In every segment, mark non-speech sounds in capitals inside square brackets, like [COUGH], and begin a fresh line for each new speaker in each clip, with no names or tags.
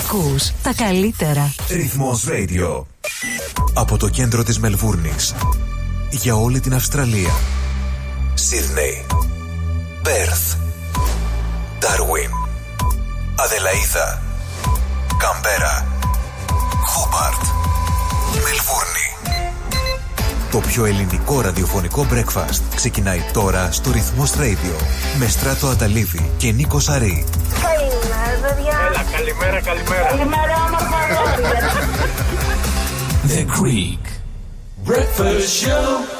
Ακούς τα καλύτερα.
Ρυθμός Radio. Από το κέντρο της Μελβούρνης. Για όλη την Αυστραλία. Σίδνεϊ. Πέρθ. Ντάρουιν. Αδελαίδα. Καμπέρα. Χόμπαρτ. Μελβούρνη. Το πιο ελληνικό ραδιοφωνικό breakfast ξεκινάει τώρα στο Ρυθμός Radio με Στράτο Αταλίδη και Νίκο Σαρή.
Καλημέρα, παιδιά.
Έλα, καλημέρα, καλημέρα.
Καλημέρα, όμορφα
The Creek Breakfast Show.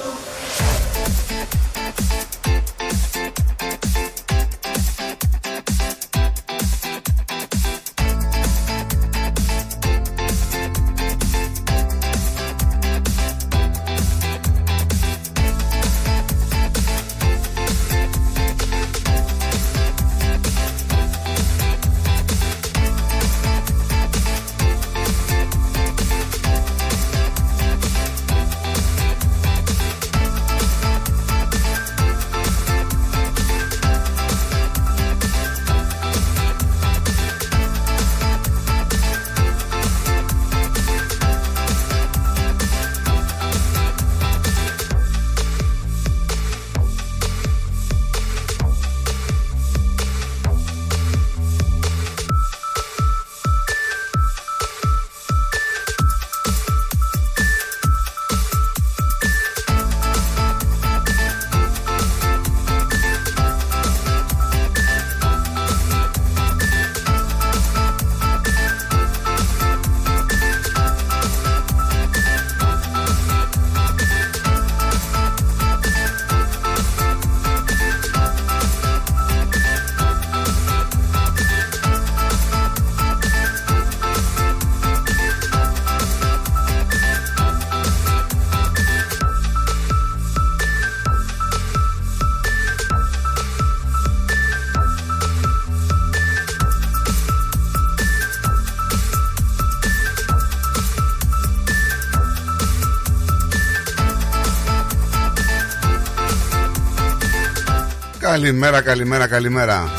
Καλημέρα, καλημέρα, καλημέρα.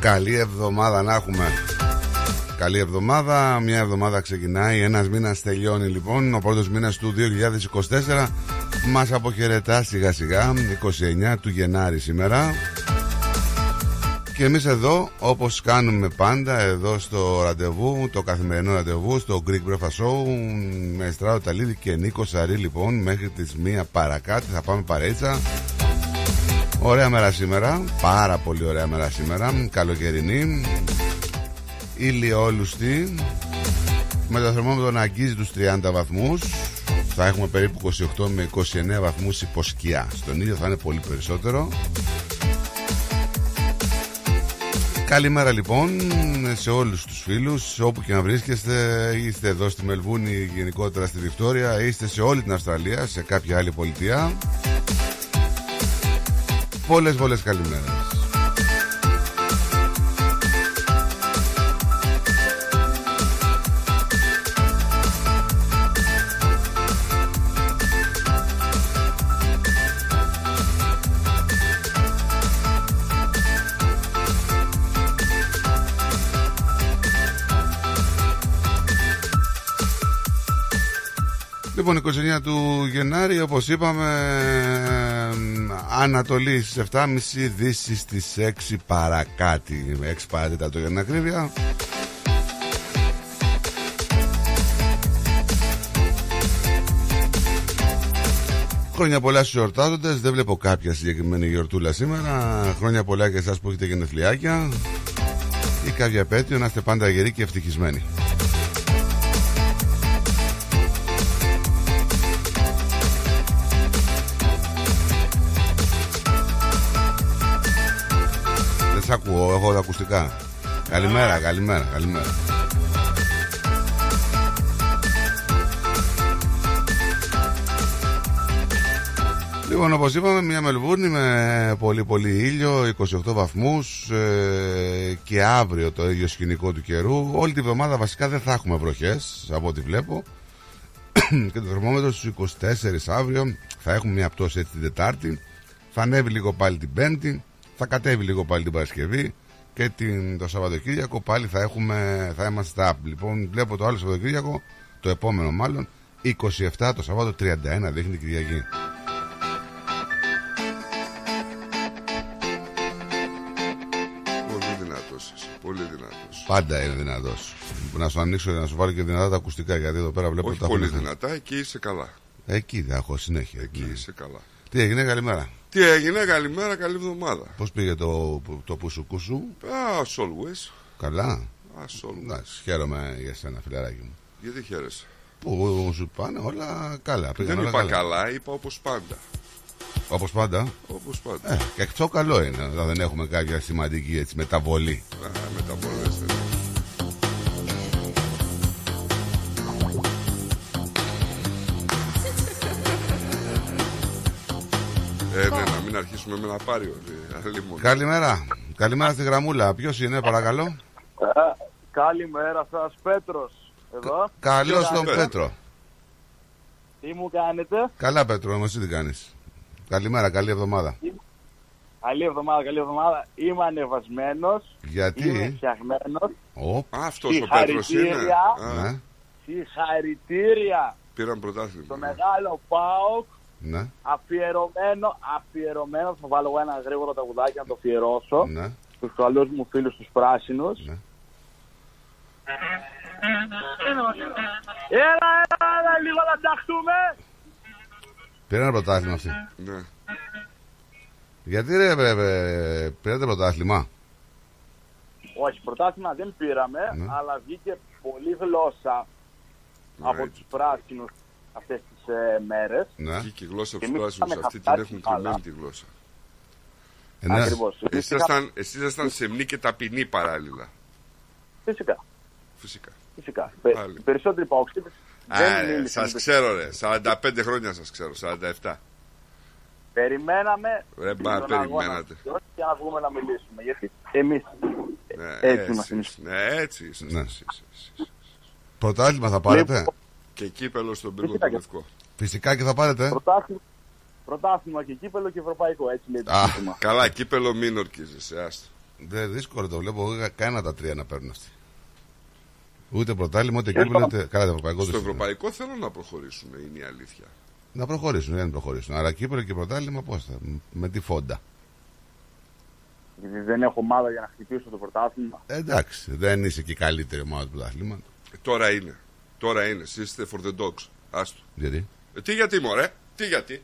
Καλή εβδομάδα να έχουμε. Καλή εβδομάδα. Μια εβδομάδα ξεκινάει. Ένας μήνας τελειώνει λοιπόν. Ο πρώτος μήνας του 2024 μας αποχαιρετά σιγά σιγά. 29 του Γενάρη σήμερα. Και εμείς εδώ όπως κάνουμε πάντα εδώ στο ραντεβού, το καθημερινό ραντεβού στο Greek Breakfast Show με Στράου Ταλίδη και Νίκο Σαρή λοιπόν μέχρι τις μία παρακάτω θα πάμε παρέτσα. Ωραία μέρα σήμερα, πάρα πολύ ωραία μέρα σήμερα, καλοκαιρινή. Ηλιόλουστη με το θερμόμετρο να αγγίζει τους 30 βαθμούς. Θα έχουμε περίπου 28 με 29 βαθμούς υποσκιά στον ήλιο θα είναι πολύ περισσότερο Καλημέρα λοιπόν σε όλους τους φίλους όπου και να βρίσκεστε. Είστε εδώ στη Μελβούνη γενικότερα στη Βικτόρια. Είστε σε όλη την Αυστραλία σε κάποια άλλη πολιτεία. Πολλές πολλές καλημέρες Λοιπόν, 29 του Γενάρη, όπως είπαμε, Ανατολή στις 7.30, Δύση στις 6 παρακάτι, 6 παρατέταρτο για την ακρίβεια. Χρόνια πολλά στους εορτάζοντες, δεν βλέπω κάποια συγκεκριμένη γιορτούλα σήμερα. Χρόνια πολλά και εσάς που έχετε γενεθλιάκια ή κάποια επέτειο, να είστε πάντα γεροί και ευτυχισμένοι. Ακούω, έχω τα ακουστικά. Καλημέρα, καλημέρα, καλημέρα. Λοιπόν, όπως είπαμε, μια Μελβούρνη με πολύ πολύ ήλιο, 28 βαθμούς ε, και αύριο το ίδιο σκηνικό του καιρού. Όλη τη βδομάδα βασικά δεν θα έχουμε βροχές, από ό,τι βλέπω. [CLEARS THROAT] και το θερμόμετρο στους 24 αύριο θα έχουμε μια πτώση έτσι την Τετάρτη. Θα ανέβει λίγο πάλι την Πέμπτη, θα κατέβει λίγο πάλι την Παρασκευή και την, το Σαββατοκύριακο πάλι θα, έχουμε, θα είμαστε up. Λοιπόν, βλέπω το άλλο Σαββατοκύριακο, το επόμενο μάλλον, 27 το Σαββάτο 31 δείχνει Κυριακή.
Πολύ δυνατός είσαι. Πολύ δυνατός.
Πάντα είναι δυνατός. Να σου ανοίξω να σου βάλω και δυνατά τα ακουστικά γιατί εδώ πέρα βλέπω
Όχι
τα
πολύ
έχουν-
δυνατά, εκεί είσαι καλά.
Εκεί θα έχω συνέχεια.
Εκεί
Ναι.
είσαι καλά.
Τι έγινε, καλημέρα.
Τι έγινε, καλημέρα, καλή εβδομάδα.
Πώς πήγε το, το πουσουκού σου,
As always.
καλά.
As always.
Εντάξει, χαίρομαι για σένα, φιλαράκι μου.
Γιατί χαίρεσαι;
Που σου πάνε όλα καλά. Πήγαν
Δεν
όλα
είπα καλά, είπα όπως πάντα.
Όπως πάντα.
Όπως πάντα.
Ε, και αυτό καλό είναι. όταν δεν έχουμε κάποια σημαντική έτσι, μεταβολή.
Α, μεταβολές δεν να μην αρχίσουμε με ένα πάριο. ε, αλλήμον.
Καλημέρα. Καλημέρα στη γραμμούλα. Ποιος είναι, παρακαλώ;
Καλημέρα σας, Πέτρος. Εδώ.
Καλώς τον
Πέτρο.
Πέτρο.
Τι μου κάνετε;
Καλά, Πέτρο, όμως τι κάνεις; Καλημέρα, καλή εβδομάδα.
Καλή εβδομάδα, καλή εβδομάδα. Είμαι ανεβασμένος. Είμαι
Γιατί.
φτιαγμένος.
Ω,
Α, αυτός ο Πέτρος είναι.
Συγχαρητήρια.
Α,
ναι,
Συγχαρητήρια
Πήραν πρωτάθλημα.
στο μεγάλο ΠΑΟΚ.
Ναι,
Αφιερωμένο, αφιερωμένο. Θα βάλω εγώ ένα γρήγορο τραγουδάκι να το αφιερώσω.
ναι,
Στους καλούς μου φίλους τους πράσινους.
ναι.
Έλα, έλα, έλα, λίγο να ταχτούμε.
Πήρε ένα πρωτάθλημα αυτή.
Ναι.
Γιατί ρε, ρε, ρε, πήρατε πρωτάθλημα;
Όχι, πρωτάθλημα δεν πήραμε,
Ναι.
αλλά βγήκε πολύ γλώσσα από
έτσι.
τους πράσινους αυτές τις ε, μέρες.
Ναι.
Βγήκε η γλώσσα από
Και
του
εμείς
πράσινου.
είχαμε
Αυτή την
χαπτάσει
έχουν
καλά.
κρυμμένη τη γλώσσα.
Ε, ναι.
Ακριβώς.
Εσείς
Φυσικά,
ήσασταν, εσείς ήσασταν σεμνοί και ταπεινοί παράλληλα.
φυσικά,
Φυσικά.
φυσικά. Πε-
Πάλι.
Οι περισσότεροι παοξίδες
Α,
δεν
ρε,
μίλησαν.
σας ξέρω ρε. 45 χρόνια σας ξέρω. 47.
Περιμέναμε
Ρε, μπα,
τον αγώνα
περιμένατε.
για να βγούμε να μιλήσουμε. Γιατί εμείς
Ναι,
έτσι είμαστε εμείς.
εσείς, ναι, έτσι είσαστε
Ναι.
εσείς, εσείς.
Πρωτάθλημα θα πάρετε;
Λοιπόν,
Και κύπελο στον πύργο
Φυσικά
του
και-
Λευκό.
Φυσικά και θα πάρετε.
Πρωτάθλημα, πρωτάθλημα και κύπελο και ευρωπαϊκό, έτσι λέει το
Α.
σύστημα.
Καλά, κύπελο μην ορκίζεσαι. Άστο.
Δεν δύσκολο το βλέπω. Εγώ κανένα τα τρία να παίρνουν αυτοί. Ούτε πρωτάθλημα, ούτε κύπελο, ούτε. Καλά, το ευρωπαϊκό
Στο
δεν είναι.
ευρωπαϊκό θέλω να προχωρήσουν, είναι η αλήθεια.
Να προχωρήσουν, δεν προχωρήσουν. Αλλά κύπελο και πρωτάθλημα πώς θα. Με τη φόντα.
Γιατί δεν έχω ομάδα για να χτυπήσω το πρωτάθλημα.
Ε, εντάξει, δεν είσαι και η καλύτερη ομάδα του πρωταθλήματος.
Ε, τώρα είναι. Τώρα είναι. Εσείς είστε for the dogs. Άστο.
Γιατί;
Ε, τι γιατί, μωρέ; Τι γιατί;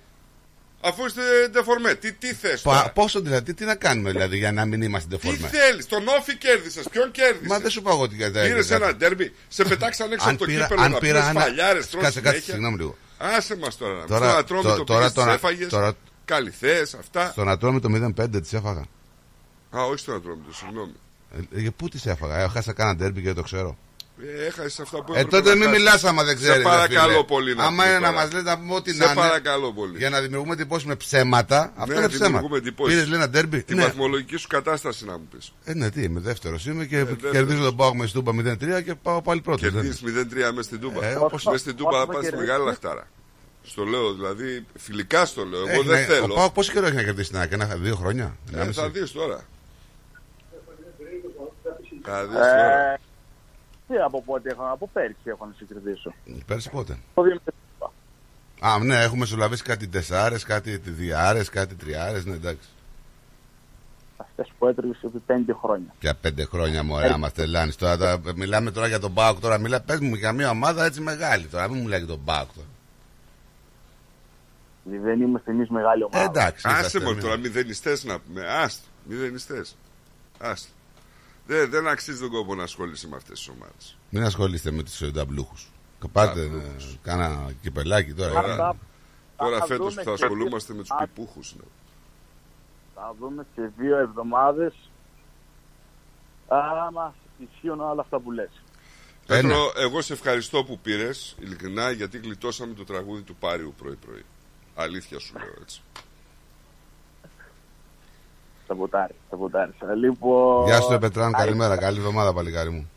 Αφού είστε ντεφορμέ. Τι, τι θες
Πα,
τώρα;
πόσο δηλαδή, τι να κάνουμε δηλαδή για να μην είμαστε
Τι
δεφορμέ.
θέλεις. Τον όφη κέρδισες. Ποιον κέρδισες;
Μα δεν σου πάω ότι κατά
Πήρες ένα ντέρμπι. Σε πετάξαν έξω
Αν
από το
πήρα,
κύπελο
αν
να
πήρα
πήρες
ένα.
φαλιάρες. τρως
Κάτσε, κάτσε,
συνέχεια.
συγγνώμη λίγο.
Άσε μας τώρα.
Τώρα-
Τώρα, να τρώμε
το-
το
τώρα
πήγες,
το
τις
να-
έφαγες.
τώρα-
Καλυθές, αυτά.
Στο να τρώμε το 0-5 τη έφαγα.
Α, όχι στο να τρώμε το, συγγνώμη.
Ε, για πού τις έφαγα, ε, χάσα κάνα ντέρμπι και δεν το ξέρω.
Ε, έχασες αυτά που
Ε,
έπρεπε
τότε
να
μην
χάσεις.
μιλάς άμα δεν
Σε
ξέρεις.
παρακαλώ πολύ να
Άμα
πούμε
είναι να
τώρα.
μας λέτε να πούμε ό,τι
Σε
να είναι.
παρακαλώ πολύ.
Για να δημιουργούμε εντυπώσεις με ψέματα. Αυτό είναι ψέμα.
δημιουργούμε εντυπώσεις.
Πήρες λέει ένα ντέρμπι.
Τη
Ναι.
βαθμολογική σου κατάσταση να μου πεις.
Ε, ναι, τι είμαι, δεύτερος είμαι και
δεύτερος.
κερδίζω τον Πάο με στούμπα 0-3 και πάω πάλι πρώτος.
Κερδίζεις 0-3 μέσα στην Τούμπα.
Ε, όπως-
Μέσα στην Τούμπα θα
όπως
πας στη
κερδίζεις.
μεγάλη λαχτάρα. Στο λέω, δηλαδή, φιλικά στο λέω. Εγώ δεν
Ο
θέλω.
Πάο πόσο καιρό έχει να κερδίσει την ΑΕΚ, ένα, δύο χρόνια.
Ε,
ενάμιση;
θα δεις τώρα. Θα δεις τώρα.
Ε, τι από πότε έχω, από πέρυσι έχω να σε κερδίσω.
Πέρσι πότε;
Το 2007.
Α, ναι, έχουμε σουλαβήσει κάτι τεσσάρες, κάτι διάρε, κάτι τριάρες. Ναι, εντάξει.
Αυτές που έτρεχε επί πέντε χρόνια.
Για πέντε χρόνια μου, ωραία, μα τελάνει. Τώρα τα- μιλάμε τώρα για τον Πάοκ. Τώρα μιλά, πες μου για μια ομάδα έτσι μεγάλη. Τώρα μην μου λέει για τον Πάοκ. τώρα.
Δηλαδή δεν είμαστε εμείς μεγάλη
Ε,
ομάδα.
εντάξει.
Άσε
είσαστε
μόνο
μια-
τώρα, μηδενιστές να πούμε. Άστο, μηδενιστές. Άστο. Δεν, δεν αξίζει τον κόπο να ασχολείσαι με αυτές τις ομάδες.
Μην ασχολείστε με τους νταμπλούχους. Πάτε, ε, κάνα κυπελάκι τώρα.
Τώρα-
ε.
Αυτά
Τώρα
θα
φέτος
δούμε
που θα
και-
ασχολούμαστε με τους
Α,
πιπούχους. ναι.
Θα δούμε σε δύο εβδομάδες άμα ισχύουν όλα αυτά που λες.
Ένα.
Πέτρο, εγώ σε ευχαριστώ που πήρες, ειλικρινά, γιατί γλιτώσαμε το τραγούδι του Πάριου πρωί-πρωί. Αλήθεια σου λέω έτσι.
Σαμποτάρει, σαμποτάρει. Λοιπόν...
Γεια σου, ρε Πετράν,
Άι,
καλημέρα. Καλή εβδομάδα, παλικάρι μου.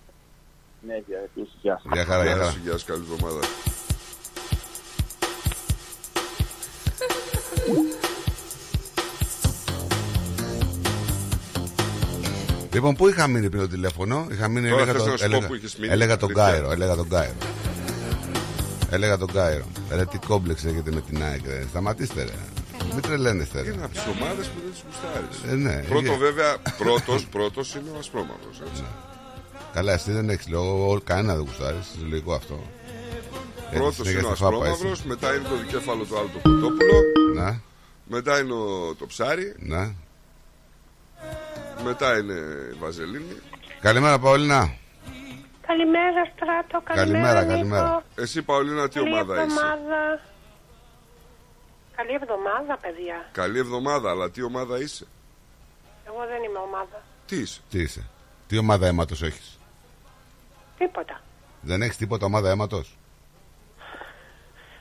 Ναι, γεια, επίσης, γεια σας.
Γεια χαρά, γεια
Γεια
χαρά.
σου, γεια σου, καλή εβδομάδα.
Λοιπόν, πού είχα μείνει πριν το τηλέφωνο, είχα μείνει,
Τώρα
έλεγα,
θες
το,
να σου πω
έλεγα,
που είχες μείνει,
έλεγα τον
αλήθεια.
Κάιρο, έλεγα τον Κάιρο. Έλεγα τον Κάιρο. Ρε τι κόμπλεξ έχετε με την ΑΕΚ, ρε. Σταματήστε, ρε. Μην τρελαίνεστε, ρε.
Είναι από τις ομάδες που δεν τις γουστάρεις.
Ε, ναι,
Πρώτο,
ε.
βέβαια, πρώτος πρώτος είναι ο Ασπρόμαυρος.
Καλά, εσύ δεν έχεις λόγο, κανένα δεν γουστάρεις. Είναι λογικό αυτό. Έτσι,
Πρώτος
συνέχεια
είναι ο
στη φάπα,
Ασπρόμαυρος,
έτσι.
μετά είναι το δικέφαλο του άλλου το Κοτόπουλο,
Να,
μετά είναι ο, το ψάρι,
να.
μετά είναι η Βαζελίνη.
Καλημέρα, Παολίνα.
Καλημέρα, Στράτο.
Καλημέρα,
Νίκο.
καλημέρα.
Εσύ, Παολίνα, τι
Καλή
ομάδα είσαι;
εβδομάδα. Καλή εβδομάδα, παιδιά.
Καλή εβδομάδα, αλλά τι ομάδα είσαι;
Εγώ δεν είμαι ομάδα.
Τι είσαι;
Τι είσαι; Τι ομάδα αίματος έχεις;
Τίποτα.
Δεν έχεις τίποτα ομάδα αίματος;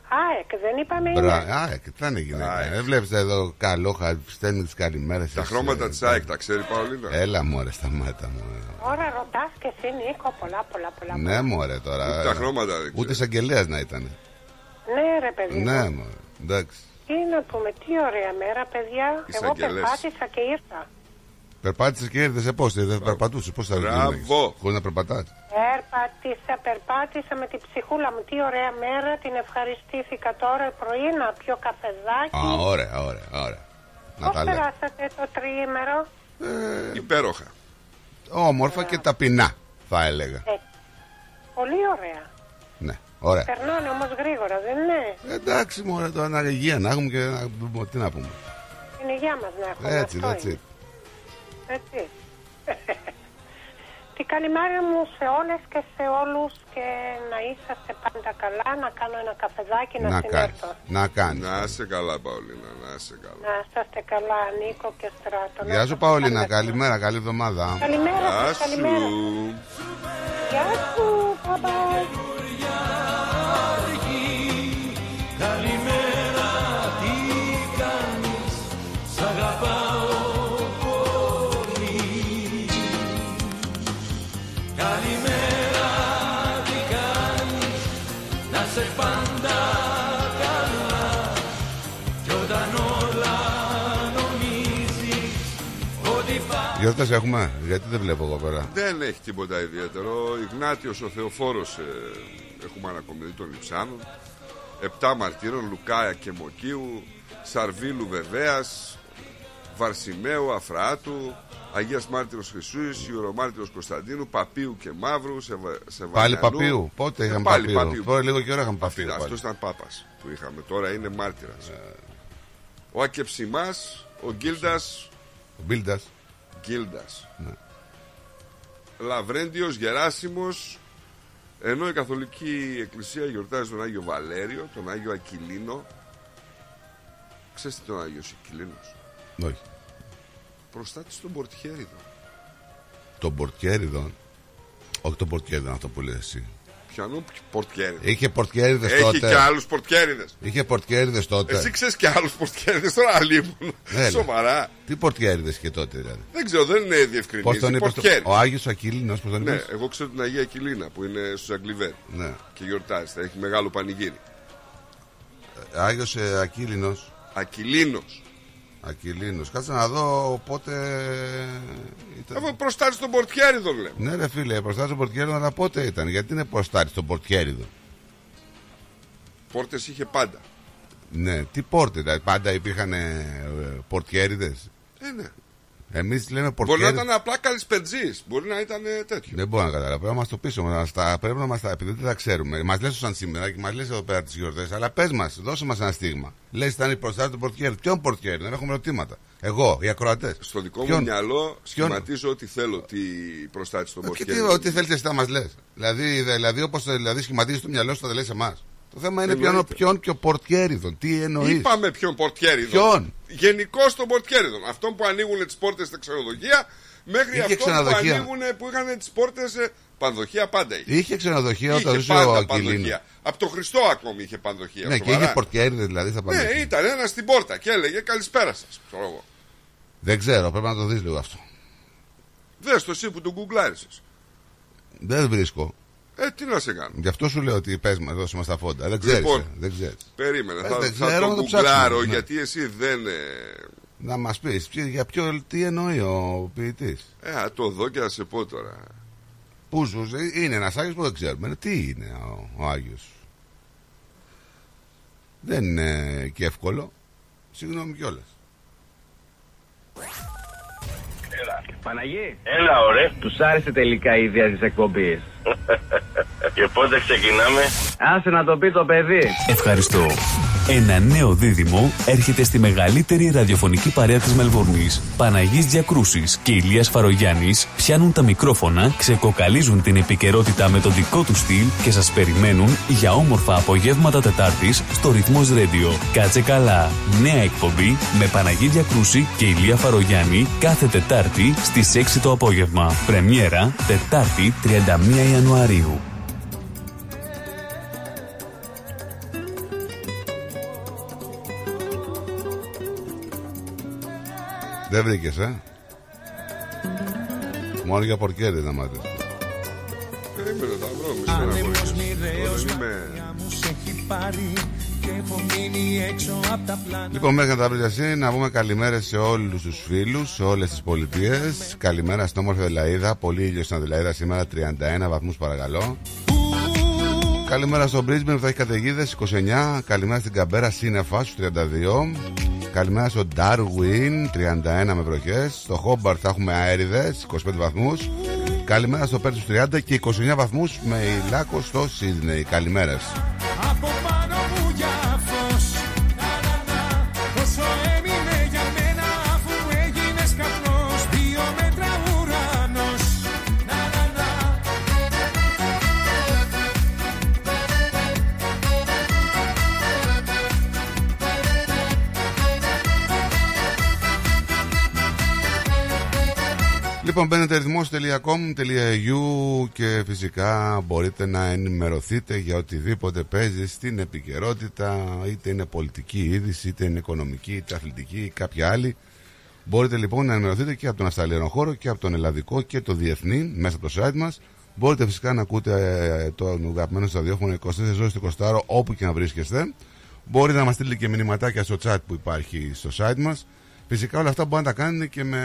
ΑΕΚ, δεν είπαμε είναι.
Μπρα... Α, ε, και τι θα είναι γυναίκα.
ΑΕΚ.
Δεν βλέπεις εδώ καλό, χα- στέλνεις τι καλημέρες.
Τα χρώματα της ΑΕΚ τα ξέρει, Παολίνα.
Έλα, μωρέ, σταμάτα μου.
Ώρα ρωτάς και εσύ, Νίκο, πολλά, πολλά, πολλά.
Ναι, μωρέ τώρα.
Ούτε τα χρώματα δεν
Ούτε
ξέρω.
εισαγγελέας να ήταν.
Ναι, ρε παιδί. μου.
Ναι, μωρέ. Εντάξει.
Τι να πούμε, τι ωραία μέρα, παιδιά. Εγώ
Εισαγγελές.
περπάτησα και ήρθα.
Περπάτησες και ήρθες πώς, δεν περπατούσες. Πώς θα
Μπράβο.
Χωρίς να περπατάς.
Περπάτησα, περπάτησα με την ψυχούλα μου. Τι ωραία μέρα, την ευχαριστήθηκα τώρα πρωί να πιω καφεδάκι.
Α, ωραία, ωραία, ωραία. Να
Πώς
τα λέω.
περάσατε το τριήμερο;
Υπέροχα.
Όμορφα και ταπεινά, θα έλεγα.
Ε, πολύ ωραία.
Ναι, ωραία.
Περνάνε όμως γρήγορα, δεν είναι;
Εντάξει, μωρέ, τώρα να υγεία να έχουμε και να... τι να πούμε.
Την υγεία μας να έχουμε.
Έτσι,
αυτό
that's
είναι.
it.
Έτσι. Την καλημέρα μου σε όλες και σε όλους και να είσαστε πάντα καλά, να κάνω ένα καφεδάκι να,
Να κάνεις.
συνέρθω.
Να κάνεις.
Να είσαι καλά, Παολίνα, να είσαι καλά.
Να είσαστε καλά, Νίκο και Στράτο. Να
Γεια σου
είσαστε
Παολίνα,
καλά.
καλημέρα, καλή εβδομάδα.
Καλημέρα
Γεια
σας, καλημέρα.
σου.
Γεια σου, bye bye.
Ότι πας
Γιορτές έχουμε, γιατί δεν βλέπω εγώ πέρα;
Δεν έχει τίποτα ιδιαίτερο. Ο Ιγνάτιος, ο Θεοφόρος, ε, έχουμε ανακομιδεί των Λιψάνων. Επτά μαρτύρων, Λουκάια και Μοκίου, Σαρβίλου Βεβαίας, Βαρσιμαίου, Αφραάτου, Αγίας Μάρτυρος Χρυσούης, Ιερομάρτυρος Κωνσταντίνου, Παπίου και Μαύρου, Σεβα,
Πάλι
Σεβανιανού.
παπίου, πότε
Ε,
είχαμε
πάλι
παπίου; Τώρα λίγο καιρό είχαμε παπίου.
Αυτός
πάλι.
ήταν Πάπας που είχαμε. Τώρα είναι μάρτυρας. Ο Ακεψιμάς, ο Γκίλντας,
Ο Μπίλντας.
Γκίλντας.
Ναι.
Λαβρέντιος Γεράσιμος ενώ η Καθολική Εκκλησία γιορτάζει τον Άγιο Βαλέριο, τον Άγιο Ακυλίνο. Ξέρεις τι τον Άγιος Ακυλίνος;
Όχι.
Προστάτης των Πορτιέριδων.
Τον Πορτιέριδον. Όχι τον Πορτιέριδον αυτό που λες εσύ.
Ποιανού Πορτιέριδες.
Είχε Πορτιέριδες
Έχει
τότε.
και άλλους Πορτιέριδες.
Είχε Πορτιέριδες τότε.
Εσύ ξέρεις και άλλους Πορτιέριδες τώρα αλίμουν.
Έλα.
Σοβαρά.
Τι Πορτιέριδες είχε τότε δηλαδή;
Δεν ξέρω, δεν είναι
Πώς
διευκρινίσει.
τον είπες. το-
Πορτιέρι.
Ο Άγιος Ακύλινος, πώς τον
Ναι,
είπες;
εγώ ξέρω την Αγία Ακυλίνα που είναι στους Αγγλιβέρ
Ναι.
και γιορτάζει. Θα έχει μεγάλο πανηγύρι.
Άγιος ε, Ακύλινος.
Ακυλίνος.
Ακυλίνος. Κάτσε να δω πότε ήταν.
Αφού προστάτης των Πορτιέριδων λέμε.
Ναι, ρε φίλε, προστάτη στον Πορτιέριδο, αλλά πότε ήταν. Γιατί είναι προστάτη στον Πορτιέριδο.
Πόρτες είχε πάντα.
Ναι, τι πόρτε, δηλαδή, πάντα υπήρχαν ε, πορτιέριδες;
Ε, ναι.
Εμείς λέμε
Μπορεί να
πορτιέριδε.
ήταν απλά καλησπερτζή. Μπορεί να ήταν ε, τέτοιο.
Δεν μπορώ να καταλάβω. Πρέπει να μας το πείσω. Μας τα, πρέπει να μας τα. Επειδή δεν τα ξέρουμε. Μας λες σαν σήμερα και μας λες εδώ πέρα τις γιορτές. Αλλά πες μας, δώσε μας ένα στίγμα. Λες ήταν η προστάτη του πορτιέριδου. Ποιον πορτιέριδο, δεν έχουμε ερωτήματα. Εγώ, οι ακροατές.
Στο δικό μου μυαλό σχηματίζω ό,τι θέλω. Τι προστάτη των
Και τι,
Πορτιέριδων.
ό,τι θέλετε εσύ να μας λες. Δηλαδή, δε- δηλαδή όπως δηλαδή, σχηματίζεις το μυαλό σου, θα τα λες εμάς. Το θέμα είναι ποιον,
Εννοείται.
ποιον και ο πορτιέριδο. Τι εννοείς;
Είπαμε ποιον Πορτιέριδο.
Ποιον;
Γενικώ των Πορτιέριδων. Αυτόν που ανοίγουν τις πόρτες στα ξενοδοχεία μέχρι
Είχε
αυτόν που
ξενοδοχεία.
ανοίγουν που είχαν τις πόρτες. Πανδοχεία πάντα είχε.
Είχε ξενοδοχεία όταν
Είχε
ζούσε ο
πάντα
Ακυλίνο.
πανδοχεία. Από το Χριστό ακόμη είχε πανδοχεία.
Ναι, και
σοβαρά.
είχε πορτιέριδε δηλαδή στα
Ναι,
πανδοχεία.
ήταν ένας στην πόρτα και έλεγε Καλησπέρα σας.
Δεν ξέρω, πρέπει να το δεις λίγο αυτό.
Δες το εσύ που τον γκουγκλάρισες.
Δεν βρίσκω.
Ε, τι να σε κάνω.
Γι' αυτό σου λέω ότι πες μας, δώσε μας τα φόντα. Δεν ξέρεις.
Λοιπόν.
δεν ξέρεις.
Περίμενε,
Ε,
θα,
δεν
θα
ξέρω,
το
να το
γκουγκλάρω
ψάξουμε, ναι.
γιατί εσύ δεν. ε,
Να μας πεις ποιο- για ποιο τι εννοεί ο ποιητής;
Ε, α, το δω και θα σε πω τώρα.
Πού ζούσε, είναι ένας Άγιος που δεν ξέρουμε. Ε, Τι είναι ο, ο Άγιος; Δεν είναι και εύκολο. Συγγνώμη κιόλας.
Παναγί,
Έλα, ωραία.
τους άρεσε τελικά η ιδέα της εκπομπής. [LAUGHS]
Και πότε ξεκινάμε;
Άσε να το πει το παιδί.
Ευχαριστώ. Ένα νέο δίδυμο έρχεται στη μεγαλύτερη ραδιοφωνική παρέα της Μελβούρνης. Παναγής Διακρούσης και Ηλίας Φαρογιάννης πιάνουν τα μικρόφωνα, ξεκοκαλίζουν την επικαιρότητα με το δικό τους στυλ και σας περιμένουν για όμορφα απογεύματα Τετάρτης στο Ρυθμός Radio. Κάτσε καλά. Νέα εκπομπή με Παναγή Διακρούση και Ηλία Φαρογιάννη κάθε Τετάρτη στις 6 το απόγευμα. Πρεμιέρα Τετάρτη 31 Ιανουαρίου.
Δεν βρήκες, ε; Μόνο για πορκέρι να μάθεις.
Περίμενε, θα βρω. Μη στεναχωρήσεις. Δεν είμαι...
Λοιπόν, μέχρι να τα βρείτε εσύ, να πούμε καλημέρα σε όλους τους φίλους, σε όλες τις πολιτείες. Καλημέρα στην όμορφη Αδελαίδα. Πολύ ήλιος στην Αδελαίδα σήμερα, 31 βαθμούς παρακαλώ. Καλημέρα στο Brisbane που θα έχει καταιγίδες 29. Καλημέρα στην Καμπέρα σύννεφα στους 32. Καλημέρα στο Darwin 31 με βροχές. Στο Hobart θα έχουμε αέριδες 25 βαθμούς. Καλημέρα στο Πέρτ στους 30 και 29 βαθμούς με ηλάκο στο Sydney.
Καλημέρες.
Λοιπόν, μπαίνετε ρυθμός.com.au και φυσικά μπορείτε να ενημερωθείτε για οτιδήποτε παίζει στην επικαιρότητα, είτε είναι πολιτική είδηση, είτε είναι οικονομική, είτε αθλητική ή κάποια άλλη. Μπορείτε λοιπόν να ενημερωθείτε και από τον Αυστραλιανό χώρο και από τον Ελλαδικό και το Διεθνή μέσα από το site μας. Μπορείτε φυσικά να ακούτε ε, το αγαπημένο σας ραδιόφωνο 24 ώρες το 24 όπου και να βρίσκεστε. Μπορείτε να μας στείλετε και μηνυματάκια στο chat που υπάρχει στο site μας. Φυσικά όλα αυτά μπορεί να τα κάνετε και με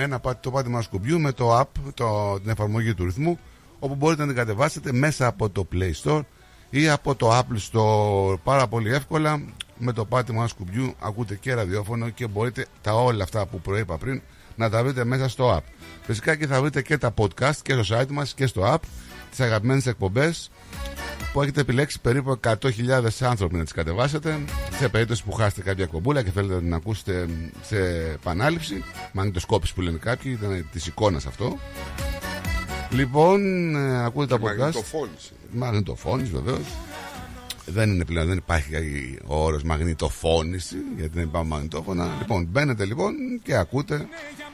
ένα πάτη, το πάτημα σκουμπιού με το app, το, την εφαρμογή του ρυθμού, όπου μπορείτε να την κατεβάσετε μέσα από το Play Store ή από το Apple Store πάρα πολύ εύκολα. Με το πάτημα σκουμπιού ακούτε και ραδιόφωνο και μπορείτε τα όλα αυτά που προείπα πριν να τα βρείτε μέσα στο app. Φυσικά και θα βρείτε και τα podcast και στο site μας και στο app, τις αγαπημένες εκπομπές που έχετε επιλέξει περίπου 100.000 άνθρωποι να τις κατεβάσετε σε περίπτωση που χάσετε κάποια κομπούλα και θέλετε να την ακούσετε σε επανάληψη μαγνητοσκόπηση που λένε κάποιοι ήταν της εικόνας αυτό. Λοιπόν ε, ακούτε τα podcast.
Μαγνητοφώνηση.
μαγνητοφώνηση βεβαίως. Δεν είναι πλέον, δεν υπάρχει ο όρος μαγνητοφώνηση γιατί δεν υπάρχουν μαγνητόφωνα. Λοιπόν μπαίνετε λοιπόν και ακούτε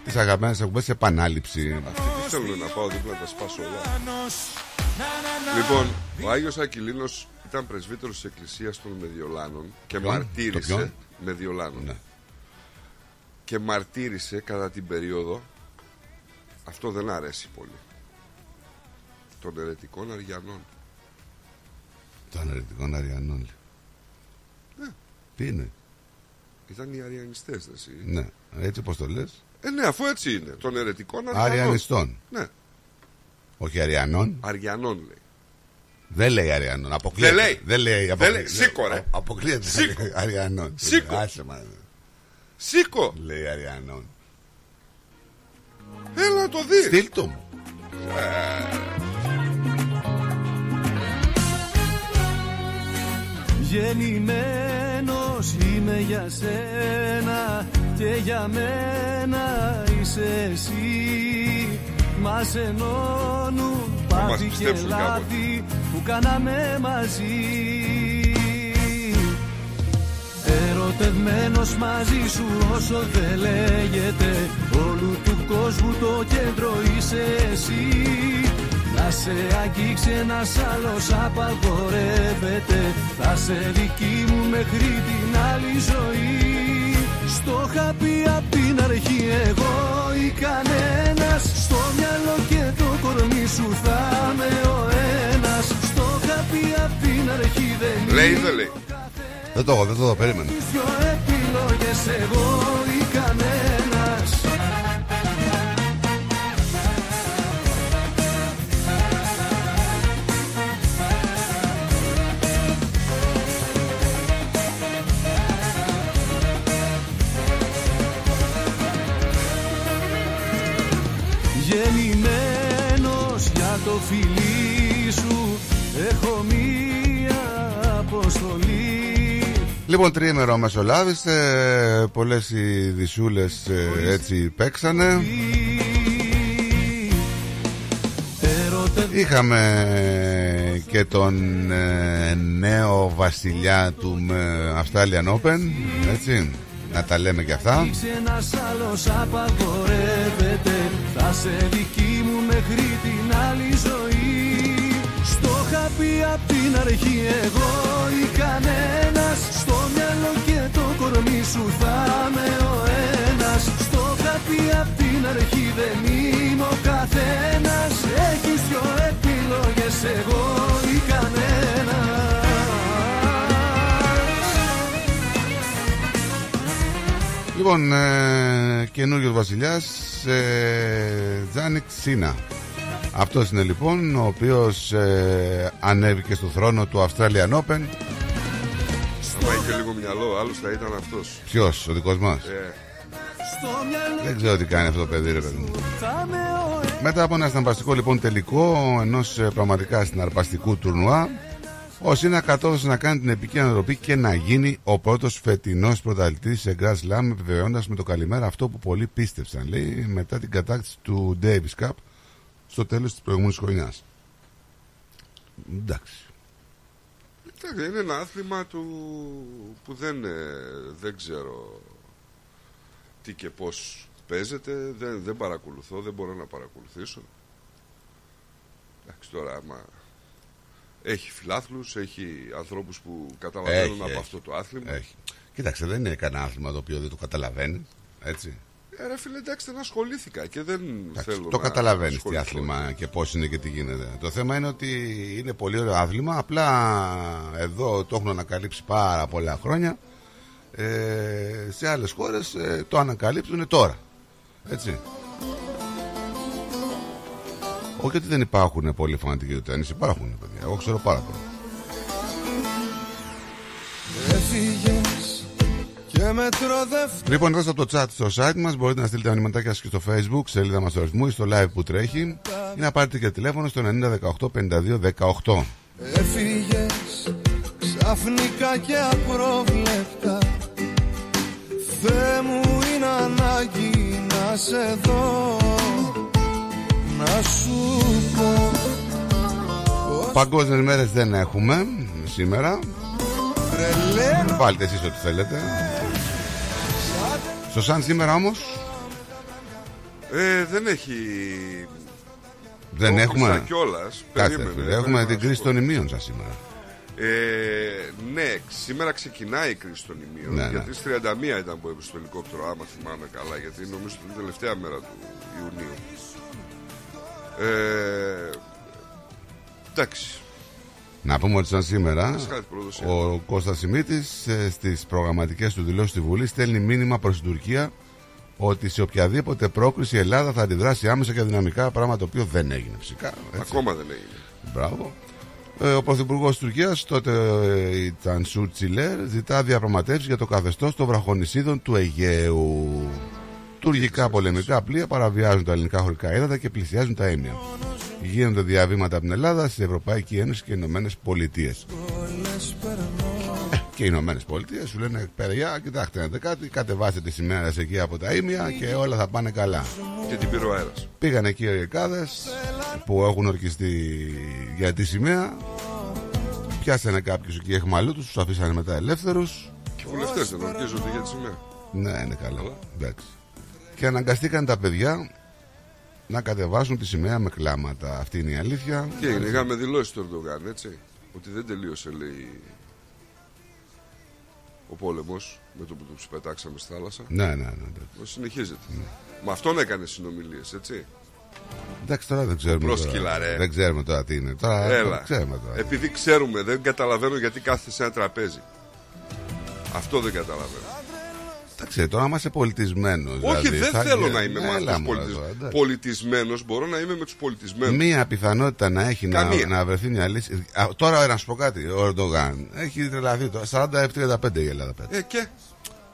τις αγαπημένες εκπομπές σε επανάληψη.
Αυτοί τι θέλουν να πάω δίπλα να τα σπάσω όλα. Λοιπόν, ο Άγιος Ακυλίνος ήταν πρεσβύτερος της Εκκλησίας των Μεδιολάνων και
Ποιον; Το
μαρτύρησε.
ποιον;
Μεδιολάνων.
Ναι.
Και μαρτύρησε κατά την περίοδο. Αυτό δεν αρέσει πολύ. Των ερετικών Αριανών.
των ερετικών Αριανών
Ναι.
τι είναι;
Ήταν οι Αριανιστές, δεν εσύ.
Ναι, έτσι όπως το λες;
Ε, ναι, αφού έτσι είναι. Των ερετικών Αριανών.
Αριανιστών.
Ναι,
Όχι Αριανών.
Αριανών λέει.
Δεν λέει Αριανών. Αποκλείεται.
Δεν λέει.
Δεν λέει.
Δεν λέει. Σήκω, ρε.
Αποκλείεται.
Σήκω.
Αριανών.
Σήκω.
Άσε μα.
Σήκω!
Λέει Αριανών.
Έλα να το δεις.
Στείλ το μου.
Γεννημένος είμαι για σένα και για μένα είσαι εσύ Μας ενώνουν πάθη και
πιστέψουν κάπου.
λάθη που κάναμε μαζί. Ερωτευμένος μαζί σου όσο δεν λέγεται Όλου του κόσμου το κέντρο είσαι εσύ. Να σε αγγίξει ένας άλλος απαγορεύεται. Θα σε δική μου μέχρι την άλλη ζωή Στο είχα πει απ' την αρχή εγώ ή κανένας Στο μυαλό και το κορμί σου θα είμαι ο ένας Στο είχα πει απ' την αρχή δεν
Λέει ή δεν λέει.
Δεν το έχω, δεν το έχω, περίμενε.
Δυο επιλογές εγώ Τιμημένος για το φιλί σου Έχω μία αποστολή
Λοιπόν, τριήμερο μεσολάβησε. Πολλές ειδισούλε έτσι παίξανε. Είχαμε και τον ε, νέο βασιλιά του ε, Australian Open, έτσι, να τα λέμε και αυτά.
Ένας άλλος απαγορεύεται Θα σε δική μου μέχρι την άλλη ζωή. Στο είχα πει απ' την αρχή εγώ ή κανένας. Στο μυαλό και το κορμί σου θα είμαι ο ένας. Στο είχα πει απ' την αρχή δεν είμαι ο καθένας. Έχεις δυο επιλογές εγώ ή κανένας.
Λοιπόν, ε, καινούριο βασιλιάς, ε, Τζάνικ Σίνα. Αυτός είναι λοιπόν ο οποίος ε, ανέβηκε στο θρόνο του Australian Open.
Αν είχε λίγο μυαλό, άλλος θα ήταν αυτός.
Ποιος, ο δικός μας;
Ε,
Δεν ξέρω τι κάνει αυτό το παιδί, ρε παιδί μου. Μετά από ένα σταμπαστικό λοιπόν τελικό ενός πραγματικά συναρπαστικού τουρνουά, ο Σίνα κατόρθωσε να κάνει την επική ανατροπή και να γίνει ο πρώτος φετινός πρωταθλητής σε Grand Slam, επιβεβαιώντα με το καλημέρα αυτό που πολλοί πίστεψαν, λέει, μετά την κατάκτηση του Davis Cup στο τέλος της προηγούμενης χρονιάς. Εντάξει.
εντάξει, είναι ένα άθλημα του που δεν, ε, δεν ξέρω τι και πώς παίζεται, δεν, δεν παρακολουθώ, δεν μπορώ να παρακολουθήσω. Εντάξει, τώρα άμα έχει φιλάθλους, έχει ανθρώπους που καταλαβαίνουν
Έχει,
από
έχει.
αυτό το άθλημα.
Έχει. Κοίταξε, δεν είναι κανένα άθλημα το οποίο δεν το καταλαβαίνει. Έτσι.
Ε, ρε φίλε, εντάξει, δεν ασχολήθηκα και δεν θέλω
Το
να
καταλαβαίνεις τι
ασχοληθώ.
άθλημα και πώς είναι και τι γίνεται. Το θέμα είναι ότι είναι πολύ ωραίο άθλημα. Απλά εδώ το έχουν ανακαλύψει πάρα πολλά χρόνια. Ε, σε άλλες χώρες το ανακαλύπτουν τώρα. Έτσι. Όχι ότι δεν υπάρχουν πολλοί φανατικοί του τέννις, υπάρχουν παιδιά. Εγώ ξέρω πάρα πολλά.
Έφυγες και με τροδεύτηκες
Λοιπόν, εδώ στο chat στο site μας μπορείτε να στείλετε μηνυματάκια σας και στο facebook, σελίδα μας του αριθμού ή στο live που τρέχει ή να πάρετε και τηλέφωνο στο 9018 5218.
Έφυγες ξαφνικά και απρόβλεπτα Θεέ μου είναι ανάγκη να σε δω Να σου πω
Παγκόσμιες μέρες δεν έχουμε σήμερα.
Τρελαίνω
Βάλτε εσείς ό,τι θέλετε. Στο σαν σήμερα όμως
Ε, δεν έχει.
δεν
Το
έχουμε.
άκουσα κιόλας.
Κάτσε,
Περίμενε,
φίλε,
δεν
έχουμε
είναι
την
να
κρίση
σου
των ημείων σας σήμερα.
Ε, ναι, σήμερα ξεκινάει η κρίση των ημείων.
Ναι, ναι.
γιατί στις 31 ήταν που έπεσε το ελικόπτερο, άμα θυμάμαι καλά, γιατί νομίζω ότι είναι η τελευταία μέρα του Ιουνίου. Ε, εντάξει.
Να πούμε ότι σαν σήμερα
Μας χάρη προδοσία.
ο Κώστας Σιμίτης ε, στις προγραμματικές του δηλώσεις στη Βουλής στέλνει μήνυμα προς την Τουρκία ότι σε οποιαδήποτε πρόκριση η Ελλάδα θα αντιδράσει άμεσα και δυναμικά, πράγμα το οποίο δεν έγινε φυσικά. έτσι.
Ακόμα δεν έγινε.
Μπράβο. Ε, ο Πρωθυπουργός της Τουρκίας, τότε ε, η Τσανσού Τσιλέρ, ζητά διαπραγματεύσεις για το καθεστώς των βραχονισίδων του Αιγαίου. Τουρκικά πολεμικά πλοία παραβιάζουν τα ελληνικά χωρικά ύδατα και πλησιάζουν τα έμια. Γίνονται διαβήματα από την Ελλάδα στην Ευρωπαϊκή Ένωση και οι Ηνωμένες Πολιτείες. Και οι Ηνωμένες Πολιτείες σου λένε: Παιδιά, κοιτάξτε να δείτε κάτι, κατεβάστε τη σημαία σας εκεί από τα ίμια και όλα θα πάνε καλά.
Και την πήρε ο αέρας.
Πήγαν εκεί οι ρεκάδες που έχουν ορκιστεί για τη σημαία. Πιάσανε κάποιους εκεί εχμαλώτους, τους αφήσανε μετά ελεύθερους.
Και οι βουλευτές δεν ορκίζονται για τη σημαία.
Ναι, είναι καλά. Εντάξει. Και αναγκαστήκαν τα παιδιά να κατεβάσουν τη σημαία με κλάματα. Αυτή είναι η αλήθεια.
Τι έγινε, είχαμε δηλώσει του Ερντογάν, έτσι. Ότι δεν τελείωσε, λέει, ο πόλεμος με το που τους πετάξαμε στη θάλασσα.
Ναι, ναι, ναι. εντάξει.
Συνεχίζεται. Με αυτόν έκανε συνομιλίες, έτσι.
Εντάξει, τώρα δεν ξέρουμε.
Πρόσκυλα,
τώρα,
ρε.
Δεν ξέρουμε τώρα τι είναι. Τώρα
Έλα.
δεν ξέρουμε τώρα.
Επειδή ξέρουμε, δεν καταλαβαίνω γιατί κάθεται σε ένα τραπέζι. Αυτό δεν καταλαβαίνω.
Εντάξει, τώρα είμαστε πολιτισμένος.
Όχι, δεν θέλω να είμαι με
Έλα,
αυτούς
μωρέ,
πολιτισ...
τώρα, εντάξει.
πολιτισμένος. Μπορώ να είμαι με τους πολιτισμένους.
Μία πιθανότητα να έχει να,
Καμία.
να βρεθεί μια λύση. Α, τώρα να σου πω κάτι. Ο Ερντογάν έχει τρελαθεί τώρα. 40 F35 η Ελλάδα πέτει.
Ε, και;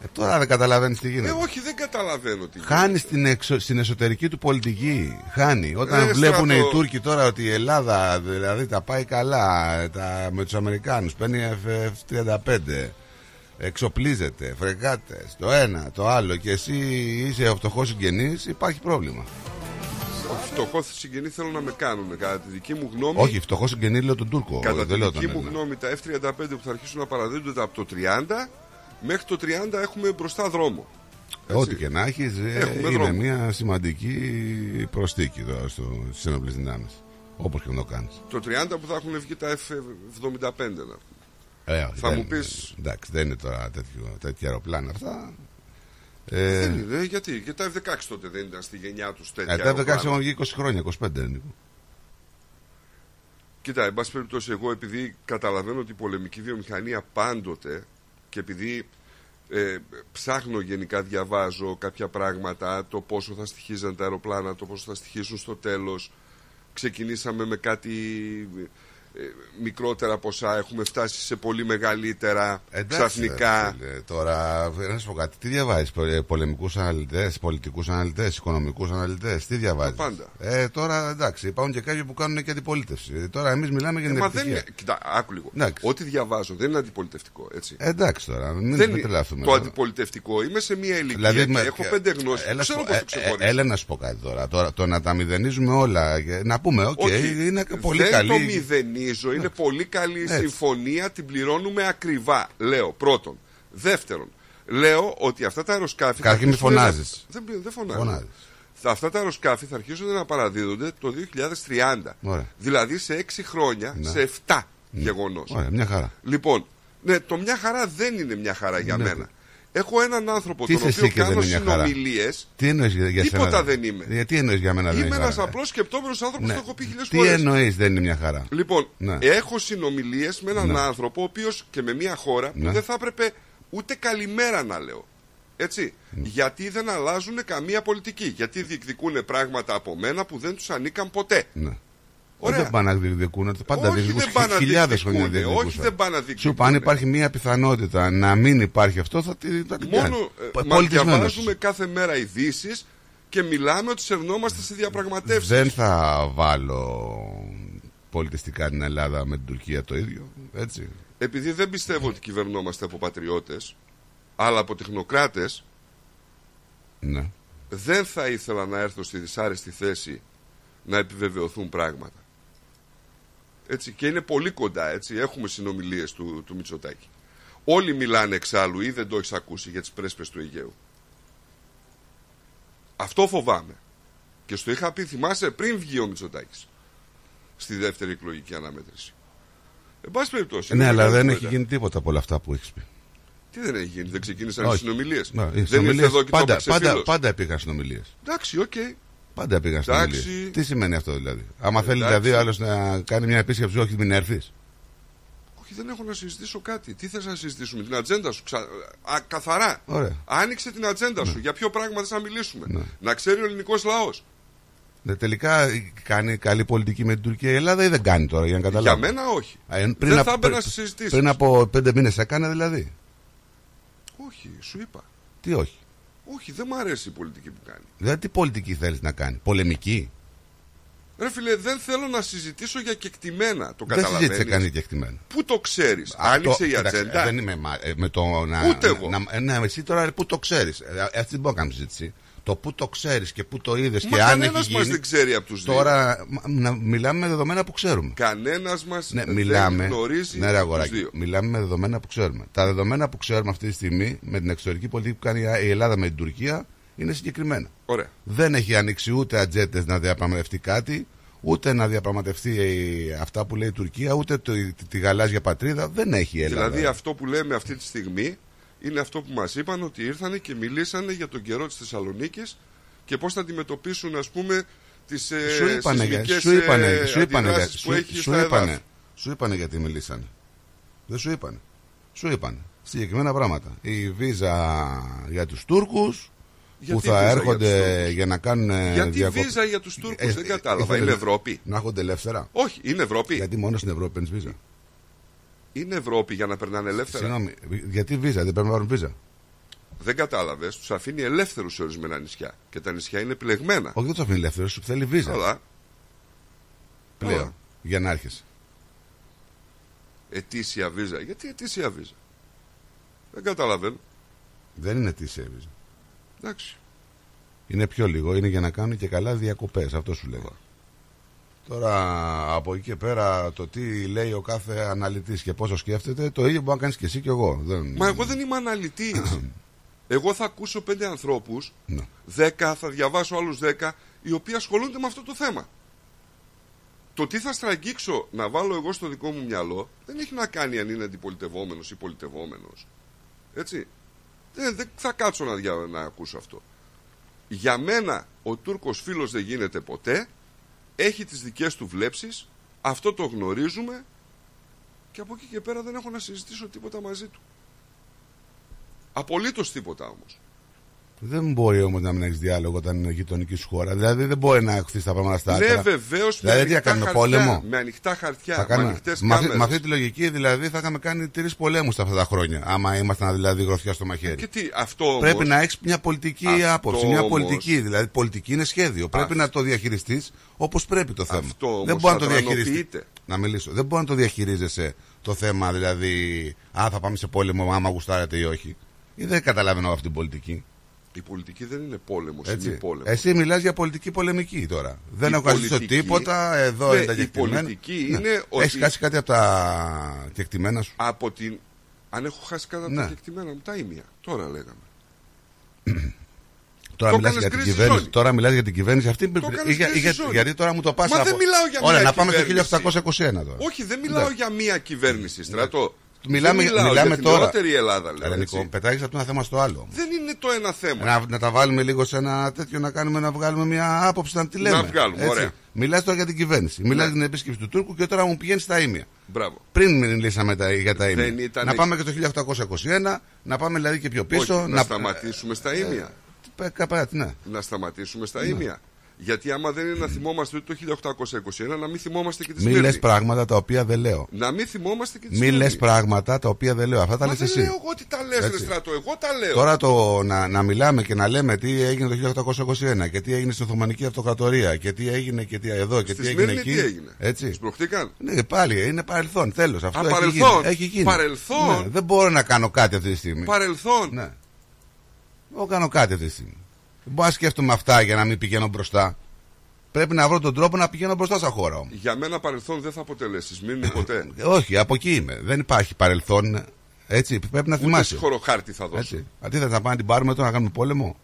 Ε, τώρα δεν καταλαβαίνεις τι γίνεται.
Ε, όχι, δεν καταλαβαίνω τι
Χάνει
γίνεται.
στην, εξω- στην εσωτερική του πολιτική. Χάνει. Όταν
Ε,
βλέπουν
στρατό.
οι Τούρκοι τώρα ότι η Ελλάδα δηλαδή τα πάει καλά τα, με τους Αμερικάνους, παίρνει F-35, εξοπλίζεται, φρεγάτε, το ένα, το άλλο και εσύ είσαι ο φτωχός συγγενής, υπάρχει πρόβλημα.
Φτωχός συγγενής θέλω να με κάνουν. Κατά τη δική μου γνώμη,
Όχι, φτωχός συγγενής λέω τον Τούρκο.
κατά
δεν
τη
λέω
δική
τον
μου
Έλληνα.
γνώμη, τα F-35 που θα αρχίσουν να παραδίδονται από το 30 μέχρι το 30 έχουμε μπροστά δρόμο.
Ε, Ό,τι και να έχεις,
Έχουμε
είναι
δρόμο.
μια σημαντική προστίκη τώρα στις ενόπλες δυνάμεις. Όπως και να το κάνεις.
Το 30 που θα έχουν βγει τα F-75 να πούμε.
Ε, όχι,
Θα
δεν
μου
είναι-
πεις-
Εντάξει, δεν είναι τώρα τέτοιο, τέτοια αεροπλάνα αυτά. Ε,
Δεν είναι, γιατί. Και τα F-16 τότε δεν ήταν στη γενιά τους τέτοια.
ε, τα F-16
αεροπλάνα.
έχουν βγει 20 χρόνια, 25 είναι.
Κοίτα, εν πάση περιπτώσει, εγώ επειδή καταλαβαίνω ότι η πολεμική βιομηχανία πάντοτε και επειδή ε, ψάχνω γενικά, διαβάζω κάποια πράγματα, το πόσο θα στοιχίζαν τα αεροπλάνα, το πόσο θα στοιχίσουν στο τέλος. Ξεκινήσαμε με κάτι ε, μικρότερα ποσά, έχουμε φτάσει σε πολύ μεγαλύτερα ξαφνικά.
ρε φίλε, τώρα, να σου πω κάτι. Τι διαβάζεις, πολεμικούς αναλυτές, πολιτικούς αναλυτές, οικονομικούς αναλυτές, τι διαβάζεις;
πάντα.
Ε, τώρα εντάξει, υπάρχουν και κάποιοι που κάνουν και αντιπολίτευση. Ε, Τώρα εμείς μιλάμε για
Ε,
την
μα δεν
επιτυχία.
είναι, κοίτα, άκου λίγο.
Εντάξει.
Ό,τι διαβάζω δεν είναι αντιπολιτευτικό, έτσι.
Ε, εντάξει τώρα, μην
δεν
με
είναι
τρελαθούμε.
το
τώρα.
αντιπολιτευτικό. Είμαι σε μια ηλικία
Δηλαδή,
και
με-
έχω πέντε γνώσεις.
Έλα,
Ξέρω
σου-
πώς
ε,
το
ε,
ξεχωρίζω.
έλα να σου πω κάτι τώρα. τώρα. Το να τα μηδενίζουμε όλα. και Να πούμε, οκ,
Όχι,
είναι πολύ
δεν
καλή.
Το μηδενίζω, είναι πολύ καλή η
Έτσι.
συμφωνία, την πληρώνουμε ακριβά. Λέω πρώτον. Δεύτερον, λέω ότι αυτά τα αεροσκάφη. θα
Καταρχήν μη
αρχίσουν να-
φωνάζεις.
Δεν, δεν φωνάζω.
Φωνάζεις.
Θα- Αυτά τα αεροσκάφη θα αρχίσουν να παραδίδονται το 2030.
Ωραία.
Δηλαδή σε 6 χρόνια,
Ναι.
σε 7 γεγονός.
Ωραία, μια χαρά.
Λοιπόν, ναι, το μια χαρά δεν είναι μια χαρά για
Ναι.
μένα. Έχω έναν άνθρωπο
Τι
τον
είσαι εσύ
οποίο
και δεν
κάνω
είναι μια χαρά;
συνομιλίες.
Τι εννοείς για, για
Τίποτα
σένα;
δεν είμαι.
Για τι εννοείς για μένα δεν
Είμαι
είναι
ένας
χαρά;
απλός σκεπτόμενος άνθρωπος,
Ναι.
το έχω πει χιλιάδες
Τι
φορές.
εννοείς δεν είναι μια χαρά;
Λοιπόν,
Ναι.
έχω συνομιλίες με έναν
Ναι.
άνθρωπο, ο οποίος και με μια χώρα
Ναι.
που δεν θα έπρεπε ούτε καλημέρα να λέω. Έτσι. Γιατί δεν αλλάζουν καμία πολιτική. Γιατί διεκδικούν πράγματα από μένα που δεν τους ανήκαν ποτέ.
Ναι.
Ωραία.
Δεν πάνε να διεκδικούν. Πάντα
Όχι, δεν πάνε να
Χιλιάδες χρόνια
διεκδικούνε.
διεκδικούσαν.
Όχι, δεν πάνε να διεκδικούνε.
Σου πάνε υπάρχει μια πιθανότητα να μην υπάρχει αυτό, θα τη θα την κάνει.
Μόνο ε,
Πο-
μα
πολιτισμένος.
διαβάζουμε κάθε μέρα ειδήσεις και μιλάμε ότι σερνόμαστε σε διαπραγματεύσεις.
Δεν θα βάλω πολιτιστικά την Ελλάδα με την Τουρκία το ίδιο. Έτσι.
Επειδή δεν πιστεύω ότι κυβερνόμαστε από πατριώτες, αλλά από τεχνοκράτες,
Ναι.
δεν θα ήθελα να έρθω στη δυσάρεστη θέση να επιβεβαιωθούν πράγματα. Έτσι, και είναι πολύ κοντά, έτσι. Έχουμε συνομιλίες του, του Μητσοτάκη. Όλοι μιλάνε εξάλλου ή δεν το έχεις ακούσει για τις πρέσπες του Αιγαίου. Αυτό φοβάμαι. Και στο είχα πει, θυμάσαι, πριν βγει ο Μητσοτάκης στη δεύτερη εκλογική αναμέτρηση. Εν πάση περιπτώσει.
Ναι,
είναι
αλλά
μεγάλη
δεν
κουβέντα.
έχει γίνει τίποτα από όλα αυτά που έχεις πει.
Τι δεν έχει γίνει, δεν ξεκίνησαν οι
Όχι.
συνομιλίες.
Ναι, οι
δεν ήρθε
συνομιλίες
εδώ και
πάντα,
το έπαιξε
πάντα,
φίλος.
πάντα πήγαν συνομιλίες.
Εντάξει, οκ.
Πάντα πήγαν
Εντάξει.
συνομιλίες. Τι σημαίνει αυτό δηλαδή; Άμα θέλει
Εντάξει.
δηλαδή άλλος να κάνει μια επίσκεψη, όχι μην έρθεις.
Όχι, δεν έχω να συζητήσω κάτι. Τι θες να συζητήσουμε, την ατζέντα σου. Ξα... Α, καθαρά.
Ωραία.
Άνοιξε την ατζέντα σου. Για ποιο πράγμα θες να μιλήσουμε. Να ξέρει ο ελληνικός λαός.
Ναι, τελικά κάνει καλή πολιτική με την Τουρκία η Ελλάδα ή δεν κάνει τώρα για να καταλάβω.
Για μένα όχι.
Α, εν-
δεν
απ-
θα έμπαινα στι συζητήσεις.
πριν από πέντε μήνες έκανε δηλαδή.
Όχι, σου είπα.
Τι όχι.
Όχι, δεν μου αρέσει η πολιτική που κάνει.
Δηλαδή τι πολιτική θέλεις να κάνει. Πολεμική;
Ρε φίλε, δεν θέλω να συζητήσω για κεκτημένα. Το
Δεν συζήτησε
καταλαβαίνεις;
κανείς κεκτημένο.
Πού το ξέρεις;
Αυτό-
Άνοιξε η
εντάξει,
ατζέντα.
ε, Δεν είμαι μα- ε, με το να.
Ούτε εγώ.
Να, ε, ναι, εσύ τώρα πού το ξέρεις; Έτσι δεν μπορώ να κάνω συζήτηση. Το πού το ξέρεις και πού το είδες
Μα
και αν
κανένας
έχει
μας
γίνει.
δεν ξέρει από τους δύο.
Τώρα μα- να μιλάμε με δεδομένα που ξέρουμε.
Κανένας μας
Ναι,
δεν
μιλάμε.
γνωρίζει
Ναι, ρε,
τους
αγοράκι,
δύο.
μιλάμε με δεδομένα που ξέρουμε. Τα δεδομένα που ξέρουμε αυτή τη στιγμή με την εξωτερική πολιτική που κάνει η Ελλάδα με την Τουρκία είναι συγκεκριμένα.
Ωραία.
Δεν έχει ανοίξει ούτε ατζέντες να διαπραγματευτεί κάτι, ούτε να διαπραγματευτεί ε, αυτά που λέει η Τουρκία, ούτε το, τη, τη γαλάζια πατρίδα. Δεν έχει η Ελλάδα.
Δηλαδή αυτό που λέμε αυτή τη στιγμή είναι αυτό που μας είπαν ότι ήρθαν και μιλήσανε για τον καιρό της Θεσσαλονίκης και πώς θα αντιμετωπίσουν ας πούμε τις ε,
σου είπανε, για-
σεισμικές
σου είπανε,
ε,
σου είπανε, για-
αντιδράσεις που
σου,
έχει
σου
στα
είπανε,
εδάφη.
σου είπανε γιατί μιλήσανε. Δεν σου είπανε. Σου είπανε. Συγκεκριμένα πράγματα. Η βίζα για τους Τούρκους που
Γιατί
θα
βίζα για
έρχονται
τους Τούρκους;
για να κάνουν ε,
Γιατί
διακοπ-
βίζα για τους Τούρκους,
Ε,
δεν
ε,
κατάλαβα.
ήθελε
Είναι
να-
Ευρώπη.
Να έρχονται ελεύθερα.
Όχι, είναι Ευρώπη.
Γιατί μόνο στην Ευρώπη παίρνεις βίζα.
Είναι Ευρώπη για να περνάνε ελεύθερα.
Συγγνώμη, γιατί βίζα, δεν πρέπει να πάρουν βίζα;
Δεν κατάλαβες, τους αφήνει ελεύθερους σε ορισμένα νησιά. Και τα νησιά είναι επιλεγμένα.
Όχι, δεν τους αφήνει ελεύθερο, σου θέλει βίζα.
Αλλά
Πλέον.
Καλά.
Για να έρχεσαι.
ετήσια βίζα. Γιατί ετήσια βίζα; Δεν καταλαβαίνω.
Δεν είναι τι η βίζα.
Εντάξει.
Είναι πιο λίγο, είναι για να κάνουν και καλά διακοπές. Αυτό σου λέγω. Τώρα από εκεί και πέρα το τι λέει ο κάθε αναλυτής και πόσο σκέφτεται, το ίδιο μπορεί να κάνεις και εσύ και εγώ. Δεν...
Μα εγώ δεν είμαι αναλυτής. [CLEARS THROAT] εγώ θα ακούσω πέντε ανθρώπους,
Ναι.
δέκα, θα διαβάσω άλλους δέκα, οι οποίοι ασχολούνται με αυτό το θέμα. Το τι θα στραγγίξω να βάλω εγώ στο δικό μου μυαλό δεν έχει να κάνει αν είναι αντιπολιτευόμενος ή πολιτευόμενος. Έτσι. Δεν, δεν θα κάτσω να, δια, να ακούσω αυτό. Για μένα ο Τούρκος φίλος δεν γίνεται ποτέ. Έχει τις δικές του βλέψεις. Αυτό το γνωρίζουμε. Και από εκεί και πέρα δεν έχω να συζητήσω τίποτα μαζί του. Απολύτως τίποτα όμως.
Δεν μπορεί όμως να μην έχεις διάλογο όταν είναι γειτονική σου χώρα. Δηλαδή δεν μπορεί να εκθεί τα πράγματα στα
Ναι,
άκρα.
βεβαίω.
Δηλαδή τι θα κάνουμε, πόλεμο;
Με ανοιχτά χαρτιά,
Θα
με
κάνουμε-
ανοιχτές
με, αυτή,
κάμερες.
με αυτή τη λογική δηλαδή θα είχαμε κάνει τρεις πολέμους αυτά τα χρόνια. Άμα ήμασταν δηλαδή γροθιά στο μαχαίρι.
Και τι, αυτό όμως,
Πρέπει να έχεις μια πολιτική
Αυτό
άποψη. Μια
όμως-
πολιτική. Δηλαδή, πολιτική είναι σχέδιο. Πρέπει να το διαχειριστείς όπως πρέπει το θέμα.
Αυτό όμως
δεν μπορεί να
θα
το διαχειριστεί.
τρανοποιείται.
Να μιλήσω. Δεν μπορεί να το διαχειρίζεσαι το θέμα, δηλαδή, Α, θα πάμε σε πόλεμο, άμα γουστάρετε ή όχι. Ή δεν καταλαβαίνω αυτή την πολιτική.
Η πολιτική δεν είναι πόλεμος,
Έτσι.
είναι πόλεμος.
Εσύ μιλάς για πολιτική πολεμική τώρα. Δεν
Η
έχω καθίσει
πολιτική-
τίποτα. Εδώ
Ναι,
είναι τα
η
κεκτημένα.
πολιτική είναι ότι-
Έχει χάσει κάτι από τα κεκτημένα σου;
Από την. Αν έχω χάσει κατά
Ναι.
τα κεκτημένα μου, τα ίμια. Τώρα λέγαμε.
Τώρα
Το
μιλάς
έκανες
για την
γκρίζη
κυβέρνηση.
ζώνη.
Τώρα μιλάς για την κυβέρνηση αυτή.
Το έκανες
για-
γκρίζη
για-
ζώνη.
γιατί τώρα μου το πας
Μα
από-
δεν μιλάω για
Ωραία,
μια
να πάμε στο
κυβέρνηση.
1821 τώρα.
Όχι, δεν μιλάω
Ναι.
για μία κυβέρνηση, στρατό.
Μιλάμε,
δεν μιλάω
μιλάμε
για την
τώρα.
νεότερη Ελλάδα, λέω.
Ρε,
έτσι.
Νικό, πετάγεις από το ένα θέμα στο άλλο.
Δεν είναι το ένα θέμα.
Να, να τα βάλουμε λίγο σε ένα τέτοιο να κάνουμε να βγάλουμε μια άποψη να τη λέμε.
Να βγάλουμε, ωραία.
Μιλάς τώρα για την κυβέρνηση. Μιλάς για την επίσκεψη του Τούρκου και τώρα μου πηγαίνεις στα ίμια.
Μπράβο.
Πριν μιλήσαμε τα, για τα ίμια.
Δεν ήταν-
Να πάμε και το 1821, να πάμε δηλαδή και πιο πίσω.
Όχι, να, σταματήσουμε στα ίμια.
Ε, καπά, ναι.
Να σταματήσουμε στα ίμια. Γιατί άμα δεν είναι να θυμόμαστε ούτε το 1821, να μην θυμόμαστε και τη
Μη λες
Σμύρνη.
πράγματα τα οποία δεν λέω.
Να μην θυμόμαστε και τη
Μη
Σμύρνη.
λες πράγματα τα οποία δεν λέω. Αυτά τα
Μα
λες
δεν
εσύ.
λέω εγώ τι τα λες ρε
Έτσι.
στρατό, εγώ τα λέω.
Τώρα το να, να μιλάμε και να λέμε τι έγινε το 1821 και τι έγινε στην Οθωμανική Αυτοκρατορία και τι έγινε και τι εδώ και
Στη
τι έγινε
Σμύρνη
εκεί.
τι έγινε;
Έτσι.
Σπροχτήκαν.
Ναι, πάλι είναι παρελθόν. Τέλος. Αυτό
Α,
έχει
παρελθόν;
γίνει. Έχει γίνει.
Παρελθόν;
Ναι, δεν μπορώ να κάνω κάτι αυτή τη στιγμή.
Παρελθόν;
Ναι. Εγώ κάνω κάτι αυτή τη στιγμή. Δεν μπορώ να σκέφτομαι αυτά για να μην πηγαίνω μπροστά. Πρέπει να βρω τον τρόπο να πηγαίνω μπροστά στα χώρα μου.
Για μένα παρελθόν δεν θα αποτελέσεις. Σμύρνη ποτέ. [LAUGHS]
Όχι, από εκεί είμαι. Δεν υπάρχει παρελθόν. Έτσι, πρέπει να
Ούτε
θυμάσαι.
στη χωροχάρτη θα δώσω.
Έτσι. Αντίθετα, να πάμε να την πάρουμε τώρα να κάνουμε πόλεμο;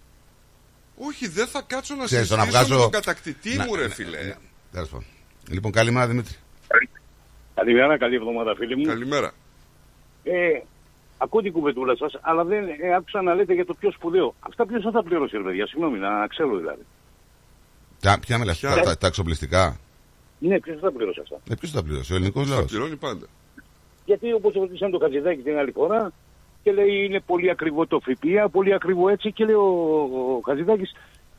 Όχι, δεν θα κάτσω να
Ξέρεις, το
συζητήσω
να βγάζω-
με τον κατακτητή
Να-
μου, ρε
να-
φιλέ.
Τέλος πάντων. Λοιπόν, καλημέρα Δημήτρη.
Καλημέρα, καλή εβδομάδα φίλοι μου.
Καλημέρα.
Ε, ακούω την κουβεντούλα σας, αλλά δεν ε, άκουσα να λέτε για το πιο σπουδαίο. Αυτά ποιος θα τα πληρώσει, ρε παιδιά, συγγνώμη, να ξέρω δηλαδή.
Τα, ποια μιλάς,
Ποια;
τα, τα, τα εξοπλιστικά;
Ναι, ποιος θα τα πληρώσει αυτά.
Ε, ποιος θα πληρώσει, ο ελληνικός
Θα
λαός.
πληρώνει πάντα.
Γιατί όπως ρωτήσαν το Χατζηδάκι την άλλη φορά και λέει είναι πολύ ακριβό το ΦΠΑ, πολύ ακριβό έτσι και λέει ο, ο Χατζηδάκης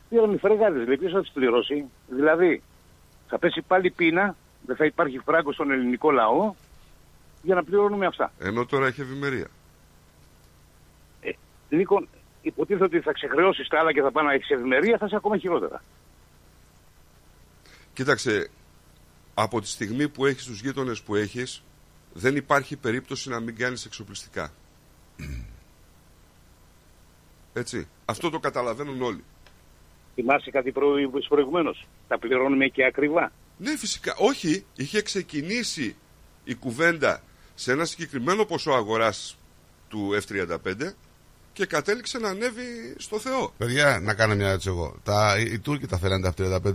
πήραμε φρεγάδε. Λέει ποιος θα τις πληρώσει. Δηλαδή θα πέσει πάλι πείνα, δεν θα υπάρχει φράγκο στον ελληνικό λαό για να πληρώνουμε αυτά.
Ενώ τώρα έχει ευημερία.
Νίκο, υποτίθεται ότι θα ξεχρεώσεις τα άλλα και θα πάει να έχεις ευημερία, θα είσαι ακόμα χειρότερα.
Κοίταξε, από τη στιγμή που έχεις τους γείτονες που έχεις, δεν υπάρχει περίπτωση να μην κάνεις εξοπλιστικά. [CLEARS THROAT] Έτσι. Αυτό το καταλαβαίνουν όλοι.
Θυμάσαι κάτι προηγουμένως; Τα πληρώνουμε και ακριβά;
Ναι, φυσικά. Όχι, είχε ξεκινήσει η κουβέντα σε ένα συγκεκριμένο ποσό αγοράς του F-35 και κατέληξε να ανέβει στο Θεό.
Παιδιά, να κάνω μια έτσι εγώ. Τα, οι, οι Τούρκοι τα θέλανε τα F-35.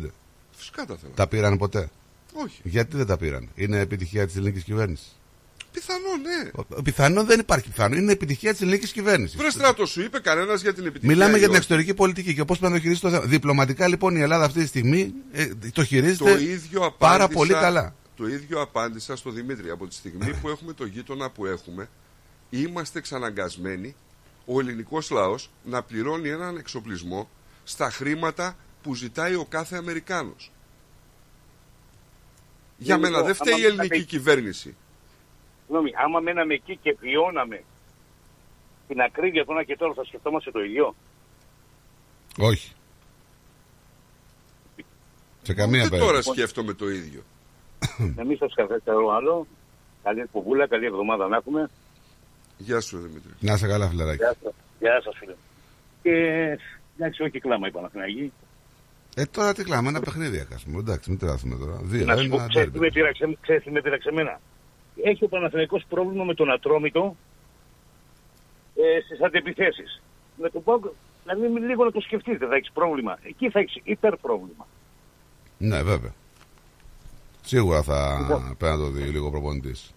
Φυσικά τα θέλω.
Τα πήραν ποτέ;
Όχι.
Γιατί δεν τα πήραν. Είναι επιτυχία της ελληνικής κυβέρνησης;
Πιθανό, ναι.
Πιθανό δεν υπάρχει πιθανό. Είναι επιτυχία της ελληνικής κυβέρνησης.
Βρε στράτο σου είπε κανένας για την επιτυχία.
Μιλάμε
ή
για την
όχι.
εξωτερική πολιτική και πώς πρέπει να το χειρίζεται το θέμα. Διπλωματικά λοιπόν η Ελλάδα αυτή τη στιγμή ε, το χειρίζεται
Το ίδιο απάντησα,
πάρα πολύ καλά.
Το ίδιο απάντησα στο Δημήτρη. Από τη στιγμή που έχουμε το γείτονα που έχουμε, είμαστε εξαναγκασμένοι ο ελληνικός λαός να πληρώνει έναν εξοπλισμό στα χρήματα που ζητάει ο κάθε Αμερικάνος. Για
Ναι,
μένα
λοιπόν,
δεν φταίει
άμα
η ελληνική
μέναμε-
κυβέρνηση.
Συγγνώμη, άμα μέναμε εκεί και βιώναμε την ακρίβεια του ένα και τώρα θα σκεφτόμαστε το ίδιο;
Όχι. Σε καμία
Και τώρα
περίπτωση.
σκέφτομαι το ίδιο.
Εμεί σας ευχαριστώ άλλο. Καλή εκπομπούλα, καλή εβδομάδα να έχουμε.
Γεια σου, Δημήτρη.
Να είσαι καλά, φιλαράκι.
Γεια σας, Γεια σας, φίλε. Και εντάξει, όχι κλάμα είπα να Παναθηναϊκή.
Ε, τώρα τι κλάμε, ένα παιχνίδι έκασαμε. Εντάξει, μην τράθουμε τώρα. Δύο,
Να σου πω,
ένα,
ξέρεις τι
ντέρμπι.
με πείραξε, ξέρεις τι με πείραξε εμένα; Έχει ο Παναθηναϊκός πρόβλημα με τον Ατρόμητο ε, στις αντεπιθέσεις. Με τον Πάουκ, δηλαδή μην λίγο να το σκεφτείτε, θα έχεις πρόβλημα. Εκεί θα έχεις υπερπρόβλημα.
Ναι, βέβαια. Σίγουρα θα
Λοιπόν.
πρέπει να το δει λίγο ο προπονητής.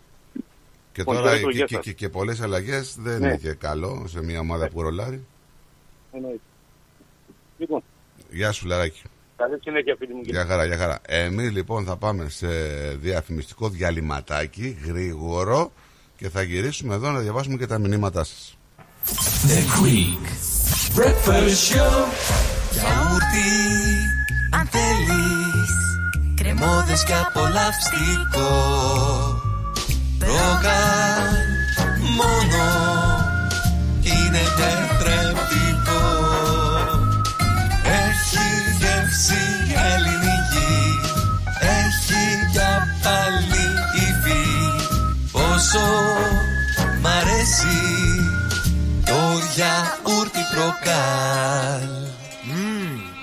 Και
Λοιπόν,
τώρα
χαιρετώ,
και,
γεια
και,
σας.
και, και πολλές αλλαγές δεν
Ναι.
είναι και καλό σε μια ομάδα που ρολάρει.
Εννοείται. Λοιπόν,
Γεια σου, Λαράκι.
καλή συνέχεια φίλοι μου.
Γεια χαρά, γεια χαρά. Εμείς λοιπόν θα πάμε σε διαφημιστικό διαλυματάκι γρήγορο και θα γυρίσουμε εδώ να διαβάσουμε και τα μηνύματά σας.
The Greek Breakfast Show Γιαούρτι αν θέλεις Κρεμόδες και απολαυστικό Ρόγαν μόνο Είναι τετρεπτικό Έχει γεύση ελληνική Έχει για πάλι υφή. Πόσο μ' αρέσει το γιαούρτι προκάλ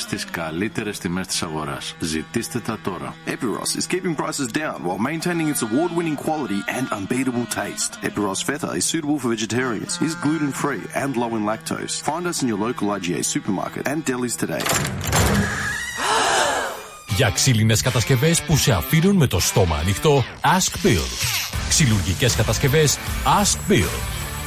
στις καλύτερες τιμές της αγοράς. Ζητήστε τα τώρα.
Epiros is keeping prices down while maintaining its award-winning quality and unbeatable taste. Epiros Feta is suitable for vegetarians, is gluten-free and low in lactose. Find us in your local IGA supermarket and delis today.
Για ξύλινες κατασκευές που σε αφήνουν με το στόμα ανοιχτό, Ask Bill. Ξυλουργικές κατασκευές, Ask Bill.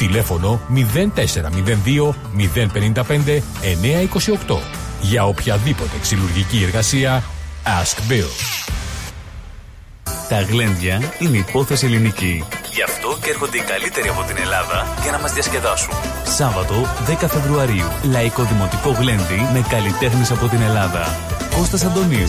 Τηλέφωνο 0402 055 928 Για οποιαδήποτε ξυλουργική εργασία Ask Bill.
Τα γλέντια είναι υπόθεση ελληνική. Γι' αυτό και έρχονται οι καλύτεροι από την Ελλάδα για να μας διασκεδάσουν. Σάββατο 10 Φεβρουαρίου. Λαϊκό Δημοτικό Γλέντι με καλλιτέχνες από την Ελλάδα. Κώστας Αντωνίου.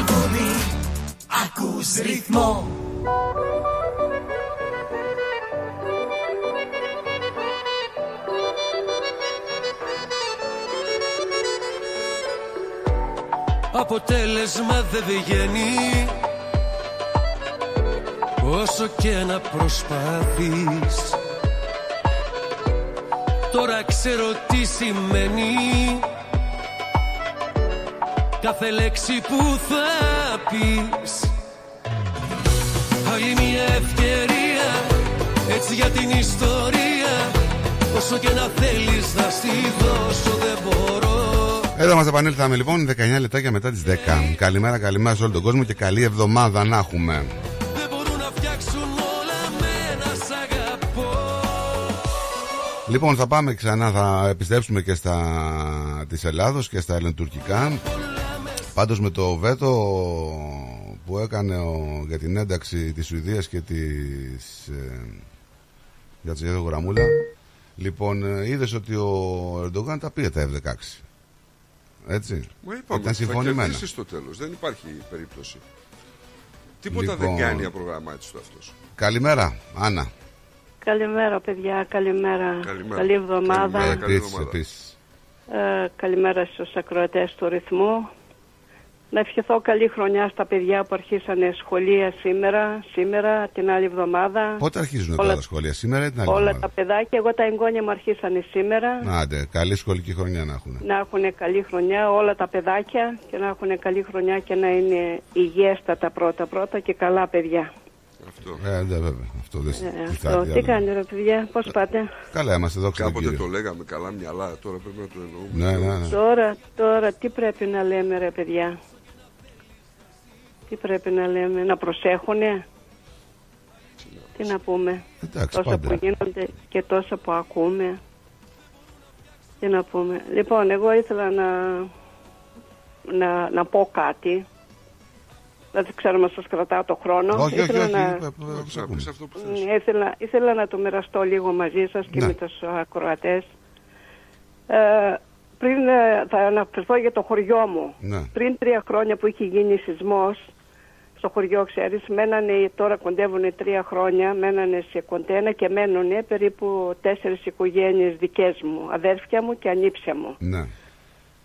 Στη Μελβούνι ακούς ρυθμό. Αποτέλεσμα δεν βγαίνει. Όσο και να προσπάθεις Τώρα ξέρω τι σημαίνει Κάθε λέξη που θα πεις Άλλη μια ευκαιρία Έτσι για την ιστορία Όσο και να θέλεις να στη δώσω δεν μπορώ
Εδώ μας επανήλθαμε λοιπόν 19 λεπτάκια μετά τις 10. Καλημέρα, καλημέρα σε όλο τον κόσμο και καλή εβδομάδα να έχουμε.
Δεν μπορούν να φτιάξουν όλα με ένα σ' αγαπώ
Λοιπόν, θα πάμε ξανά, θα επιστρέψουμε και στα της Ελλάδος και στα ελληνοτουρκικά. Πάντως με το βέτο που έκανε ο, για την ένταξη της Σουηδίας και της ε, για τη γραμμούλα λοιπόν ε, είδες ότι ο Ερντογάν τα πήρε τα F-16 έτσι
Μα είπαμε,
ήταν
θα
συμφωνημένα
κερδίσεις στο τέλος. Δεν υπάρχει περίπτωση. Τίποτα
Λοιπόν.
δεν κάνει απρογραμμάτιστο αυτός.
Καλημέρα Άννα
Καλημέρα, παιδιά. Καλημέρα.
Καλημέρα.
Καλή εβδομάδα.
Καλημέρα. καλή
Επίσης,
εβδομάδα.
επίσης.
Ε, καλημέρα στους ακροατές του ρυθμού. Να ευχηθώ καλή χρονιά στα παιδιά που αρχίσανε σχολεία σήμερα, σήμερα, την άλλη εβδομάδα.
Πότε αρχίζουν
Όλα-
τώρα τα σχολεία σήμερα ή την άλλη
Όλα
εβδομάδα;
τα παιδάκια, εγώ τα εγγόνια μου αρχίσανε σήμερα.
Άντε, καλή σχολική χρονιά να έχουν
Να έχουν καλή χρονιά όλα τα παιδάκια και να έχουν καλή χρονιά και να είναι υγιέστατα πρώτα-πρώτα και καλά παιδιά.
Αυτό.
ε, ναι, βέβαια, αυτό δεν
Ε,
δεν
αυτό.
κάτι
Τι
άλλο.
κάνετε ρε παιδιά, πώς πάτε;
Καλά είμαστε, δόξα τω
Κάποτε
Κύριο.
το λέγαμε καλά μυαλά, τώρα πρέπει να το εννοούμε.
Ναι, ναι, ναι.
Τώρα, τώρα τι πρέπει να λέμε ρε παιδιά; Τι πρέπει να λέμε, να προσέχουνε; Τι να πούμε;
Εντάξει,
τόσα
πάντα.
που γίνονται και τόσα που ακούμε. Τι να πούμε; Λοιπόν, εγώ ήθελα να, να, να πω κάτι. Δεν ξέρω αν σας κρατάω το χρόνο.
Όχι, όχι,
ήθελα
όχι,
να,
ε, ε, ε, τους ακούμε.
αυτό που θες.
Ναι, ήθελα, ήθελα να το μοιραστώ λίγο μαζί σας και
Ναι.
με τους ακροατές. Ε, πριν ε, θα αναφερθώ για το χωριό μου.
Ναι.
Πριν τρία χρόνια που είχε γίνει σεισμός στο χωριό, ξέρεις, μένανε, τώρα κοντεύουν τρία χρόνια, μένανε σε κοντένα και μένουν περίπου τέσσερις οικογένειες δικές μου, αδέρφια μου και ανήψια μου.
Ναι.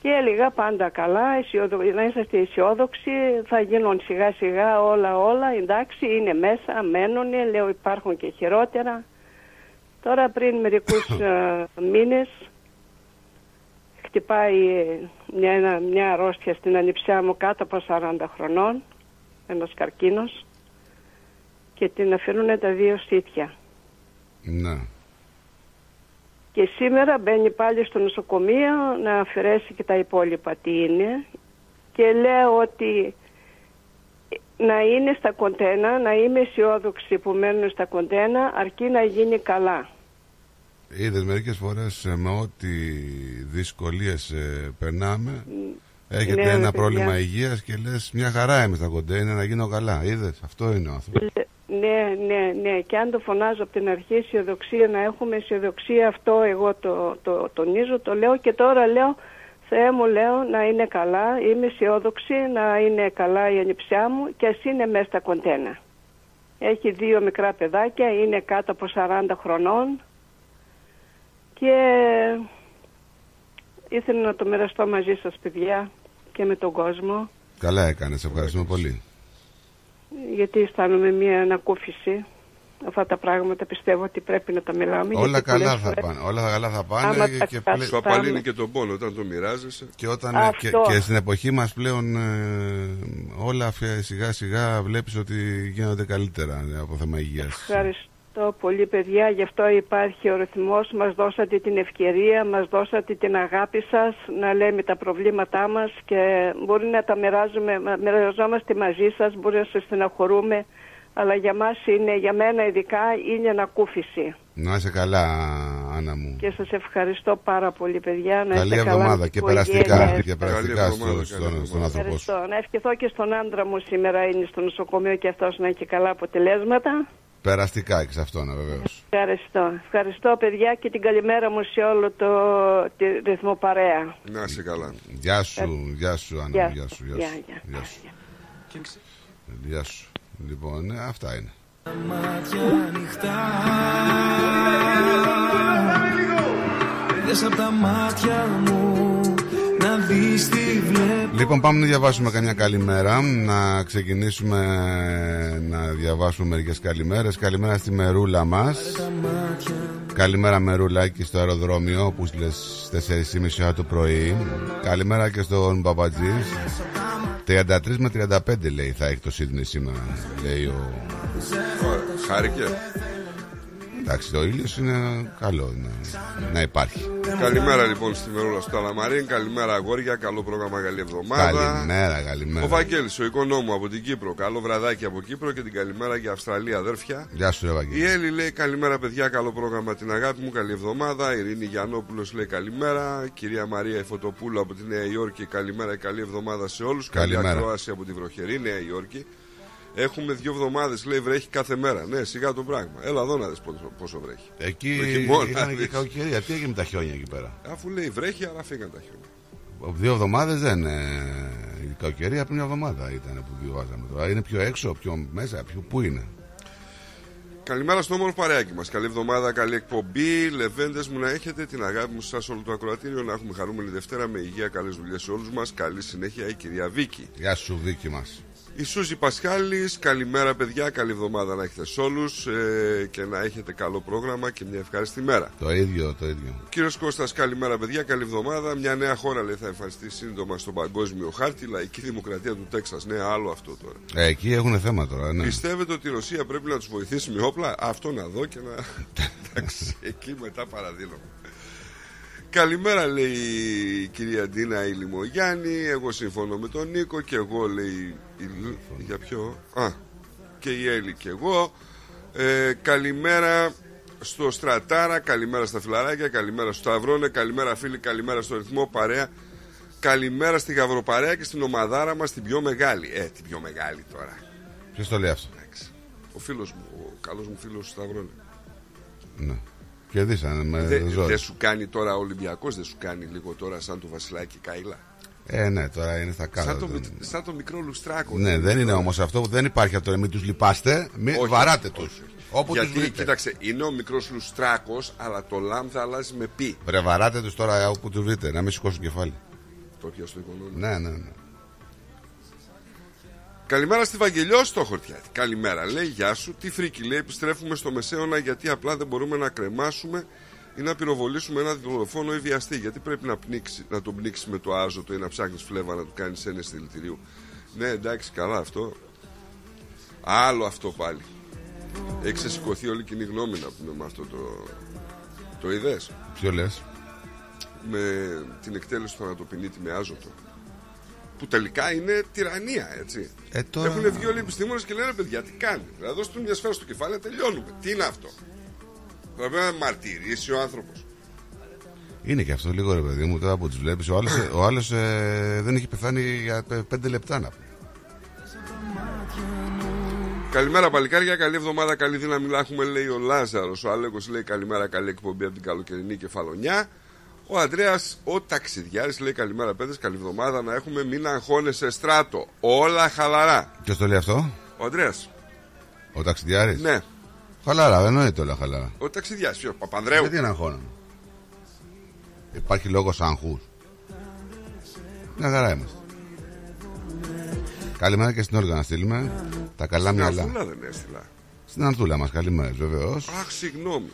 Και έλεγα πάντα καλά, αισιοδο... να είσαστε αισιόδοξοι, θα γίνουν σιγά σιγά όλα όλα, εντάξει είναι μέσα, μένουν, λέω υπάρχουν και χειρότερα. Τώρα πριν μερικούς [LAUGHS] ε, μήνες χτυπάει ε, μια, ένα- μια αρρώστια στην ανιψιά μου κάτω από 40 χρονών, ένας καρκίνος και την αφήνουν τα δύο στήθια.
Ναι.
Και σήμερα μπαίνει πάλι στο νοσοκομείο να αφαιρέσει και τα υπόλοιπα τι είναι και λέω ότι να είναι στα κοντένα, να είμαι αισιόδοξη που μένουν στα κοντένα αρκεί να γίνει καλά.
Είδες μερικές φορές με ό,τι δυσκολίες περνάμε. Έχετε
Ναι, ρε,
ένα
παιδιά.
πρόβλημα υγείας και λες: Μια χαρά είμαι στα κοντέινερ να γίνω καλά. Είδες, αυτό είναι ο άνθρωπο.
Ναι, ναι, ναι. Και αν το φωνάζω από την αρχή αισιοδοξία, να έχουμε αισιοδοξία, αυτό εγώ το, το τονίζω, το λέω και τώρα λέω, Θεέ μου λέω να είναι καλά, είμαι αισιόδοξη, να είναι καλά η ανιψιά μου και ας είναι μέσα στα κοντένα. Έχει δύο μικρά παιδάκια, είναι κάτω από 40 χρονών και ήθελα να το μοιραστώ μαζί σας παιδιά και με τον κόσμο
Καλά έκανες, σε ευχαριστούμε πολύ.
γιατί αισθάνομαι μια ανακούφιση. Αυτά τα πράγματα πιστεύω ότι πρέπει να τα μιλάμε.
Όλα
γιατί
καλά
πολλές
θα
φορές-
πάνε. Όλα θα καλά θα πάνε.
Άμα
και,
τα
και,
καταφέρουμε-
Σου απαλύνει και τον πόνο όταν το μοιράζεσαι.
και όταν, ε, και,
Αυτό.
και στην εποχή μας πλέον ε, όλα αφια- σιγά σιγά βλέπεις ότι γίνονται καλύτερα ε, από θέμα υγείας.
Ευχαριστώ πολύ παιδιά, γι' αυτό υπάρχει ο ρυθμός, μας δώσατε την ευκαιρία, μας δώσατε την αγάπη σας να λέμε τα προβλήματά μας και μπορεί να τα μοιράζουμε, να μοιραζόμαστε μαζί σας, μπορεί να σας στεναχωρούμε, αλλά για μας είναι, για μένα ειδικά είναι ανακούφιση.
Να είσαι καλά, Άννα μου.
Και σας ευχαριστώ πάρα πολύ παιδιά. Να
Καλή
είστε καλά
εβδομάδα
με
και
τις
περαστικά,
οικογένειες.
και περαστικά
Καλή
στο,
εβδομάδα,
στον,
καλή
στον άνθρωπό σου.
Ευχαριστώ. Να ευχηθώ και στον άντρα μου σήμερα είναι στο νοσοκομείο και αυτός να έχει καλά αποτελέσματα.
Περαστικά και σε αυτόν βεβαίω.
Ευχαριστώ. Ευχαριστώ παιδιά και την καλημέρα μου σε όλο το τη ρυθμό παρέα.
Να είσαι καλά.
Γεια σου, γεια σου, Άννα.
Γεια
μου, Γεια σου, γεια
Γεια,
σου.
γεια.
Γεια σου. Γεια σου. Λοιπόν, ε, αυτά είναι.
μάτια ανοιχτά Δες απ' τα μάτια μου
Λοιπόν, πάμε να διαβάσουμε καμιά καλημέρα. Να ξεκινήσουμε να διαβάσουμε μερικές καλημέρες. Καλημέρα στη Μερούλα μας.
τα μάτια
Καλημέρα Μερούλα εκεί στο αεροδρόμιο που λες 4.30 ώρα το πρωί. Καλημέρα και στον Παπατζής. 33 με 35 λέει θα έχει το Σίδνεϊ σήμερα. Λέει ο...
Χάρηκε.
Εντάξει, ο ήλιο είναι καλό είναι, να υπάρχει.
Καλημέρα λοιπόν στη Μερούλα στο Ταλαμαρίν. Καλημέρα αγόρια. Καλό πρόγραμμα, καλή εβδομάδα.
Καλημέρα, καλημέρα.
Ο Βαγγέλης, ο οικονόμου από την Κύπρο. Καλό βραδάκι από Κύπρο και την καλημέρα για Αυστραλία, αδέρφια.
Γεια σου, ρε Βαγγέλη.
Η Έλλη λέει καλημέρα, παιδιά. Καλό πρόγραμμα την αγάπη μου. Καλή εβδομάδα. Η Ειρήνη Γιαννόπουλος λέει καλημέρα. Η κυρία Μαρία Ιφωτοπούλου από τη Νέα Υόρκη. Καλημέρα, καλή εβδομάδα σε όλους. Καλή
Καλημέρα.
ακρόαση από τη βροχερή Νέα Υόρκη. Έχουμε δύο εβδομάδες, λέει, βρέχει κάθε μέρα. Ναι, σιγά το πράγμα. Έλα εδώ να δεις πόσο, πόσο βρέχει.
Εκεί
Το χειμώνα,
είχαν και
δεις.
κακοκαιρία. Τι έγινε με τα χιόνια εκεί πέρα;
Αφού λέει βρέχει, αλλά φύγαν τα χιόνια.
Δύο εβδομάδες δεν. Ε, η κακοκαιρία πριν μια εβδομάδα ήταν που διαβάζαμε τώρα. Είναι πιο έξω, πιο μέσα, πιο πού είναι;
Καλημέρα στο όμορφο παρέακι μας. Καλή εβδομάδα, καλή εκπομπή. Λεβέντες μου να έχετε την αγάπη μου σας όλο το ακροατήριο. Να έχουμε χαρούμενη Δευτέρα με υγεία, καλές δουλειές σε όλους μας. Καλή συνέχεια η κυρία Βίκη.
Γεια σου, Βίκη μας.
Η Σούζη Πασχάλης, καλημέρα παιδιά, καλή εβδομάδα να έχετε σε όλους ε, και να έχετε καλό πρόγραμμα και μια ευχάριστη μέρα.
Το ίδιο, το ίδιο.
Κύριος Κώστας, καλημέρα παιδιά, καλή εβδομάδα. Μια νέα χώρα λέει, θα εμφανιστεί σύντομα στον παγκόσμιο χάρτη, λαϊκή δημοκρατία του Τέξας. Ναι, άλλο αυτό τώρα.
Ε, εκεί έχουν θέμα τώρα, ναι.
Πιστεύετε ότι η Ρωσία πρέπει να τους βοηθήσει με όπλα, αυτό να δω και να. [LAUGHS] Εντάξει, εκεί μετά παραδείλω. Καλημέρα λέει η κυρία Ντίνα η Λιμογιάννη. Εγώ συμφωνώ με τον Νίκο και εγώ λέει. η- Για ποιο; Α, και η Έλλη και εγώ. Ε, καλημέρα στο Στρατάρα, καλημέρα στα φιλαράκια, καλημέρα στο Σταυρώνε, καλημέρα φίλοι, καλημέρα στο ρυθμό παρέα. Καλημέρα στη Γαβροπαρέα και στην ομαδάρα μας την πιο μεγάλη. Ε, την πιο μεγάλη τώρα.
Ποιος το λέει αυτό;
Ο φίλος μου, ο καλός μου φίλος Σταυρώνε.
Ναι. Κερδίσανε με
Δεν
ζόρι.
δεν σου κάνει τώρα ο Ολυμπιακός, δεν σου κάνει λίγο τώρα σαν το Βασιλάκι Καήλα.
Ε, ναι, τώρα είναι στα κάτω.
Σαν το, μικ- σαν το μικρό λουστράκο.
Ναι, δεν είναι όμως αυτό που δεν υπάρχει αυτό. Μην τους λυπάστε, μην
Όχι,
βαράτε
όχι,
τους.
όχι.
Όπου τους
Γιατί,
βρείτε.
κοίταξε, είναι ο μικρός λουστράκος, αλλά το λάμδα αλλάζει με πι.
Βρε, βαράτε τους τώρα όπου τους βρείτε, να μην σηκώσουν κεφάλι.
Το πια στο οικονόμιο.
Ναι, ναι, ναι.
Καλημέρα στη Βαγγελιό στο Χορτιάτη. Καλημέρα, λέει, γεια σου. Τι φρίκι, λέει, επιστρέφουμε στο Μεσαίωνα γιατί απλά δεν μπορούμε να κρεμάσουμε ή να πυροβολήσουμε ένα δολοφόνο ή βιαστή. Γιατί πρέπει να, πνίξει, να τον πνίξει με το άζωτο ή να ψάχνεις φλέβα να του κάνεις ένεση δηλητηρίου. Ναι, εντάξει, καλά αυτό. Άλλο αυτό πάλι. Έχει ξεσηκωθεί όλη η κοινή γνώμη να πούμε με αυτό το. Το είδες;
Ποιο λες;
με την εκτέλεση του θανατοποιητή με άζωτο. Που τελικά είναι τυραννία, έτσι.
Ε, τώρα-
Έχουν βγει όλοι οι επιστήμονες και λένε παιδιά, τι κάνει; Δηλαδή, δώστε του μια σφαίρα στο κεφάλι, τελειώνουμε. Τι είναι αυτό; Θα πρέπει να μαρτυρήσει ο άνθρωπος.
Είναι και αυτό λίγο ρε παιδί μου τώρα που του βλέπεις. Ο άλλος ο άλλος, ε, δεν έχει πεθάνει για πε- πέντε λεπτά να πούμε.
Καλημέρα, παλικάρια. Καλή εβδομάδα, καλή δύναμη να έχουμε, λέει ο Λάζαρος. Ο Άλεγος λέει καλημέρα, καλή εκπομπή από την καλοκαιρινή κεφαλονιά. Ο Αντρέα, ο ταξιδιάρης, λέει καλημέρα, παιδες. Καλή εβδομάδα να έχουμε. Μην αγχώνεσαι στράτο. Όλα χαλαρά.
Ποιος το λέει αυτό,
Ο Αντρέα.
Ο ταξιδιάρης;
Ναι.
Χαλάρα, εννοείται όλα χαλάρα.
Ο ταξιδιάρης, ο Παπανδρέου.
Γιατί να αγχώναμε. Υπάρχει λόγος άγχους. Μια χαρά είμαστε. Καλημέρα και στην Όλγα να στείλουμε. Τα καλά
Στην
μυαλά.
Αρθούλα δεν έστειλα.
Στην Αρθούλα μας, καλημέρα βεβαίως.
Αχ, συγγνώμη.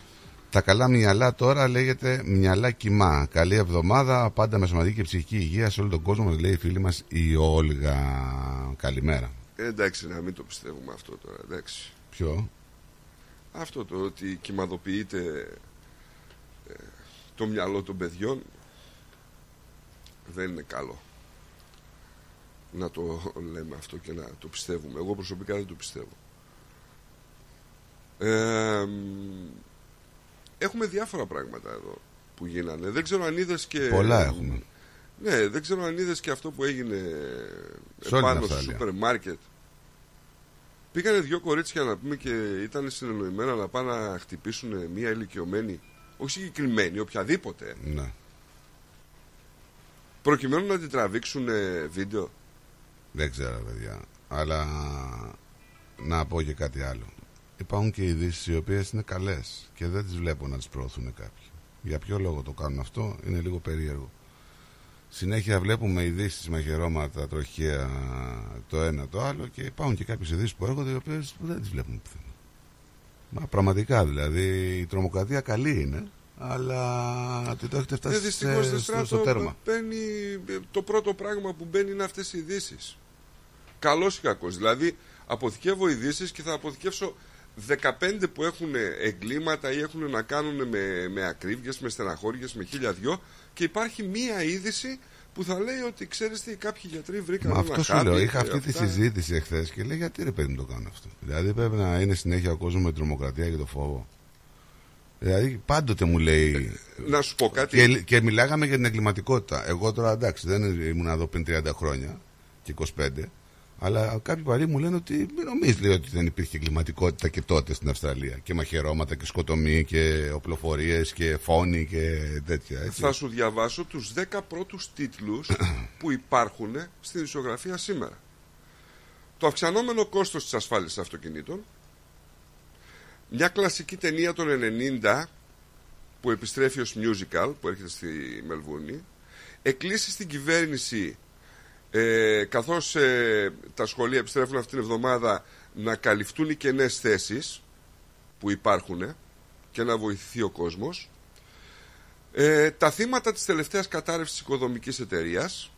Τα καλά μυαλά τώρα λέγεται μυαλά κοιμά. Καλή εβδομάδα, πάντα με σωματική και ψυχική υγεία σε όλο τον κόσμο, μας λέει η φίλη μας η Όλγα. Καλημέρα.
Ε, εντάξει, να μην το πιστεύουμε αυτό τώρα, εντάξει.
Ποιο;
Αυτό το ότι κοιμαδοποιείται ε, το μυαλό των παιδιών δεν είναι καλό. Να το λέμε αυτό και να το πιστεύουμε. Εγώ προσωπικά δεν το πιστεύω. Ε, μ, έχουμε διάφορα πράγματα εδώ που γίνανε. Δεν ξέρω αν είδες και...
Πολλά έχουμε.
Ναι, δεν ξέρω αν είδες και αυτό που έγινε
Σε όλη την
επάνω στο
Αυστραλία.
σούπερ μάρκετ. Πήγανε δύο κορίτσια να πούμε και ήταν συνεννοημένα να πάνε να χτυπήσουν μία ηλικιωμένη, όχι συγκεκριμένη, οποιαδήποτε,
Ναι.
προκειμένου να την τραβήξουν ε, βίντεο.
Δεν ξέρω, παιδιά. Αλλά να πω και κάτι άλλο. Υπάρχουν και ειδήσεις οι οποίες είναι καλές και δεν τις βλέπω να τις προωθούν κάποιοι. Για ποιο λόγο το κάνουν αυτό, είναι λίγο περίεργο. Συνέχεια βλέπουμε ειδήσεις με χερώματα, τροχαία, το ένα το άλλο και υπάρχουν και κάποιες ειδήσεις που έρχονται οι οποίες δεν τις βλέπουμε πουθενά. Μα πραγματικά δηλαδή η τρομοκρατία καλή είναι, αλλά το έχετε
Ε,
φτάσει
δυστυχώς
σε-
στο
στο, στο
στράτο
τέρμα.
μπαίνει, ε, το πρώτο πράγμα που μπαίνει είναι αυτές οι ειδήσεις. Καλός ή κακός. Δηλαδή αποθηκεύω ειδήσεις και θα αποθηκεύσω 15 που έχουν εγκλήματα ή έχουν να κάνουν με, με ακρίβειες, με στεναχώριες, με χίλια δυο και υπάρχει μία είδηση που θα λέει ότι ξέρεις τι κάποιοι γιατροί βρήκαν
Μα
ένα
αυτός σου
χάπι
λέω.
και
Είχα αυτή τη
αυτά.
συζήτηση εχθές και λέει γιατί ρε παιδί μου το κάνω αυτό. Δηλαδή πρέπει να είναι συνέχεια ο κόσμος με τρομοκρατία και το φόβο. Δηλαδή πάντοτε μου λέει.
Να σου πω κάτι.
Και, και μιλάγαμε για την εγκληματικότητα. Εγώ τώρα εντάξει δεν ήμουν εδώ πριν 30 χρόνια και 25. Αλλά κάποιοι παλιοί μου λένε ότι μην νομίζεις λέει, ότι δεν υπήρχε εγκληματικότητα και τότε στην Αυστραλία. Και μαχαιρώματα και σκοτωμοί και οπλοφορίες και φόνοι και τέτοια. Έτσι.
Θα σου διαβάσω τους 10 πρώτους τίτλους [COUGHS] που υπάρχουν στην ισογραφία σήμερα. Το αυξανόμενο κόστος της ασφάλισης αυτοκινήτων, μια κλασική ταινία των 90 που επιστρέφει ως musical που έρχεται στη Μελβούνη, εκκλήσεις στην κυβέρνηση ε, καθώς ε, τα σχολεία επιστρέφουν αυτήν την εβδομάδα να καλυφθούν οι κενές θέσεις που υπάρχουν και να βοηθηθεί ο κόσμος ε, τα θύματα της τελευταίας κατάρρευσης της οικοδομικής εταιρείας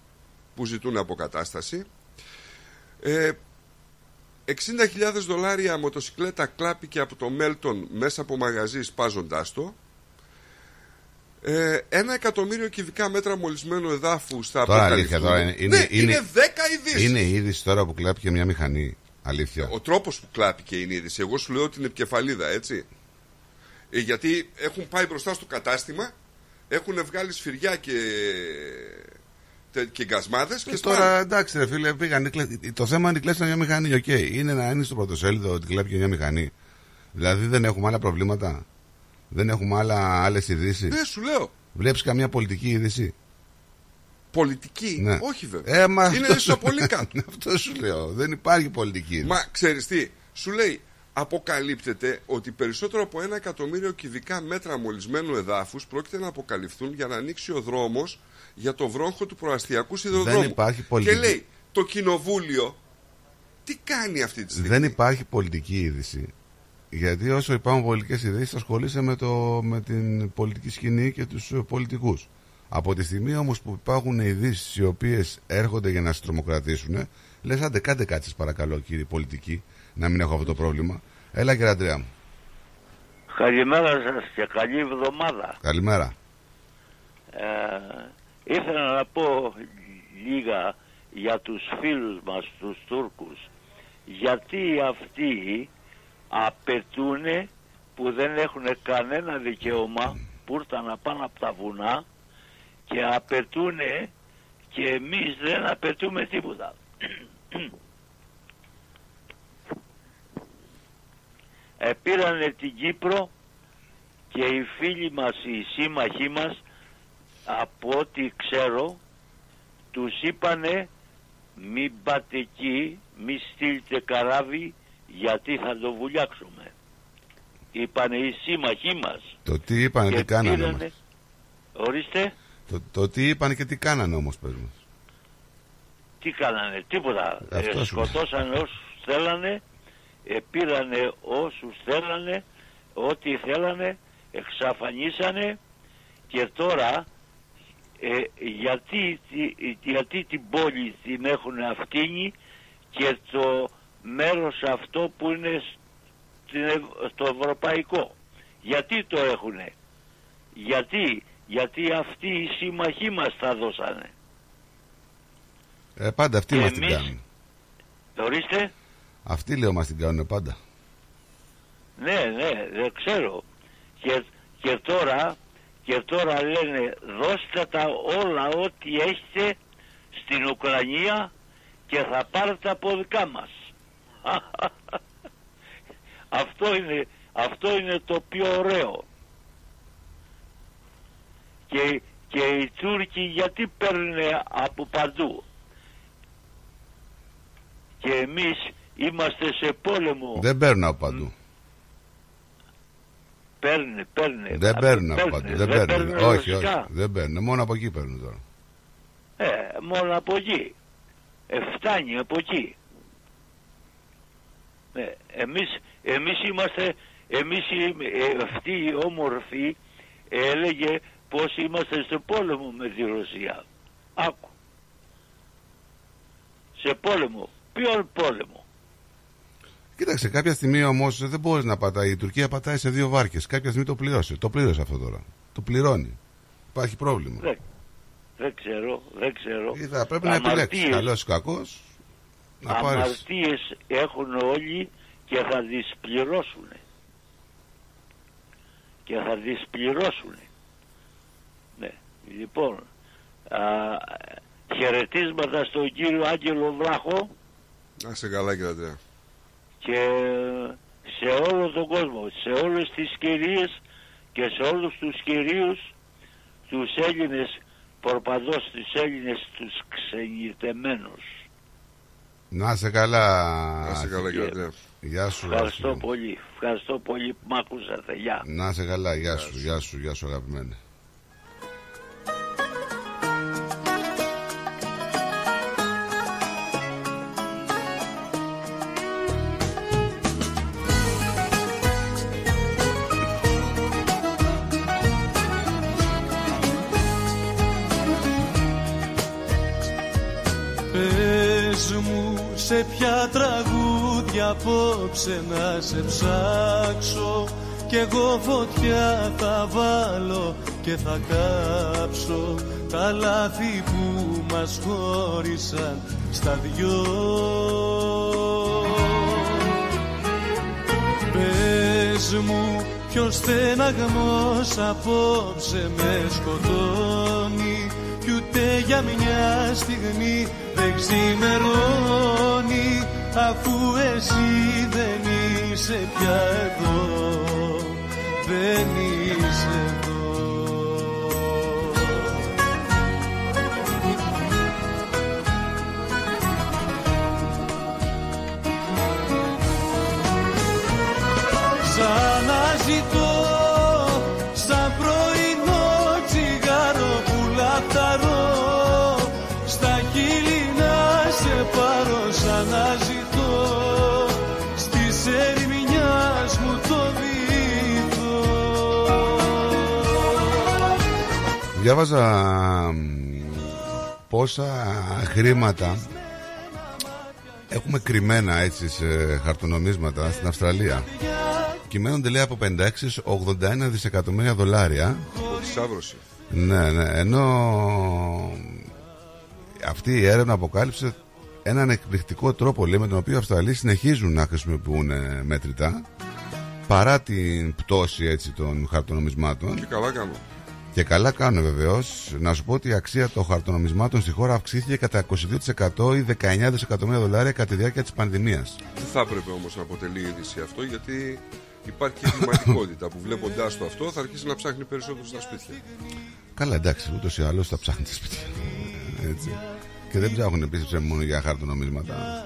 που ζητούν αποκατάσταση ε, 60.000 δολάρια μοτοσυκλέτα κλάπηκε από το Μέλτον μέσα από μαγαζί σπάζοντάς το ε, ένα εκατομμύριο κυβικά μέτρα μολυσμένου εδάφου στα
Τώρα
αποκαλυφθούν.
αλήθεια, τώρα είναι, είναι,
Ναι, είναι 10 ειδήσεις.
είναι η είδηση τώρα που κλάπηκε μια μηχανή. Αλήθεια.
Ο τρόπος που κλάπηκε είναι η είδηση. Εγώ σου λέω την επικεφαλίδα, έτσι. Ε, γιατί έχουν πάει μπροστά στο κατάστημα, έχουν βγάλει σφυριά και, τε- και γκασμάδες και
Και
σπάνε.
τώρα εντάξει, ρε φίλε, πήγαν, κλε- το θέμα είναι κλέψαν μια μηχανή. Οκ, είναι να είναι στο πρωτοσέλιδο ότι κλάπηκε μια μηχανή. Δηλαδή δεν έχουμε άλλα προβλήματα. Δεν έχουμε άλλα, άλλες ειδήσεις.
Ναι, σου λέω.
Βλέπεις καμιά πολιτική είδηση;
Πολιτική,
Ναι.
όχι βέβαια.
Ε, μα
είναι
αυτό
ίσο
σου-
πολύ κάτω.
αυτό σου λέω. Δεν υπάρχει πολιτική είδηση.
Μα ξέρεις τι, σου λέει, αποκαλύπτεται ότι περισσότερο από ένα εκατομμύριο κυβικά μέτρα μολυσμένου εδάφους πρόκειται να αποκαλυφθούν για να ανοίξει ο δρόμος για το βρόχο του προαστιακού σιδηροδρόμου.
Δεν υπάρχει πολιτική.
Και λέει, το κοινοβούλιο τι κάνει αυτή τη στιγμή;
Δεν υπάρχει πολιτική είδηση. Γιατί όσο υπάρχουν πολιτικές ειδήσει, ασχολείσαι με, το, με την πολιτική σκηνή και τους πολιτικούς. Από τη στιγμή όμως που υπάρχουν ειδήσεις οι οποίες έρχονται για να σε τρομοκρατήσουν, λες άντε κάντε κάτι σας παρακαλώ κύριε πολιτική, να μην έχω αυτό το πρόβλημα. Έλα κύριε Αντρέα μου.
Καλημέρα σας και καλή εβδομάδα.
Καλημέρα.
Ε, ήθελα να πω λίγα για τους φίλους μας, τους Τούρκους. Γιατί αυτοί απαιτούν που δεν έχουν κανένα δικαίωμα που ήρθαν να πάνε από τα βουνά και απαιτούν και εμείς δεν απαιτούμε τίποτα. [CLEARS THROAT] ε, πήρανε την Κύπρο και οι φίλοι μας, οι σύμμαχοί μας, από ό,τι ξέρω, τους είπανε μην πάτε εκεί, μην στείλετε καράβι, γιατί θα το βουλιάξουμε. Είπανε οι σύμμαχοί μας.
Το τι είπανε,
Και
τι κάνανε
πήρανε-
όμως;
Ορίστε,
Το, το τι είπανε και τι κάνανε όμως πες μας;
τι κάνανε, τίποτα.
Αυτό
Ε,
σου λέω.
σκοτώσανε όσους θέλανε, ε, πήρανε όσους θέλανε, ό,τι θέλανε, εξαφανίσανε και τώρα ε, γιατί, τι- γιατί την πόλη την έχουν αυτήνει και το μέρος αυτό που είναι στην Ευ- στο ευρωπαϊκό. Γιατί το έχουνε; Γιατί, γιατί αυτοί οι σύμμαχοί μας τα δώσανε.
Ε, πάντα αυτοί
Και
μας την
εμείς-
κάνουν.
Ορίστε.
Αυτοί λέω μας την κάνουν πάντα.
Ναι, ναι, δεν ξέρω. Και, και τώρα και τώρα λένε δώστε τα όλα ό,τι έχετε στην Ουκρανία και θα πάρετε από δικά μας. [LAUGHS] αυτό, είναι, αυτό είναι το πιο ωραίο. Και, και οι Τούρκοι γιατί παίρνουν από παντού; Και εμείς είμαστε σε πόλεμο.
Δεν παίρνουν από παντού.
Παίρνει, παίρνει.
Δεν παίρνουν από
Παίρνει,
παντού. Δεν παίρνουν.
παίρνουν
Όχι, όχι.
ρωσικά.
Δεν παίρνουν. Μόνο από εκεί παίρνουν τώρα.
Ε, μόνο από εκεί. Ε, φτάνει από εκεί. Ε, εμείς, εμείς είμαστε, εμείς οι- ε, αυτοί οι όμορφοι ε, έλεγε πως είμαστε σε πόλεμο με τη Ρωσία. Άκου. Σε πόλεμο. Ποιον πόλεμο.
Κοίταξε, κάποια στιγμή όμως δεν μπορείς να πατάει. Η Τουρκία πατάει σε δύο βάρκες. Κάποια στιγμή το πλήρωσε. Το πλήρωσε αυτό τώρα. Το πληρώνει. Υπάρχει πρόβλημα.
Δεν, δεν ξέρω, δεν ξέρω.
Είδα, πρέπει να επιλέξεις.
Αμαρτίες-
Καλός ή κακός. Να πάρεις.
Αμαρτίες έχουν όλοι και θα τις πληρώσουν. Και θα τις πληρώσουν. Ναι. Λοιπόν, α, χαιρετίσματα στον κύριο Άγγελο Βράχο
Να σε καλά κύριε
και σε όλο τον κόσμο, σε όλες τις κυρίες και σε όλους τους κυρίους, τους Έλληνες προπαδός, τους Έλληνες τους ξενιτεμένους.
Να σε καλά.
Να σε καλά κύριε Αντρέα.
Γεια σου.
Ευχαριστώ
Βασίλη.
πολύ. Ευχαριστώ πολύ που μ' ακούσατε. Γεια.
Να σε καλά. Γεια σου. Γεια σου. Γεια σου αγαπημένη.
Σε ποια τραγούδια απόψε να σε ψάξω. Κι εγώ φωτιά θα βάλω και θα κάψω. Τα λάθη που μας χώρισαν στα δυο. Πες μου ποιος στεναγμός απόψε με σκοτώνει Κι ούτε για μια στιγμή δεν ξημερώνει Αφού εσύ δεν είσαι πια εδώ. Δεν είσαι εδώ
Διάβαζα μ, πόσα χρήματα έχουμε κρυμμένα έτσι σε χαρτονομίσματα στην Αυστραλία. Κυμαίνονται λέει από 56 81 δισεκατομμύρια δολάρια.
Από θησάβρωση.
Ναι, ναι. Ενώ αυτή η έρευνα αποκάλυψε έναν εκπληκτικό τρόπο λέει, με τον οποίο οι Αυστραλοί συνεχίζουν να χρησιμοποιούν ε, μέτρητα παρά την πτώση έτσι, των χαρτονομισμάτων.
Και καλά κάνω.
Και καλά κάνουν βεβαίως. Να σου πω ότι η αξία των χαρτονομισμάτων στη χώρα αυξήθηκε κατά 22% ή 19 δισεκατομμύρια δολάρια κατά τη διάρκεια της πανδημίας.
Δεν θα έπρεπε όμως να αποτελεί είδηση αυτό γιατί υπάρχει και εγκληματικότητα που βλέποντάς το αυτό θα αρχίσει να ψάχνει περισσότερο στα σπίτια.
Καλά, εντάξει, ούτως ή άλλως θα ψάχνουν τα σπίτια. Έτσι. Και δεν ψάχνουν επίσης μόνο για χαρτονομίσματα.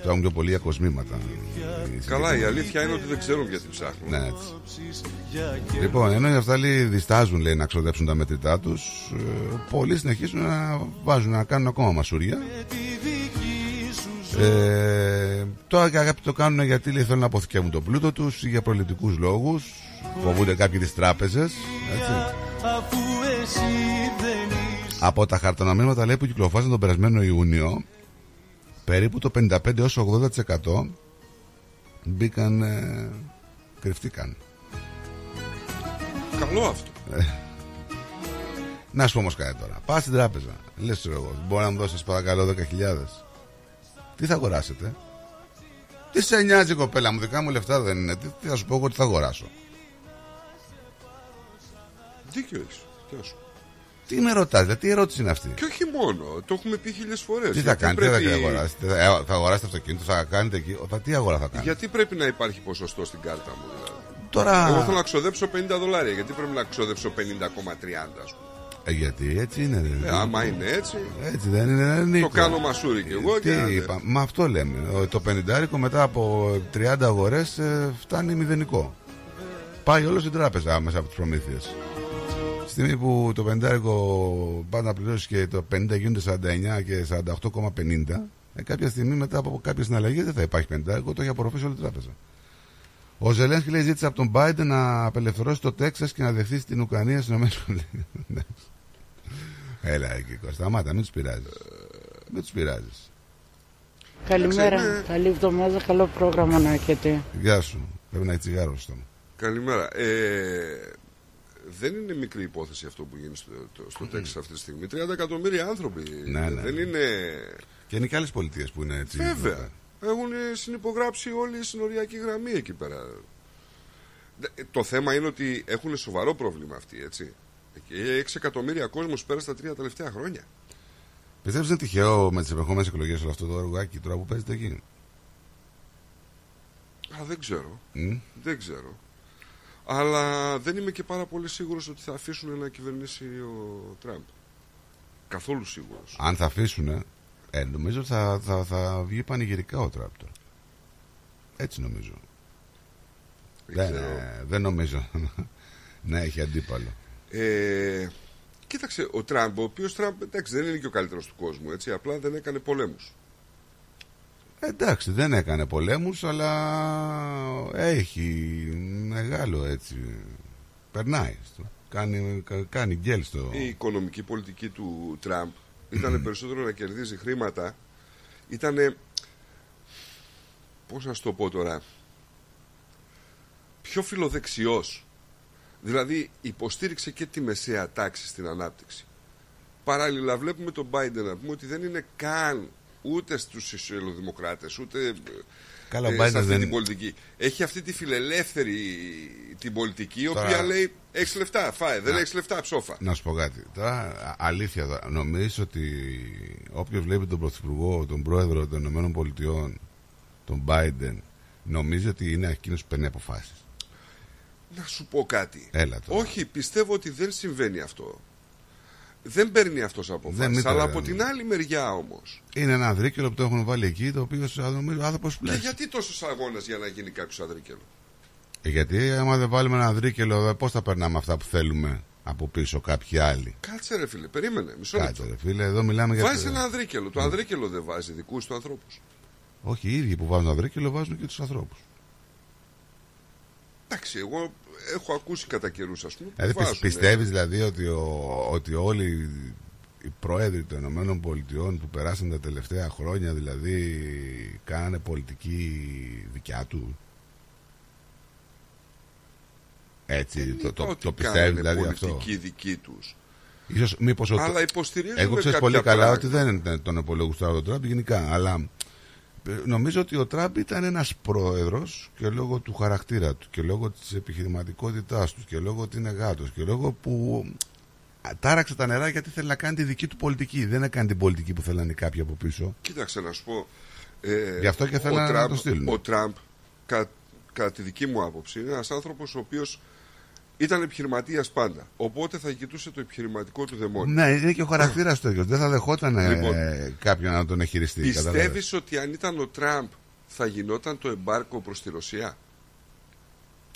Ψάχνουν πιο πολύ για κοσμήματα.
Καλά, η αλήθεια είναι ότι δεν ξέρουν γιατί ψάχνουν.
Ναι, έτσι. Λοιπόν, ενώ οι Αυστραλοί διστάζουν λέει, να ξοδέψουν τα μετρητά τους, πολλοί συνεχίζουν να βάζουν να κάνουν ακόμα μασουρία. Ε, τώρα και αγάπη το κάνουν γιατί λέει, θέλουν να αποθηκεύουν τον πλούτο τους ή για προληπτικούς λόγους. Φοβούνται κάποιοι τις τράπεζες.
Αφού εσύ δεν είσαι
Από τα χαρτονομίσματα λέει, που κυκλοφόρησαν τον περασμένο Ιούνιο, περίπου το 55 έως 80% μπήκαν, ε, κρυφτήκαν.
Καλό αυτό.
Ε, να σου πω όμως κάτι τώρα. Πας στην τράπεζα. Λες, ξέρω εγώ, μπορεί να μου δώσεις παρακαλώ 10.000. Τι θα αγοράσετε; Τι σε νοιάζει κοπέλα μου, δικά μου λεφτά δεν είναι. Τι, τι θα σου πω εγώ τι θα αγοράσω;
Δίκιο έχεις. Τι, να σου πω.
Τι με ρωτάς, δηλαδή, τι ερώτηση είναι αυτή;
και όχι μόνο, το έχουμε πει χίλιες φορές.
Τι θα κάνετε, τι θα αγοράσετε. Θα, ε, θα αγοράσετε αυτοκίνητο, θα κάνετε εκεί. Θα, τι αγορά θα κάνετε.
Γιατί πρέπει να υπάρχει ποσοστό στην κάρτα μου, δηλαδή.
Τώρα-
Εγώ θέλω να ξοδέψω 50 δολάρια. Γιατί πρέπει να ξοδέψω 50,30 ας πούμε.
Ε, γιατί έτσι είναι. ρε.
Ε, άμα είναι έτσι,
Έτσι δεν είναι. Δεν είναι
το κάνω μασούρι κι εγώ.
Τι
και...
είπα, μα αυτό λέμε. Ο- Το 50 μετά από 30 αγορές φτάνει μηδενικό. Πάει όλο στην τράπεζα μέσα από τις προμήθειες. Στη στιγμή που το 50 πάει να πληρώσει και το 50 γίνονται 49 και 48,50, ε, κάποια στιγμή μετά από κάποιες συναλλαγές δεν θα υπάρχει 50, το έχει απορροφήσει όλη η τράπεζα. Ο Ζελένσκι λέει ζήτησε από τον Biden να απελευθερώσει το Τέξας και να δεχθεί στην Ουκρανία στις ΗΠΑ. [LAUGHS] Έλα εκεί, Κώστα, σταμάτα, μην τους πειράζεις. Μην τους πειράζεις.
Καλημέρα,
Εντάξει, ναι.
καλή εβδομάδα, καλό πρόγραμμα να έχετε.
Γεια σου. Πρέπει να έχει τσιγάρο στο στόμα.
Καλημέρα. Ε, δεν είναι μικρή υπόθεση αυτό που γίνει στο, το- στο Τέξας αυτή τη στιγμή. 30 εκατομμύρια άνθρωποι.
Ναι, ναι.
Δεν είναι.
Και είναι και άλλες πολιτείες που είναι έτσι.
Βέβαια. Έχουν συνυπογράψει όλη η συνοριακή γραμμή εκεί πέρα. Δε- Το θέμα είναι ότι έχουν σοβαρό πρόβλημα αυτοί, έτσι. Και 6 εκατομμύρια κόσμος πέρασε τα τρία τελευταία χρόνια.
Πιστεύεις είναι τυχαίο με τις επερχόμενες εκλογές όλο αυτό το έργο τώρα που παίζεται εκεί;
Α, δεν ξέρω.
Μμ.
Δεν ξέρω. Αλλά δεν είμαι και πάρα πολύ σίγουρος ότι θα αφήσουν να κυβερνήσει ο Τραμπ. Καθόλου σίγουρος.
Αν θα αφήσουν, ε, νομίζω θα, θα, θα βγει πανηγυρικά ο Τραμπ τώρα. Έτσι νομίζω. Δεν,
ξέρω.
ε, δεν νομίζω [LAUGHS] να έχει αντίπαλο.
Ε, κοίταξε, ο Τραμπ, ο οποίος Τραμπ εντάξει, δεν είναι και ο καλύτερος του κόσμου, έτσι, απλά δεν έκανε πολέμους.
Εντάξει, δεν έκανε πολέμους, αλλά έχει μεγάλο έτσι. Περνάει. στο- Κάνει, κα- κάνει γκέλ στο...
Η οικονομική πολιτική του Τραμπ ήταν περισσότερο να κερδίζει χρήματα. Ήταν. Πώς να σου το πω τώρα. Πιο φιλοδεξιός. Δηλαδή υποστήριξε και τη μεσαία τάξη στην ανάπτυξη. Παράλληλα βλέπουμε τον Biden να πούμε ότι δεν είναι καν ούτε στους σοσιαλδημοκράτες ούτε
Καλά, ο
ε,
Biden
σε αυτή
δεν-
την πολιτική. Έχει αυτή τη φιλελεύθερη την πολιτική η
Τώρα-
οποία λέει έχει λεφτά, φάε, δεν
Να-
έχει λεφτά, ψόφα.
Να σου πω κάτι. Τώρα, α- αλήθεια, εδώ, νομίζεις ότι όποιος βλέπει τον Πρωθυπουργό, τον Πρόεδρο των Ηνωμένων Πολιτειών, τον Biden, νομίζει ότι είναι εκείνος που παίρνει αποφάσεις.
Να σου πω κάτι.
Έλα τώρα.
Όχι, πιστεύω ότι δεν συμβαίνει αυτό. Δεν παίρνει αυτός
Δεν
αποφάσει.
μην
Αλλά
το-
από την άλλη μεριά όμως.
Είναι ένα ανδρίκελο που το έχουν βάλει εκεί, το οποίο σαν νομίζω άνθρωπος
Και
πλέον.
γιατί τόσος αγώνας για να γίνει κάποιος αδρίκελο;
Ε, Γιατί άμα δεν βάλουμε ένα ανδρίκελο, πώς θα περνάμε αυτά που θέλουμε από πίσω κάποιοι άλλοι;
Κάτσε ρε φίλε, περίμενε. Μισό
Κάτσε
λεπτό.
ρε φίλε, εδώ μιλάμε για...
Βάζεις
το-
ένα ανδρίκελο. Το ανδρίκελο δεν βάζει δικούς του ανθρώπους;
Όχι, οι ίδιοι που βάζουν ανδρίκελο βάζουν και τους ανθρώπους.
Εντάξει, εγώ έχω ακούσει κατά καιρούς, ας πούμε. που
Δηλαδή πι-
βάζουν,
πιστεύεις δηλαδή ότι, ο, ότι όλοι οι πρόεδροι των Ηνωμένων Πολιτειών που περάσαν τα τελευταία χρόνια δηλαδή κάνανε πολιτική δικιά του; Έτσι,
Δεν
το,
είπα
το,
ότι
το πιστεύει
κάνανε
δηλαδή
πολιτική
αυτό.
δική τους.
Ίσως, μήπως ο-
Αλλά υποστηρίζουν
Εγώ ξέρω
κάποια
πολύ καλά
πράγματα.
ότι δεν είναι τον υπολογιστάω τον Τραμπ γενικά, αλλά ε, νομίζω ότι ο Τραμπ ήταν ένας πρόεδρος και λόγω του χαρακτήρα του και λόγω της επιχειρηματικότητάς τους και λόγω ότι είναι γάτος και λόγω που α, τάραξε τα νερά γιατί θέλει να κάνει τη δική του πολιτική. Δεν έκανε την πολιτική που θέλανε κάποιοι από πίσω.
Κοίταξε να σου πω. Ε,
Γι' αυτό και
ο
θέλανε να
Τραμπ-
το στείλουν.
Ο Τραμπ, κα, κατά τη δική μου άποψη, είναι ένας άνθρωπος ο οποίος ήταν επιχειρηματίας πάντα. Οπότε θα κοιτούσε το επιχειρηματικό του δαιμόνιο.
Ναι, είναι και ο χαρακτήρας του Δεν θα δεχόταν ε,
Λοιπόν,
κάποιον να τον εχειριστεί. καταλαβαίνεις.
Πιστεύει ότι αν ήταν ο Τραμπ θα γινόταν το εμπάρκο προς τη Ρωσία;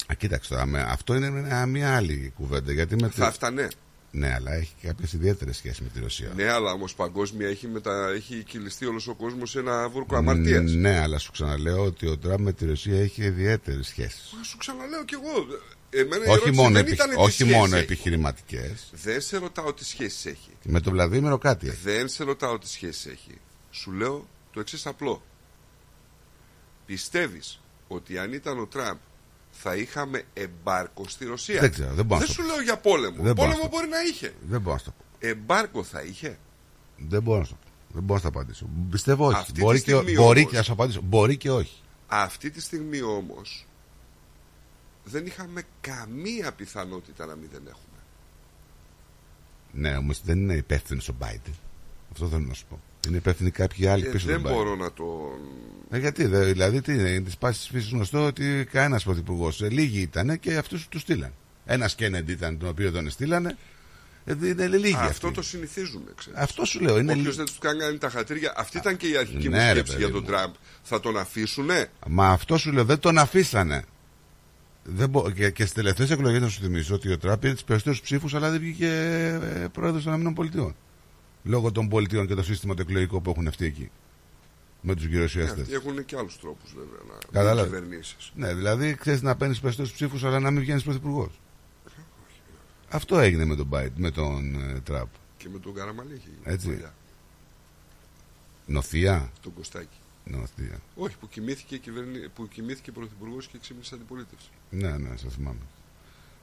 Α, κοίταξε τώρα, με- αυτό είναι μια, μια άλλη κουβέντα. Γιατί με
Θα
τη-
έφτανε.
Ναι, αλλά έχει κάποιες ιδιαίτερες σχέσεις με τη Ρωσία.
Ναι, αλλά όμως παγκόσμια έχει, μετα... έχει κυλιστεί όλος ο κόσμος σε ένα βούρκο αμαρτίας.
Ναι, αλλά σου ξαναλέω ότι ο Τραμπ με τη Ρωσία έχει ιδιαίτερες σχέσεις.
Σου ξαναλέω κι εγώ. Εμένα η
Όχι,
ερώτηση
μόνο,
δεν
επι...
ήταν τι
όχι
σχέση
μόνο
έχει.
επιχειρηματικές.
Δεν σε ρωτάω τι σχέσεις έχει.
Με τον Βλαδίμηρο κάτι έχει.
Δεν σε ρωτάω τι σχέση έχει. Σου λέω το εξής απλό. Πιστεύεις ότι αν ήταν ο Τραμπ θα είχαμε εμπάρκο στη Ρωσία.
Δεν ξέρω, δεν μπορώ να
σου
στο πω.
λέω για πόλεμο.
Δεν μπορώ να
πόλεμο
στο πω.
μπορεί να είχε.
Δεν μπορώ να στο πω.
Εμπάρκο θα είχε.
Δεν μπορώ να στο πω. Δεν μπορώ να στο απαντήσω. Πιστεύω όχι.
Αυτή τη
μπορεί και,
στιγμή
μπορεί
όμως-
και να σου απαντήσω. Μπορεί και όχι.
Αυτή τη στιγμή όμως δεν είχαμε καμία πιθανότητα να μην δεν έχουμε.
Ναι, όμως δεν είναι υπεύθυνος ο Biden. Αυτό θέλω να σου πω. Είναι υπεύθυνοι κάποιοι άλλοι
Ε,
πίσω
δεν
τον Biden.
μπορώ να το...
Ε, γιατί, δε, δηλαδή, τι είναι, είναι της πάσης της φύσης γνωστό ότι κανένας πρωθυπουργός. Ε, λίγοι ήταν και αυτούς τους στείλαν. Ένας Κέννεντι ήταν τον οποίο τον στείλανε. Ε, είναι λίγοι
Αυτό
αυτοί.
το συνηθίζουμε, ξέρεις.
Αυτό σου λέω. Είναι
Όποιος
λι-
δεν τους κάνει τα χατήρια. Αυτή ήταν και η αρχική
Ναι,
μου
ρε,
σκέψη
παιδί
για τον
μου.
Τραμπ. Θα τον αφήσουνε;
Μα αυτό σου λέω, δεν τον αφήσανε. Δεν μπο... και, και στις τελευταίες εκλογές να σου θυμίσω ότι ο Τραμπ πήρε του περισσότερου ψήφους, αλλά δεν βγήκε ε, πρόεδρος των ΗΠΑ. Λόγω των πολιτείων και το σύστημα το εκλογικό που έχουν αυτοί εκεί. Με τους γυροσιαστέ.
Αυτοί έχουν και άλλους τρόπους βέβαια να βγουν
Κατάλαβες.
κυβερνήσεις.
Ναι, δηλαδή ξέρεις να παίρνεις περισσότερου ψήφους, αλλά να μην βγαίνεις πρωθυπουργός. Αυτό έγινε με τον, Biden, με τον ε, Τραμπ.
Και με τον Καραμαλή έχει γίνει
Έτσι.
παλιά.
Νοθεία.
Τον Κωστάκη.
Νοθεία.
Όχι, που κοιμήθηκε, κυβερνη... που κοιμήθηκε πρωθυπουργός και ξύπνησε αντιπολίτευση.
Ναι, ναι, σας θυμάμαι.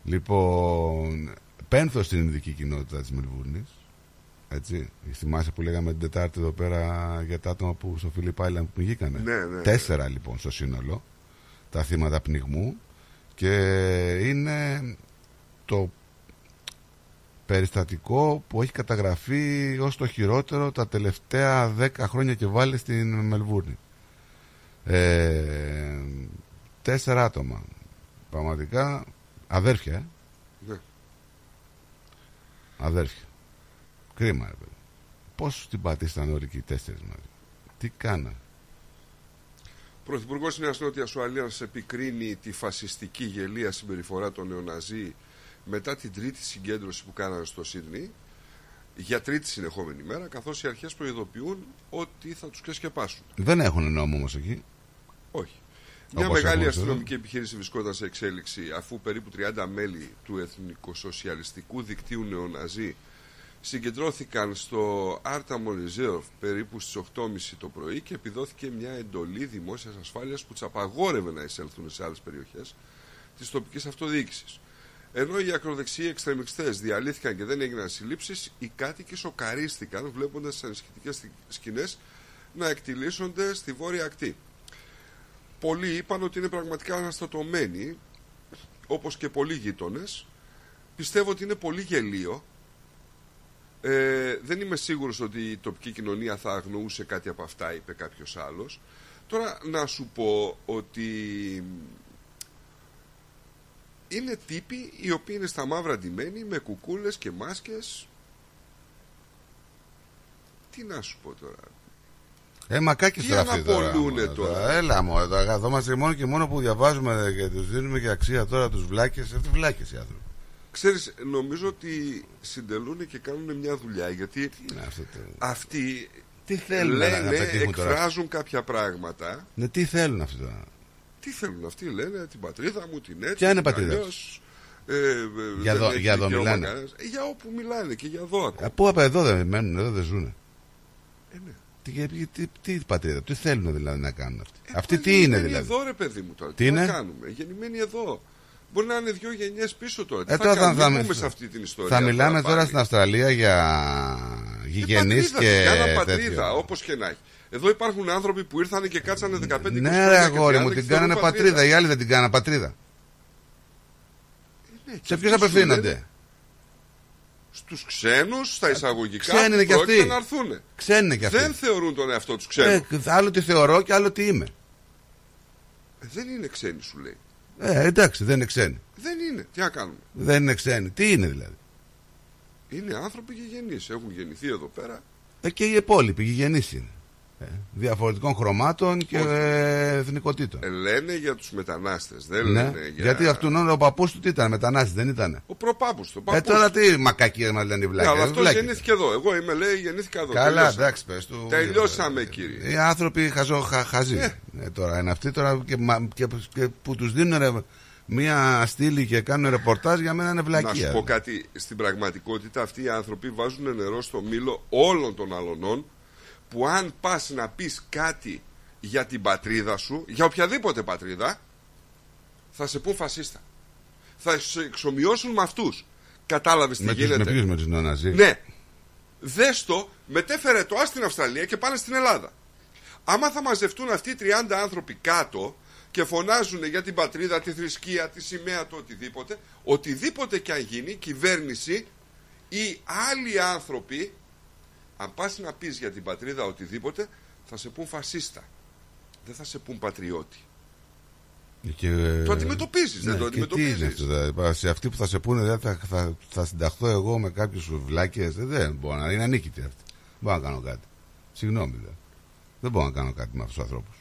Λοιπόν, πένθος στην ειδική κοινότητα της Μελβούρνης. Έτσι. Θυμάσαι που λέγαμε την Τετάρτη εδώ πέρα για τα άτομα που στο Φιλιπ Άιλαντ που πνιγήκανε.
Ναι, ναι.
Τέσσερα λοιπόν στο σύνολο τα θύματα πνιγμού και είναι το περιστατικό που έχει καταγραφεί ως το χειρότερο τα τελευταία δέκα χρόνια και βάλει στην Μελβούρνη. Ε, τέσσερα άτομα. Πραγματικά αδέρφια. Ε.
Ναι.
Αδέρφια. Κρίμα, ρε παιδί. Πώς την πατήσαν όλοι και οι τέσσερις μαζί. Τι κάνα.
Ο Πρωθυπουργός Νέας Νότιας Ουαλία επικρίνει τη φασιστική γελία συμπεριφορά των νεοναζί μετά την τρίτη συγκέντρωση που κάνανε στο Σίδνη για τρίτη συνεχόμενη μέρα, καθώς οι αρχές προειδοποιούν ότι θα τους ξεσκεπάσουν.
Δεν έχουν νόμο όμως εκεί.
Όχι. Μια
Όπως
μεγάλη
έχουμε
αστυνομική επιχείρηση βρισκόταν σε εξέλιξη αφού περίπου 30 μέλη του Εθνικοσοσιαλιστικού Δικτύου Νεοναζί συγκεντρώθηκαν στο Artamon Reserve περίπου στις 8.30 το πρωί και επιδόθηκε μια εντολή δημόσιας ασφάλειας που τους απαγόρευε να εισέλθουν σε άλλες περιοχές της τοπικής αυτοδιοίκησης. Ενώ οι ακροδεξιοί εξτρεμιστές διαλύθηκαν και δεν έγιναν συλλήψεις, οι κάτοικοι σοκαρίστηκαν βλέποντας τις ανησυχητικές σκηνές να εκτιλήσονται στη βόρεια ακτή. Πολλοί είπαν ότι είναι πραγματικά αναστατωμένοι, όπως και πολλοί γείτονες. Πιστεύω ότι είναι πολύ γελίο. Ε, δεν είμαι σίγουρος ότι η τοπική κοινωνία θα αγνοούσε κάτι από αυτά, είπε κάποιος άλλος. Τώρα να σου πω ότι είναι τύποι οι οποίοι είναι στα μαύρα ντυμένοι με κουκούλες και μάσκες. Τι να σου πω τώρα.
Ε, μακάκι
Τι
τώρα αυτή τώρα.
αναπολούνε
μωρέ,
τώρα.
Έλα μου, εδώ καθόμαστε μόνο και μόνο που διαβάζουμε και τους δίνουμε και αξία τώρα τους βλάκες. Αυτοί βλάκες οι άνθρωποι.
Ξέρεις, νομίζω ότι συντελούν και κάνουν μια δουλειά γιατί αυτοί
Τι θέλουν να- να
λένε,
πετύχουν τώρα;
εκφράζουν κάποια πράγματα.
Ναι, τι θέλουν αυτοί τώρα;
Τι θέλουν αυτοί, λένε την πατρίδα μου, την έτσι.
Ποια είναι
την
πατρίδα
αλλιώς. Ε, ε,
Για
δεν
δω-
έχει
για εδώ
δικαίωμα
μιλάνε.
κανένας. Ε, για όπου μιλάνε και για εδώ ακόμα.
Α, Πού από εδώ δεν μένουν, εδώ δεν ζουν.
Ε, ναι.
Τι, τι, τι, τι πατρίδα, τι θέλουν δηλαδή να κάνουν αυτοί;
Ε,
αυτοί
μα
τι είναι
γεννημένοι
δηλαδή;
εδώ ρε παιδί μου τώρα.
Τι
Τι,
είναι;
να κάνουμε; Γεννημένοι εδώ. Μπορεί να είναι δύο γενιές πίσω τώρα. Τι
Ε,
θα
τώρα
κάνουμε,
θα-
μην
θα-
πούμε σε αυτή την ιστορία.
Θα μιλάμε τώρα
πάλι.
στην Αυστραλία για γηγενείς
πατρίδα,
και
Κάνα πατρίδα,
τέτοιο.
όπως και να έχει. Εδώ υπάρχουν άνθρωποι που ήρθαν και κάτσανε 15
Ναι,
χρόνια
ρε
και
αγόρι μου,
30 και
την κάνανε
θεωρούν
πατρίδα. Οι άλλοι δεν την κάνανε πατρίδα.
Ναι, και
Σε
αυτοί
ποιους
σου
απευθύνονται;
λένε Στους ξένους, στα εισαγωγικά
Ξένοι είναι
που
κι
πρόκειται
αυτοί.
να έρθουν.
Ξένοι είναι κι αυτοί.
Δεν θεωρούν τον εαυτό τους ξένο.
Ε, άλλο τι θεωρώ και άλλο τι είμαι.
Ε, δεν είναι ξένοι σου λέει.
Ε, εντάξει, δεν είναι ξένοι.
Δεν είναι. Τι να κάνουμε;
Δεν είναι ξένοι. Τι είναι δηλαδή;
Είναι άνθρωποι γηγενείς. Έχουν γεννηθεί εδώ πέρα.
Ε, και οι υπόλοιποι γηγενεί είναι. Ε, διαφορετικών χρωμάτων και ε, εθνικότητων.
Ε, λένε για τους μετανάστες. Δεν
Ναι,
λένε για...
Γιατί αυτόν ο παππούς του τι ήταν, μετανάστης δεν ήταν.
Ο προπάπους του.
Ε,
παππούς
τώρα
του.
τι μακακίε μα λένε οι
Ναι,
βλάκες.
αλλά αυτό
βλάκες.
γεννήθηκε εδώ. Εγώ είμαι, λέει, γεννήθηκα εδώ.
Καλά,
Τελειώσαμε.
εντάξει, πες του.
Τελειώσαμε, κύριε.
Οι άνθρωποι χαζό, χα, χαζοί. Ε, τώρα είναι αυτοί τώρα και, μα- και, και που τους δίνουν ρε, μία στήλη και κάνουν ρεπορτάζ για μένα είναι βλακεία.
Να σου πω κάτι. Στην πραγματικότητα αυτοί οι άνθρωποι βάζουν νερό στο μήλο όλων των αλωνών που αν πας να πεις κάτι για την πατρίδα σου, για οποιαδήποτε πατρίδα, θα σε πούν φασίστα. Θα σε εξομοιώσουν με αυτούς. Κατάλαβες τι
με, τους, με
γίνεται.
ποιους με τους νεοναζί.
Ναι. Δες το, μετέφερε το ας στην Αυστραλία και πάνε στην Ελλάδα. Άμα θα μαζευτούν αυτοί οι 30 άνθρωποι κάτω και φωνάζουν για την πατρίδα, τη θρησκεία, τη σημαία, το οτιδήποτε, οτιδήποτε και αν γίνει, κυβέρνηση ή άλλοι άνθρωποι, αν πας να πεις για την πατρίδα οτιδήποτε, θα σε πούν φασίστα. Δεν θα σε πούν πατριώτη.
Και, ε,
Το αντιμετωπίζεις, δεν το
και
αντιμετωπίζεις.
Τι είναι αυτό, δηλαδή, σε αυτοί που θα σε πούνε δηλαδή, θα, θα, θα συνταχθώ εγώ με κάποιους βλάκες. Δεν μπορώ να είναι ανίκητοι αυτοί. Δεν μπορώ να κάνω κάτι. Συγγνώμη δηλαδή. Δεν μπορώ να κάνω κάτι με αυτούς τους ανθρώπους.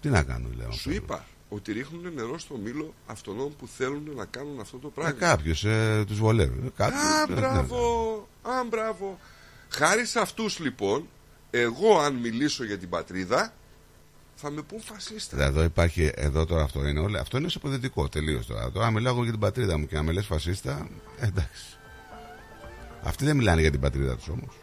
Τι να κάνω, λέω.
Σου είπα ότι ρίχνουν νερό στο μήλο αυτών που θέλουν να κάνουν αυτό το
Ε,
πράγμα.
Κάποιος ε, τους βολεύει. Ε, κάποιος,
Α,
ε,
μπράβο, α, μπράβο. Χάρη σε αυτούς λοιπόν, εγώ αν μιλήσω για την πατρίδα, θα με πούν φασίστα.
ναι. Εδώ υπάρχει, εδώ τώρα αυτό είναι, όλα, αυτό είναι σοποδετικό τελείως τώρα. Τώρα, αν μιλάω εγώ για την πατρίδα μου και να με λες φασίστα, ε, εντάξει. Αυτοί δεν μιλάνε για την πατρίδα τους όμως.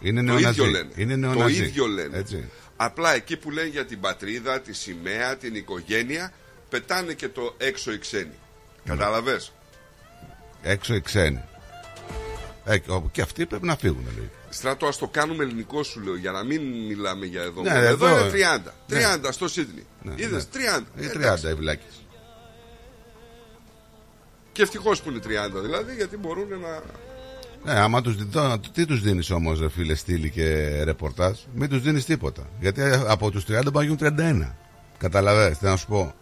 Είναι
το
νεοναζί.
ίδιο λένε.
Είναι
το
νεοναζί.
ίδιο λένε.
Έτσι.
Απλά εκεί που λένε για την πατρίδα, τη σημαία, την οικογένεια, πετάνε και το έξω οι ξένοι. Κατάλαβες;
Έξω οι ξένοι. Ε, και- όπου και αυτοί πρέπει να φύγουν, λέει.
Στράτο, ας το κάνουμε ελληνικό σου λέω, για να μην μιλάμε για εδώ.
Ναι,
μόνο. εδώ,
εδώ,
είναι
ε.
30.
Ναι.
30 στο Σίδνη.
Ναι,
Είδες,
ναι.
30.
Είναι
Εντάξει.
30 οι βλάκες.
Και ευτυχώς που είναι 30 δηλαδή, γιατί μπορούν να.
Ναι, άμα τους δίνω, τι τους δίνεις όμως ρε φίλε στήλη και ρεπορτάζ; Μην τους δίνεις τίποτα Γιατί από τους 30 πάνε να γίνουν 31 Καταλαβαίνεις τι να σου πω;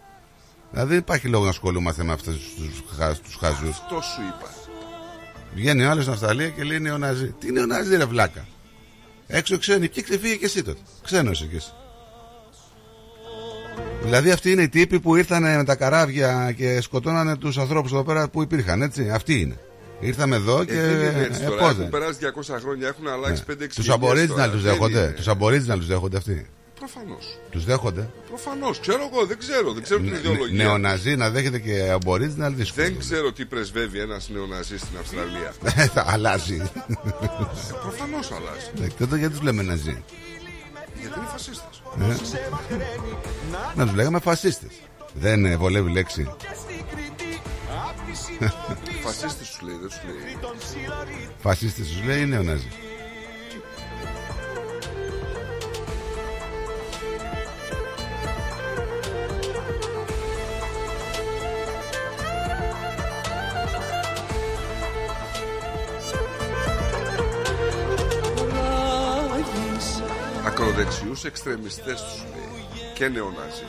Δηλαδή δεν υπάρχει λόγο να ασχολούμαστε με αυτούς τους, χα, τους χαζούς
Αυτό σου είπα.
Βγαίνει ο άλλος στην Αυστραλία και λέει νεοναζί Τι νεοναζί ρε βλάκα; Έξω ξένοι. Και ξεφύγε και εσύ τότε. Ξένος είσαι κι εσύ Δηλαδή αυτοί είναι οι τύποι που ήρθαν με τα καράβια και σκοτώνανε τους ανθρώπους εδώ πέρα που υπήρχαν έτσι. Αυτοί είναι. Ήρθαμε εδώ και
Ε, δεν είναι έτσι
ε,
τώρα.
πώς
Έχουν
δεν.
περάσει 200 χρόνια, έχουν αλλάξει 5-6
Τους Aboriginal τους δέχονται. Τους Aboriginal τους δέχονται αυτοί.
Προφανώς.
Τους δέχονται.
Προφανώς. Ξέρω εγώ, δεν ξέρω. Δεν ξέρω την ιδεολογία.
Νεοναζί να δέχεται και Aboriginal δύσκολο.
Δεν ξέρω τι πρεσβεύει ένας νεοναζί στην Αυστραλία. [LAUGHS]
Θα αλλάζει.
Προφανώς αλλάζει.
Ναι, Και τότε γιατί τους λέμε Ναζί;
Γιατί είναι φασίστες.
Ε. Να τους λέγαμε φασίστες. Δεν ε, βολεύει λέξη.
Φασίστες σου λέει, δεν σου λέει.
Φασίστες τους λέει νεοναζί.
Ακροδεξιού εξτρεμιστές τους λέει. Και νεοναζί.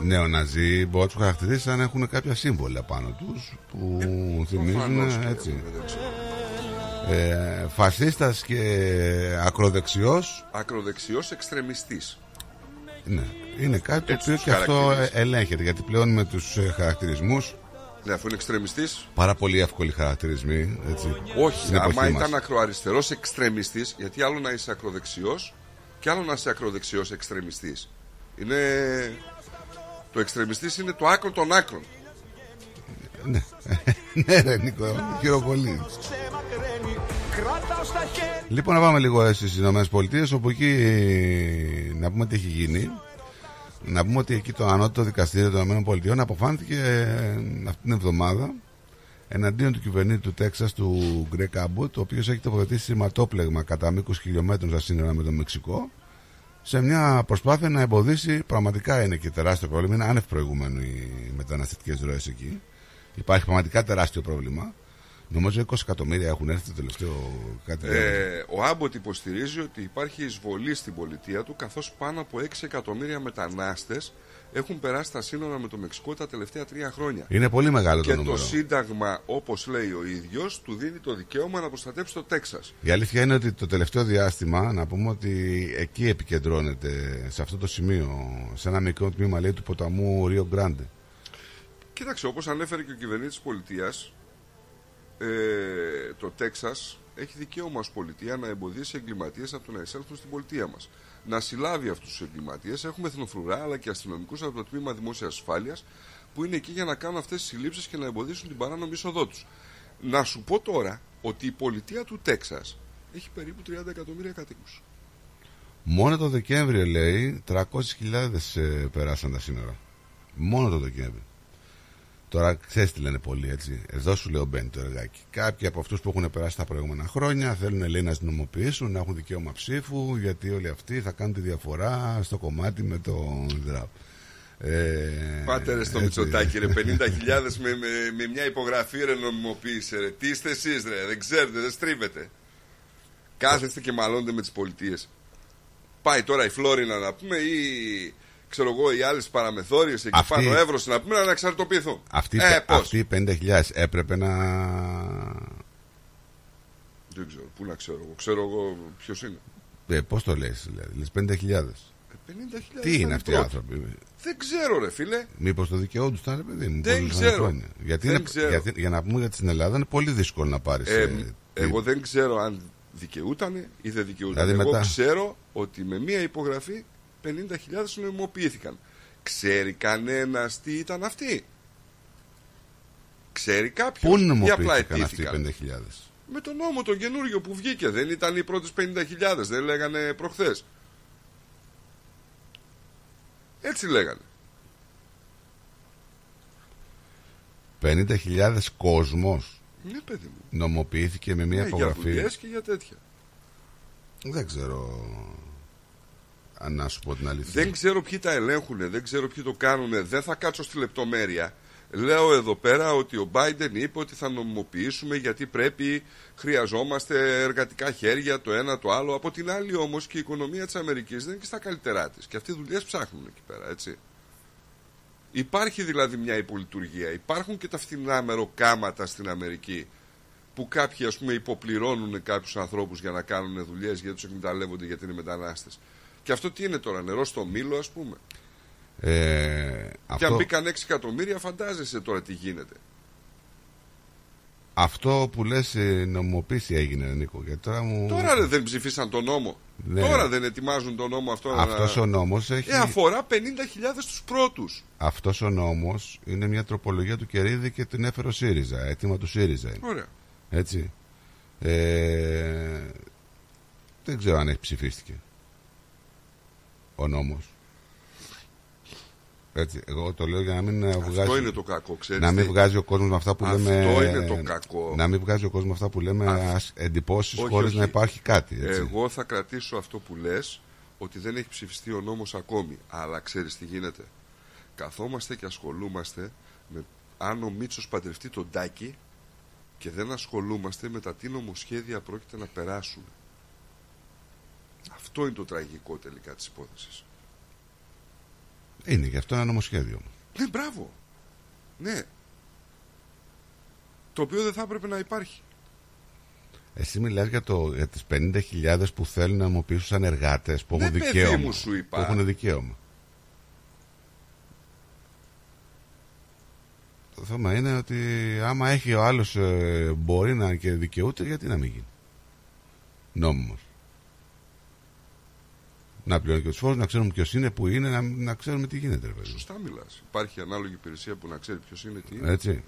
Νεοναζί μπορεί να τους χαρακτηρίσει σαν να έχουν κάποια σύμβολα πάνω τους που θυμίζουν
προφανώς και
έτσι.
έχουν, δεν ξέρω.
Ε, φασίστας και ακροδεξιός
Ακροδεξιός εξτρεμιστής.
Ναι, είναι κάτι το
Έτσι
οποίο
τους
και αυτό
χαρακτηρίζει.
ε, ελέγχεται γιατί πλέον με τους ε, χαρακτηρισμούς
Ναι, αφού είναι εξτρεμιστής.
πάρα πολύ εύκολοι χαρακτηρισμοί έτσι,
Όχι,
στην εποχή
άμα
μας.
ήταν ακροαριστερός εξτρεμιστής, γιατί άλλο να είσαι ακροδεξιός και άλλο να είσαι ακροδεξιός εξτρεμιστής. Είναι. Το εξτρεμιστής είναι το άκρο των άκρων.
Ναι, [LAUGHS] ναι ρε Νίκο, χειροκολλεί. Λοιπόν να πάμε λίγο στις Ηνωμένες Πολιτείες όπου εκεί να πούμε τι έχει γίνει να πούμε ότι εκεί το ανώτατο δικαστήριο των Ηνωμένων Πολιτειών αποφάνθηκε ε, αυτήν την εβδομάδα εναντίον του κυβερνήτη του Τέξας του Γκρέκ Άμποτ ο οποίος έχει τοποθετήσει σηματόπλεγμα κατά μήκος χιλιόμετρων στα σύνορα με το Μεξικό σε μια προσπάθεια να εμποδίσει πραγματικά είναι και τεράστιο πρόβλημα είναι άνευ προηγούμενου οι μεταναστευτικές ροές εκεί. Υπάρχει πραγματικά τεράστιο πρόβλημα Νομίζω 20 εκατομμύρια έχουν έρθει το τελευταίο κάτι
Ε, ο Άμποτ υποστηρίζει ότι υπάρχει εισβολή στην πολιτεία του καθώς πάνω από 6 εκατομμύρια μετανάστες έχουν περάσει τα σύνορα με το Μεξικό τα τελευταία τρία χρόνια.
Είναι πολύ μεγάλο το
Και
νούμερο.
το Σύνταγμα, όπως λέει ο ίδιος, του δίνει το δικαίωμα να προστατέψει το Τέξας.
Η αλήθεια είναι ότι το τελευταίο διάστημα, να πούμε ότι εκεί επικεντρώνεται, σε αυτό το σημείο, σε ένα μικρό τμήμα λέει του ποταμού Ρίο Γκράντε.
Κοίταξε, όπως ανέφερε και ο κυβερνήτης της πολιτείας, ε, το Τέξας έχει δικαίωμα ως πολιτεία να εμποδίσει εγκληματίες από το να εισέλθουν στην πολιτεία μας. Να συλλάβει αυτούς τους εγκληματίες. Έχουμε εθνοφρουρά αλλά και αστυνομικούς από το τμήμα δημόσιας ασφάλειας που είναι εκεί για να κάνουν αυτές τις συλλήψεις και να εμποδίσουν την παράνομη είσοδό τους. Να σου πω τώρα ότι η πολιτεία του Τέξας έχει περίπου 30 εκατομμύρια κατοίκους.
Μόνο το Δεκέμβριο λέει 300.000 ε, περάσαν τα σύνορα. Μόνο το Δεκέμβριο. Τώρα ξέρεις τι λένε πολλοί έτσι. Εδώ σου λέω μπαίνει το εργάκι. Κάποιοι από αυτούς που έχουν περάσει τα προηγούμενα χρόνια θέλουν λέει, να νομοποιήσουν, να έχουν δικαίωμα ψήφου, γιατί όλοι αυτοί θα κάνουν τη διαφορά στο κομμάτι με το ΔΡΑΠ. Ε,
Πάτε ρε στο
έτσι.
Μητσοτάκι ρε [LAUGHS] 50.000 με, με, με μια υπογραφή ρε νομιμοποίησε ρε Τι είστε εσείς ρε δεν ξέρετε δεν στρίβετε Κάθεστε και μαλώνετε με τις πολιτείες Πάει τώρα η Φλόρινα να πούμε ή ξέρω εγώ οι άλλες παραμεθόριες εκεί
Αυτή-
πάνω Εύρος να πούμε να εξαρτοποιηθούν
Αυτοί,
Ε πώς;
αυτοί οι 50.000 έπρεπε να.
Δεν ξέρω πού να ξέρω εγώ Ξέρω εγώ ποιος είναι
Ε, Πώς το λες, δηλαδή, λες 50.000.
50.000
Τι είναι
ήταν
αυτοί οι
πρώτοι.
άνθρωποι;
Δεν ξέρω ρε φίλε
Μήπως το δικαιούνται ρε παιδί μου.
Δεν
που ζούσαν
ξέρω.
χρόνια. Γιατί,
Δεν
είναι,
ξέρω.
γιατί για να πούμε γιατί στην Ελλάδα είναι πολύ δύσκολο να πάρεις.
Ε, εγώ δεν ξέρω αν δικαιούτανε ή δεν δικαιούτανε.
Δηλαδή
εγώ
μετά-
ξέρω ότι με μία υπογραφή 50.000 νομιμοποιήθηκαν. Ξέρει κανένας τι ήταν αυτοί; Ξέρει κάποιος.
Πού
ή απλά
νομοποιήθηκαν αυτοί οι
αιτήθηκαν;
50.000.
Με τον νόμο τον καινούριο που βγήκε. Δεν ήταν οι πρώτες 50.000, δεν λέγανε προχθές. Έτσι λέγανε.
50.000 κόσμος
Ναι, παιδί μου.
νομοποιήθηκε με μια
Ναι, για
υπογραφή.
δουλειές και για τέτοια.
Δεν ξέρω αν να σου πω την αλήθεια.
Δεν ξέρω ποιοι τα ελέγχουν, δεν ξέρω ποιοι το κάνουν, δεν θα κάτσω στη λεπτομέρεια. Λέω εδώ πέρα ότι ο Biden είπε ότι θα νομιμοποιήσουμε γιατί πρέπει, χρειαζόμαστε εργατικά χέρια, το ένα το άλλο. Από την άλλη όμως και η οικονομία της Αμερικής δεν είναι και στα καλύτερά της. Και αυτοί οι δουλειές ψάχνουν εκεί πέρα, έτσι. Υπάρχει δηλαδή μια υπολειτουργία. Υπάρχουν και τα φθηνά μεροκάματα στην Αμερική που κάποιοι ας πούμε υποπληρώνουν κάποιους ανθρώπους για να κάνουν δουλειές γιατί τους εκμεταλλεύονται γιατί είναι μετανάστες. Και αυτό τι είναι τώρα, νερό στο μήλο ας πούμε.
Ε,
Και αν
αυτό,
μπήκαν 6 εκατομμύρια, φαντάζεσαι τώρα τι γίνεται.
αυτό που λες ε, νομιμοποίηση έγινε Νίκο γιατί τώρα μου...
Τώρα ρε, δεν ψηφίσαν τον νόμο.
Ναι.
Τώρα δεν ετοιμάζουν τον νόμο αυτό.
Αυτός
να...
ο νόμος έχει...
Ε, αφορά 50.000 τους πρώτους.
Αυτός ο νόμος είναι μια τροπολογία του Κερίδη και την έφερε ο ΣΥΡΙΖΑ. Έτοιμα του ΣΥΡΙΖΑ είναι.
Ωραία.
Έτσι. Ε, δεν ξέρω αν έχει ψηφίστηκε ο νόμος. Έτσι, εγώ το λέω για να μην ε, βγάζει.
είναι το κακό, ξέρεις
Να μην
τι;
βγάζει ο κόσμος με αυτά που
Αυτό
λέμε.
είναι το κακό.
Να μην βγάζει ο κόσμος με αυτά που λέμε
Α,
εντυπώσεις
όχι,
χωρίς
όχι.
να υπάρχει κάτι. Έτσι.
Εγώ θα κρατήσω αυτό που λες ότι δεν έχει ψηφιστεί ο νόμος ακόμη. Αλλά ξέρεις τι γίνεται. Καθόμαστε και ασχολούμαστε με αν ο Μίτσος παντρευτεί τον Τάκη και δεν ασχολούμαστε με τα τι νομοσχέδια πρόκειται να περάσουν. Αυτό είναι το τραγικό τελικά της υπόθεσης.
Είναι γι' αυτό ένα νομοσχέδιο.
Ναι, μπράβο. Ναι. Το οποίο δεν θα έπρεπε να υπάρχει.
Εσύ μιλάς για, το, για τις 50.000 που θέλουν να νομοποιήσουν σαν εργάτες που
Ναι,
έχουν
παιδί
δικαίωμα.
μου, σου είπα.
Που έχουν δικαίωμα. Το θέμα είναι ότι άμα έχει ο άλλος ε, μπορεί να και δικαιούται γιατί να μην γίνει; Νόμιμος. Να πληρώνει και τους φόρους, να ξέρουμε ποιος είναι, που είναι, να, να ξέρουμε τι γίνεται. Ρε, παιδί.
Σωστά μιλάς. Υπάρχει ανάλογη υπηρεσία που να ξέρει ποιος είναι, τι είναι.
Έτσι.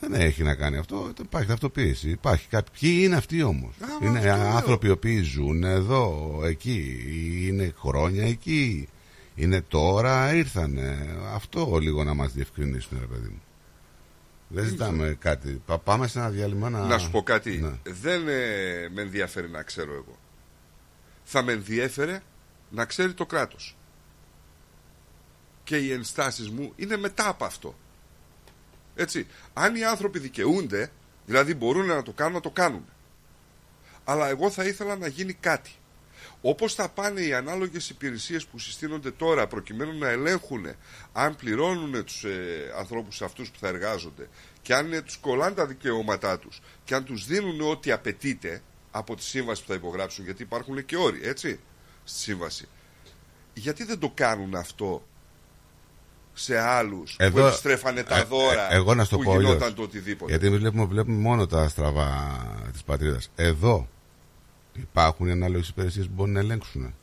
Δεν έχει να κάνει αυτό. Υπάρχει ταυτοποίηση. Υπάρχει κάποιοι. Ποιοι είναι αυτοί όμως;
Άμα
Είναι
αυτό λέω.
άνθρωποι οι οποίοι ζουν εδώ, εκεί. Είναι χρόνια εκεί. Είναι τώρα, ήρθανε. Αυτό λίγο να μας διευκρινίσουν, ρε παιδί μου. Δεν ζητάμε κάτι. Πα- Πάμε σε ένα διάλειμμα να.
Να σου πω κάτι.
Ναι.
Δεν ε, με ενδιαφέρει να ξέρω εγώ. Θα με ενδιέφερε να ξέρει το κράτος. Και οι ενστάσεις μου είναι μετά από αυτό. Έτσι. Αν οι άνθρωποι δικαιούνται, δηλαδή μπορούν να το κάνουν, να το κάνουν. Αλλά εγώ θα ήθελα να γίνει κάτι. Όπως θα πάνε οι ανάλογες υπηρεσίες που συστήνονται τώρα προκειμένου να ελέγχουν αν πληρώνουν τους ε, ανθρώπους αυτούς που θα εργάζονται και αν ε, τους κολλάνε τα δικαιώματά τους και αν τους δίνουν ό,τι απαιτείται από τη σύμβαση που θα υπογράψουν γιατί υπάρχουν και όροι, έτσι, στη σύμβαση. Γιατί δεν το κάνουν αυτό σε άλλους που
Εδώ-
επιστρέφανε τα
ε,
δώρα
ε, εγώ να στο
που
πω αλλιώς.
γινόταν το οτιδήποτε;
Γιατί εμείς βλέπουμε, βλέπουμε μόνο τα στραβά της πατρίδας. Εδώ υπάρχουν οι ανάλογες υπηρεσίες που μπορούν να ελέγξουν.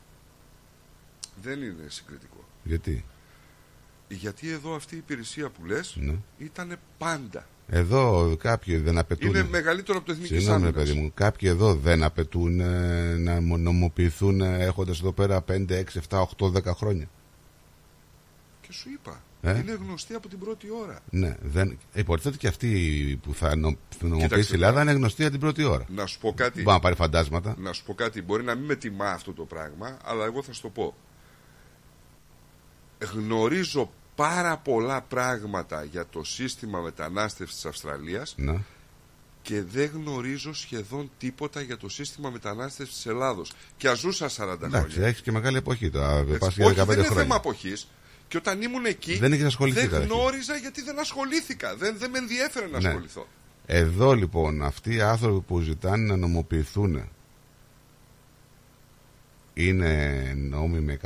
Δεν είναι συγκριτικό.
Γιατί;
Γιατί εδώ αυτή η υπηρεσία που λες
Ναι.
ήταν πάντα.
Εδώ κάποιοι δεν απαιτούν.
Είναι μεγαλύτερο από το Εθνικής
Συγγνώμη, ρε
Άμυνας.
παιδί μου. Κάποιοι εδώ δεν απαιτούν ε, να νομοποιηθούν έχοντας εδώ πέρα 5, 6, 7, 8, 10 χρόνια.
Και σου είπα.
Ε;
Είναι γνωστή από την πρώτη ώρα.
Ναι, δεν... υποτίθεται και αυτοί που θα νο... νομοποιήσει
Κοίταξε,
η Ελλάδα είναι γνωστοί από την πρώτη ώρα.
Να σου πω κάτι.
Μπορεί να πάρει φαντάσματα.
Να σου πω κάτι. Μπορεί να μην με τιμά αυτό το πράγμα, αλλά εγώ θα σου το πω. Γνωρίζω πάρα πολλά πράγματα για το σύστημα μετανάστευσης της Αυστραλίας
Ναι.
και δεν γνωρίζω σχεδόν τίποτα για το σύστημα μετανάστευσης της Ελλάδος. Και αζούσα 40
Εντάξει,
χρόνια.
έχεις και μεγάλη εποχή τώρα.
Έτσι.
Πας για
Όχι,
15
δεν είναι
χρόνια.
θέμα αποχής. Και όταν ήμουν εκεί,
Δεν έχεις ασχοληθεί
δεν
καταρχήν.
γνώριζα γιατί δεν ασχολήθηκα. Δεν, δεν με ενδιέφερε να
Ναι.
ασχοληθώ.
Εδώ λοιπόν αυτοί οι άνθρωποι που ζητάνε να νομοποιηθούν είναι νόμιμοι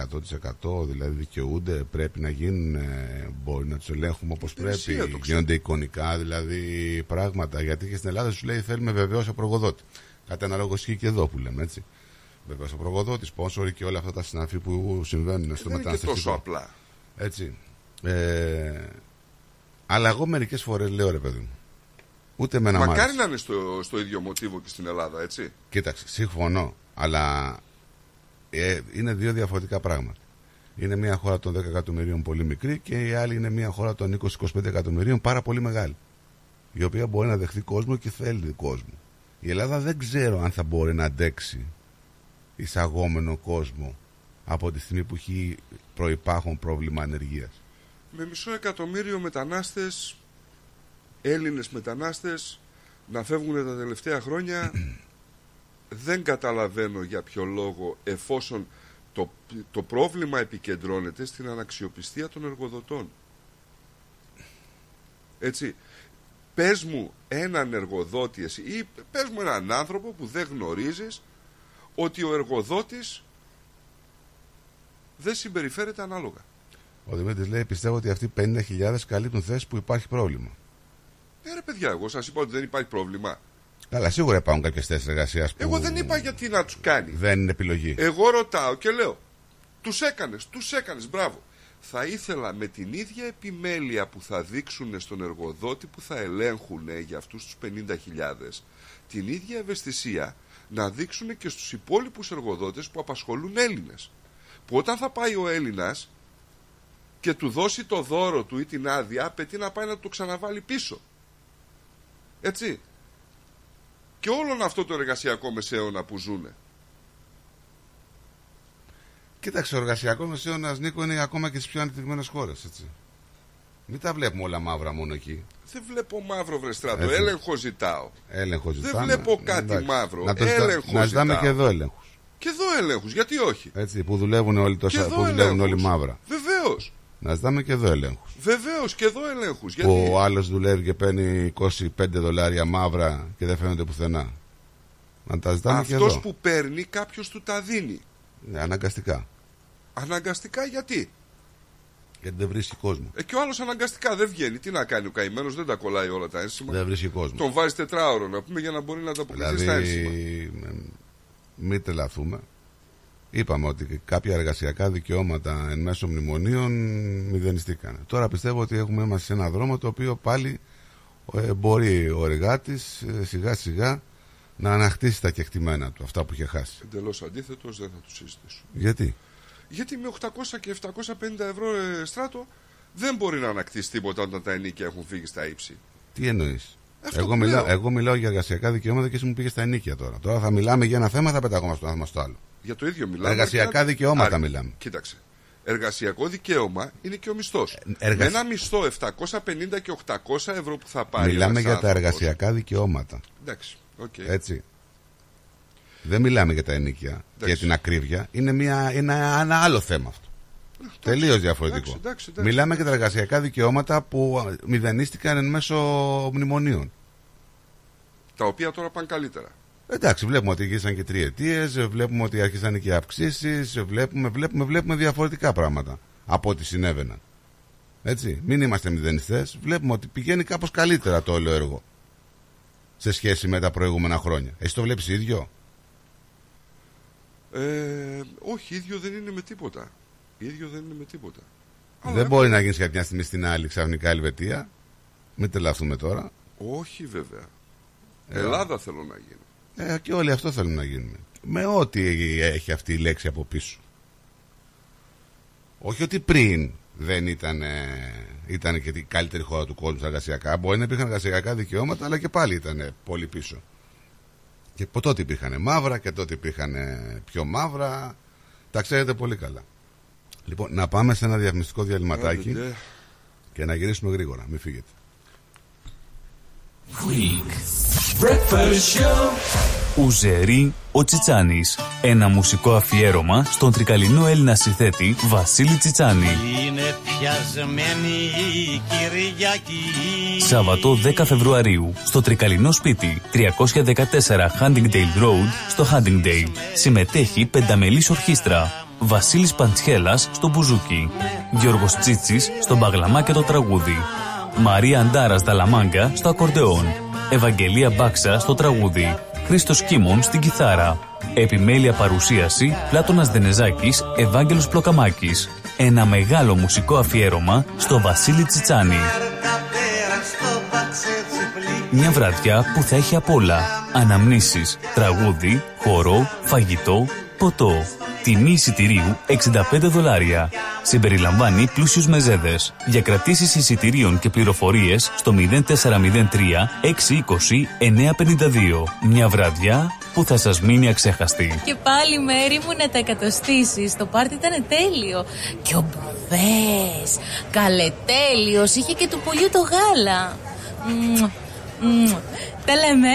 100% δηλαδή δικαιούνται, πρέπει να γίνουν, ε, μπορεί να τους ελέγχουμε όπως
Υπηρεσία,
πρέπει,
το ξέρω.
γίνονται εικονικά δηλαδή πράγματα. Γιατί και στην Ελλάδα σου λέει θέλουμε βεβαίως προγοδότη. Κάτι ανάλογο ισχύει και εδώ που λέμε έτσι. Βεβαίως προγοδότη, σπόνσοροι και όλα αυτά τα συναφή που συμβαίνουν στο
δεν είναι και
μεταναστευτικό.
τόσο απλά.
Έτσι. Ε, αλλά εγώ μερικές φορές λέω ρε παιδί μου, Ούτε με ένα
Μακάρι
μάτι.
να είναι στο, στο ίδιο μοτίβο και στην Ελλάδα, έτσι.
Κοίταξε, συμφωνώ. Αλλά ε, είναι δύο διαφορετικά πράγματα. Είναι μια χώρα των 10 εκατομμυρίων πολύ μικρή και η άλλη είναι μια χώρα των 20-25 εκατομμυρίων πάρα πολύ μεγάλη. Η οποία μπορεί να δεχθεί κόσμο και θέλει κόσμο. Η Ελλάδα δεν ξέρω αν θα μπορεί να αντέξει εισαγόμενο κόσμο από τη στιγμή που έχει προϋπάρχον πρόβλημα ανεργίας.
Με μισό εκατομμύριο μετανάστες, Έλληνες μετανάστες, να φεύγουν τα τελευταία χρόνια, δεν καταλαβαίνω για ποιο λόγο εφόσον το, το πρόβλημα επικεντρώνεται στην αναξιοπιστία των εργοδοτών. Έτσι, πες μου έναν εργοδότη εσύ ή πες μου έναν άνθρωπο που δεν γνωρίζεις ότι ο εργοδότης δεν συμπεριφέρεται ανάλογα.
Ο Δημήτρης λέει: Πιστεύω ότι αυτοί οι 50.000 καλύπτουν θέσεις που υπάρχει πρόβλημα.
Ε, ρε παιδιά, εγώ σας είπα ότι δεν υπάρχει πρόβλημα.
Καλά, σίγουρα υπάρχουν κάποιες θέσεις εργασίας που
Εγώ δεν είπα γιατί να τους κάνει.
δεν είναι επιλογή.
Εγώ ρωτάω και λέω, τους έκανες, τους έκανες, μπράβο. Θα ήθελα με την ίδια επιμέλεια που θα δείξουν στον εργοδότη που θα ελέγχουν για αυτούς τους 50.000, την ίδια ευαισθησία να δείξουν και στους υπόλοιπους εργοδότες που απασχολούν Έλληνες. Που όταν θα πάει ο Έλληνας και του δώσει το δώρο του ή την άδεια, απαιτεί να πάει να το ξαναβάλει πίσω. Έτσι. Και όλον αυτό το εργασιακό μεσαίωνα που ζουνε.
Κοίταξε, ο εργασιακός μεσαίωνας Νίκο είναι ακόμα και στις πιο ανεπτυγμένες χώρες. Μην τα βλέπουμε όλα μαύρα μόνο εκεί.
Δεν βλέπω μαύρο βρεστράτο.
Έτσι.
Έλεγχο ζητάω.
Έλεγχο
Δεν
ζητάμε.
βλέπω κάτι
Εντάξει.
μαύρο.
Να, το ζητά-
Έλεγχο
να ζητάμε
ζητάω.
και εδώ έλεγχους.
Και εδώ έλεγχους. Γιατί όχι;
Έτσι, που δουλεύουν όλοι,
Και
τόσα,
εδώ
που δουλεύουν όλοι
ελέγχους.
μαύρα.
Βεβαίως.
Να ζητάμε και εδώ έλεγχου.
Βεβαίως και εδώ ελέγχους.
Που
Γιατί.
ο άλλος δουλεύει και παίρνει 25 δολάρια μαύρα και δεν φαίνεται πουθενά. Να τα ζητάμε και
Αυτός
εδώ.
που παίρνει κάποιος του τα δίνει.
Ναι, αναγκαστικά.
Αναγκαστικά γιατί;
Γιατί δεν βρίσκει κόσμο.
Ε, και ο άλλος αναγκαστικά δεν βγαίνει. Τι να κάνει ο καημένος, δεν τα κολλάει όλα τα ένσημα.
Δεν βρίσκει κόσμο.
Τον βάζει τετράωρο να πούμε για να μπορεί να ανταποκριθεί στα ένσημα.
Δηλαδή, μ, μην τρελαθούμε. Είπαμε ότι κάποια εργασιακά δικαιώματα εν μέσω μνημονίων μηδενιστήκαν. Τώρα πιστεύω ότι έχουμε είμαστε σε ένα δρόμο το οποίο πάλι ε, μπορεί ο εργάτης ε, σιγά σιγά να ανακτήσει τα κεκτημένα του, αυτά που είχε χάσει.
Εντελώς αντίθετος, δεν θα του συζητήσω.
Γιατί;
Γιατί με 800 και 750 ευρώ ε, στράτο δεν μπορεί να ανακτήσει τίποτα όταν τα ενίκια έχουν φύγει στα ύψη.
Τι εννοείς;
Αυτό
Εγώ,
που
μιλάω,
λέω.
εγώ μιλάω για εργασιακά δικαιώματα και εσύ μου πήγες στα ενίκια τώρα. Τώρα θα μιλάμε για ένα θέμα, θα πεταγόμαστε στο ένα θέμα στο άλλο.
Για το ίδιο μιλάμε.
Εργασιακά
και να-
δικαιώματα
Άρα,
μιλάμε.
Κοίταξε. Εργασιακό δικαίωμα είναι και ο μισθός.
εργασ-
Με ένα μισθό 750 και 800 ευρώ που θα πάρει.
μιλάμε
ένας
για τα
άνθρωπος.
εργασιακά δικαιώματα.
Εντάξει. οκ.
Έτσι. Δεν μιλάμε για τα ενοίκια, για την ακρίβεια. Είναι, μια, είναι ένα άλλο θέμα αυτό. Τελείως διαφορετικό.
εντάξει, εντάξει, εντάξει.
Μιλάμε για τα εργασιακά δικαιώματα που μηδενίστηκαν εν μέσω μνημονίων.
Τα οποία τώρα πάνε καλύτερα.
Εντάξει, βλέπουμε ότι γύρισαν και τριετίες, βλέπουμε ότι άρχισαν και αυξήσεις, βλέπουμε, βλέπουμε, βλέπουμε διαφορετικά πράγματα από ό,τι συνέβαιναν. Έτσι, μην είμαστε μηδενιστές. Βλέπουμε ότι πηγαίνει κάπως καλύτερα το όλο έργο σε σχέση με τα προηγούμενα χρόνια. Εσύ το βλέπεις ίδιο;
Ε, όχι, ίδιο δεν είναι με τίποτα. ίδιο δεν είναι με τίποτα. Αλλά
Δεν μπορεί να γίνεις κάποια στιγμή στην άλλη ξαφνικά Ελβετία. Μην τρελαθούμε τώρα.
Όχι βέβαια.
Ε,
Ελλάδα θέλω να γίνει.
Ε, και όλοι αυτό θέλουν να γίνουμε. Με ό,τι έχει αυτή η λέξη από πίσω. Όχι ότι πριν δεν ήταν, ε, ήταν και η καλύτερη χώρα του κόσμου στα εργασιακά. Μπορεί να υπήρχαν εργασιακά δικαιώματα, αλλά και πάλι ήταν πολύ πίσω. Και από τότε υπήρχαν μαύρα και τότε υπήρχαν πιο μαύρα. Τα ξέρετε πολύ καλά. Λοιπόν, να πάμε σε ένα διαφημιστικό διαλυματάκι
Άντε, ναι.
και να γυρίσουμε γρήγορα. Μην φύγετε.
Freak. Breakfast Show. Ουζερί ο Τσιτσάνης. Ένα μουσικό αφιέρωμα στον τρικαλινό Έλληνα συνθέτη Βασίλη Τσιτσάνη.
Είναι πιασμένη η Κυριακή
Σάββατο 10 Φεβρουαρίου στο τρικαλινό σπίτι 314 Huntingdale Road στο Huntingdale. Συμμετέχει πενταμελής ορχήστρα. Βασίλης Παντσχέλας στο μπουζούκι. Γιώργος Τσίτσης στο μπαγλαμά και το τραγούδι. Μαρία Αντάρας Δαλαμάγκα στο ακορντεόν. Ευαγγελία Μπάξα στο τραγούδι. Χρήστος Κίμων στην κιθάρα. Επιμέλεια παρουσίαση Πλάτωνας Δενεζάκης, Ευάγγελος Πλοκαμάκης. Ένα μεγάλο μουσικό αφιέρωμα στο Βασίλη Τσιτσάνη.
Πέρα στο πατσέτσι πλή
Μια βραδιά που θα έχει απ' όλα. Αναμνήσεις, τραγούδι, χορό, φαγητό, ποτό. Τιμή εισιτηρίου 65 δολάρια. Συμπεριλαμβάνει πλούσιους μεζέδες. Για κρατήσεις εισιτηρίων και πληροφορίες στο 0403 620 952. Μια βραδιά που θα σας μείνει αξέχαστη.
Και πάλι μέρη μου να τα εκατοστήσεις. Το πάρτι ήταν τέλειο. Και ο Μπουβές, καλετέλειος, είχε και του πουλιού το γάλα. Μμμ, μμμ. Τα λέμε.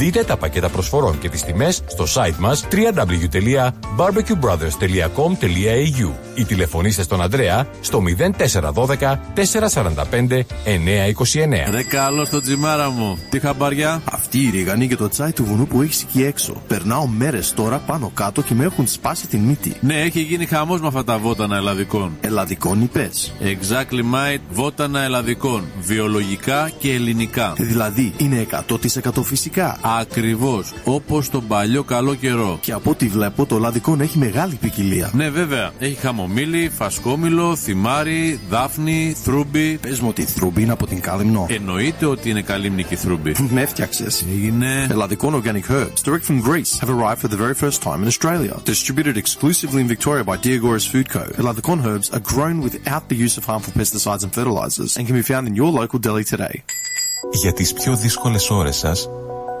Δείτε τα πακέτα προσφορών και τις τιμές στο site μας www.barbecuebrothers.com.au ή τηλεφωνήστε στον Ανδρέα στο 0412 445 929.
Ρε καλό στο τζιμάρα μου. Τι χαμπαριά.
Αυτή η ρίγανη και το τσάι του βουνού που έχεις εκεί έξω. Περνάω μέρες τώρα πάνω κάτω και με έχουν σπάσει την μύτη.
Ναι, έχει γίνει χαμός με αυτά τα βότανα ελλαδικών.
Ελλαδικών είπε.
Exactly mate, βότανα ελλαδικών. Βιολογικά και ελληνικά.
Δηλαδή είναι 100% φυσικά.
Ακριβώς. Όπως τον παλιό καλό καιρό.
Και από ό,τι βλέπω το λαδικόν έχει μεγάλη ποικιλία.
Ναι, βέβαια. Έχει χαμομήλι, φασκόμηλο, θυμάρι, δάφνη, θρούμπι.
Πες μου ότι η θρούμπι είναι από την κάλυμνο.
Εννοείται ότι είναι καλύμνικη θρούμπι. [LAUGHS]
Με έφτιαξε.
Έγινε.
Ελλαδικών organic herbs, direct from Greece, have arrived for the very first time in Australia. Distributed exclusively in Victoria by Diagoras Food Co. Eladicon herbs are grown without the use of harmful pesticides and fertilizers and can be found in your local deli today.
Για τις πιο δύσκολες ώρες σας,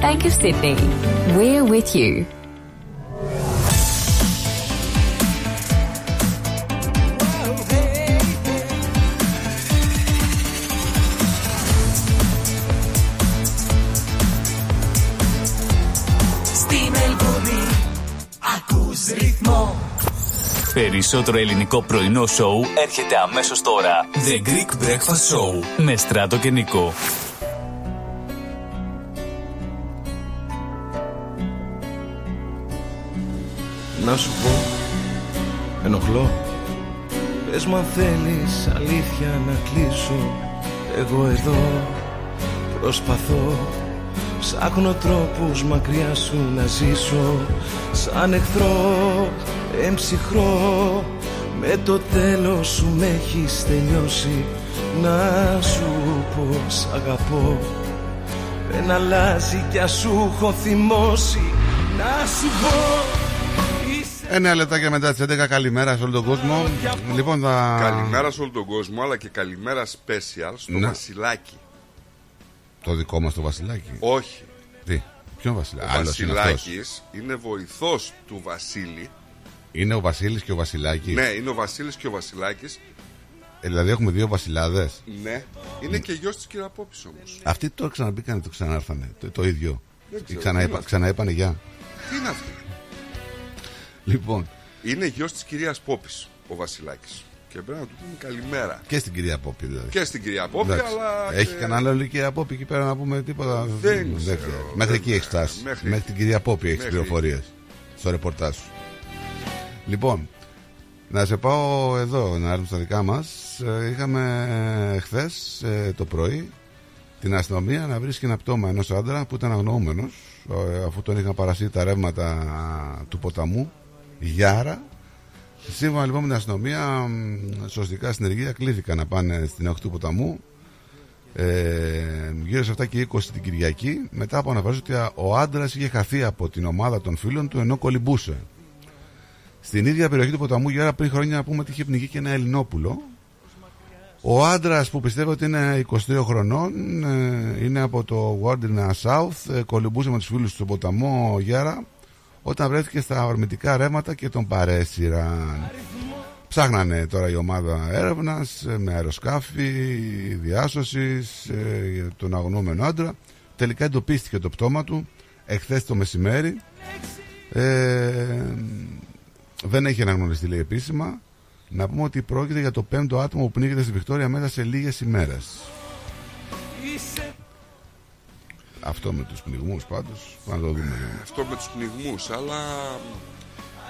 Bank of Sydney. We're with you.
Στη Μελβούνι ακούς ρυθμό
Περισσότερο ελληνικό πρωινό σοου έρχεται αμέσως τώρα. The Greek Breakfast Show με Στράτο και Νικό.
Να σου πω. Ενοχλώ. Πες μου αν θέλεις αλήθεια να κλείσω. Εγώ εδώ προσπαθώ. Ψάχνω τρόπους μακριά σου να ζήσω. Σαν εχθρό εμψυχρό Με το τέλος σου με έχεις τελειώσει. Να σου πω σ' αγαπώ. Δεν αλλάζει κι ας σου έχω θυμώσει. Να σου πω
Ένα λεπτάκια μετά τι 11. Καλημέρα σε όλο τον κόσμο. Λοιπόν, θα.
Καλημέρα σε όλο τον κόσμο, αλλά και καλημέρα special στο
Ναι.
Βασιλάκι.
Το δικό μας το Βασιλάκι.
Όχι.
Τι, ποιο Βασιλάκι.
Ο
Άλλος είναι αυτός;
Βασιλάκης είναι βοηθός του Βασίλη.
Είναι ο Βασίλης και ο Βασιλάκης;
Ναι, είναι ο Βασίλης και ο Βασιλάκης.
Ε, δηλαδή έχουμε δύο Βασιλάδες;
Ναι. Είναι και γιος της Κυραπόπης όμως.
Αυτοί το ξαναμπήκανε, το ξανάρθανε. Το, το ίδιο.
Δεν ξέρω,
Ξαναέπα,
τι είναι
ξαναέπανε γεια.
Τι είναι αυτό;
Λοιπόν,
Είναι γιος της κυρίας Πόπης ο Βασιλάκης. Και πρέπει να του πούμε καλημέρα.
και στην κυρία Πόπη δηλαδή.
Και στην κυρία Πόπη,
Εντάξει.
αλλά.
Έχει
και-
κανένα άλλο η κυρία Πόπη εκεί πέρα να πούμε τίποτα;
Δεν ξέρω.
Μέχρι εκεί έχεις φτάσει.
Μέχρι-
Μέχρι, την κυρία Πόπη έχεις
Μέχρι-
πληροφορίες. Στο ρεπορτάζ σου. Λοιπόν, να σε πάω εδώ να έρθουμε στα δικά μας. Είχαμε χθες το πρωί την αστυνομία να βρίσκει ένα πτώμα ενός άντρα που ήταν αγνοούμενος αφού τον είχαν παρασύρει τα ρεύματα του ποταμού Γιάρα Σύμφωνα λοιπόν με την αστυνομία, μ, σωστικά συνεργεία κλήθηκαν να πάνε στην όχθη του ποταμού ε, γύρω σε 7 και 20 την Κυριακή, μετά από αναφέρει ότι α, ο άντρας είχε χαθεί από την ομάδα των φίλων του ενώ κολυμπούσε. Στην ίδια περιοχή του ποταμού Γιάρα πριν χρόνια να πούμε ότι είχε πνιγεί και ένα Ελληνόπουλο. Ο άντρας που πιστεύω ότι είναι 23 χρονών ε, είναι από το Wardener South, ε, κολυμπούσε με τους φίλους του στον ποταμό Γιάρα όταν βρέθηκε στα ορμητικά ρέματα και τον παρέσυραν. Ψάχνανε τώρα η ομάδα έρευνας με αεροσκάφη, διάσωσης για τον αγνώμενο άντρα. Τελικά εντοπίστηκε το πτώμα του εχθές το μεσημέρι. Ε, δεν έχει αναγνωριστεί λέει επίσημα. Να πούμε ότι πρόκειται για το πέμπτο άτομο που πνίγεται στη Βικτόρια μέσα σε λίγες ημέρες. Αυτό με τους πνιγμούς πάντως, να το δούμε.
Αυτό με τους πνιγμούς, αλλά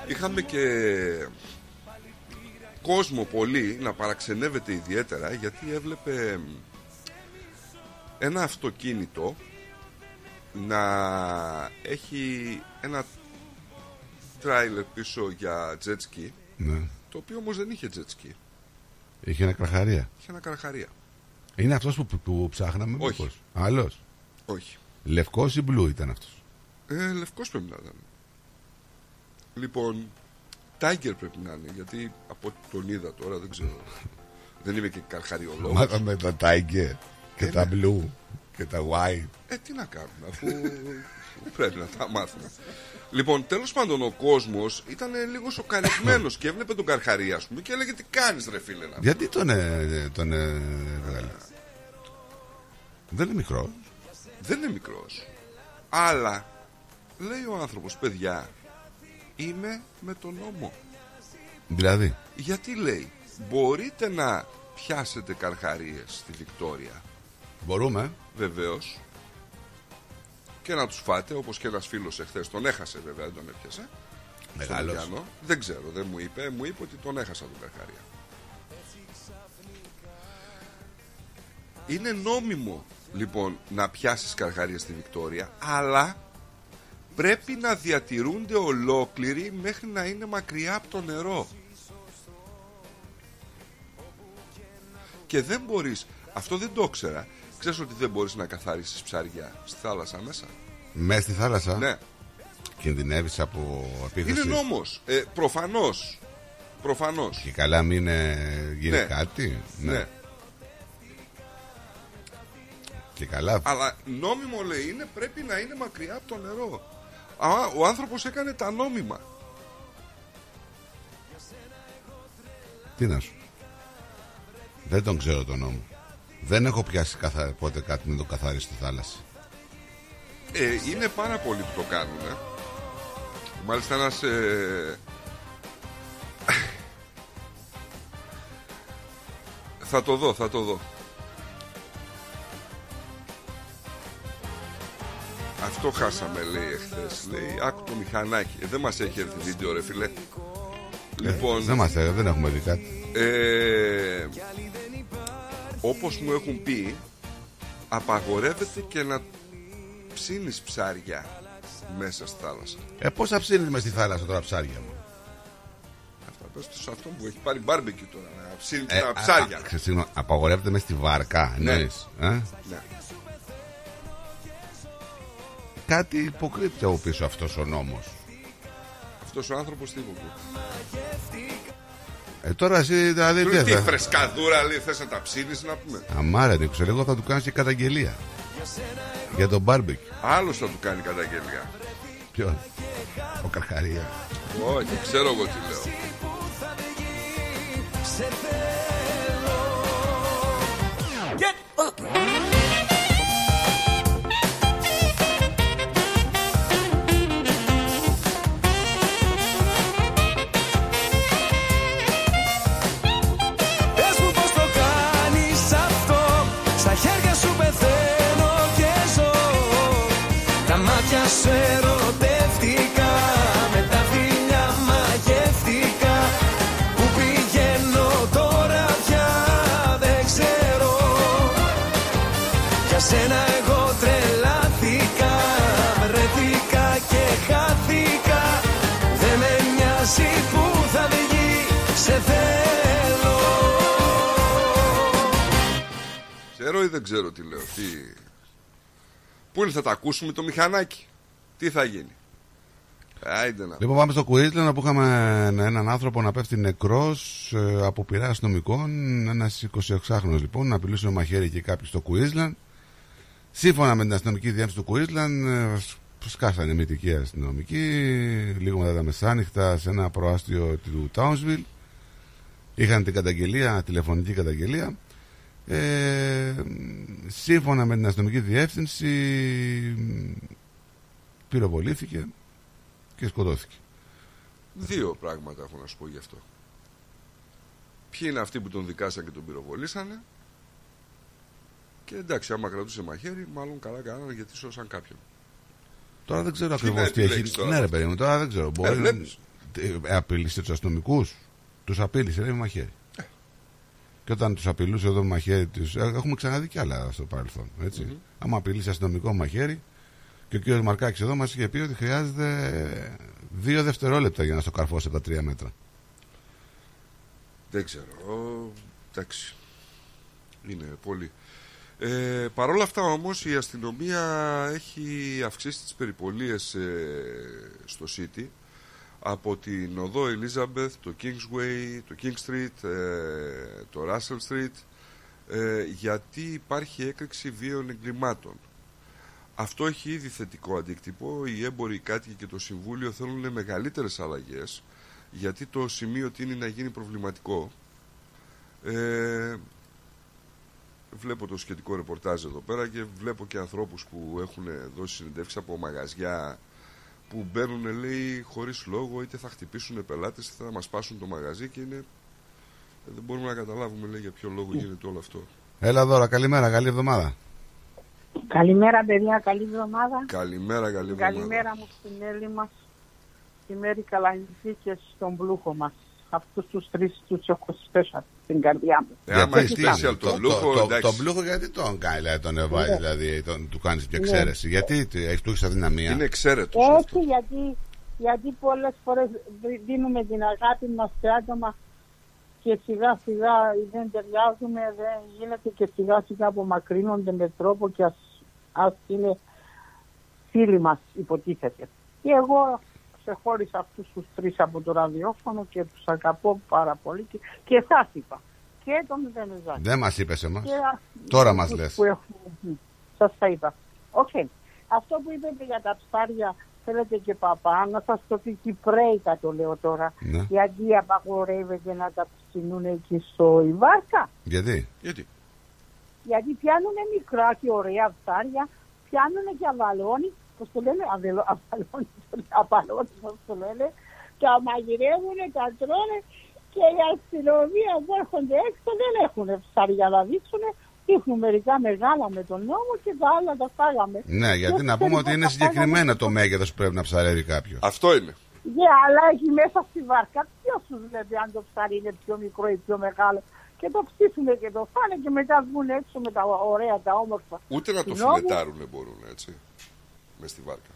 είχαμε και κόσμο πολύ να παραξενεύεται ιδιαίτερα γιατί έβλεπε ένα αυτοκίνητο να έχει ένα τράιλερ πίσω για jet ski
Ναι.
το οποίο όμως δεν είχε jet ski
Είχε ένα κραχαρία.
είχε ένα καρχαρία
Είναι αυτός που, που ψάχναμε
Όχι.
μήπως; Άλλος;
Όχι
Λευκός ή μπλου ήταν αυτός;
ε, λευκός πρέπει να ήταν λοιπόν Tiger πρέπει να είναι γιατί από ό,τι τον είδα τώρα δεν ξέρω [LAUGHS] δεν είμαι και καρχαριολόγος
Μάθαμε τα Tiger και
Ε,
τα
ναι.
blue και τα white.
Ε, τι να κάνουμε, αφού [LAUGHS] πρέπει να τα μάθουμε. Λοιπόν, τέλος πάντων, ο κόσμος ήταν λίγο σοκαρισμένος [LAUGHS] και έβλεπε τον Καρχαρία, ας πούμε, και έλεγε Τι κάνεις, ρε φίλε. Να.
Γιατί τον, ε, τον ε, βγάλε. Δεν είναι μικρός.
Δεν είναι μικρός. Αλλά λέει ο άνθρωπος, παιδιά, είμαι με τον νόμο.
Δηλαδή,
Γιατί λέει, μπορείτε να πιάσετε καρχαρίες στη Βικτόρια.
μπορούμε.
Βεβαίως και να τους φάτε όπως και ένας φίλος εχθές τον έχασε βέβαια δεν τον έπιασε
Μεγάλος.
στον Λουκιάνο. δεν ξέρω δεν μου είπε μου είπε ότι τον έχασα τον Καρχαρία είναι νόμιμο λοιπόν να πιάσεις καρχαρία στη Βικτόρια αλλά πρέπει να διατηρούνται ολόκληροι μέχρι να είναι μακριά από το νερό και δεν μπορείς αυτό δεν το ήξερα ξέρεις ότι δεν μπορείς να καθαρίσεις ψάρια στη θάλασσα μέσα;
Μέσα στη θάλασσα;
ναι
Κινδυνεύεις από επίθεση;
είναι νόμος ε, προφανώς προφανώς
Και καλά μην ε, γίνει
Ναι.
κάτι;
ναι.
Και καλά.
Αλλά νόμιμο λέει είναι πρέπει να είναι μακριά από το νερό. Α, ο άνθρωπος έκανε τα νόμιμα.
Τι να σου. Δεν τον ξέρω τον νόμο. Δεν έχω πιάσει καθα... πότε κάτι να το καθαρίσει στη θάλασσα.
Ε, είναι πάρα πολλοί που το κάνουν. Ε. Μάλιστα ένας... Ε... [LAUGHS] θα το δω, θα το δω. Αυτό χάσαμε λέει εχθές Λέει άκου το μηχανάκι ε, Δεν μας έχει έρθει βίντεο ρε φίλε Λοιπόν
Δεν μας δεν έχουμε δει κάτι.
ε, όπως μου έχουν πει απαγορεύεται και να ψήνεις ψάρια μέσα στη θάλασσα
Ε, πώς θα ψήνεις μες στη θάλασσα τώρα ψάρια μου;
Αυτά πες τους σε αυτόν που έχει πάρει μπάρμπεκι τώρα να ψήνει
Ε,
τα
α,
ψάρια
α, ξέρεις, συγγνώμη, απαγορεύεται μες στη βάρκα.
Ναι.
εννοείς, ε;
ναι.
Κάτι υποκρύπτει από πίσω αυτός ο νόμος.
Αυτός ο άνθρωπος τι μου πει.
Ε, τώρα εσύ δηλαδή
Του
τι
τι
θα...
φρεσκαδούρα λέει θες να τα ψήνεις να πούμε.
Αμάρα Νίκο, εγώ θα του κάνεις και καταγγελία. Για τον μπάρμπεκ.
Άλλος θα του κάνει καταγγελία.
Ποιος; Ο Καρχαρίας.
Όχι, ξέρω εγώ τι λέω.
Δεν ξέρω
τι λέω. Τι... Πού είναι θα τα ακούσουμε το μηχανάκι. Τι θα γίνει. Άιντε να.
Λοιπόν, πάμε στο Queensland που είχαμε έναν άνθρωπο να πέφτει νεκρός από πειρά αστυνομικών. Ένας 26χρονο λοιπόν να απειλούσε με μαχαίρι και κάποιο στο Queensland. Σύμφωνα με την αστυνομική διεύθυνση του Queensland, ε, σκάσανε μυτικοί αστυνομικοί λίγο μετά τα μεσάνυχτα σε ένα προάστιο του Townsville. Είχαν την καταγγελία, τηλεφωνική καταγγελία. Ε, σύμφωνα με την αστυνομική διεύθυνση πυροβολήθηκε και σκοτώθηκε.
Δύο πράγματα έχω να σου πω γι' αυτό. Ποιοι είναι αυτοί που τον δικάσαν και τον πυροβολήσανε; Και εντάξει, άμα κρατούσε μαχαίρι, μάλλον καλά κάνανε γιατί σώσαν κάποιον.
Τώρα δεν ξέρω
Τι
ακριβώς
είναι
τι
επιλέξεις
έχει.
τώρα
Ναι, ρε
αυτό.
παιδί μου, τώρα δεν ξέρω. Μπορεί
βλέπεις.
Ε, απειλήσε τους αστυνομικούς. Τους απείλησε λέει, με μαχαίρι.
Ε.
Και όταν τους απειλούσε εδώ με μαχαίρι τους, ε, Έχουμε ξαναδεί κι άλλα στο παρελθόν. Έτσι.
Μμμ.
Άμα απειλήσει αστυνομικό με μαχαίρι. Και ο κύριος Μαρκάκης εδώ μας είχε πει ότι χρειάζεται δύο δευτερόλεπτα για να στο καρφώσει από τα τρία μέτρα.
Δεν ξέρω. Εντάξει. Είναι πολύ. Ε, Παρ' όλα αυτά όμως η αστυνομία έχει αυξήσει τις περιπολίες ε, στο City από την οδό Elizabeth, το Kingsway, το King Street, ε, το Russell Street ε, γιατί υπάρχει έκρηξη βίαιων εγκλημάτων. Αυτό έχει ήδη θετικό αντίκτυπο. Οι έμποροι οι κάτοικοι και το Συμβούλιο θέλουν μεγαλύτερες αλλαγές γιατί το σημείο τίνει να γίνει προβληματικό. Ε, βλέπω το σχετικό ρεπορτάζ εδώ πέρα και βλέπω και ανθρώπους που έχουν δώσει συνεντεύξεις από μαγαζιά που μπαίνουν λέει χωρίς λόγο είτε θα χτυπήσουν πελάτες είτε θα μας πάσουν το μαγαζί και είναι ε, δεν μπορούμε να καταλάβουμε λέει για ποιο λόγο γίνεται όλο αυτό.
Έλα δώρα, καλημέρα, καλή εβδομάδα.
Καλημέρα παιδιά, καλή εβδομάδα.
Καλημέρα, καλή εβδομάδα.
Καλημέρα μου στην Έλλη μας, στη Μέρη Καλανιστή και στον πλούχο μας. Αυτούς τους τρεις τους έχω special στην καρδιά μου.
Ε, άμα
Γιατί
είναι special
το,
το
το,
πλούχο,
το,
εντάξει.
το πλούχο γιατί τον κάνει, δηλαδή, τον εβάζει,
Ναι.
δηλαδή, τον, του κάνεις μια
Ναι.
εξαίρεση. Γιατί τι, έχεις του έχεις αδυναμία.
Είναι εξαίρετος.
Έτσι γιατί, γιατί πολλές φορές δι- δίνουμε την αγάπη μας σε άτομα και σιγά σιγά δεν ταιριάζουμε, δεν γίνεται και σιγά σιγά απομακρύνονται με τρόπο και ας, ας είναι φίλοι μας υποτίθεται. Και εγώ ξεχώρισα αυτούς τους τρεις από το ραδιόφωνο και τους αγαπώ πάρα πολύ και, και εσάς είπα. Και τον Βενεζάκη.
Δεν μας είπες εμάς.
Και α-
Τώρα μας
αυτούς
λες.
που έχουν- μ, Σας τα είπα. Οκ. Αυτό που είπατε για τα ψάρια θέλετε και παπά, να σας το πει Κυπρέικα το λέω τώρα.
Ναι.
Γιατί απαγορεύεται να τα ψήνουν εκεί στο η βάρκα.
Γιατί;
Γιατί;
Γιατί πιάνουν μικρά και ωραία ψάρια, πιάνουν και abalone, πώς το λένε, abalo, abalone, abalone, πώς το λένε, τα μαγειρεύουν, τα τρώνε και η αστυνομία που έρχονται έξω δεν έχουν ψάρια να δείξουν, δείχνουν μερικά μεγάλα με τον νόμο και τα άλλα τα φάγαμε.
Ναι, γιατί
Και
να πούμε
τελικά
ότι είναι
τα
συγκεκριμένο το μέγεθος που πρέπει να ψαρεύει κάποιος.
Αυτό είναι.
Ναι, αλλά έχει μέσα στη βάρκα. Ποιος σου βλέπει αν το ψάρι είναι πιο μικρό ή πιο μεγάλο. Και το ψήσουν και το φάνε και μετά βγουν έξω με τα ωραία, τα όμορφα.
Ούτε να το
του νόμου.
φιλετάρουν μπορούν έτσι. Μες στη βάρκα.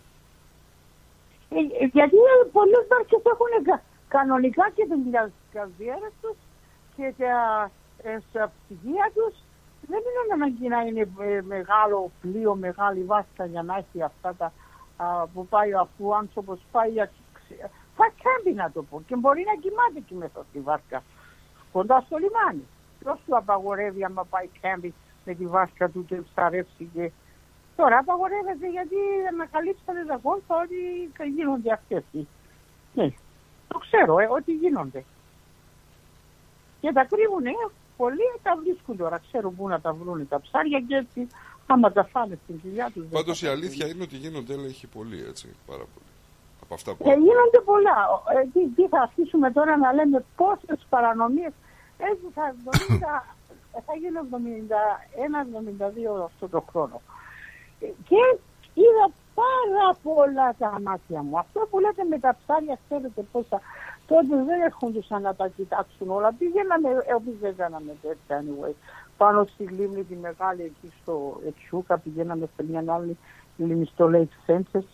Ε, ε, γιατί πολλές βάρκες έχουν κα- κανονικά και την καζιέρα τους και τα ε, στα ψυγεία τους. Δεν είναι ανάγκη να είναι ε, μεγάλο πλοίο, μεγάλη βάσκα για να έχει αυτά τα α, που πάει αφού ο άνθρωπος πάει για ξε- πάει κάμπι να το πω και μπορεί να κοιμάται εκεί μέσα στη βάρκα κοντά στο λιμάνι. Ποιος του απαγορεύει άμα πάει κάμπι με τη βάρκα του και ψαρέψει και... Τώρα απαγορεύεται γιατί ανακαλύψανε τα κόλπα ότι γίνονται αυτές. οι- Ναι, το ξέρω, ε, ότι γίνονται. Και τα κρύβουν, ε, πολλοί τα βρίσκουν τώρα, ξέρουν πού να τα βρουν τα ψάρια και έτσι άμα τα φάνε στην κοιλιά τους. δεν
Πάντως
θα
η
τα
αλήθεια είναι ότι γίνονται έλεγχοι πολύ έτσι, πάρα πολύ. Από αυτά που
Ε, γίνονται πολλά. Ε, τι, τι θα αρχίσουμε τώρα να λέμε πόσες παρανομίες έζησα 70, [COUGHS] θα γίνω 71-72 αυτό το χρόνο. Ε, Και είδα πάρα πολλά τα μάτια μου. Αυτό που λέτε με τα ψάρια, ξέρετε πόσα. Τότε δεν έρχονταν να τα κοιτάξουν όλα. Πηγαίναμε, εμείς δεν κάναμε τέτοια anyway. Πάνω στη λίμνη τη μεγάλη εκεί στο Εξούκα, πηγαίναμε σε μια άλλη λίμνη στο Lake Sanchez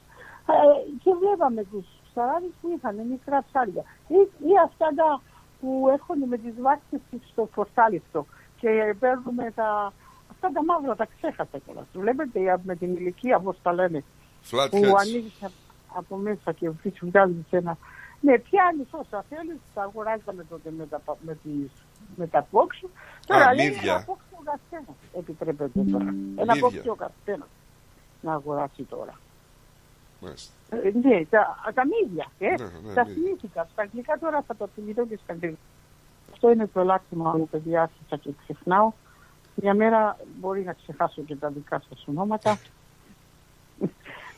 ε, και βλέπαμε τους ψαράδες που είχαν μικρά ψάρια. Ή, ή αυτά τα που έχουν με τις βάσεις στο φορτάλιστο και παίρνουμε τα, αυτά τα μαύρα, τα ξέχασα κιόλας. Βλέπετε ε, με την ηλικία, πώς τα λένε, που
Flatheads.
ανοίγεις απ- από μέσα και σου βγάζεις ένα... Ναι, πιάνεις όσα θέλεις, τα αγοράζαμε τότε με τα, πα- με τις, με τα πόξ. Τώρα λέει
μύδια.
ένα πόξ ο καθένας επιτρέπεται τώρα. Ένα
Μύδια.
πόξ ο καθένας να αγοράσει τώρα.
Μάλιστα.
Ε, ναι, τα, τα μύδια. Ε,
Ναι, ναι,
τα
μύδια.
θυμήθηκα. Στα αγγλικά τώρα θα το θυμηθώ και στα αγγλικά. Αυτό είναι το ελάχιστο μου, παιδιά, άρχισα και ξεχνάω. Μια μέρα μπορεί να ξεχάσω και τα δικά σας ονόματα.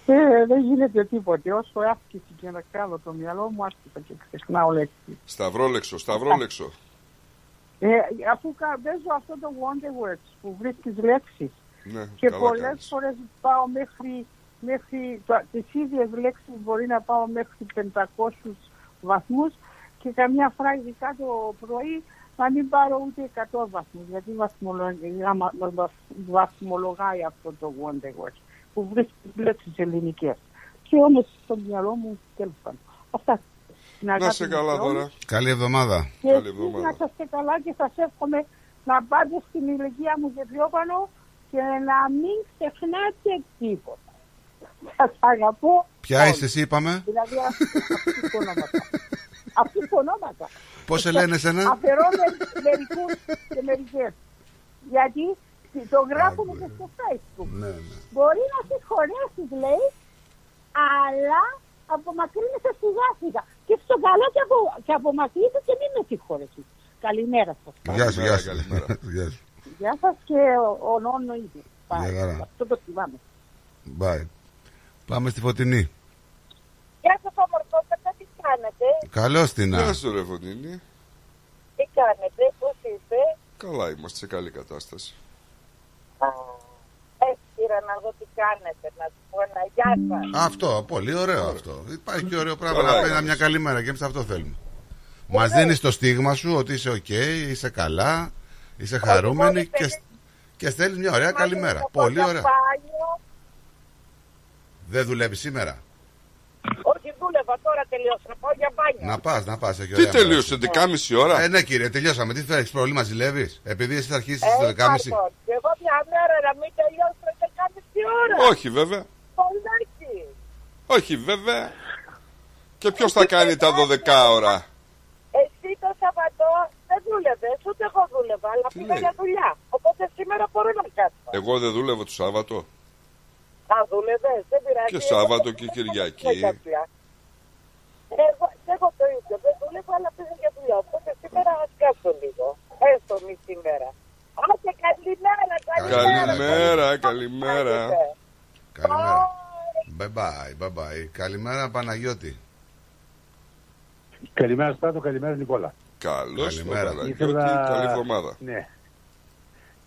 Ε, δεν γίνεται τίποτε. Όσο άσκηση και να κάνω το μυαλό μου, άρχισα και ξεχνάω λέξεις.
Σταυρόλεξο, σταυρόλεξο.
Ε, αφού κα- παίζω αυτό το Wonder Words που βρίσκεις λέξεις
Ναι,
και
καλά
πολλές
κάνεις.
φορές πάω μέχρι, μέχρι το, τις ίδιες λέξεις μπορεί να πάω μέχρι 500 βαθμούς και καμιά φορά ειδικά το πρωί να μην πάρω ούτε 100 βαθμούς γιατί βαθμολογάει, άμα- βαθ- βαθμολογάει αυτό το Wonder Words που βρίσκει λέξεις ελληνικές και όμως στο μυαλό μου τέλος πάντων. Αυτά. Την
Να
αγάπη
σε
μου
καλά
σε όλους.
τώρα.
Καλή εβδομάδα.
Και εσείς να είστε καλά και σας εύχομαι να πάτε στην ηλικία μου και πιο πάνω και να μην ξεχνάτε τίποτα. Σας αγαπώ.
Ποια
όλους.
είσαι εσύ, είπαμε;
Δηλαδή αυτοί αυτοί τα ονόματα. Αυτοί τα ονόματα.
Πώς σε λένε εσένα;
Αφαιρώ με, μερικούς και μερικές. Γιατί το γράφουν και στο facebook.
Ναι,
Μπορεί να συγχωρέσεις λέει, αλλά απομακρύνεσαι σιγά σιγά. Και στο καλό και, απο, και απομακρύνεσαι και μην με συγχωρέσεις. Καλημέρα σας.
Γεια σου, γεια σου.
Καλημέρα. [LAUGHS]
Γεια σου.
Γεια σας και ο, ο Νόνο ήδη.
Γεια χαρά.
Αυτό το θυμάμαι.
Bye. Πάμε στη Φωτεινή.
Γεια σας ομορφόπατα, τι κάνετε,
Καλώς την
Γεια σου ρε Φωτεινή.
τι κάνετε, πώς είστε;
Καλά είμαστε σε καλή κατάσταση.
Α, Έτσι πήρα να δω τι κάνετε, να σου πω ένα γεια σας.
Αυτό, πολύ ωραίο αυτό. Υπάρχει και ωραίο πράγμα
Καλά
να πει
έκανες.
μια καλή μέρα και εμείς αυτό θέλουμε. Μας δίνεις το στίγμα σου ότι είσαι οκ, είσαι καλά, είσαι χαρούμενη και, σ- και στέλνεις μια ωραία καλημέρα. Πολύ ωραία.
Μπάνιο,
Δεν δουλεύει σήμερα;
Όχι δούλευα, τώρα τελειώσα, να πάω για μπάνιο.
Να πας, να πας.
Τι τελείωσε, 11.30 ώρα;
Ε, ναι, κύριε, τελειώσαμε. Τι θέλει, πρόβλημα ζηλεύει. Επειδή εσύ θα αρχίσεις
Ε,
στις 12.30.
Μάρκο, και εγώ μια μέρα να μην τελειώσω και μισή ώρα;
Όχι βέβαια.
Πολλάκι.
Όχι βέβαια. Και ποιος θα κάνει τα 12 ώρα;
Εσύ το Σαββατό δεν δούλευες, ούτε εγώ δούλευα, αλλά πήγα
λέει;
για δουλειά. Οπότε σήμερα μπορώ να κάτσω.
Εγώ δεν δούλευα το Σάββατο.
Α, δούλευες, δεν πειράζει.
Και Σάββατο και Κυριακή.
Εγώ, και εγώ το ίδιο. Δεν δούλευα, αλλά πήγα για δουλειά. Οπότε σήμερα να κάτσω λίγο. Έστω μισή μέρα. Άντε, καλημέρα, καλημέρα.
Καλημέρα, καλημέρα.
Καλημέρα. Bye bye, bye bye. Καλημέρα, Παναγιώτη.
Καλημέρα Στράτο, καλημέρα Νικόλα.
Καλώς
Καλημέρα.
Καλή εβδομάδα.
Ναι.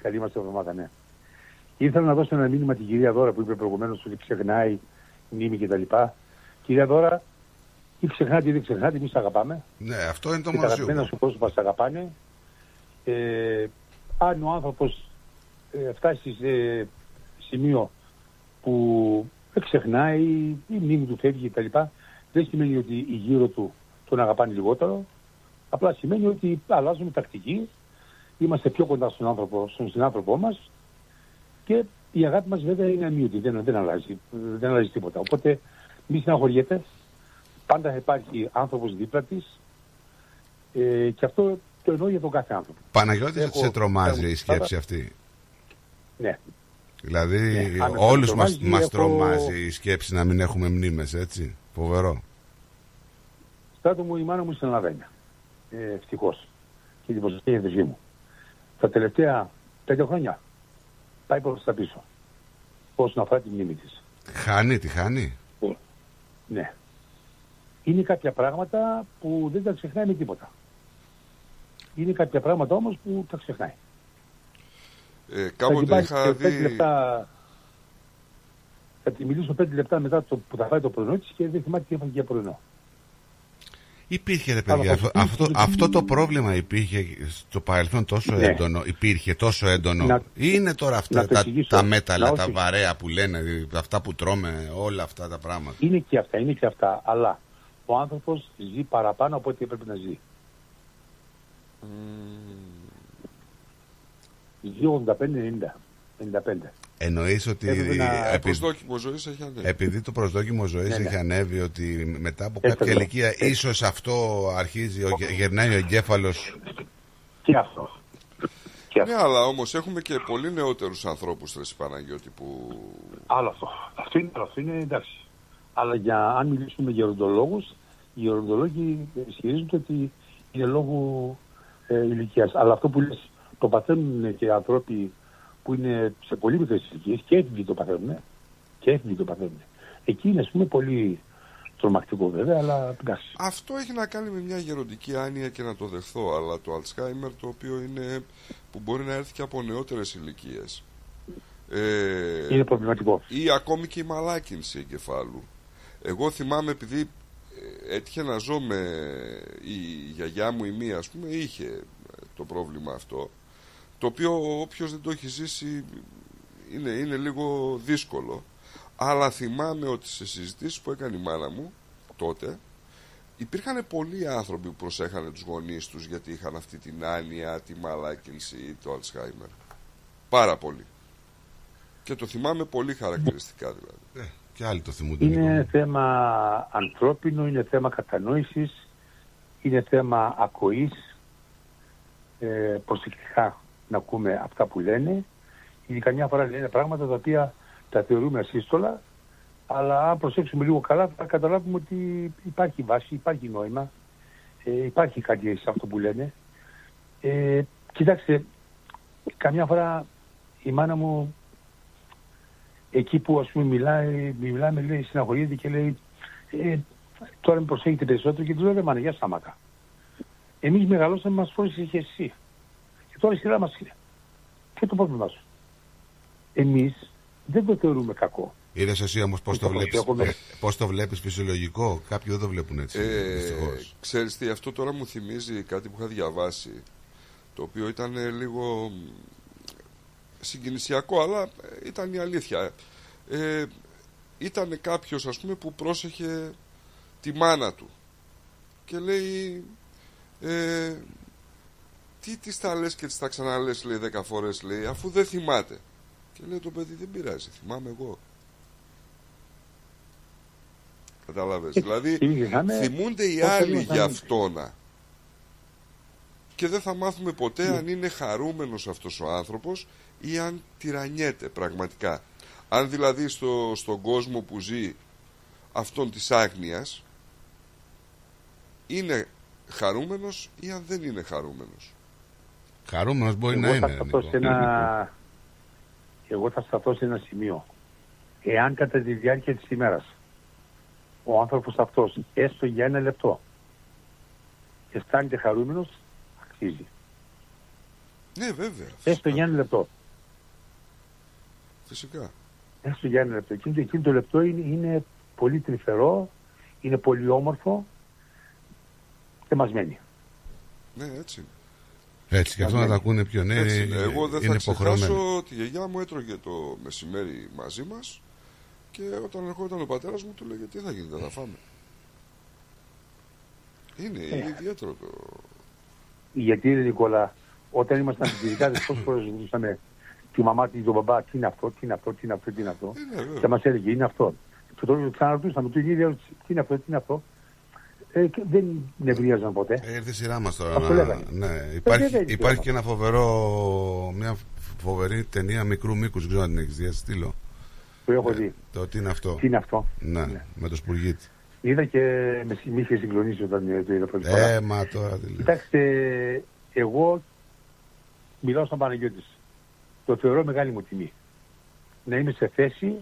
Καλή μας εβδομάδα, ναι. Ήθελα να δώσω ένα μήνυμα την κυρία Δώρα που είπε προηγουμένως ότι ξεχνάει μνήμη κτλ. Κυρία Δώρα, ή ξεχνάτε ή δεν ξεχνάτε, εμείς αγαπάμε.
Ναι, αυτό είναι το
και τα
μόνο
αγαπημένα
σίγουρο.
σου πρόσωπα σε αγαπάνε. Ε, αν ο άνθρωπος ε, φτάσει σε σημείο που δεν ξεχνάει, η μνήμη του φεύγει κτλ. Δεν σημαίνει ότι οι γύρω του τον αγαπάνε λιγότερο. Απλά σημαίνει ότι αλλάζουμε τακτική, είμαστε πιο κοντά στον άνθρωπο, στον συνάνθρωπό μας και η αγάπη μας βέβαια είναι αμύωτη, δεν, δεν, αλλάζει, δεν αλλάζει τίποτα. Οπότε μη συναχωριέται, πάντα θα υπάρχει άνθρωπος δίπλα της ε, και αυτό το εννοώ για τον κάθε άνθρωπο.
Παναγιώτης,
Έχω-
σε τρομάζει η
έχω-
σκέψη αυτή;
Ναι.
Δηλαδή,
Ναι, αν με
όλους μας,
τρομάζει,
μας
έχω-
τρομάζει η σκέψη να μην έχουμε μνήμες, έτσι; Φοβερό.
Στράτο μου η μάνα μου συναλαβαίνει. Ε, Ευτυχώς. Και την προσοχή η αδερφή μου. Τα τελευταία πέντε χρόνια πάει προς τα πίσω. Όσον αφορά τη μνήμη της.
Χάνει, τη χάνει;
Ναι. Είναι κάποια πράγματα που δεν τα ξεχνάει με τίποτα. Είναι κάποια πράγματα όμως που τα ξεχνάει.
Ε,
Θα
κάποτε
την πάει
είχα
και πέντε
δει...
λεπτά, θα τη μιλήσω πέντε λεπτά μετά το, που θα φάει το πρωινό της και δεν θυμάται τι έφαγε για πρωινό.
Υπήρχε ρε
Αλλά
παιδιά, αυτό,
θα σου
αυτό,
πει-
αυτό το πρόβλημα υπήρχε στο παρελθόν τόσο
Ναι.
έντονο, υπήρχε τόσο έντονο.
Να-
Ή είναι τώρα
να
αυτά
το
τα,
εξηγήσω.
τα μέταλλα,
Να
τα
όχι.
βαρέα που λένε, αυτά που τρώμε, όλα αυτά τα πράγματα.
Είναι και αυτά, είναι και αυτά. Αλλά ο άνθρωπος ζει παραπάνω από ό,τι έπρεπε να ζει. Ζει 85-90. 55.
Εννοείς ότι
Έπρεπε να-
Το
επειδή,
προσδόκιμο ζωής έχει ανέβει.
επειδή το προσδόκιμο ζωής
Ναι, ναι.
έχει ανέβει ότι μετά από
Έτσι
κάποια
ακριβώς.
ηλικία ίσως αυτό αρχίζει, ο, γερνάει ο εγκέφαλος
Και αυτός.
Ναι, αλλά όμως έχουμε και πολύ νεότερους ανθρώπους, ρε εσύ Παναγιώτη, που...
Άλλο αυτό. Αυτό είναι, αυτό είναι εντάξει. Αλλά για αν μιλήσουμε για γεροντολόγους, οι γεροντολόγοι ισχυρίζονται ότι είναι λόγω ε, ηλικίας. Αλλά αυτό που λες, το παθαίνουν και οι άνθρωποι που είναι σε πολύ μικρές ηλικίες και έφηβοι το παθαίνουν. Και έφηβοι το παθαίνουν. Εκεί είναι, ας πούμε, πολύ τρομακτικό βέβαια, αλλά εντάξει.
Αυτό έχει να κάνει με μια γεροντική άνοια και να το δεχθώ, αλλά το Alzheimer το οποίο είναι που μπορεί να έρθει και από νεότερες ηλικίες. Ε,
Είναι προβληματικό.
Ή ακόμη και η μαλάκινση εγκεφάλου. Εγώ θυμάμαι επειδή ε, έτυχε να ζω με η γιαγιά μου η μία ας πούμε είχε ε, το πρόβλημα αυτό το οποίο όποιος δεν το έχει ζήσει είναι, είναι λίγο δύσκολο αλλά θυμάμαι ότι σε συζητήσεις που έκανε η μάνα μου τότε υπήρχαν πολλοί άνθρωποι που προσέχανε τους γονείς τους γιατί είχαν αυτή την άνοια, τη μαλάκινση ή το Alzheimer. Πάρα πολύ. Και το θυμάμαι πολύ χαρακτηριστικά δηλαδή.
Και άλλοι το θυμούνται.
Είναι θέμα ανθρώπινο, είναι θέμα κατανόησης, είναι θέμα ακοής, ε, προσεκτικά να ακούμε αυτά που λένε. Γιατί καμιά φορά λένε πράγματα τα οποία τα θεωρούμε ασύστολα, αλλά αν προσέξουμε λίγο καλά θα καταλάβουμε ότι υπάρχει βάση, υπάρχει νόημα, ε, υπάρχει κάτι σε αυτό που λένε. Ε, κοιτάξτε, καμιά φορά η μάνα μου εκεί που ας πούμε μιλάει, μιλάμε, λέει, συναχωρείται και λέει ε, τώρα με προσέχετε περισσότερο και τους λέω ρε μάνα, για σταμάτα. Εμείς μεγαλώσαμε, μας φόρησες και εσύ. Και τώρα η σειρά μας είναι. Ποιο το πρόβλημά σου. Εμείς δεν το θεωρούμε κακό.
Είδες εσύ όμως πώς το,
Το
βλέπεις,
προσέχουμε.
ε, πώς το βλέπεις φυσιολογικό; Κάποιοι δεν το βλέπουν έτσι.
Ε,
δυστυχώς.
ξέρεις τι, αυτό τώρα μου θυμίζει κάτι που είχα διαβάσει το οποίο ήταν ε, λίγο μ, συγκινησιακό αλλά ε, ήταν η αλήθεια. Ε, ήταν κάποιος ας πούμε που πρόσεχε τη μάνα του και λέει ε, τι τις τα λες και τις τα ξαναλες λέει δέκα φορές λέει αφού δεν θυμάται και λέει το παιδί δεν πειράζει θυμάμαι εγώ Κατάλαβες.
Ε,
Δηλαδή
είχαμε-
θυμούνται οι
όταν
άλλοι
ήμασταν-
για αυτόνα. Και δεν θα μάθουμε ποτέ αν είναι χαρούμενος αυτός ο άνθρωπος ή αν τυραννιέται πραγματικά. Αν δηλαδή στο, στον κόσμο που ζει αυτόν της άγνοιας είναι χαρούμενος ή αν δεν είναι χαρούμενος.
Χαρούμενος μπορεί να
Εγώ θα
είναι.
σταθώ
Νίκο.
σε ένα... Εγώ θα σταθώ σε ένα σημείο. Εάν κατά τη διάρκεια της ημέρας ο άνθρωπος αυτός έστω για ένα λεπτό αισθάνεται χαρούμενος, αξίζει.
Ναι βέβαια.
Έστω για ένα λεπτό.
Φυσικά.
Έστω για ένα λεπτό. Εκείνο, εκείνο το λεπτό είναι, είναι πολύ τρυφερό, είναι πολύ όμορφο και μας μένει.
Ναι έτσι είναι.
Έτσι, και αυτό να τα ακούνε πιο νέοι.
Έτσι είναι. Εγώ δεν
είναι
θα
υποχρεωμένοι.
ξεχάσω ότι η γιαγιά μου έτρωγε το μεσημέρι μαζί μας και όταν ερχόταν ο πατέρας μου του λέγε τι θα γίνει, δεν θα φάμε. Είναι,
Ε.
είναι ιδιαίτερο το...
Γιατί ρε Νικόλα, όταν ήμασταν πιτσιρικάδες πόσες φορές ρωτούσαμε τη μαμά της τον μπαμπά τι είναι αυτό, τι είναι αυτό, τι είναι αυτό, τι είναι αυτό.
βέβαια.
και μας έλεγε είναι αυτό. Και τώρα ξαναρωτούσαμε την ίδια ερώτηση, τι είναι αυτό, τι είναι αυτό. ε, και δεν νευρίαζαν ποτέ.
Ε, ήρθε η σειρά μας τώρα.
Αυτό
να-
λέγανε.
ναι.
Ε,
Υπάρχει,
δεν είναι η
υπάρχει
σειρά
και ένα φοβερό. Μια φοβερή ταινία μικρού μήκους. Δεν ξέρω αν την έχεις δει. θα στείλω.
Που έχω δει.
Το τι είναι αυτό.
Τι είναι αυτό.
Ναι, με το Σπουργίτη.
Είδα και με, συ- με είχε συγκλονίσεις όταν ε, το είδα πρώτη φορά.
Ε, μα τώρα τι λέω.
Κοιτάξτε, εγώ μιλάω στον Παναγιώτης. Το θεωρώ μεγάλη μου τιμή. Να είμαι σε θέση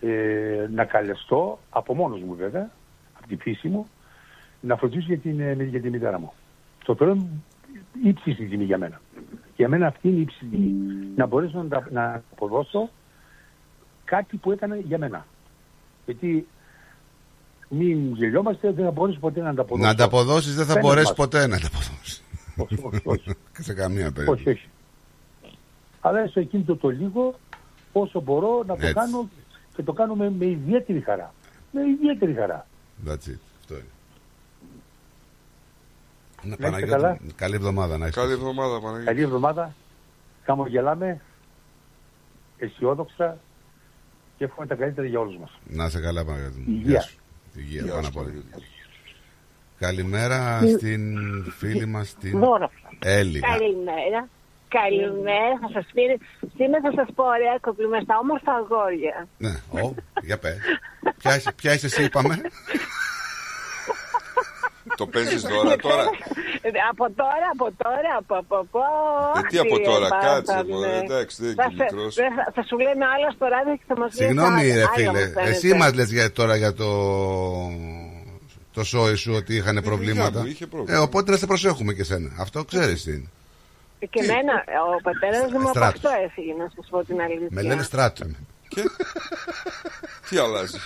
ε, να καλεστώ από μόνος μου βέβαια, από τη φύση μου, να φροντίσω για την, ε, για τη μητέρα μου. Το θεωρώ ύψιστη τιμή για μένα. Για μένα αυτή είναι η ύψιστη τιμή. Να μπορέσω να, τα- να αποδώσω κάτι που έκανε για μένα. Γιατί μην γελιόμαστε, δεν θα μπορέσει ποτέ να ανταποδώσω.
Να ανταποδώσει δεν θα
Φαίνεται
μπορέσεις
μας.
ποτέ να ανταποδώσει.
Όχι, όχι, όχι. [LAUGHS]
σε καμία
όχι,
περίπτωση.
όχι. Αλλά στο εκείνο το, το λίγο, όσο μπορώ να το
Έτσι.
κάνω και το κάνω με, με ιδιαίτερη χαρά. Με ιδιαίτερη χαρά.
That's it. Αυτό είναι. Να,
Να είστε
Παναγιώτη,
καλά.
καλή εβδομάδα να έχεις.
Καλή εβδομάδα, Παναγιώτη.
Καλή εβδομάδα. Χαμογελάμε, αισιόδοξα και εύχομαι τα καλύτερα για όλους μας.
Να είσαι καλά, Παναγιώτη. μου.
Υγεία.
Γεια σου. Υγεία,
Γεια
πάνω
σου,
απ' όλα.
Παναγιώτη.
Καλημέρα
Ε,
στην φίλη μας την
Δώρα.
Έλλη.
Καλημέρα. Καλημέρα. Θα σας πει, σήμερα θα σας πω ωραία κομπλιμέστα, όμορφα αγόρια.
Ναι, ω, για πες. Ποια είσαι, ποια είσαι εσύ, είπαμε;
Το παίζεις τώρα, τώρα;
Ε, από τώρα, από τώρα, από, από, από.
Ε, τι από
Αχ,
τώρα,
ε,
κάτσε,
θα-
μωρέ,
ναι.
εντάξει, δεν
Θα
είναι
σε-
μικρός.
δεν θα, θα σου λέμε άλλα στο ράδιο και θα μας λες
Συγγνώμη,
άλλα,
ρε
άλλα
φίλε.
μου φαίνεται.
Εσύ μας λες για, τώρα για το. Το σόι σου ότι είχαν προβλήματα.
μου είχε πρόβλημα.
Ε, οπότε να σε προσέχουμε και σένα. Αυτό ξέρεις τι είναι.
Και εμένα, ο πατέρας μου από
Στράτος.
αυτό έφυγε, να σας πω την αλήθεια.
Με λένε στράτο.
Τι αλλάζει;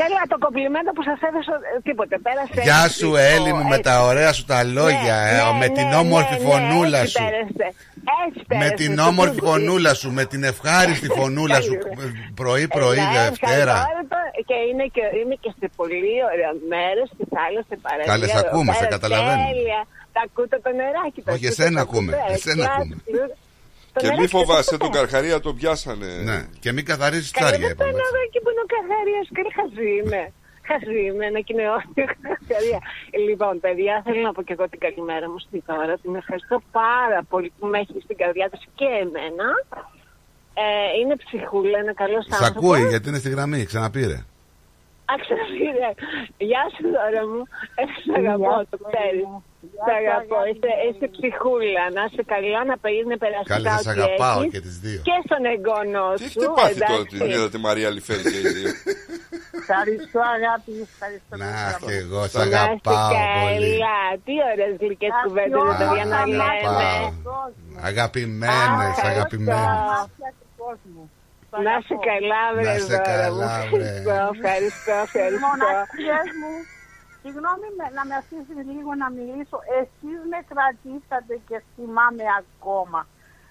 Καλά, το κομπλιμέντο που σας έδωσα, ε, τίποτε, πέρασε.
Γεια
έτσι,
σου,
το-
Έλλη μου, με
έτσι.
τα ωραία σου τα λόγια.
Ναι,
ε,
ναι,
με
ναι,
την
ναι,
όμορφη
ναι,
φωνούλα
έτσι
σου.
πέρασε. Έτσι
Με
πέρασε.
την
Το
όμορφη
τούτο-
φωνούλα σου, με την ευχάριστη [LAUGHS] φωνούλα σου. Πρωί-πρωί,
Ε, ναι,
Δευτέρα.
ευχαριστώ. Και είναι και, είμαι και σε πολύ ωραία μέρες στη θάλασσα, σε παραλία.
Καλές, σε
εδώ
ακούμε, σε
πέρα,
καταλαβαίνω.
Τέλεια. Τα ακούτε το νεράκι. τα
Όχι,
ακούτε,
εσένα
τα
ακούμε,
ακούτε,
εσένα
κλάσ,
ακούμε.
κλάσ. Το
Και μη
νεράκι το
φοβάσαι,
ακούτε.
τον Καρχαρία τον πιάσανε.
Ναι, και μην καθαρίσει
Καλά,
τσάρια,
δεν
είπαμε.
παίρνω εδώ εκεί που είναι ο Καθαρίας και χαζή είμαι. Χαζή είμαι, ένα κοιναιόδιο Καθαρία. Λοιπόν, παιδιά, θέλω να πω και εγώ την καλημέρα μου στην ώρα. Την ευχαριστώ πάρα πολύ που με έχεις στην καρδιά της και εμένα. Ε, είναι ψυχούλα, είναι καλός
Σ'
άνθρωπος.
ακούει γιατί είναι στη γραμμή, ξαναπήρε.
Αξιοσύρε. Γεια σου δώρα μου. Ε, Σ' αγαπώ, το ξέρεις. Σ' αγαπώ. Είστε, είστε ψυχούλα. Να είσαι καλά, να είναι περαστικά
Καλέ, σας
ό,τι
αγαπάω
έχεις.
και τις δύο.
Και στον εγγονό
Τι
σου.
έχετε πάθει τώρα
εντάξει.
την είδατε Μαρία Λιφέρη και οι δύο;
Ευχαριστώ αγάπη. Ευχαριστώ.
Να και εγώ σ'
Να είστε
αγαπάω πολύ.
καλά. Τι ωραίες γλυκές κουβέντες δεν παιδιά να λέμε.
Αγαπάω. Αγαπημένες,
Ευχαριστώ.
αγαπημένες.
Να είσαι καλά, βρε
Να είσαι
δώρα μου.
καλά, βρε.
Ευχαριστώ, ευχαριστώ, ευχαριστώ.
Μοναξιές μου, συγγνώμη με- να με αφήσεις λίγο να μιλήσω. Εσείς με κρατήσατε και θυμάμαι ακόμα.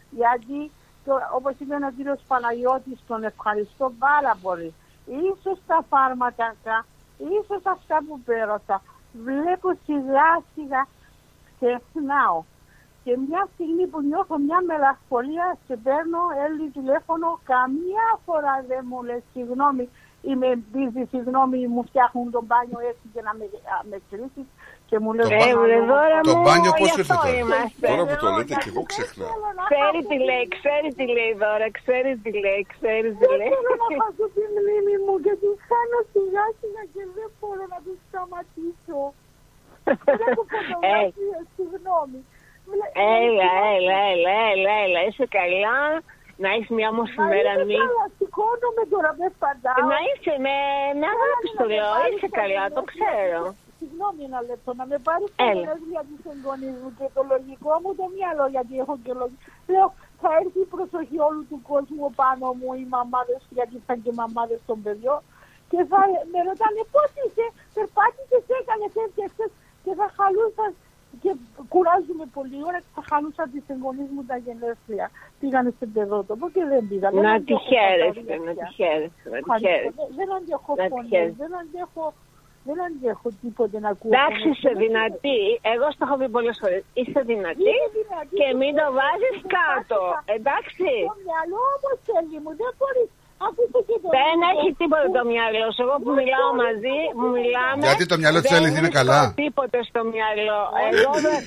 Γιατί, το, όπως είπε ο κύριος Παναγιώτης, τον ευχαριστώ πάρα πολύ. Ίσως τα φάρμακα, ίσως αυτά που πέρασα, βλέπω σιγά σιγά ξεχνάω. Και μια στιγμή που νιώθω μια μελαγχολία, σε παίρνω, έλλη τηλέφωνο, καμία φορά δεν μου λες συγγνώμη, είμαι busy, συγγνώμη, μου φτιάχνουν τον μπάνιο έτσι και να με, α, με κρίσεις και μου λέει...
Το μπα-
βρε, δώρα
το
μου,
μπάνιο πώς
γι'
ήρθε
αυτό
τώρα;
είμαστε.
Τώρα που το λέτε και εγώ ξεχνάω.
Ξέρεις τι λέει, ξέρεις τι λέει δώρα, ξέρεις τι λέει, ξέρεις τι
Δεν
λέει.
θέλω να χάσω τη μνήμη μου και τη χάνω σιγά σιγά και δεν μπορώ να τη σταματήσω. Βλέπω φωτογραφίες, συγγνώμη. Βλέ-
Έλα, έλα, έλα, έλα, έλα, είσαι καλά. Να έχεις μια όμορφη
Μα
μέρα,
είμαι
μη.
καλά, σηκώνομαι τώρα, με φαντάω.
Να είσαι με, με αγάπη στο λέω, είσαι καλά, το ξέρω.
Συγγνώμη ένα λεπτό, να με πάρεις
Έλα.
τα γενέθλια τη εγγονή μου και το λογικό μου το μυαλό, γιατί έχω και λογικό. Λέω, θα έρθει η προσοχή όλου του κόσμου πάνω μου, οι μαμάδες, γιατί ήταν και μαμάδες των παιδιών, και θα με ρωτάνε πώς είσαι, περπάτησες, έκανες, έφτιαξες και θα χαλούσας. Και κουράζουμε πολύ ώρα και θα χαλούσα τις εγγονείς μου τα γενέθλια. Πήγανε στην παιδότοπο και δεν πήγα. Δεν
Να τη
αντέχω
χαίρεσαι,
φωτογραφία.
να τη χαίρεσαι, να τη
Ευχαριστώ.
χαίρεσαι.
Δεν- Δεν αντέχω
Να τη
φωνές,
χαίρεσαι.
δεν αντέχω, δεν αντέχω τίποτε να ακούω.
Εντάξει,
φωνές.
είσαι δυνατή. Εγώ στο έχω πει πολλές φορές. Είσαι δυνατή
Είμαι δυνατή,
και
δεν
μην το
θέλω να
βάζεις
μου
κάτω.
πάθει
Εντάξει.
Το μυαλό όμως θέλει μου, δεν μπορεί
Δεν έχει τίποτα το μυαλό σου. Εγώ που μιλάω μαζί, μου μιλάμε.
Γιατί το μυαλό της
δεν
Έλλης είναι
βρίσκω
καλά.
τίποτα στο μυαλό. Εγώ δεν.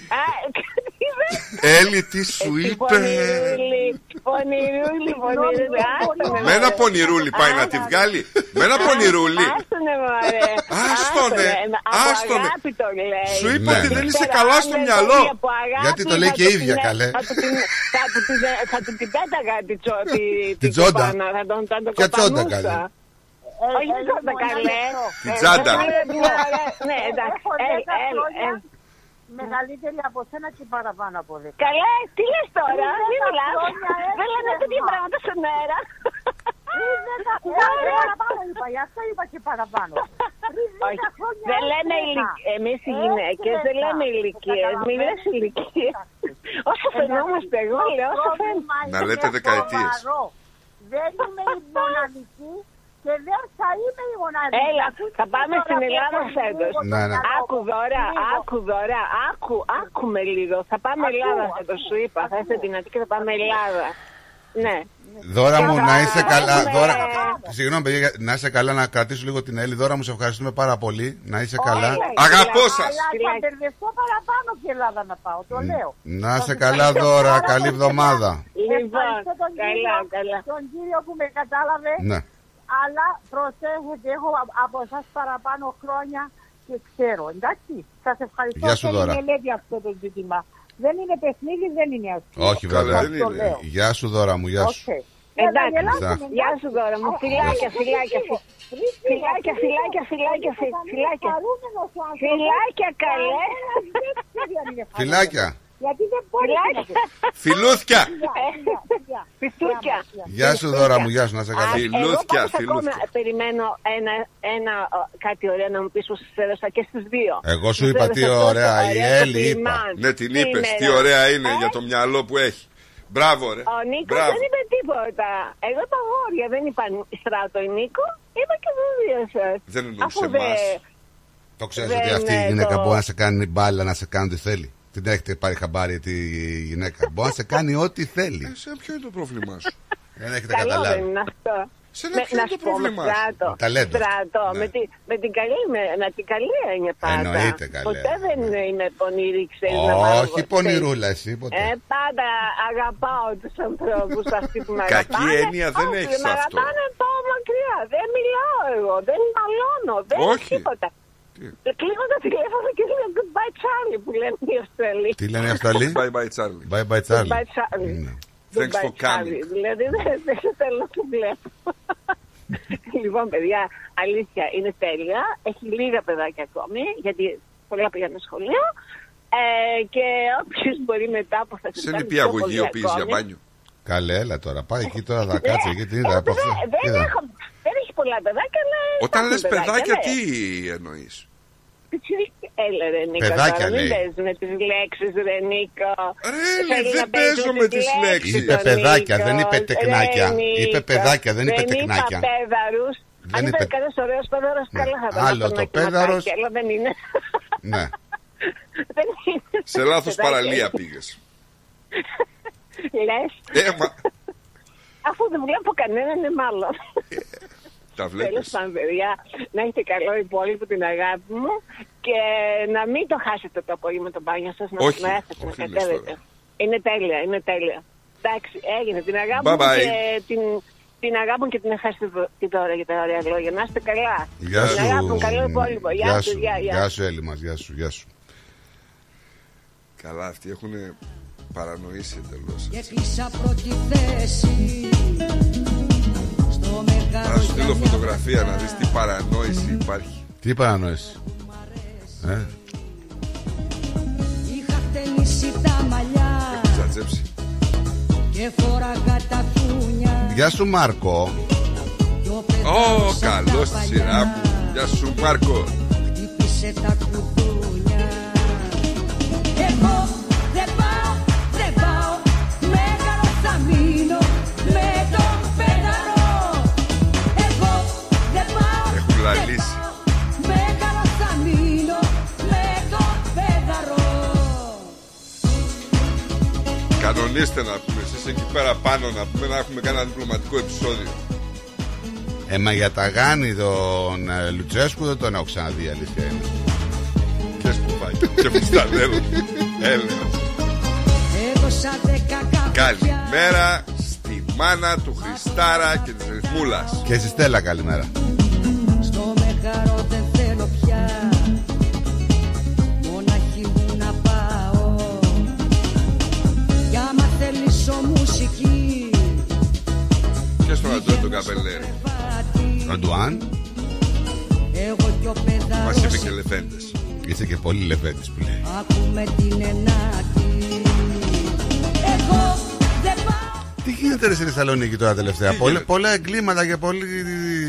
Α,
Έλλη, τι σου είπε.
Πονηρούλη, πονηρούλη, πονηρούλη. Άστο με,
Με ένα
μωρέ.
πονηρούλι πάει να τη βγάλει. Με ένα πονηρούλι.
Άστονε μωρέ.
Άστονε,
Άστονε. Από
άστονε.
αγάπη το λέει.
Σου είπε
Ναι,
ότι
ναι.
δεν είσαι
Τώρα,
καλά
αν
στο
δεν το
μυαλό.
είχε από αγάπη,
Γιατί το λέει
θα
και
του
ίδια,
την-
καλέ.
Θα του την- θα του την- θα του την πέταγα τη τσο- τη-
Την
την
τσόντα.
κοπάνα, Θα τον θα τον
Ποια τσόντα,
κοπανούσα.
καλέ.
Όχι την τσόντα καλέ.
Την τσάντα.
Ε, Ναι, εντάξει.
Μεγαλύτερη από σένα και παραπάνω από δέκα.
Καλέ, τι λες τώρα,
Πριν
μην
δέκα
μιλάς.
χρόνια
Δεν λένε
έφυγες
τέτοια
μα.
πράγματα στον αέρα.
Πριν δέκα χρόνια παραπάνω είπα, γι' αυτό είπα και παραπάνω. Πριν
Όχι,
δέκα χρόνια
δεν λέμε
έφυγες.
ηλικ- εμείς οι
Έτσι
γυναίκες δεν
λέμε.
λέμε ηλικίες, μη λες ηλικίες. Όσο φαινόμαστε εγώ λέω, όσο φαίνομαι.
Να λέτε δεκαετίες.
Δεν είμαι [LAUGHS] η μοναδική και δεν θα είμαι η μοναδική.
Έλα,
Ακούστε
θα πάμε
τώρα
στην
που
Ελλάδα
έχω
φέτος.
λίγο το
Ναι, ναι.
μυαλό
Άκου
μου.
δώρα,
Λίγο.
άκου δώρα, άκου, άκουμε λίγο. Θα πάμε
Ακούω,
Ελλάδα
ακούω,
φέτος, σου είπα. Θα είσαι δυνατή και θα πάμε Ελλάδα. Ναι.
Δώρα μου,
Και
να
θα
είσαι καλά.
έχουμε-
Δώρα... Συγγνώμη, παιδιά, για- να είσαι καλά, να κρατήσω λίγο την Έλλη. Δώρα μου, σε ευχαριστούμε πάρα πολύ. Να είσαι καλά.
Αγαπώ σας.
Αλλά θα μπερδευτώ παραπάνω και Ελλάδα να πάω, το λέω.
Να είσαι καλά, Δώρα. Καλή εβδομάδα.
Λοιπόν,
Ευχαριστώ τον
καλά,
κύριο,
καλά.
τον κύριο που με κατάλαβε.
Ναι.
Αλλά προσέχετε, έχω α- από εσά παραπάνω χρόνια και ξέρω. Εντάξει, σας ευχαριστώ.
Γεια σου,
Θέλει
Δώρα.
μελέτη αυτό το ζήτημα. Δεν είναι παιχνίδι, δεν είναι αστείο.
Όχι,
Καλά,
βέβαια.
δεν
Το
είναι.
λέω.
Γεια σου, Δώρα μου, γεια σου.
Οκ.
Εντάξει.
γελάσουμε,
Γεια σου τώρα μου, φιλάκια, φιλάκια, φι- φιλάκια, φιλάκια, φιλάκια, φι- φιλάκια. Φιλάκια καλέ.
Φιλάκια.
Γιατί δεν μπορεί να
Φιλάκια.
Φιλούθια.
Φιστούκια.
Γεια σου, Δώρα μου, γεια σου, να είσαι καλά.
Φιλούθια,
Εγώ πάντως
φιλούθια.
ακόμα περιμένω ένα, ένα ο, κάτι ωραίο να μου πεις που σας έδωσα και στους δύο.
Εγώ σου
Σας
είπα
έδωσα
τι
τόσο
ωραία, η
ωραίο
Έλλη είπα.
κολλημάν.
Ναι, την είπες. Τι
Σήμερα.
ωραία είναι
Ε,
για το μυαλό που έχει. Μπράβο, ρε.
Ο Νίκος
Μπράβο.
δεν είπε τίποτα. Εγώ τα αγόρια δεν είπαν στράτο η Νίκο, είπα και τους δύο σας.
Δεν εννοούσε
Αφού δεν-
εμάς.
Το ξέρεις
Δεν
ότι αυτή η
είναι
γυναίκα
το-
μπορεί να σε κάνει μπάλα να σε κάνει ό,τι θέλει. Την έχετε πάρει χαμπάρι τη γυναίκα. Μπορεί να σε κάνει ό,τι θέλει.
Ε, σε ποιο είναι το πρόβλημά σου;
Δεν έχετε
Καλό δεν
καταλάβει.
είναι αυτό.
Σε ένα
Με-
ποιο
να
είναι το
σου πω, με
πρόβλημά σου;
στράτο.
Ταλέντος.
Στράτο,
Ναι.
με, τη, με την καλή, με, με την καλή έννοια πάντα.
Εννοείται, καλέ.
Ποτέ δεν είμαι πονηρή, ξέρεις να μ'
Όχι
αρέσει.
πονηρούλα, εσύ ποτέ.
Ε, πάντα αγαπάω τους ανθρώπους [LAUGHS] αυτοί που με
Κακή
αγαπάνε.
έννοια δεν
Όχι,
έχεις
με
αυτό.
αγαπάνε πάω μακριά. Δεν μιλάω εγώ, δεν μαλώνω, δεν
Όχι.
τίποτα. Κλείνω το τηλέφωνο και λέω goodbye Charlie που λένε οι Αυστραλοί.
Τι λένε οι Αυστραλοί;
Bye bye, Charlie.
Bye bye, Charlie.
Goodbye Charlie.
Ναι.
Thanks for
Goodbye, Charlie.
coming.
Δηλαδή δεν δεν θέλω να το βλέπω. [LAUGHS] λοιπόν, παιδιά, αλήθεια είναι τέλεια. Έχει λίγα παιδάκια ακόμη, γιατί πολλά πήγαν σχολείο. Ε, και όποιος μπορεί μετά που θα
Σε
κάνει πιο
νηπιαγωγείο
πολύ
πήγες για
ακόμη.
μπάνιο.
Καλέ, έλα τώρα. Πάει εκεί τώρα να κάτσε. Γιατί
Ε,
είδα από αυτό.
δεν- δεν
Είδα.
έχω- Δεν έχει πολλά παιδάκια, αλλά.
Όταν
υπάρχουν
λες παιδάκια,
ναι.
τι εννοείς;
Πιτσιρίκια. Έλα ρε Νίκο,
Παιδάκια,
τώρα, μην
λέει.
παίζεις με τις λέξεις ρε Νίκο.
Ρε,
Θέλει
δεν
να παίζει
παίζω με τις λέξεις.
Είπε
ο
παιδάκια,
Νίκος.
δεν είπε τεκνάκια.
Ρε,
Είπε
Νίκο.
παιδάκια, δεν είπε τεκνάκια.
είπα πέδαρους.
Δεν
Αν
είπε-
ήταν κανένας ωραίος πέδαρος,
Ναι.
καλά θα ήταν
Άλλο
αυτό
το
ένα
πέδαρος.
κομματάκι, Αλλά δεν είναι.
Ναι. [LAUGHS]
Δεν είναι.
Σε λάθος
Παιδάκια.
παραλία πήγες.
Λες,
Ε, μα
αφού δεν βλέπω κανέναν, είναι μάλλον.
Τα
Τέλος
βλέπεις.
πάντων, παιδιά, να έχετε καλό υπόλοιπο την αγάπη μου και να μην το χάσετε το απόγευμα το μπάνιο σας. Να
Όχι,
να έρθετε να
όχι, λες
κατέβετε.
τώρα.
Είναι τέλεια, είναι τέλεια. Εντάξει, έγινε την αγάπη
Bye
μου
bye.
και την, την αγάπη μου και την ευχαριστώ την τώρα για τα ωραία λόγια. Να είστε καλά.
Γεια
Την αγάπη μου, καλό
σου.
υπόλοιπο. Γεια
Γεια
σου,
σου.
γεια, γεια.
Γεια σου, Έλλη μας. Γεια σου, γεια σου.
Καλά, αυτοί έχουν παρανοήσει εντελώς.
Και κλείσα πρώτη θέση στο μεγάλο
Θα σου στείλω
για
φωτογραφία να δεις τι παρανόηση υπάρχει.
Τι παρανόηση; Ε,
Είχα χτενίσει τα μαλλιά
Τζατζέψει.
και φοράγα τα κούνια
Γεια σου, Μάρκο.
Κι ο
Ω,
παιδάρος απ'
καλός
τα
στη
παλιά
σειρά μου. Γεια σου, Μάρκο.
Χτύπησε τα κουδούνια Εγώ δεν πάω, δεν πάω Μέγαρο θα μείνω με τον πέδαρο
Κανονίστε να πούμε, εσείς εκεί πέρα πάνω να πούμε να έχουμε κάνει ένα διπλωματικό επεισόδιο.
Ε, μα για τα γάνη τον ε, Λουτσέσκου δεν τον έχω ξαναδεί, η αλήθεια είναι.
Και σκουφάκι. και φουστανέλο. Έλεος. Καλημέρα στη μάνα του Χριστάρα και της Ρυθμούλας.
Και στη Στέλλα, καλημέρα.
Και στον Αντώνη τον Καπελέρη.
Ραντουάν,
Εγώ κι ο
Μας
παιδάρος
είπε και λεφέντες.
είσαι και πολύ λεφέντης που λέει.
Ακούμε την ενάτη Εγώ δεν πάω
Τι γίνεται ρε στη Θεσσαλονίκη τώρα τελευταία; Πολλά, πολλά εγκλήματα και πολλή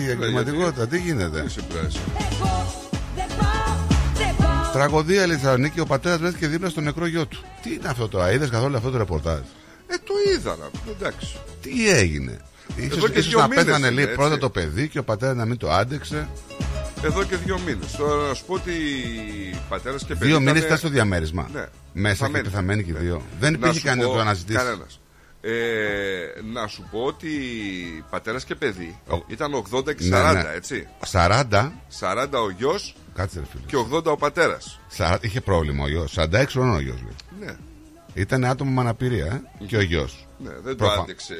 εγκληματικότητα. Τι γίνεται;
Σε πειράζει.
Τραγωδία λέει στη Θεσσαλονίκη, ο πατέρας βρέθηκε δίπλα στο νεκρό γιο του. Τι είναι αυτό το, είδες καθόλου αυτό το ρεπορτάζ;
Ε, το είδα να πούμε, εντάξει.
Τι έγινε;
Εδώ
Ίσως,
και
ίσως
δύο
να
μήνες
πέθανε
είναι,
λέει
έτσι.
πρώτα το παιδί και ο πατέρας να μην το άντεξε.
Εδώ και δύο μήνες. Τώρα να σου πω ότι πατέρας και παιδί.
Δύο μήνες
ήταν-
ήταν στο διαμέρισμα.
Ναι.
Μέσα και
Πεθαμένοι.
πεθαμένοι και οι δύο. Δεν
Να
υπήρχε
σου
κανένα
πω-
να το αναζητήσει.
Κανένας. Ε, να σου πω ότι πατέρας και παιδί ήταν 80 και
Ναι,
40,
ναι.
έτσι.
40.
40 ο γιος
Κάτσε ρε φίλε.
και 80 ο πατέρας.
Σα- Είχε πρόβλημα ο γιος. 46 χρονών ο γιος.
Ναι,
Ήταν άτομο με αναπηρία ε; και ο γιος.
ναι δεν το άντεξε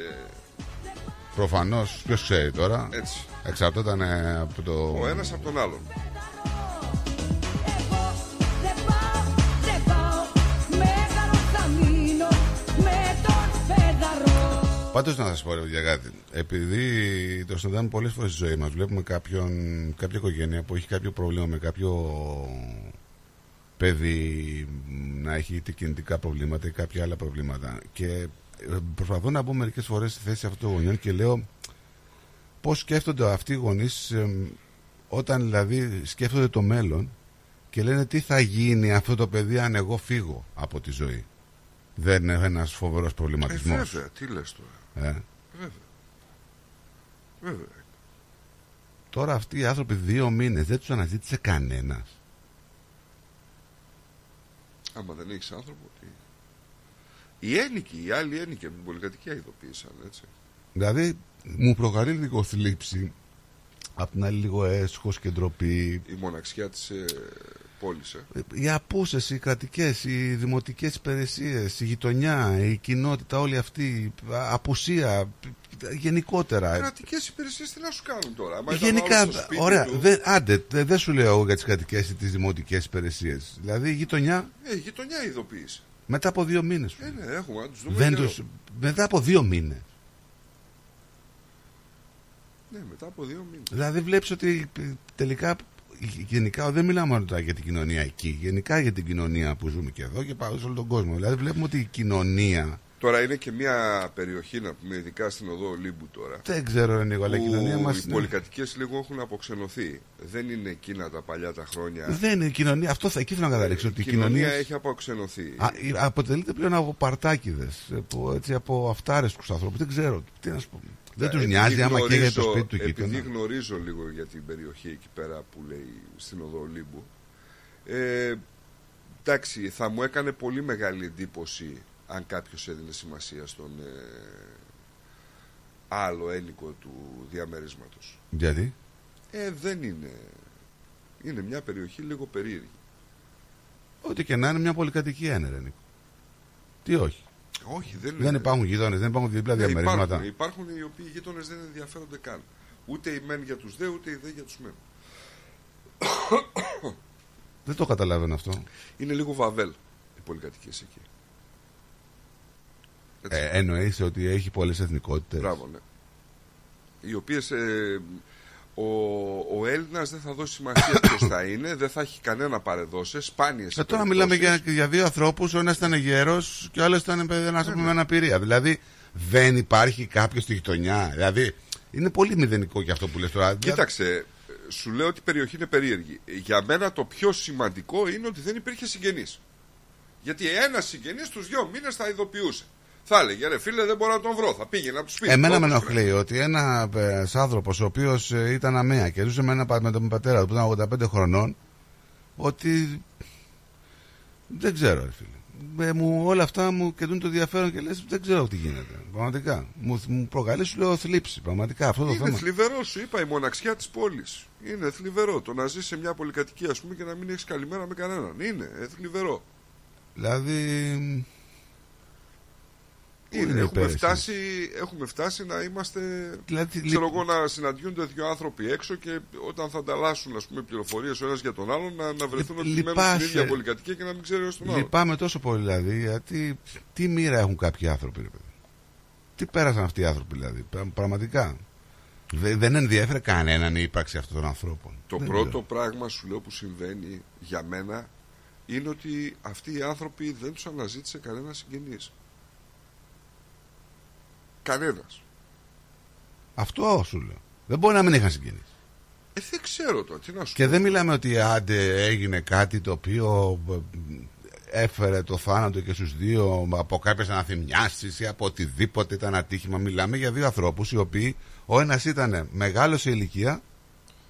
Προφανώς, ποιος ξέρει τώρα.
έτσι.
Εξαρτόταν ε, από το.
Ο ένας από τον άλλον.
Δεν πάω Μέγαρο θα μείνω Με τον παιδαρό
Πάντως να σας πω ρε, για κάτι. Επειδή το συναντάμε πολλές φορές στη ζωή μας, βλέπουμε κάποιον, κάποια οικογένεια που έχει κάποιο πρόβλημα με κάποιο παιδί μ, να έχει είτε κινητικά προβλήματα ή κάποια άλλα προβλήματα. Και ε, προσπαθώ να μπω μερικές φορές στη θέση αυτών των γονιών και λέω πώς σκέφτονται αυτοί οι γονείς όταν δηλαδή σκέφτονται το μέλλον και λένε τι θα γίνει αυτό το παιδί αν εγώ φύγω από τη ζωή. Δεν είναι ένας φοβερός
Ε,
προβληματισμό.
βέβαια, τι λες τώρα.
Ε.
Βέβαια. Βέβαια.
Τώρα αυτοί οι άνθρωποι δύο μήνες δεν τους αναζήτησε κανένας.
Άμα δεν έχεις άνθρωπο, τι. Οι ένοικοι, οι άλλοι ένοικοι από την πολυκατοικία ειδοποίησαν, έτσι.
Δηλαδή μου προκαλεί λίγο θλίψη, απ' την άλλη λίγο έσχος και ντροπή.
Η μοναξιά της ε, πόλης, ε.
Οι απούσες, οι κρατικές, οι δημοτικές υπηρεσίες, η γειτονιά, η κοινότητα, όλη αυτή, η απουσία, γενικότερα.
Κρατικές υπηρεσίες τι να σου κάνουν τώρα; άμα ήταν
Γενικά,
όλος στο σπίτι
ωραία,
του,
δεν, άντε, δεν δεν σου λέω εγώ για τις κρατικές ή τις δημοτικές υπηρεσίες. Δηλαδή η γειτονιά
Ε, η γειτονιά ειδοποίησε.
Μετά από δύο μήνες.
Ε, ναι, έχουμε, να τους δούμε
Δεν
καιρό.
τους, μετά από δύο μήνες.
Ναι, μετά από δύο μήνες.
Δηλαδή βλέπεις ότι ε, τελικά γενικά δεν μιλάμε μόνο τώρα για την κοινωνία εκεί. Γενικά για την κοινωνία που ζούμε και εδώ και πάω σε όλο τον κόσμο. Δηλαδή βλέπουμε ότι η κοινωνία.
Τώρα είναι και μια περιοχή, να πούμε, ειδικά στην οδό Ολύμπου τώρα.
Δεν ξέρω, Νίκο, αλλά η
που
κοινωνία μας.
Οι πολυκατοικίες λίγο έχουν αποξενωθεί. Δεν είναι εκείνα τα παλιά τα χρόνια.
Δεν είναι η κοινωνία. Αυτό θα εκεί θέλω να καταλήξω. Ότι
Η
η κοινωνία.
κοινωνία έχει αποξενωθεί.
Α, η- αποτελείται πλέον από παρτάκιδες. Από αυτάρεσκους ανθρώπους. Δεν ξέρω. Τι να σου πω. Δεν τους
Επειδή
νοιάζει άμα
γνωρίζω-
καίγεται το σπίτι του
Επειδή
γείτονα.
γνωρίζω λίγο για την περιοχή εκεί πέρα που λέει στην οδό Ολύμπου. Ε, εντάξει, θα μου έκανε πολύ μεγάλη εντύπωση αν κάποιος έδινε σημασία στον ε, άλλο ένικο του διαμέρισματος.
Γιατί;
Ε, δεν είναι. Είναι μια περιοχή λίγο περίεργη.
Ό,τι και να είναι μια πολυκατοικία είναι, ρε Νίκο. Τι όχι;
Όχι, δεν,
Δεν
είναι.
υπάρχουν γείτονες, δεν υπάρχουν δίπλα
Ναι,
διαμερίσματα.
υπάρχουν, υπάρχουν οι οποίοι γείτονες δεν ενδιαφέρονται καν. Ούτε οι μεν για τους δε, ούτε οι δε για τους μεν.
Δεν το καταλαβαίνω αυτό.
Είναι λίγο βαβέλ οι πολυκατοικίες εκεί.
Ε, εννοείς ότι έχει πολλές εθνικότητες.
Μπράβο, ναι. Οι οποίες ε, ο, ο Έλληνας δεν θα δώσει σημασία [COUGHS] ποιος θα είναι, δεν θα έχει κανένα παρεδώσει, σπάνιες
Ε, τώρα
περιπτώσεις.
μιλάμε για, για δύο ανθρώπους. Ο ένας ήταν γέρος και ο άλλος ήταν ένας άνθρωπο με αναπηρία. Δηλαδή δεν υπάρχει κάποιος στη γειτονιά. Δηλαδή είναι πολύ μηδενικό και αυτό που λες τώρα.
Κοίταξε, σου λέω ότι η περιοχή είναι περίεργη. Για μένα το πιο σημαντικό είναι ότι δεν υπήρχε συγγενής. Γιατί ένας συγγενής τους δύο μήνες θα ειδοποιούσε. Θα έλεγε ρε φίλε, δεν μπορώ να τον βρω. Θα πήγαινε από το σπίτι.
Εμένα
του,
με
όπως
ενοχλεί ότι ένα άνθρωπο ο οποίος ήταν αμαία και ζούσε με, ένα, πα- με τον πατέρα του που ήταν 85 χρονών, ότι. Δεν ξέρω, ρε φίλε. ε, μου, όλα αυτά μου κεντούν το ενδιαφέρον και λες δεν ξέρω τι γίνεται. Πραγματικά. Μου, μου προκαλείς σου λέω θλίψη. Πραγματικά αυτό το
Είναι
θέμα.
θλιβερό, σου είπα, η μοναξιά της πόλης. Είναι θλιβερό. Το να ζεις σε μια πολυκατοικία, ας πούμε, και να μην έχεις καλημέρα με κανέναν. Είναι ε, θλιβερό.
Δηλαδή. πού
Είναι,
είναι η
έχουμε,
υπέρεση;
φτάσει, έχουμε φτάσει να είμαστε.
Δηλαδή,
ξέρω
λι-
εγώ να συναντιούνται δύο άνθρωποι έξω και όταν θα ανταλλάσσουν ας πούμε, πληροφορίες ο ένας για τον άλλον να, να βρεθούν
Λι-
ότι μένουν
λυπάσαι.
στην ίδια πολυκατοικία και να μην ξέρει ο τον άλλον.
Λυπάμαι τόσο πολύ δηλαδή γιατί τι μοίρα έχουν κάποιοι άνθρωποι, ρε παιδί. Τι πέρασαν αυτοί οι άνθρωποι δηλαδή. Πρα- Πραγματικά. Δε- δεν ενδιαφέρε κανέναν η ύπαρξη αυτών των ανθρώπων.
Το
Δεν
πρώτο
ξέρω.
πράγμα σου λέω που συμβαίνει για μένα είναι ότι αυτοί οι άνθρωποι δεν τους αναζήτησε κανένα συγγενής. Κανένας.
Αυτό σου λέω. Δεν μπορεί να μην είχαν συγγενείς.
Ε, δεν ξέρω τώρα, τι να σου
Και
πω.
δεν μιλάμε ότι άντε έγινε κάτι το οποίο ε, έφερε το θάνατο και στους δύο από κάποιες αναθυμιάσεις ή από οτιδήποτε ήταν ατύχημα. Μιλάμε για δύο ανθρώπους οι οποίοι ο ένας ήταν μεγάλος σε ηλικία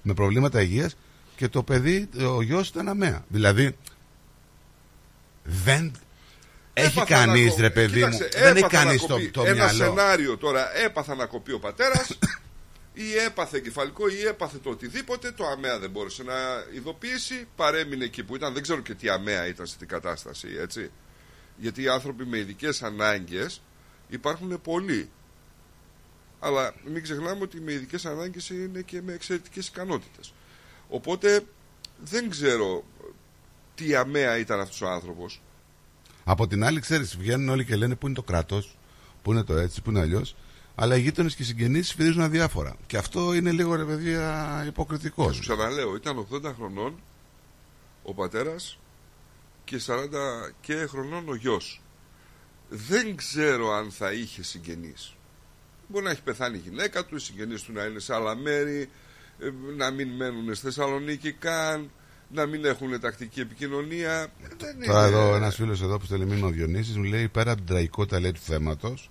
με προβλήματα υγείας και το παιδί, ο γιος ήταν αμαία. Δηλαδή δεν έχει
Έπαθα να
κανείς
κο-
ρε παιδί
Κοίταξε,
μου, δεν έχει
έπαθα να
κανείς το,
κοπεί.
το
Ένα
μυαλό.
σενάριο τώρα έπαθα να κοπεί ο πατέρας ή έπαθε κεφαλικό ή έπαθε το οτιδήποτε. Το αμαία δεν μπόρεσε να ειδοποιήσει. Παρέμεινε εκεί που ήταν. Δεν ξέρω και τι αμαία ήταν σε την κατάσταση, έτσι. Γιατί οι άνθρωποι με ειδικές ανάγκες υπάρχουν πολλοί. Αλλά μην ξεχνάμε ότι με ειδικές ανάγκες είναι και με εξαιρετικές ικανότητες. Οπότε δεν ξέρω τι αμαία ήταν αυτός ο άνθρωπος.
Από την άλλη, ξέρεις, βγαίνουν όλοι και λένε πού είναι το κράτος, πού είναι το έτσι, πού είναι αλλιώς; Αλλά οι γείτονες και οι συγγενείς φυρίζουν αδιάφορα. Και αυτό είναι λίγο ρε παιδιά υποκριτικό.
Και σου ξαναλέω, ήταν 80 χρονών ο πατέρας και 40 και χρονών ο γιος. Δεν ξέρω αν θα είχε συγγενείς. Μπορεί να έχει πεθάνει η γυναίκα του, οι συγγενείς του να είναι σε άλλα μέρη, ε, να μην μένουν στη Θεσσαλονίκη καν, να μην έχουν τακτική επικοινωνία. Δεν
Τώρα
είναι-
εδώ ένας φίλος εδώ που στέλνει μήνυμα ο Διονύσης μου λέει πέρα από την τραγικότητα λέει, του θέματος,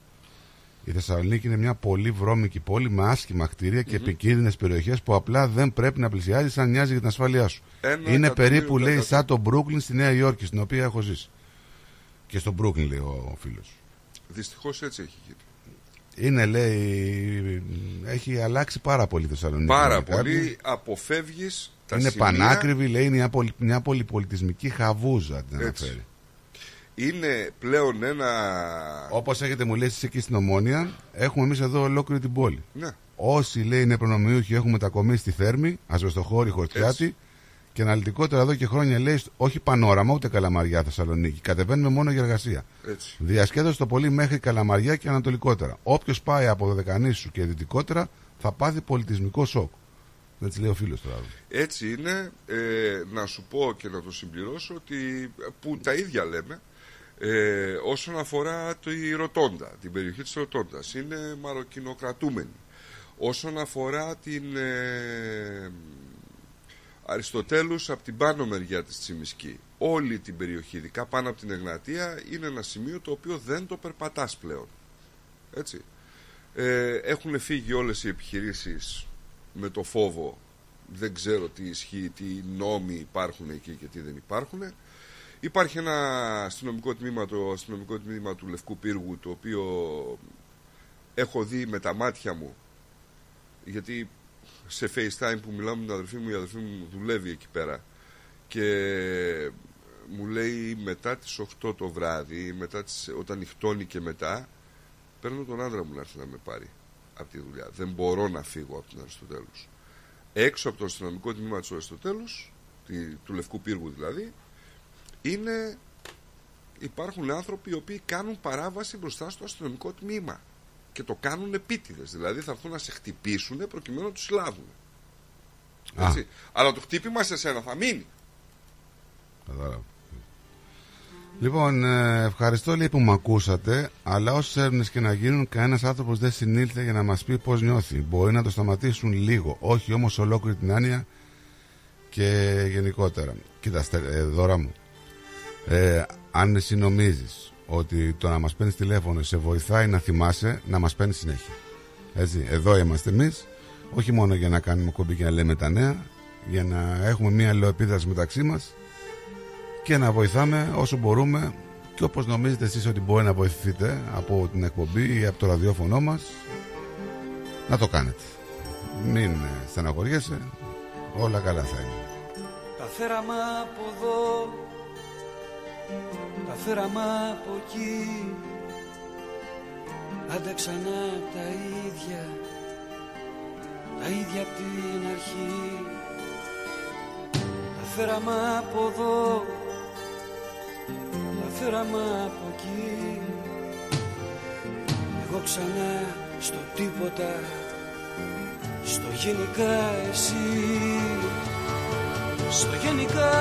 η Θεσσαλονίκη είναι μια πολύ βρώμικη πόλη με άσχημα κτίρια και επικίνδυνες περιοχές που απλά δεν πρέπει να πλησιάζει σαν νοιάζει για την ασφάλειά σου.
Ένα
είναι
εκατομμύριο
περίπου λέει
τετρακόσια.
σαν το Μπρούκλιν στη Νέα Υόρκη, στην οποία έχω ζήσει. Και στο Μπρούκλιν λέει ο φίλος.
Δυστυχώς έτσι έχει γίνει.
Είναι λέει, έχει αλλάξει πάρα πολύ η Θεσσαλονίκη.
Πάρα
λέει κάτι.
πολύ αποφεύγεις τα
Είναι
σημεία
πανάκριβη, λέει, είναι μια, πολυ, μια πολυπολιτισμική χαβούζα την
Έτσι.
αναφέρει.
είναι πλέον ένα...
Όπως έχετε μου λέει εσείς εκεί στην Ομόνια, έχουμε εμείς εδώ ολόκληρη την πόλη.
Ναι.
Όσοι λέει είναι προνομιούχοι έχουν μετακομίσει στη Θέρμη, Ασβεστοχώρη, Χορτιάτη και αναλυτικότερα εδώ και χρόνια λέει όχι πανόραμα ούτε καλαμαριά Θεσσαλονίκη. Κατεβαίνουμε μόνο για εργασία.
Έτσι.
Διασκέδαση το πολύ μέχρι καλαμαριά και ανατολικότερα. Όποιος πάει από Δωδεκανήσου και δυτικότερα θα πάθει πολιτισμικό σοκ. Έτσι λέει ο φίλος τώρα.
Έτσι είναι, ε, να σου πω και να το συμπληρώσω ότι που τα ίδια λέμε ε, όσον αφορά τη Ρωτώντα, την περιοχή της Ρωτώντας είναι μαροκινοκρατούμενη. Όσον αφορά την ε, Αριστοτέλους από την πάνω μεριά της Τσιμισκή. Όλη την περιοχή, ειδικά πάνω από την Εγνατία είναι ένα σημείο το οποίο δεν το περπατάς πλέον. Έτσι. Ε, έχουν φύγει όλες οι επιχειρήσεις με το φόβο. Δεν ξέρω τι ισχύει, τι νόμοι υπάρχουν εκεί και τι δεν υπάρχουν. Υπάρχει ένα αστυνομικό τμήμα, το αστυνομικό τμήμα του Λευκού Πύργου, το οποίο έχω δει με τα μάτια μου, γιατί σε FaceTime που μιλάω με την αδερφή μου, η αδερφή μου δουλεύει εκεί πέρα. Και μου λέει μετά τις 8 το βράδυ, μετά τις, όταν νυχτώνει και μετά, παίρνω τον άντρα μου να έρθει να με πάρει από τη δουλειά. Δεν μπορώ να φύγω από την Αριστοτέλους. Έξω από το αστυνομικό τμήμα του Αριστοτέλους, τη- του Λευκού Πύργου δηλαδή, είναι, υπάρχουν άνθρωποι οι οποίοι κάνουν παράβαση μπροστά στο αστυνομικό τμήμα και το κάνουν επίτηδες. Δηλαδή θα έρθουν να σε χτυπήσουν προκειμένου να τους συλλάβουν.
Α.
Έτσι. Αλλά το χτύπημα σε σένα θα μείνει.
Κατάλαβα. Λοιπόν, ε, ευχαριστώ λέει που με ακούσατε, αλλά όσε έρευνες και να γίνουν, κανένας άνθρωπος δεν συνήλθε για να μας πει πώς νιώθει. Μπορεί να το σταματήσουν λίγο, όχι όμως ολόκληρη την άνοια και γενικότερα. Κοίτα, στε- ε, δώρα μου. Ε, αν εσύ νομίζει ότι το να μας παίρνεις τηλέφωνο σε βοηθάει να θυμάσαι, να μας παίρνεις συνέχεια. Έτσι, εδώ είμαστε εμείς, όχι μόνο για να κάνουμε κομπή και να λέμε τα νέα, για να έχουμε μία αλληλοεπίδραση μεταξύ μας και να βοηθάμε όσο μπορούμε. Και όπως νομίζετε εσείς ότι μπορεί να βοηθηθείτε από την εκπομπή ή από το ραδιόφωνο μας να το κάνετε. Μην στεναχωριέσαι. Όλα καλά θα είναι.
Τα φέραμε από εδώ Τα φέραμε από εκεί Άντε ξανά τα ίδια Τα ίδια απ' την αρχή. Τα φέραμε από εδώ Τα φέραμε από εκεί. Εγώ ξανά στο τίποτα Στο γενικά εσύ. Στο γενικά.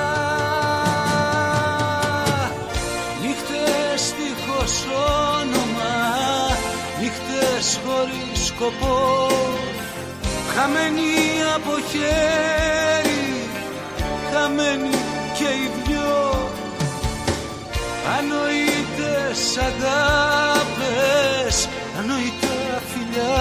Νύχτες δίχως όνομα Νύχτες χωρίς σκοπό. Χαμένοι από χέρι Χαμένοι και οι δυο Ανοήτες αγάπες Ανοητά φιλιά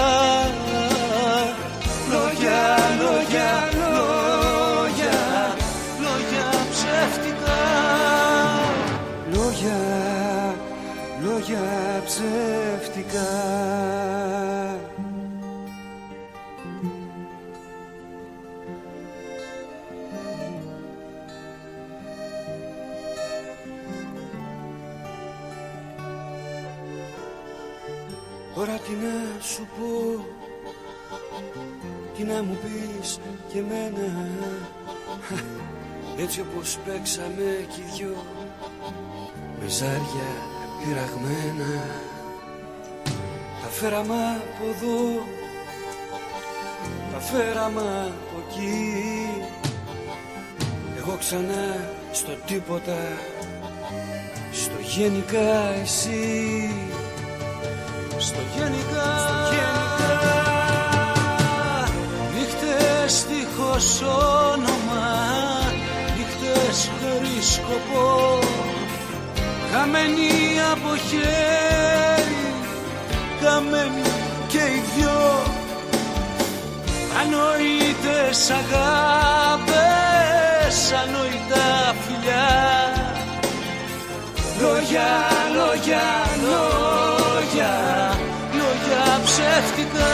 τι να σου πω Τι να μου πεις και εμένα. Έτσι όπως παίξαμε κι οι δυο Με ζάρια πειραγμένα. Τα φέραμε από εδώ Τα φέραμε από εκεί. Εγώ ξανά στο τίποτα Στο γενικά εσύ στο γενικά, στο γενικά Νύχτες δίχως όνομα Νύχτες χωρίς σκοπό Χαμένοι από χέρι Χαμένοι και οι δυο. Ανοήτες αγάπες Ανοητά φιλιά. Λόγια, λόγια, λόγια Λόγια ψεύτικα.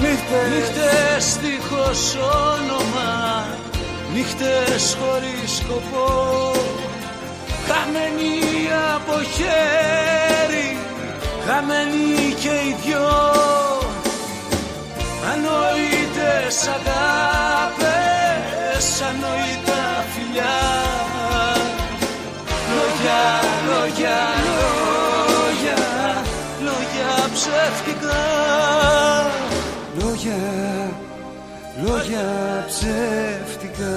Νύχτες, νύχτες δίχως όνομα Νύχτες χωρίς σκοπό. Χαμένοι από χέρι Χαμένοι και οι δυο. Ανοήτες αγάπες Ανοητά φιλιά. Λόγια, λόγια, λόγια Λόγια ψεύτικα. Λόγια, λόγια ψεύτικα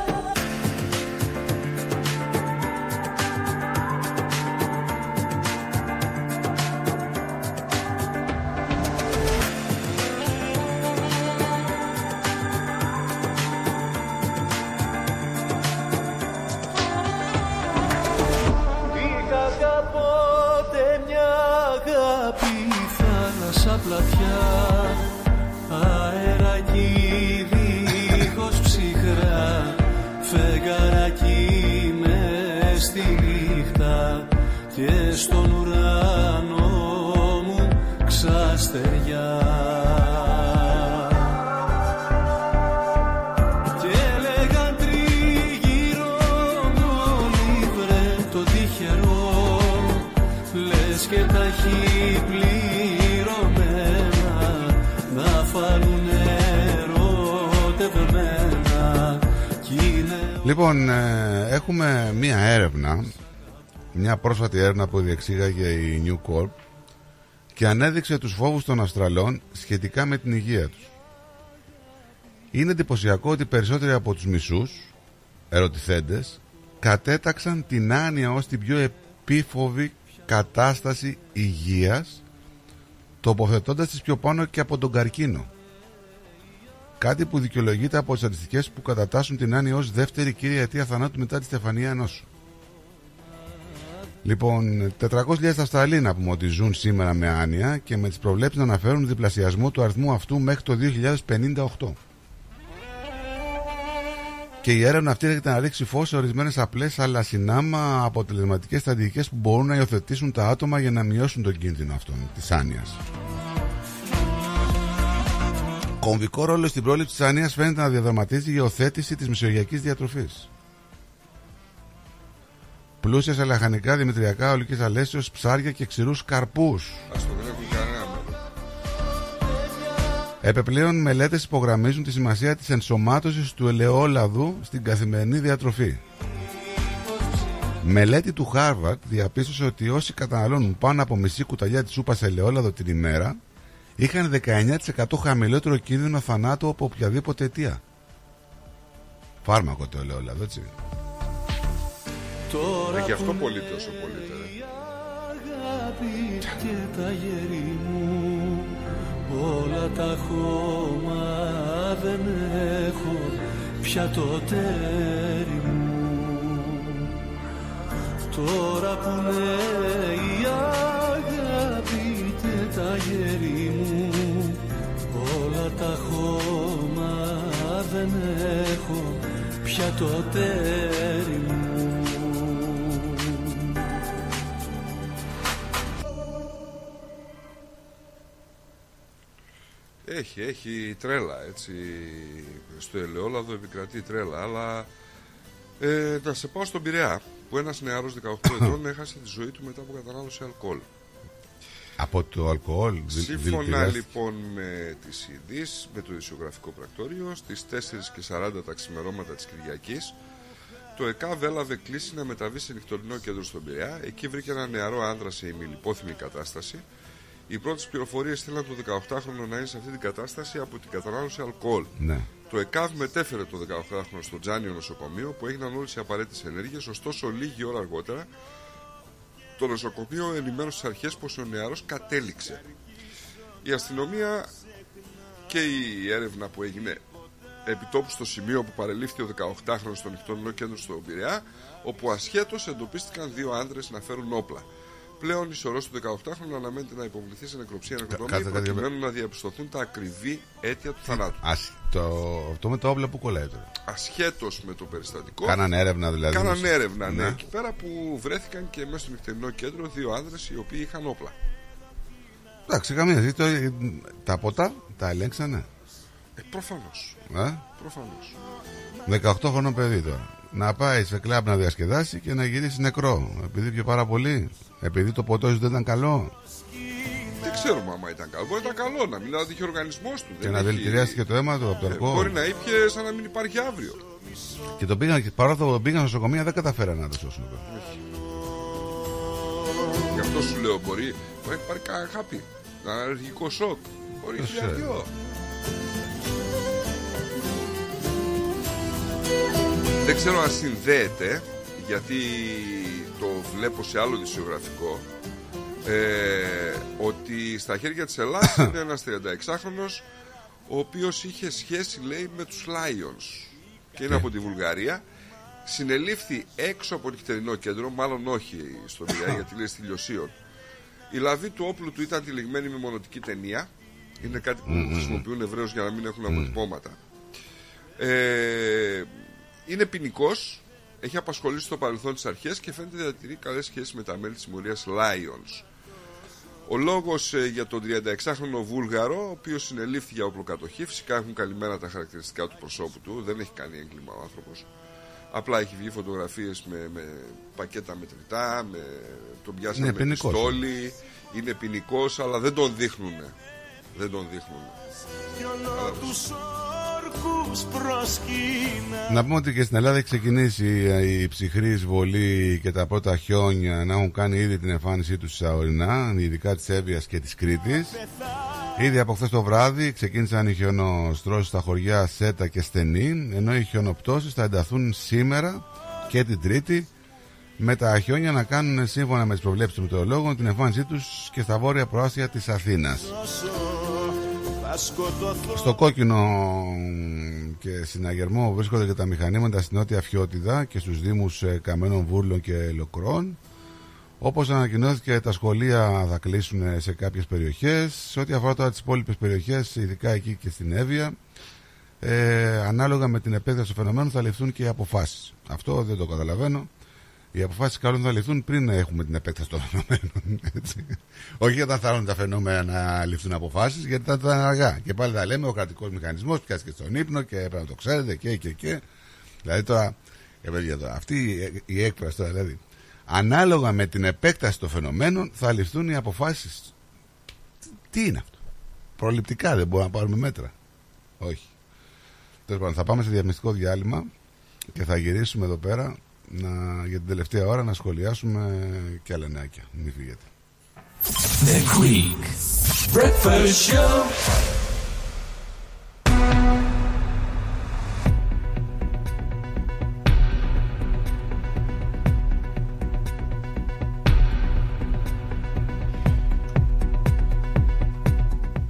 Μια πρόσφατη έρευνα που διεξήγαγε η New Corp και ανέδειξε τους φόβους των Αυστραλών σχετικά με την υγεία τους. Είναι εντυπωσιακό ότι περισσότεροι από τους μισούς ερωτηθέντες κατέταξαν την άνοια ως την πιο επίφοβη κατάσταση υγείας τοποθετώντας τις πιο πάνω και από τον καρκίνο. Κάτι που δικαιολογείται από τις στατιστικές που κατατάσσουν την άνοια ως δεύτερη κύρια αιτία θανάτου μετά τη στεφανία νόσου. Λοιπόν, 400.000 Αυστραλοί να πούμε ότι ζουν σήμερα με άνοια και με τις προβλέψεις να αναφέρουν διπλασιασμό του αριθμού αυτού μέχρι το 2058. Και η έρευνα αυτή έρχεται να ρίξει φως σε ορισμένες απλές αλλά συνάμα αποτελεσματικές στρατηγικές που μπορούν να υιοθετήσουν τα άτομα για να μειώσουν τον κίνδυνο αυτόν της άνοιας. Κομβικό ρόλο στην πρόληψη της άνοιας φαίνεται να διαδραματίζει η υιοθέτηση της μεσογειακή διατροφής. Πλούσια σε λαχανικά, δημητριακά, ολικής αλέσεω, ψάρια και ξηρούς καρπούς.
Α το δεν έχουν κανένα μέλλον.
Επιπλέον, μελέτες υπογραμμίζουν τη σημασία της ενσωμάτωσης του ελαιόλαδου στην καθημερινή διατροφή. Μελέτη του Harvard διαπίστωσε ότι όσοι καταναλώνουν πάνω από μισή κουταλιά της σούπας ελαιόλαδο την ημέρα είχαν 19% χαμηλότερο κίνδυνο θανάτου από οποιαδήποτε αιτία. Φάρμακο το ελαιόλαδο, έτσι.
Ε, και αυτό πολύ τόσο πολύ. τε.
αγάπη και τα γέρι μου όλα τα χώμα δεν έχω πια το τέρι μου τώρα που είναι η αγάπη και τα γέρι μου όλα τα χώμα δεν έχω πια το τέρι μου
Έχει, έχει τρέλα έτσι. Στο ελαιόλαδο επικρατεί τρέλα, αλλά ε, να σε πάω στον Πειραιά που ένας νεαρός 18 ετών [COUGHS] έχασε τη ζωή του μετά από κατανάλωση αλκοόλ.
Από το αλκοόλ, δι-
Σύμφωνα
δηλητηριάστηκε.
λοιπόν με τις ειδήσεις, με το ισιογραφικό πρακτόριο, στις 4 και 40 τα ξημερώματα της Κυριακής, το ΕΚΑΒ έλαβε κλίση να μεταβεί σε νυχτωρινό κέντρο στον Πειραιά. Εκεί βρήκε ένα νεαρό άντρα σε ημιλιπόθυμη κατάσταση. Οι πρώτες πληροφορίες στείλαν το 18χρονο να είναι σε αυτή την κατάσταση από την κατανάλωση αλκοόλ.
Ναι.
Το ΕΚΑΒ μετέφερε το 18χρονο στο Τζάνιο νοσοκομείο που έγιναν όλες οι απαραίτητες ενέργειες, ωστόσο λίγη ώρα αργότερα το νοσοκομείο ενημέρωσε τι αρχές πως ο νεαρός κατέληξε. Η αστυνομία και η έρευνα που έγινε επιτόπου στο σημείο που παρελήφθη ο 18χρονο στο νυχτωρινό κέντρο στο Πειραιά, όπου ασχέτως εντοπίστηκαν δύο άνδρες να φέρουν όπλα. Πλέον η σωρός του 18χρονου αναμένεται να υποβληθεί σε νεκροψία νεκροδομή
κάτσε, κάτσε,
προκειμένου να διαπιστωθούν τα ακριβή αίτια του θανάτου.
Ας, το, αυτό με τα όπλα που κολλάει τώρα.
Ασχέτως με το περιστατικό.
Κάνανε έρευνα δηλαδή.
Κάνανε έρευνα, ναι.
Ναι.
Εκεί πέρα που βρέθηκαν και μέσα στο νυχτερινό κέντρο δύο άνδρες οι οποίοι είχαν όπλα.
Εντάξει, καμία ζήτηση. Το- Τα ποτά τα ελέγξανε.
Ε, Προφανώς.
Ε;
Προφανώς.
18 χρονών παιδί τώρα. Να πάει σε κλαμπ να διασκεδάσει και να γυρίσει νεκρό. Επειδή πιε πάρα πολύ. Επειδή το ποτό σου δεν ήταν καλό.
Δεν ξέρουμε άμα ήταν καλό. Μπορεί να ήταν καλό, να μην άδειχε ο οργανισμός του.
Και
Δεν
να
έχει-
δηλητηριάστηκε το αίμα του από το
Ε,
αλκοόλ.
Μπορεί να ήπια σαν να μην υπάρχει αύριο.
Και το πήγαν, και παρόλο που τον πήγαν στο νοσοκομείο δεν καταφέραν να το σώσουν.
Γι' αυτό σου λέω μπορεί να έχει πάρει κανένα χάπι. Να είναι αλλεργικό σοκ. Μπορεί
Δεν
χιλιαδιό. Δεν ξέρω αν συνδέεται γιατί το βλέπω σε άλλο δισιογραφικό ε, ότι στα χέρια της Ελλάδας [COUGHS] είναι ένας 36χρονος ο οποίος είχε σχέση λέει με τους Lions. Και είναι από τη Βουλγαρία. Συνελήφθη έξω από νυχτερινό κέντρο μάλλον όχι στον Πειραιά [COUGHS] γιατί λέει στη Λιωσίων. Η λαβή του όπλου του ήταν τυλιγμένη με μονοτική ταινία. Είναι κάτι που
Μμμ.
χρησιμοποιούν Εβραίους για να μην έχουν αποτυπώματα. Ε, είναι ποινικός Έχει απασχολήσει στο παρελθόν τι αρχές και φαίνεται διατηρεί καλές σχέσεις με τα μέλη της συμμορία Lions. Ο λόγος για τον 36χρονο Βούλγαρο, ο οποίος συνελήφθη για οπλοκατοχή, φυσικά έχουν καλυμμένα τα χαρακτηριστικά του προσώπου του, δεν έχει κάνει έγκλημα ο άνθρωπος. Απλά έχει βγει φωτογραφίες με, με πακέτα μετρητά, με, τον πιάσανε
Είναι
με
ποινικός.
πιστόλι. Είναι ποινικός, αλλά δεν τον δείχνουν. Δεν τον δείχνουν.
Να πούμε ότι και στην Ελλάδα έχει ξεκινήσει η ψυχρή εισβολή και τα πρώτα χιόνια να έχουν κάνει ήδη την εμφάνισή τους στα ορεινά, ειδικά της Εύβοιας και της Κρήτης. Ήδη από χθες το βράδυ ξεκίνησαν οι χιονοστρώσεις στα χωριά Σέτα και Στενή, ενώ οι χιονοπτώσεις θα ενταθούν σήμερα και την Τρίτη με τα χιόνια να κάνουν σύμφωνα με τις προβλέψεις των μετεωρολόγων την εμφάνισή τους και στα βόρεια προάστια της Αθήνας. Στο κόκκινο και συναγερμό βρίσκονται και τα μηχανήματα στην Νότια Φιώτιδα και στους Δήμους ε, Καμένων Βούρλων και Λοκρών. Όπως ανακοινώθηκε τα σχολεία θα κλείσουν σε κάποιες περιοχές. Σε ό,τι αφορά τώρα τις υπόλοιπες περιοχές, ειδικά εκεί και στην Εύβοια, ε, ανάλογα με την επέκταση του φαινομένου θα ληφθούν και οι αποφάσεις. Αυτό δεν το καταλαβαίνω. Οι αποφάσεις καλούν θα ληφθούν πριν να έχουμε την επέκταση των φαινομένων. Έτσι. Όχι όταν θα έρθουν τα φαινόμενα να ληφθούν αποφάσεις, γιατί θα ήταν αργά. Και πάλι θα λέμε ο κρατικός μηχανισμός πιάσει και στον ύπνο και πρέπει να το ξέρετε και και και. Δηλαδή τώρα, ε, παιδιά, τώρα αυτή η, η έκφραση τώρα, δηλαδή, ανάλογα με την επέκταση των φαινομένων θα ληφθούν οι αποφάσεις. Τι είναι αυτό; Προληπτικά δεν μπορούμε να πάρουμε μέτρα. Όχι. Τέλος πάντων, θα πάμε σε διαμυστικό διάλειμμα και θα γυρίσουμε εδώ πέρα να, για την τελευταία ώρα να σχολιάσουμε και άλλα νεάκια. Μην φύγετε.
The Greek Breakfast Show.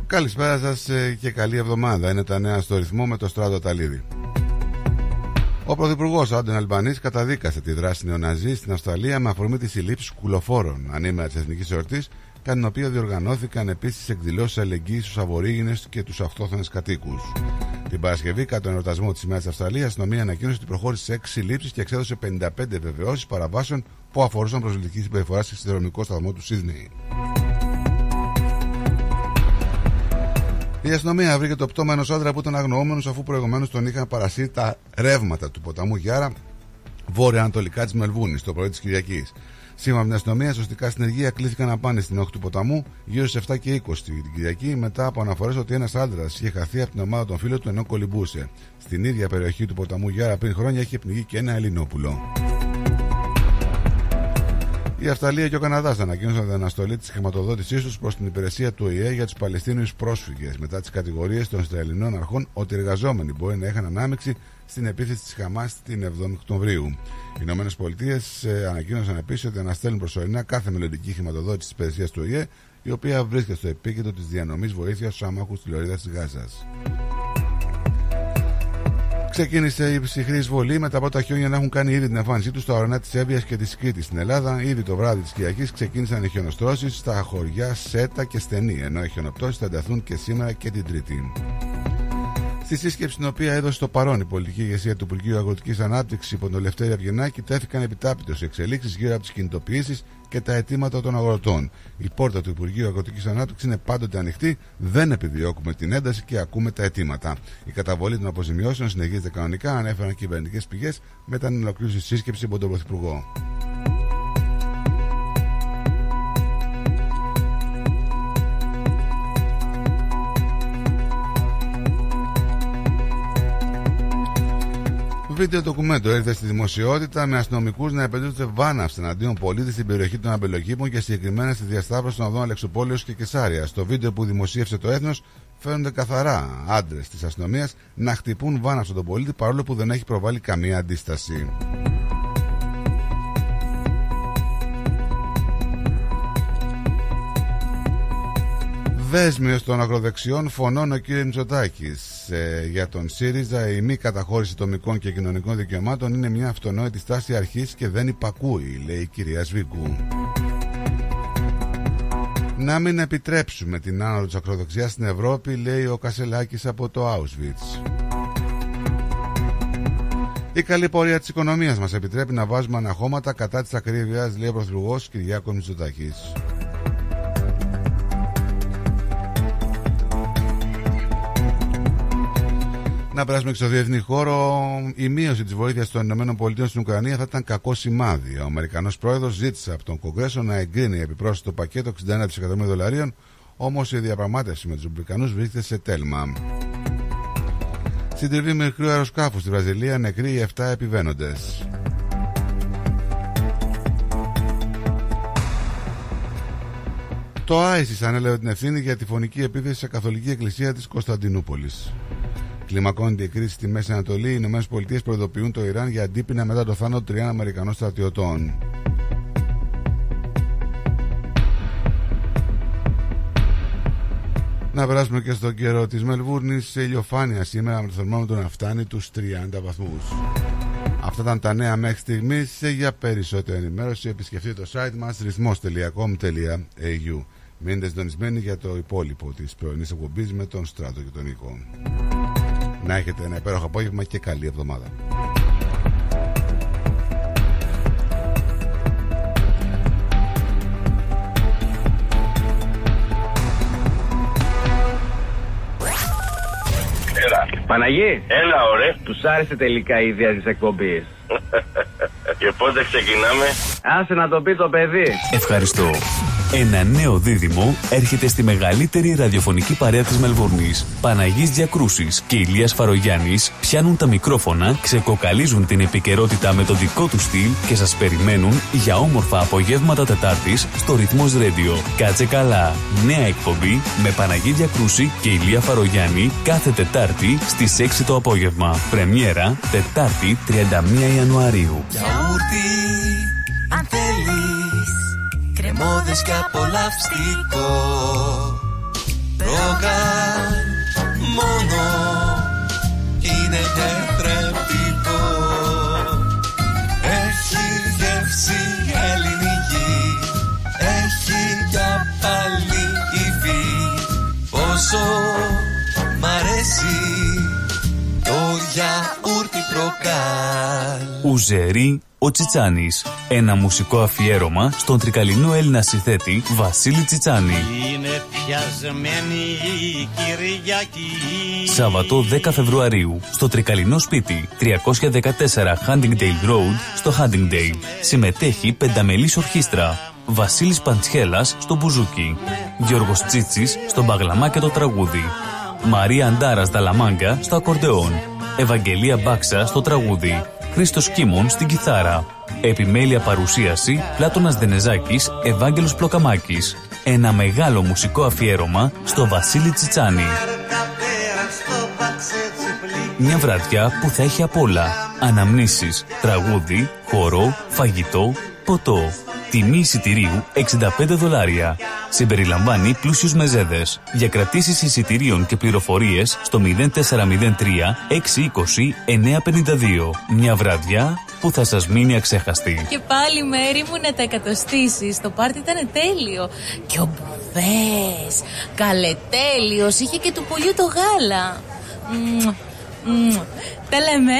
Καλησπέρα σας ε, και καλή εβδομάδα. Είναι τα νέα στο ρυθμό με το Στράτο Ταλίδη. Ο Πρωθυπουργός Άντων Αλμπανής καταδίκασε τη δράση νεοναζί στην Αυστραλία με αφορμή της συλλήψης κουλοφόρων ανήμερα της Εθνικής Εορτής, κατά την οποία διοργανώθηκαν επίσης εκδηλώσεις αλληλεγγύης στους Αβορήγινε και τους αυτόχθονε κατοίκους. Την Παρασκευή, κατά τον εορτασμό της ημέρα της Αυστραλίας, η αστυνομία ανακοίνωσε ότι προχώρησε σε 6 συλλήψεις και εξέδωσε 55 βεβαιώσεις παραβάσεων που αφορούσαν προσβλητική συμπεριφορά σε συνδρομικό σταθμό του Σίδνεϊ. Η αστυνομία βρήκε το πτώμα ενός άντρα που ήταν αγνοούμενος αφού προηγουμένως τον είχαν παρασύρει τα ρεύματα του ποταμού Γιάρα βόρεια-ανατολικά της Μελβούνης το πρωί της Κυριακής. Σύμφωνα με την αστυνομία, σωστικά συνεργεία κλήθηκαν να πάνε στην όχθη του ποταμού γύρω στις 7 και 20 την Κυριακή μετά από αναφορές ότι ένας άντρας είχε χαθεί από την ομάδα των φίλων του ενώ κολυμπούσε. Στην ίδια περιοχή του ποταμού Γιάρα πριν χρόνια είχε πνιγεί και ένα Ελληνόπουλο. Η Αυστραλία και ο Καναδάς ανακοίνωσαν την αναστολή της χρηματοδότησής τους προς την υπηρεσία του ΟΗΕ για τους Παλαιστίνιους πρόσφυγες μετά τις κατηγορίες των Ισραηλινών αρχών ότι οι εργαζόμενοι μπορεί να είχαν ανάμειξη στην επίθεση της Χαμάς την 7η Οκτωβρίου. Οι Ηνωμένες Πολιτείες ανακοίνωσαν επίσης ότι αναστέλνουν προσωρινά κάθε μελλοντική χρηματοδότηση της υπηρεσίας του ΟΗΕ, η οποία βρίσκεται στο επίκεντρο της διανομής βοήθειας στους αμάχους της Λωρίδας της Γάζας. Ξεκίνησε η ψυχρή εισβολή με τα πρώτα χιόνια να έχουν κάνει ήδη την εμφάνισή τους στα ορεινά της Εύβοια και τη Κρήτη στην Ελλάδα. Ήδη το βράδυ της Κυριακής ξεκίνησαν οι χιονοστρώσεις στα χωριά Σέτα και Στενή, ενώ οι χιονοπτώσει θα ενταθούν και σήμερα και την Τρίτη. Στη σύσκεψη την οποία έδωσε το παρόν η πολιτική ηγεσία του Υπουργείου Αγροτικής Ανάπτυξης υπό τον Λευτέρη Αυγενάκη, τέθηκαν επιτάπητος εξελίξεις γύρω από τις κινητοποιήσεις και τα αιτήματα των αγροτών. Η πόρτα του Υπουργείου Αγροτικής Ανάπτυξης είναι πάντοτε ανοιχτή, δεν επιδιώκουμε την ένταση και ακούμε τα αιτήματα. Η καταβολή των αποζημιώσεων συνεχίζεται κανονικά, ανέφεραν κυβερνητικές πηγές μετά την ολοκλήρωση της σύσκεψης από τον Πρωθυπουργό. Βίντεο ντοκουμέντο ήρθε στη δημοσιότητα με αστυνομικούς να επενδύονται βάναυστα εναντίον πολίτη στην περιοχή των αμπελοκήπων και συγκεκριμένα στη διασταύρωση των οδών Αλεξοπόλεως και Κεσάριας. Στο βίντεο που δημοσίευσε το έθνος φαίνονται καθαρά άντρες της αστυνομίας να χτυπούν βάναυστα τον πολίτη παρόλο που δεν έχει προβάλει καμία αντίσταση. Δέσμιος των ακροδεξιών φωνών ο κ. Μητσοτάκης. Ε, για τον ΣΥΡΙΖΑ η μη καταχώρηση τομικών και κοινωνικών δικαιωμάτων είναι μια αυτονόητη στάση αρχής και δεν υπακούει, λέει η κυρία Σβίγκου. Να μην επιτρέψουμε την άνοδο της ακροδεξιάς στην Ευρώπη, λέει ο Κασελάκης από το Auschwitz. Η καλή πορεία της οικονομίας μας επιτρέπει να βάζουμε αναχώματα κατά της ακρίβειας, λέει ο Πρωθυπουργός Κυριάκος Μητσοτάκης. Να περάσουμε και στο διεθνή χώρο. Η μείωση της βοήθειας των ΗΠΑ στην Ουκρανία θα ήταν κακό σημάδι. Ο Αμερικανός πρόεδρος ζήτησε από τον Κογκρέσο να εγκρίνει επιπρόσθετο πακέτο 61 δισεκατομμύρια δολαρίων, όμως η διαπραγμάτευση με τους Ρεπουμπλικανού βρίσκεται σε τέλμα. Στην τριβή μικρού αεροσκάφου στη Βραζιλία νεκροί οι 7 επιβαίνοντες. Το Άισις ανέλαβε την ευθύνη για τη φωνική επίθεση σε καθολική εκκλησία της Κωνσταντινούπολης. Κλιμακώνεται η κρίση στη Μέση Ανατολή. Οι Ηνωμένες Πολιτείες προειδοποιούν το Ιράν για αντίπεινα μετά το θάνατο τριών Αμερικανών στρατιωτών. Να περάσουμε και στον καιρό της Μελβούρνης. Σε ηλιοφάνεια σήμερα με το θερμόμετρο να φτάνει τους 30 βαθμούς. Αυτά ήταν τα νέα μέχρι στιγμής. Για περισσότερη ενημέρωση επισκεφτείτε το site μας ρυθμό.com.au. Μείνετε συντονισμένοι για το υπόλοιπο της πρωινής εκπομπής με τον Στράτο και τον Νίκο. Να έχετε ένα υπέροχο απόγευμα και καλή εβδομάδα.
Έλα.
Παναγί,
Έλα, ωραία.
τους άρεσε τελικά η ιδέα της εκπομπής.
Και πότε ξεκινάμε;
Άσε να το πει το παιδί.
Ευχαριστώ. Ένα νέο δίδυμο έρχεται στη μεγαλύτερη ραδιοφωνική παρέα της Μελβούρνης. Παναγής Διακρούσης και Ηλίας Φαρογιάννης πιάνουν τα μικρόφωνα, ξεκοκαλίζουν την επικαιρότητα με το δικό τους στυλ και σας περιμένουν για όμορφα απογεύματα Τετάρτης στο Ρυθμός Radio. Κάτσε καλά. Νέα εκπομπή με Παναγή Διακρούση και Ηλία Φαρογιάννη κάθε Τετάρτη στις 6 το απόγευμα. Πρεμιέρα Τετάρτη 31 Ιανουαρίου.
Γιαούρτι, αν θέλεις Κρεμόδες και απολαυστικό. Ρόγαν μόνο Είναι τετρεπτικό Έχει γεύση ελληνική Έχει για πάλι υφή. Πόσο μ' αρέσει το γιαούρτι προκάλ
Ουζερή ο Τσιτσάνης. Ένα μουσικό αφιέρωμα στον τρικαλινό Έλληνα συνθέτη Βασίλη Τσιτσάνη.
Είναι πιασμένη η Κυριακή
Σάββατο 10 Φεβρουαρίου στο τρικαλινό σπίτι 314 Huntingdale Road στο Huntingdale. Συμμετέχει πενταμελής ορχήστρα. Βασίλης Παντσχέλας στο μπουζούκι. Γιώργος Τσίτσης στο μπαγλαμά και το τραγούδι. Μαρία Αντάρας Δαλαμάγκα στο ακορντεόν. Ευαγγελία Μπάξα στο τραγούδι. Χρήστος Κίμων στην κιθάρα. Επιμέλεια παρουσίαση Πλάτωνας Δενεζάκης, Ευάγγελος Πλοκαμάκης. Ένα μεγάλο μουσικό αφιέρωμα στο Βασίλη Τσιτσάνη. Μια βραδιά που θα έχει απ' όλα. Αναμνήσεις, τραγούδι, χορό, φαγητό, ποτό. Τιμή εισιτηρίου 65 δολάρια. Συμπεριλαμβάνει πλούσιους μεζέδες. Για κρατήσεις εισιτηρίων και πληροφορίες στο 0403 620 952. Μια βραδιά που θα σας μείνει αξέχαστη.
Και πάλι μέρη μου να τα εκατοστήσεις. Το πάρτι ήταν τέλειο. Και ο Μπουβές, καλετέλειος, είχε και του πολιού το γάλα. Μμμ, μμμ. Τα λέμε.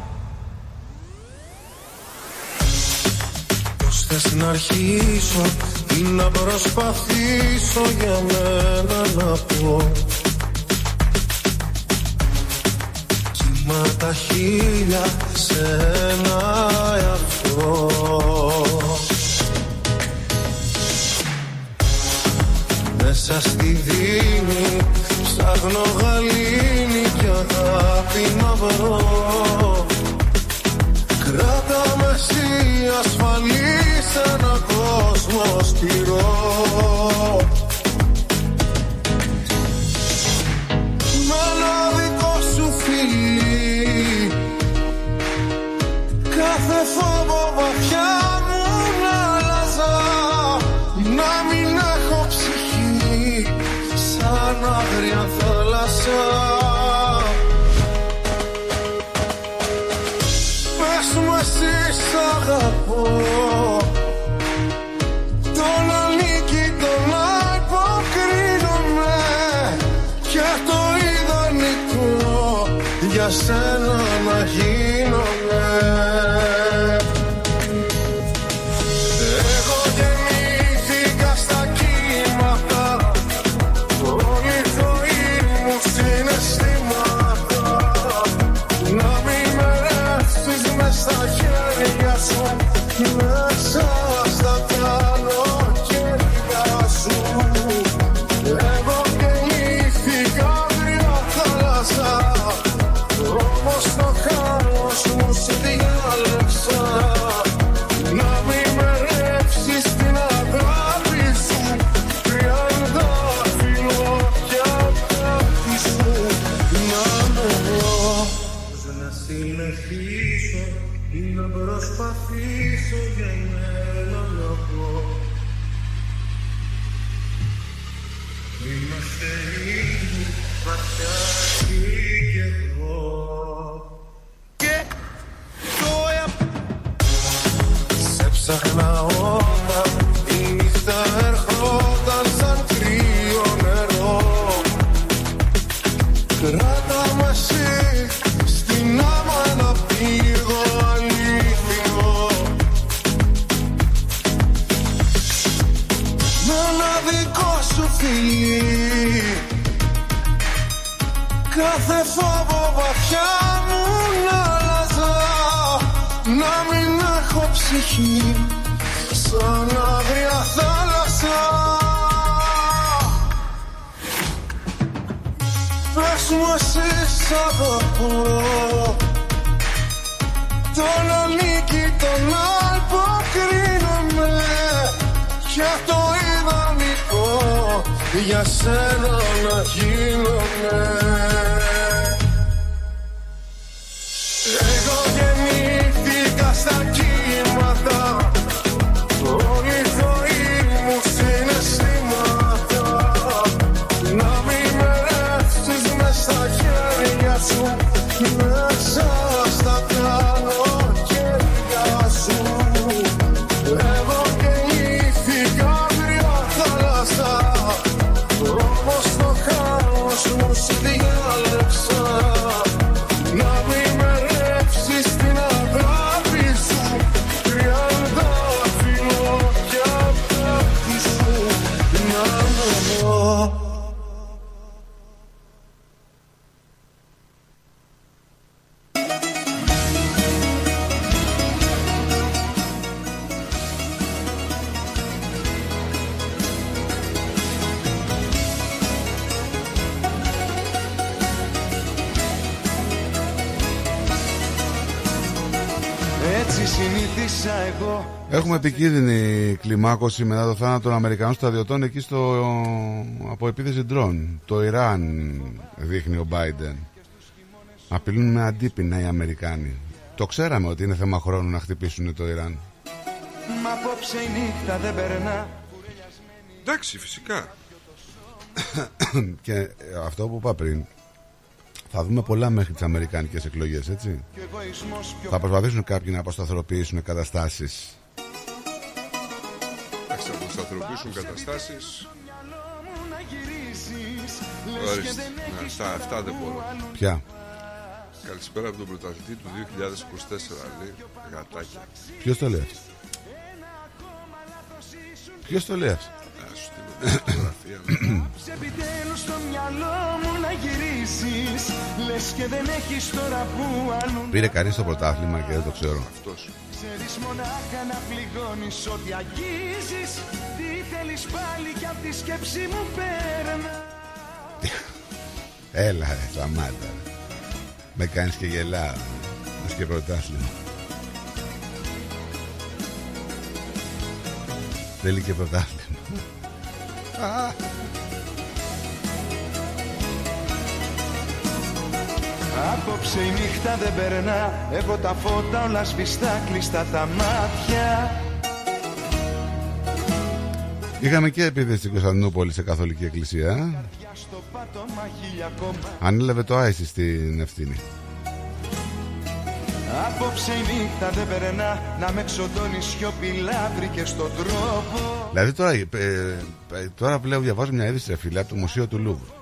Θες να αρχίσω ή να προσπαθήσω για μένα να πω. Κύμα τα χίλια σε ένα εαυτό. Μέσα στη δίνη ψάχνω γαλήνη και αγάπη να βρω Κράτα με εσύ ασφαλής σε ένα κόσμο σκληρό. Με ένα δικό σου φιλί Κάθε φόβο βαθιά μου να άλλαζα Να μην έχω ψυχή σαν άγρια θάλασσα σ' αγαπώ Τον ανήκει τον αποκρίνομαι Και το ιδανικό για σένα να γίνομαι
Έχουμε επικίνδυνη κλιμάκωση μετά το θάνατο των Αμερικανών στρατιωτών εκεί στο, από επίθεση ντρόν. Το Ιράν δείχνει ο Biden. Απειλούν με αντίπεινα οι Αμερικάνοι. Το ξέραμε ότι είναι θέμα χρόνου να χτυπήσουν το Ιράν.
Μα απόψε η νύχτα δεν περνά
Εντάξει, φυσικά. [COUGHS]
και ε, αυτό που είπα πριν, θα δούμε πολλά μέχρι τις Αμερικάνικες εκλογές, έτσι.
Και ο εγωισμός πιο
Θα προσπαθήσουν κάποιοι να αποσταθεροποιήσουν καταστάσεις.
Εντάξει, θα αποσταθεροποιήσουν καταστάσεις.
να γυρίσεις Λες και
Ορίστε.
δεν
Ναι,
έχεις
Αυτά, αυτά δεν μπορώ.
Ποια,
Καλησπέρα από τον πρωταθλητή του 2024, λέει. Γατάκια.
ποιος το λέει αυτό; Ποιος το λέει αυτό;
Α σου στείλω μια φωτογραφία.
Επιτέλους στο μυαλό μου να γυρίσεις Λες και δεν έχεις τώρα που αλλού
Πήρε κανείς το πρωτάθλημα και δεν το ξέρω.
Αυτός.
Ξέρεις μονάχα να πληγώνεις ό,τι αγγίζεις Τι θέλεις πάλι κι απ' τη σκέψη μου πέρνα [LAUGHS]
Έλα, ρε, σταμάτα. ρε. Με κάνεις και γελάω. Μας και πρωτάθλημα. Θέλει και πρωτάθλημα. [LAUGHS]
Απόψε η νύχτα δεν περνά Έχω τα φώτα όλα σβηστά κλειστά τα μάτια
Είχαμε και επίθεση στην Κωνσταντινούπολη σε καθολική εκκλησία.
Στο πάτωμα χίλια κόμμα
Ανέλαβε το Άισι στην ευθύνη.
Απόψε η νύχτα δεν περνά Να με εξοντώνει σιωπηλά βρήκε στον τρόπο
Δηλαδή τώρα, ε, ε, τώρα πλέον διαβάζω μια είδηση ρε φίλε από το Μουσείο του Λούβρου.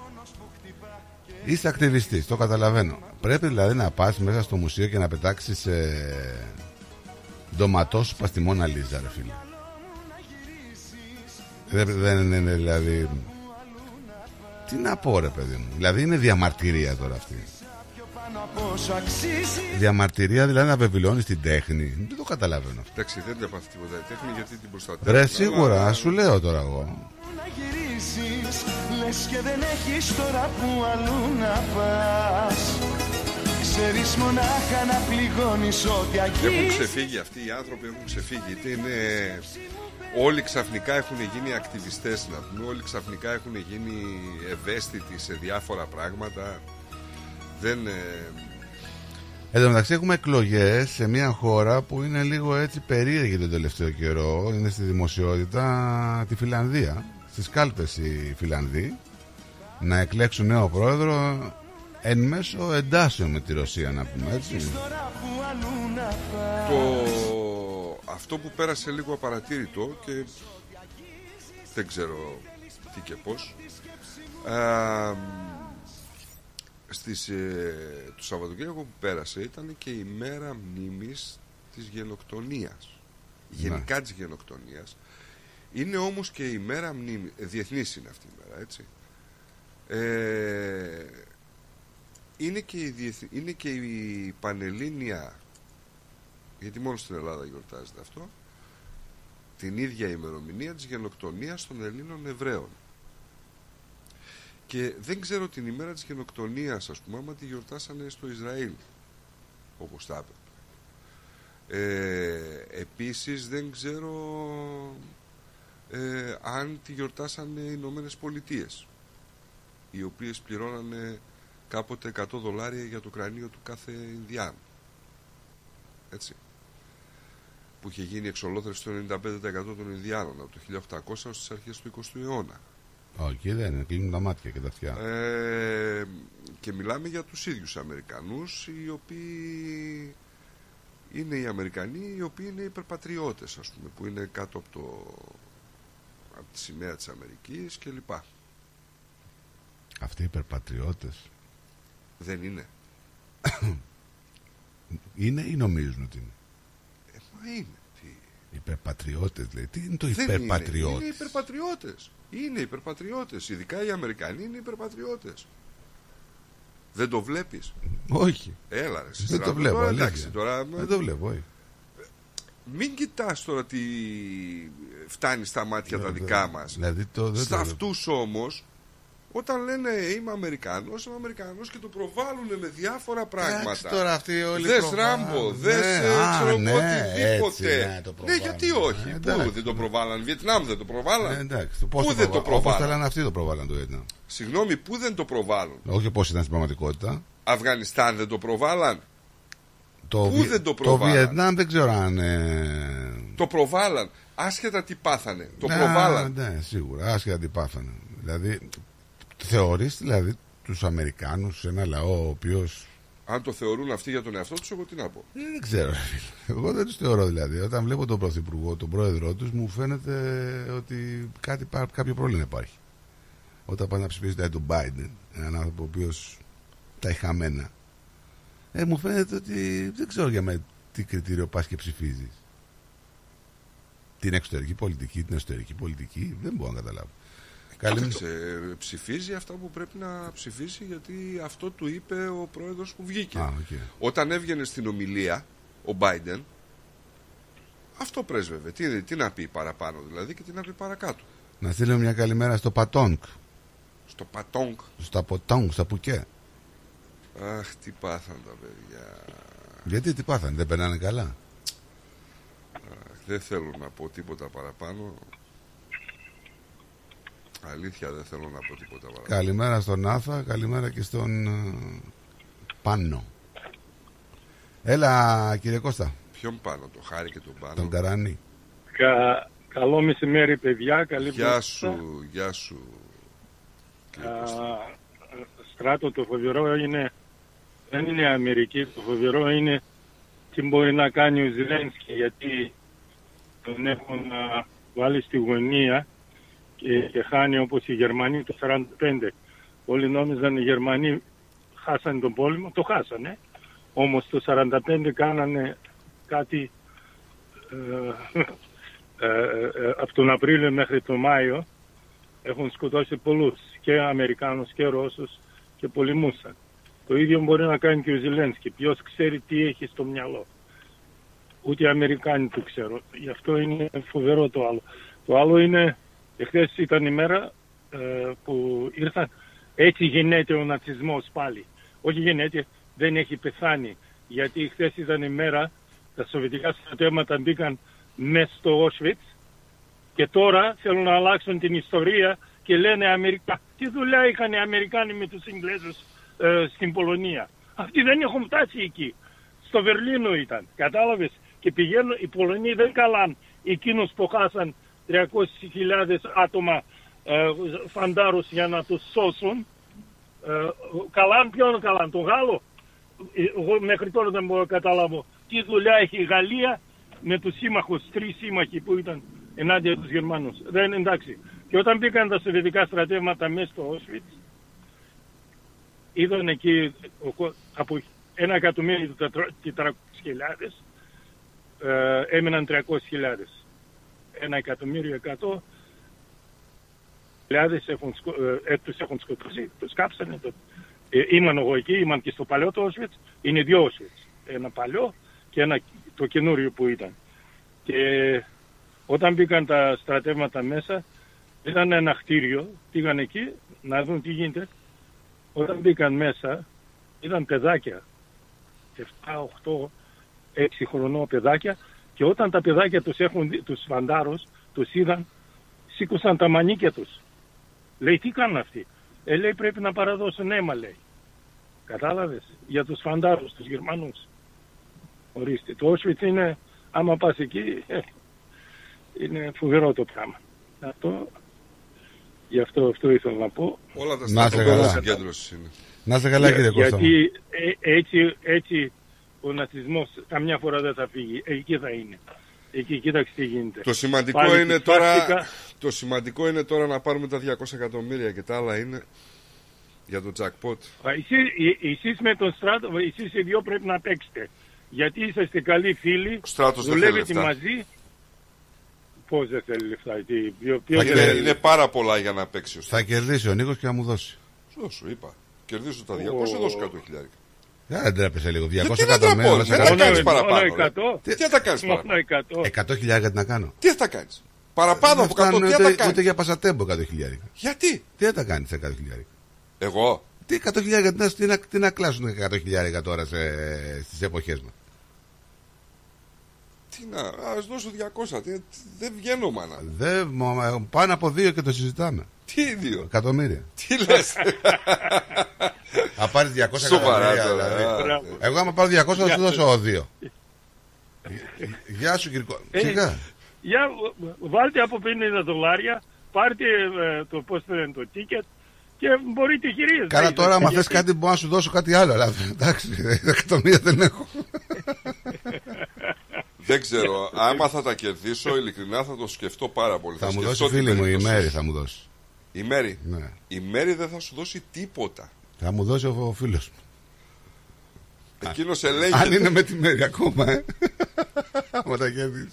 Είσαι ακτιβιστής, το καταλαβαίνω. Πρέπει δηλαδή να πας μέσα στο μουσείο και να πετάξεις ε, ντοματόσουπα στη Μόνα Λίζα ρε φίλε. Δεν, δεν είναι δηλαδή... Τι να πω ρε παιδί μου. Δηλαδή είναι διαμαρτυρία τώρα αυτή. Διαμαρτυρία δηλαδή να βεβαιώνει την τέχνη. Δεν το καταλαβαίνω αυτό.
Εντάξει, δεν έπαθε τίποτα η τέχνη γιατί την προστατεύεις.
Ρε σίγουρα, σου λέω τώρα εγώ.
να γυρίσεις Λες και δεν έχεις τώρα που αλλού να πας Ξέρεις μονάχα να πληγώνεις ό,τι
Έχουν
αγγίζεις
ξεφύγει αυτοί οι άνθρωποι, έχουν ξεφύγει. Είτε είναι. Όλοι ξαφνικά έχουν γίνει ακτιβιστές να πούμε, όλοι ξαφνικά έχουν γίνει ευαίσθητοι σε διάφορα πράγματα. Δεν. ε,
Εν τω μεταξύ έχουμε εκλογές σε μια χώρα που είναι λίγο έτσι περίεργη τον τελευταίο καιρό. Είναι στη δημοσιότητα τη Φιλανδία. Στις κάλπες οι Φιλανδοί να εκλέξουν νέο πρόεδρο εν μέσω εντάσεων με τη Ρωσία, να πούμε έτσι.
τώρα που αλλού να πας
το... Αυτό που πέρασε λίγο απαρατήρητο και δεν ξέρω τι και πώς Α, στις, ε, το Σαββατοκύριακο που πέρασε ήταν και η μέρα μνήμης της γενοκτονίας. Γενικά της γενοκτονίας. Είναι όμως και η μέρα μνήμης ε, διεθνής είναι αυτή η μέρα έτσι. Ε, είναι, και η διεθ- είναι και η Πανελλήνια γιατί μόνο στην Ελλάδα γιορτάζεται αυτό την ίδια ημερομηνία της γενοκτονίας των Ελλήνων Εβραίων και δεν ξέρω την ημέρα της γενοκτονίας ας πούμε άμα τη γιορτάσανε στο Ισραήλ όπως θα έπρεπε. Ε, επίσης δεν ξέρω ε, αν τη γιορτάσανε οι Ηνωμένες Πολιτείες οι οποίες πληρώνανε κάποτε 100 δολάρια για το κρανίο του κάθε Ινδιάνου. Έτσι. Που είχε γίνει εξολόθρευση του 95% των Ινδιάνων από το 1800 ως τις αρχές του 20ου αιώνα
Όχι, δεν είναι. Κλείνουν τα μάτια και τα αυτιά.
ε, και μιλάμε για τους ίδιους Αμερικανούς οι οποίοι είναι οι Αμερικανοί οι οποίοι είναι υπερπατριώτες ας πούμε που είναι κάτω από, το, από τη σημαία της Αμερικής και λοιπά
Αυτοί οι υπερπατριώτες
δεν είναι [COUGHS]
είναι ή νομίζουν ότι είναι;
ε, μα είναι τι.
Υπερπατριώτες λέει. Τι είναι το
Δεν είναι.
υπερπατριώτη.
είναι υπερπατριώτες είναι υπερπατριώτες ειδικά οι Αμερικανοί είναι υπερπατριώτες δεν το βλέπεις;
Όχι.
Έλα ρε
Δεν
συστράτο,
το βλέπω.
τώρα,
αλήθεια.
εντάξει, τώρα,
Δεν το βλέπω. όχι.
Μην κοιτάς τώρα τι φτάνει στα μάτια τα δικά μας.
Δηλαδή το, δεν
Στα
το
αυτούς όμως, όταν λένε είμαι Αμερικανός, είμαι Αμερικανός και το προβάλλουν με διάφορα πράγματα.
Εντάξει, τώρα αυτοί όλοι
Δες
προβάλλουν.
Ράμπο,
Ναι,
δες ε,
α,
ξέρω εγώ
ναι,
οτιδήποτε.
έτσι, ναι, το προβάλλουν.
γιατί όχι,
Ε,
πού
εντάξει.
δεν το προβάλλαν, Βιετνάμ δεν το προβάλλαν.
Ε, εντάξει, το πώς
πού
το
δεν το
προβάλλουν. Όπως
προβάλλαν.
θέλανε αυτοί το προβάλλαν το Βιετνάμ.
Συγγνώμη, πού δεν το προβάλλουν.
Όχι πώς ήταν στην πραγματικότητα.
Αφγανιστάν δεν το προβάλλαν.
Το,
Πού
Βι-
δεν το
το
προβάλλαν.
Βιετνάμ δεν ξέρω αν. Ε...
Το προβάλλαν. Άσχετα τι πάθανε. Το
ναι,
προβάλλαν.
Ναι, σίγουρα. Άσχετα τι πάθανε. Δηλαδή, θεωρείς δηλαδή τους Αμερικάνους ένα λαό ο οποίος
Αν το θεωρούν αυτοί για τον εαυτό τους, εγώ τι να πω.
Ε, Δεν ξέρω. ρε φίλε. Εγώ δεν τους θεωρώ δηλαδή. Όταν βλέπω τον Πρωθυπουργό, τον πρόεδρό τους, μου φαίνεται ότι κάτι, πά- κάποιο πρόβλημα υπάρχει. Όταν πάνε να ψηφίσει δηλαδή, τον Biden, έναν άνθρωπο ο οποίος τα έχει χαμένα, ε, μου φαίνεται ότι δεν ξέρω για μένα τι κριτήριο πας και ψηφίζεις. Την εξωτερική πολιτική, την εσωτερική πολιτική, δεν μπορώ να καταλάβω. Καλή...
Κοίταξε, ψηφίζει αυτά που πρέπει να ψηφίσει γιατί αυτό του είπε ο πρόεδρος που βγήκε.
Α, οκ.
Όταν έβγαινε στην ομιλία ο Biden, αυτό πρέσβευε. Τι, τι να πει παραπάνω δηλαδή και τι να πει παρακάτω.
Να στείλω μια καλημέρα στο Πατόνκ.
Στο Πατόνκ.
Στα Ποτόνκ, στα Πουκέ.
Αχ, τι πάθαν τα παιδιά.
Γιατί τι πάθανε, δεν περνάνε καλά;
Αχ, δεν θέλω να πω τίποτα παραπάνω. Αλήθεια δεν θέλω να πω τίποτα παραπάνω.
Καλημέρα στον Άθα, καλημέρα και στον ε, Πάνο. Έλα κύριε Κώστα,
Ποιον πάνω, το χάρη και τον πάνω.
τον Καράνη.
Κα... Καλό μεσημέρι, παιδιά. Καλή
Γεια
βραδιά.
σου, γεια σου.
Α, στράτο, το φοβερό είναι, δεν είναι η Αμερική, το φοβερό είναι τι μπορεί να κάνει ο Ζηλένσκι, γιατί τον έχουν α, βάλει στη γωνία και, και χάνει όπως οι Γερμανοί το 45. Όλοι νόμιζαν οι Γερμανοί χάσανε τον πόλεμο, το χάσανε. Όμως το 45 κάνανε κάτι ε, ε, ε, από τον Απρίλιο μέχρι τον Μάιο έχουν σκοτώσει πολλούς και Αμερικάνους και Ρώσους και πολεμούσαν. Το ίδιο μπορεί να κάνει και ο Ζηλένσκι. Ποιος ξέρει τι έχει στο μυαλό. Ούτε οι Αμερικάνοι το ξέρουν. Γι' αυτό είναι φοβερό το άλλο. Το άλλο είναι, εχθές ήταν η μέρα ε, που ήρθαν, έτσι γεννέται ο νατσισμός πάλι. Όχι γεννέται, δεν έχει πεθάνει. Γιατί χθες ήταν η μέρα, τα σοβιετικά στρατεύματα μπήκαν μέσα στο Auschwitz και τώρα θέλουν να αλλάξουν την ιστορία και λένε Αμερικα... τι δουλειά είχαν οι Αμερικάνοι με τους Ιγγλέζους ε, στην Πολωνία; Αυτοί δεν έχουν φτάσει εκεί. Στο Βερλίνο ήταν, κατάλαβες; Και πηγαίνουν, οι Πολωνοί δεν καλάν εκείνους που χάσαν 300.000 άτομα ε, φαντάρους για να τους σώσουν. Ε, καλάν ποιον καλάν, τον Γάλλο; Ε, Εγώ μέχρι τώρα δεν μπορώ να καταλάβω τι δουλειά έχει η Γαλλία με τους σύμμαχους, τρεις σύμμαχοι που ήταν ενάντια τους Γερμανούς. Δεν είναι εντάξει. Και όταν μπήκαν τα σοβιετικά στρατεύματα μέσα στο Auschwitz, είδαν εκεί ο κο- από ένα εκατομμύριο και 400.000 ε, έμειναν 300.000. Ένα εκατομμύριο εκατό χιλιάδες έχουν, σκο- ε, ε, τους έχουν σκοτώσει, τους κάψανε. Το, ε, ήμουν εγώ εκεί, ήμουν και στο παλιό το Auschwitz. Είναι δύο Auschwitz. Ένα παλιό και ένα το καινούριο που ήταν. Και όταν μπήκαν τα στρατεύματα μέσα, ήταν ένα κτίριο, πήγαν εκεί να δουν τι γίνεται. Όταν μπήκαν μέσα, ήταν παιδάκια, 7, 8, 6 χρονών παιδάκια και όταν τα παιδάκια τους έχουν δει, τους φαντάρους, τους είδαν, σήκωσαν τα μανίκια τους. Λέει, τι κάνουν αυτοί; Ε, λέει, πρέπει να παραδώσουν αίμα, λέει. Κατάλαβες, για τους φαντάρους, τους Γερμανούς. Ορίστε, το Auschwitz είναι, άμα πας εκεί, ε, [LAUGHS] είναι φοβερό το πράγμα. Αυτό, γι' αυτό αυτό ήθελα να πω.
Όλα τα
Να είστε
στρατόπεδα
καλά.
συγκέντρωση είναι.
Να είστε καλά
Για-
κύριε Κώστα. μου.
Γιατί ε, έτσι, έτσι ο νατσισμός καμιά φορά δεν θα φύγει. Εκεί θα είναι. Εκεί κοίταξε τι γίνεται.
Το σημαντικό,
Πάλι
είναι
τις
τώρα,
πρακτικά-
το σημαντικό είναι τώρα να πάρουμε τα 200 εκατομμύρια και τα άλλα είναι για το jackpot.
Α, Εσείς, ε- εσείς με τον Στράτο, εσείς οι δυο πρέπει να παίξετε. Γιατί είσαστε καλοί φίλοι,
Στράτος δεν
δουλεύετε
θέλει λεφτά.
μαζί. Πώς δεν θέλει λεφτά, τι, ποιο, ποιος
Θα
δεν
και-
θέλει;
Είναι πάρα πολλά για να παίξει ο
Θα κερδίσει ο Νίκος και θα μου δώσει.
Σου σου είπα. Κερδίσω τα 200,
Ω.
δώσω 100 χιλιάρικα.
Δεν τρέπεσαι λίγο. 200
τι να
εκατομμύρια.
τραπώ,
όλα σε
δεν τα
καλά.
κάνεις παραπάνω,
Μόνο
ρε.
100.
Τι θα τα κάνεις
Μόνο
παραπάνω;
100.
100 χιλιάρικα τι να κάνω.
Τι θα τα κάνεις; Παραπάνω
Δεν
από 100
φτάνουν
τι θα
ούτε,
τα κάνεις;
ούτε για πασατέμπο 100 χιλιάρικα.
Γιατί;
Τι θα τα κάνεις σε 100 χιλιάρικα;
Εγώ;
Τι 100 χιλιάρικα, τι να, τι να, τι να κλάσουν 100 χιλιάρικα τώρα σε, στις εποχές μας;
Τι να, ας δώσω 200. Τι, τι- δεν βγαίνω μάνα.
Δεν, μ- πάνω από δύο και το συζητάμε.
Τι δύο.
Εκατομμύρια.
Τι λες;
Θα πάρεις 200
Σοβαρά
εκατομμύρια.
τώρα,
Δηλαδή.
α,
Εγώ άμα πάρω 200 θα
Γεια
σου
σας.
δώσω δύο. Γεια σου Κυρκό.
Ε,
Σιγά.
Για, β- βάλτε από 50 δολάρια, πάρτε ε, το πώς το λένε το ticket και μπορείτε χειρίζετε.
Καλά τώρα άμα
Γιατί-
θες κάτι μπορώ να σου δώσω κάτι άλλο. Αλλά εντάξει, εκατομμύρια δεν έχω.
Δεν ξέρω. Άμα θα τα κερδίσω, ειλικρινά θα το σκεφτώ πάρα πολύ.
Θα μου
σκεφτώ
δώσει
την
φίλη μου η
περίπτωσή
Μέρη
σου.
θα μου δώσει.
Η Μέρη.
Ναι.
Η Μέρη δεν θα σου δώσει τίποτα.
Θα μου δώσει ο, ο φίλος μου.
Εκείνος ελέγχει.
Αν είναι με τη Μέρη ακόμα, ε. Άμα τα κέρδισε.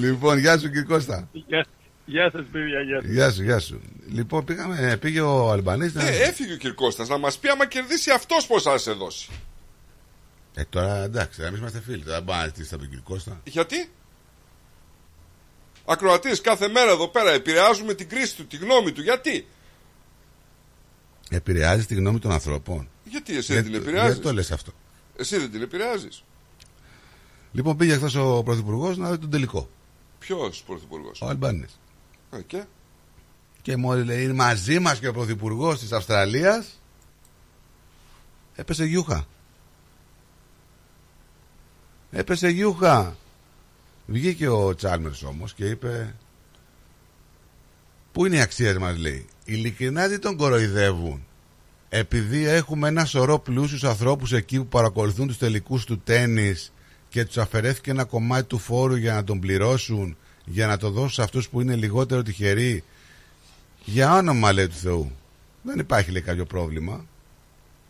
Λοιπόν, γεια σου κύριε Κώστα.
Γεια, γεια σας παιδιά, γεια σας.
Γεια σου, γεια σου. Λοιπόν, πήγαμε, πήγε ο Αλμπανής. να-
Ε, έφυγε ο Κυρκώστας να μας πει άμα κερδίσει αυτός πώς θα σε δώσει.
Ε, τώρα εντάξει, εμείς είμαστε φίλοι. Τώρα μπορεί να ζητήσει από τον κύριο Κώστα.
Γιατί; Ακροατής κάθε μέρα εδώ πέρα επηρεάζουμε την κρίση του, τη γνώμη του. Γιατί;
Επηρεάζει τη γνώμη των ανθρώπων.
Γιατί εσύ δεν την
Γιατί
επηρεάζεις;
το λες αυτό.
Εσύ δεν την επηρεάζεις;
Λοιπόν, πήγε χθες ο Πρωθυπουργός να δει τον τελικό.
Ποιος πρωθυπουργός;
Ο Αλμπάνης.
Ε, και;
Και μόλις λέει είναι μαζί μας και ο Πρωθυπουργός της Αυστραλίας. Έπεσε γιούχα. Έπεσε γιούχα. Βγήκε ο Τσάλμερς όμως και είπε Πού είναι οι αξίες μας λέει Ειλικρινά δεν τον κοροϊδεύουν. Επειδή έχουμε ένα σωρό πλούσιους ανθρώπους εκεί που παρακολουθούν τους τελικούς του τένις και τους αφαιρέθηκε ένα κομμάτι του φόρου για να τον πληρώσουν για να το δώσουν σε αυτούς που είναι λιγότερο τυχεροί για όνομα λέει του Θεού. Δεν υπάρχει λέει κάποιο πρόβλημα.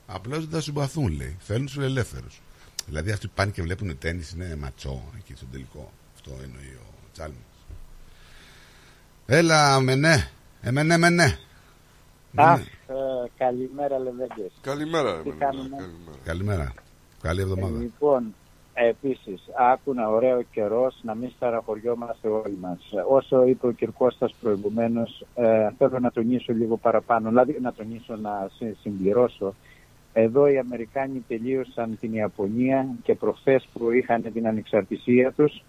Απλώς δεν θα συμπαθούν λέει. Θέλουν τους ελεύθερους δηλαδή αυτοί που πάνε και βλέπουν τένις είναι ματσό εκεί στον τελικό αυτό εννοεί ο Τσάλμας Έλα με ναι ε, με ναι με ναι
Αχ, ε, καλημέρα Λεβέντες.
Καλημέρα.
Τι κάνουμε;
Καλημέρα Καλή εβδομάδα
Λοιπόν, επίσης, άκουνα ωραίο καιρός να μην σταραχωριόμαστε όλοι μας. Όσο είπε ο κ. Κώστας προηγουμένως, ε, θέλω να τονίσω λίγο παραπάνω, δηλαδή να τονίσω να συ- συμπληρώσω. Εδώ οι Αμερικάνοι τελείωσαν την Ιαπωνία και προχθές που είχαν την ανεξαρτησία τους,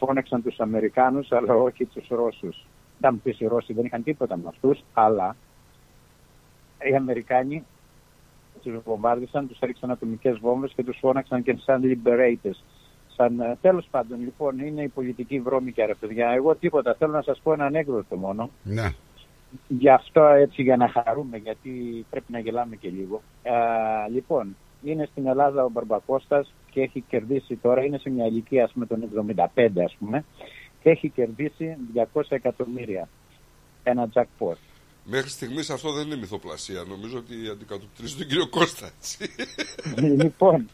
φώναξαν τους Αμερικάνους αλλά όχι τους Ρώσους. Θα μου πεις οι Ρώσοι δεν είχαν τίποτα με αυτούς, αλλά οι Αμερικάνοι τους βομβάρδισαν, τους έριξαν ατομικές βόμβες και τους φώναξαν και σαν liberators. Σαν, ε, τέλος πάντων, λοιπόν, είναι η πολιτική βρώμικη, ρε παιδιά. Εγώ τίποτα, θέλω να σας πω ένα ανέκδοτο μόνο.
Ναι
Γι' αυτό έτσι για να χαρούμε, γιατί πρέπει να γελάμε και λίγο. Α, λοιπόν, είναι στην Ελλάδα ο Μπαρμπακώστας και έχει κερδίσει τώρα, είναι σε μια ηλικία ας πούμε των 75 ας πούμε, και έχει κερδίσει 200 εκατομμύρια. Ένα jackpot.
Μέχρι στιγμής αυτό δεν είναι μυθοπλασία. Νομίζω ότι αντικατοπτρίζει τον κύριο Κώστα. Έτσι. [LAUGHS]
λοιπόν,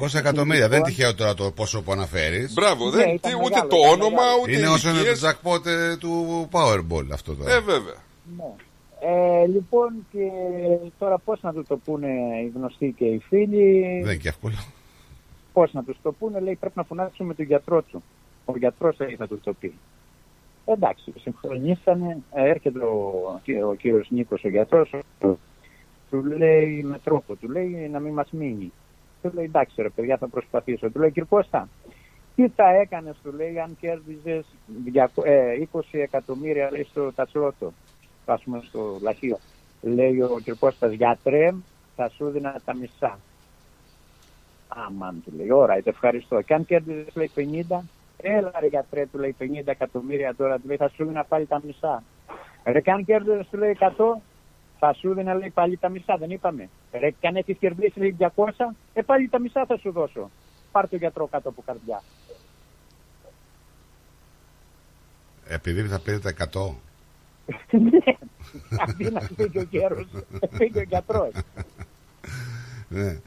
200 εκατομμύρια δεν είναι τυχαίο τώρα το πόσο που αναφέρεις.
Μπράβο, δεν,
Ναι, ήταν
τι,
μεγάλο,
ούτε το
ήταν
όνομα,
μεγάλο.
ούτε
Είναι όσο είναι το
ηλικίες.
jackpot ε, του Powerball αυτό τώρα.
Ε, βέβαια.
Ναι. Ε, λοιπόν, και τώρα πώς να του το πούνε οι γνωστοί και οι φίλοι,
Δεν είναι και εύκολο.
Πώς να τους το πούνε, λέει πρέπει να φωνάξουμε τον γιατρό του. Ο γιατρός λέει θα τους το πει. Εντάξει, συγχρονίσανε, ε, έρχεται ο, ο κύριος Νίκος ο γιατρός, του λέει με τρόπο, του λέει να μην μας μείνει. Του λέει εντάξει ρε παιδιά θα προσπαθήσω. Του λέει κύριε Κώστα, τι θα έκανες του λέει αν κέρδιζες 200 ε, 20 εκατομμύρια λέει στο τατσλότο, ας πούμε στο λαχείο. Λέει ο κ. Κώστας γιατρέ θα σου δίνα τα μισά. Αμάν του λέει, ώρα, ευχαριστώ. Και αν κέρδιζες λέει 50, έλα ρε γιατρέ του λέει 50 εκατομμύρια τώρα του λέει θα σου δίνα πάλι τα μισά. Ρε και αν κέρδιζες του λέει 100, θα σου δίνα λέει πάλι τα μισά, δεν είπαμε. Ρε και αν έχεις κερδίσει λέει 200, ε πάλι τα μισά θα σου δώσω. Πάρ το γιατρό κάτω από καρδιά.
Επειδή θα πήρε τα 100. [LAUGHS]
Ναι, Αντί να πήγε ο γέρος, πήγε ο γιατρός.
Ναι.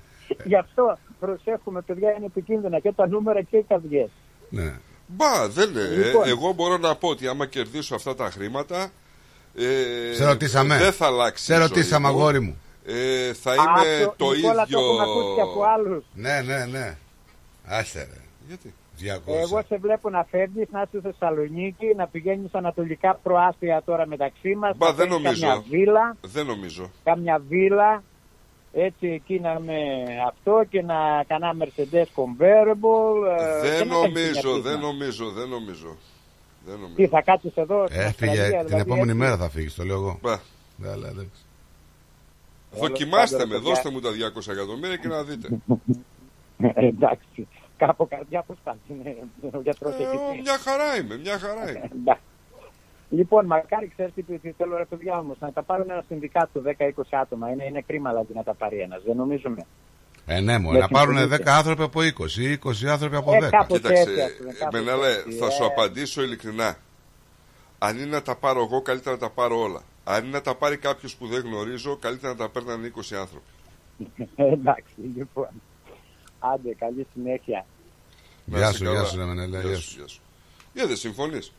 Γι' αυτό προσέχουμε, παιδιά, είναι επικίνδυνα και τα νούμερα και οι καρδιές.
Ναι.
Μπα, δεν είναι.
Λοιπόν.
Εγώ μπορώ να πω ότι άμα κερδίσω αυτά τα χρήματα. Ε,
Σε ρωτήσαμε.
Δεν θα αλλάξει.
Σε
η ζωή
ρωτήσαμε, αγόρι μου.
Ε, θα είμαι
Α,
το
Νικόλα,
ίδιο.
το έχουμε ακούσει και από άλλους.
Ναι, ναι, ναι. Άσε ρε.
Γιατί.
200.
Εγώ σε βλέπω να φεύγεις, να είσαι στη Θεσσαλονίκη, να πηγαίνεις ανατολικά προάστια τώρα μεταξύ μας.
Μπα,
να
δεν
παίρνεις
νομίζω.
Κάμια βίλα,
Δεν νομίζω.
κάμια βίλα, έτσι εκεί να με αυτό και να κανά Mercedes Convertible. ε, και
Δεν
να κάνεις μια
νομίζω,
πίσνα.
δεν νομίζω, δεν νομίζω. Δεν νομίζω.
Τι θα κάτσεις εδώ στην
Έφυγε
Αυστραλία,
την
δηλαδή,
επόμενη
έτσι;
μέρα θα φύγεις, το λέω εγώ.
Μπα.
Ναι, αλλά εντάξει.
Δοκιμάστε
πάντων,
με,
παιδιά.
δώστε μου τα 200 εκατομμύρια και να δείτε.
Ε, Εντάξει. Κάπου καρδιά πώς πας. Είναι ο γιατρός
Ε,
έχει
ο,
πει.
μια χαρά είμαι, μια χαρά είμαι.
Εντάξει. Λοιπόν, μακάρι ξέρεις τι, τι θέλω ρε παιδιά όμως, να τα πάρουν ένα συνδικάτο 10-20 άτομα. Είναι, είναι κρίμα δηλαδή να τα πάρει ένας. Δεν νομίζουμε.
Ε, ναι, μου,
Με
να πάρουν
συμφωνείτε.
10 άνθρωποι από 20 ή 20 άνθρωποι από
Ε,
10.
κάπως
Κοίταξε,
έτσι, ας πούμε, κάπως
Μενέλε,
έτσι,
θα σου
ε.
απαντήσω ειλικρινά. Αν είναι να τα πάρω εγώ, καλύτερα να τα πάρω όλα. Αν είναι να τα πάρει κάποιος που δεν γνωρίζω, καλύτερα να τα παίρνανε 20 άνθρωποι.
Ε, Εντάξει, λοιπόν. Άντε, καλή συνέχεια.
Να
Γεια
είσαι
σου,
καλά.
γεια σου, ρε Μενέλα,
Γεια
γεια
σου,
σου.
γεια σου. Για δεν συμφωνείς.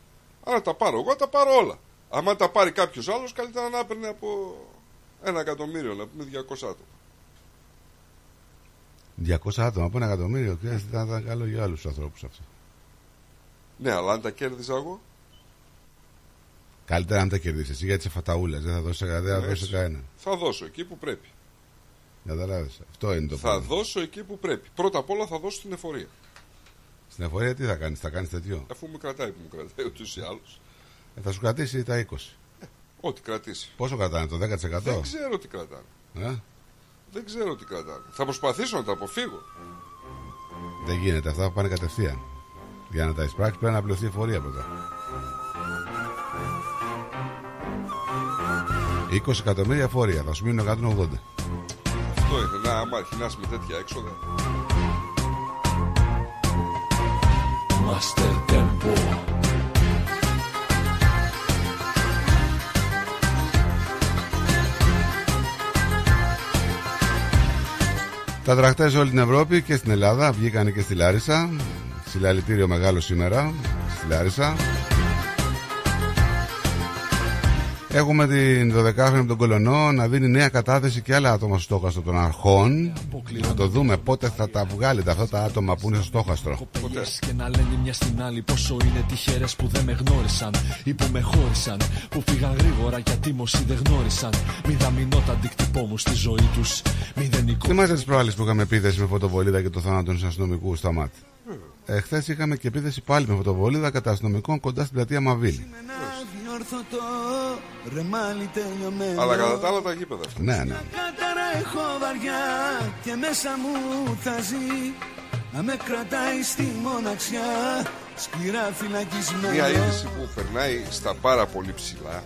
Αν τα πάρω εγώ, τα πάρω όλα. Αν τα πάρει κάποιος άλλος, καλύτερα να έπαιρνε από ένα εκατομμύριο, να πούμε 200 άτομα.
200 άτομα από ένα εκατομμύριο. και Θα ήταν καλό για άλλους ανθρώπους αυτό.
Ναι, αλλά αν τα κέρδιζα εγώ,
Καλύτερα να τα κερδίσεις εσύ γιατί είσαι φαταούλας. Δεν θα δώσεις δεν θα
Ναι,
δώσεις
έτσι.
κανένα.
θα δώσω εκεί που πρέπει.
Καταλάβει. Αυτό είναι το
Θα
πρόβλημα.
δώσω εκεί που πρέπει. Πρώτα απ' όλα θα δώσω την εφορία.
Στην εφορία τι θα κάνεις, θα κάνεις τέτοιο;
Αφού μου κρατάει που μου κρατάει ούτως ή άλλως.
Ε, θα σου κρατήσει τα 20.
Ό,τι κρατήσει.
Πόσο κρατάνε, το 10%?
Δεν ξέρω τι κρατάνε.
Ε;
Δεν ξέρω τι κρατάνε. Θα προσπαθήσω να τα αποφύγω.
Δεν γίνεται, αυτά θα πάνε κατευθείαν. Για να τα εισπράξεις πρέπει να πληρωθεί η εφορία πρώτα. 20 εκατομμύρια εφορία, θα σου μείνουν 180.
Αυτό είναι. Να, άμα αρχινάς με τέτοια έξοδα.
Master Tempo.
Τα τραχτές σε όλη την Ευρώπη και στην Ελλάδα βγήκαν και στη Λάρισα. Συλλαλητήριο μεγάλο σήμερα στη Λάρισα. Έχουμε την 12χρονη από τον Κολονό να δίνει νέα κατάθεση και άλλα άτομα στο στόχαστρο των αρχών. Να το δούμε πότε θα τα βγάλετε αυτά τα άτομα που είναι στο στόχαστρο.
Κοπελιές και να λένε μια στην άλλη πόσο είναι τυχερές που δεν με γνώρισαν ή που με χώρισαν. Που φύγαν γρήγορα γιατί μόσοι δεν γνώρισαν. Μηδαμινό τα αντίκτυπό μου στη ζωή τους. Μηδενικό.
Θυμάστε τις προάλλες που είχαμε επίθεση με φωτοβολίδα και το θάνατο ενός αστυνομικού στα μάτια. Εχθές είχαμε και επίθεση πάλι με φωτοβολίδα κατά αστυνομικών κοντά στην πλατεία Μαβίλη.
Διόρθωτο ρεμάλι τελειωμένο.
Αλλά κατά τα άλλα τα γήπεδα αυτά.
Ναι, ναι.
Κάταρα έχω βαριά και μέσα μου θα ζει να με κρατάει στη μοναξιά σκληρά φυλακισμένο.
Μια είδηση που περνάει στα πάρα πολύ ψηλά.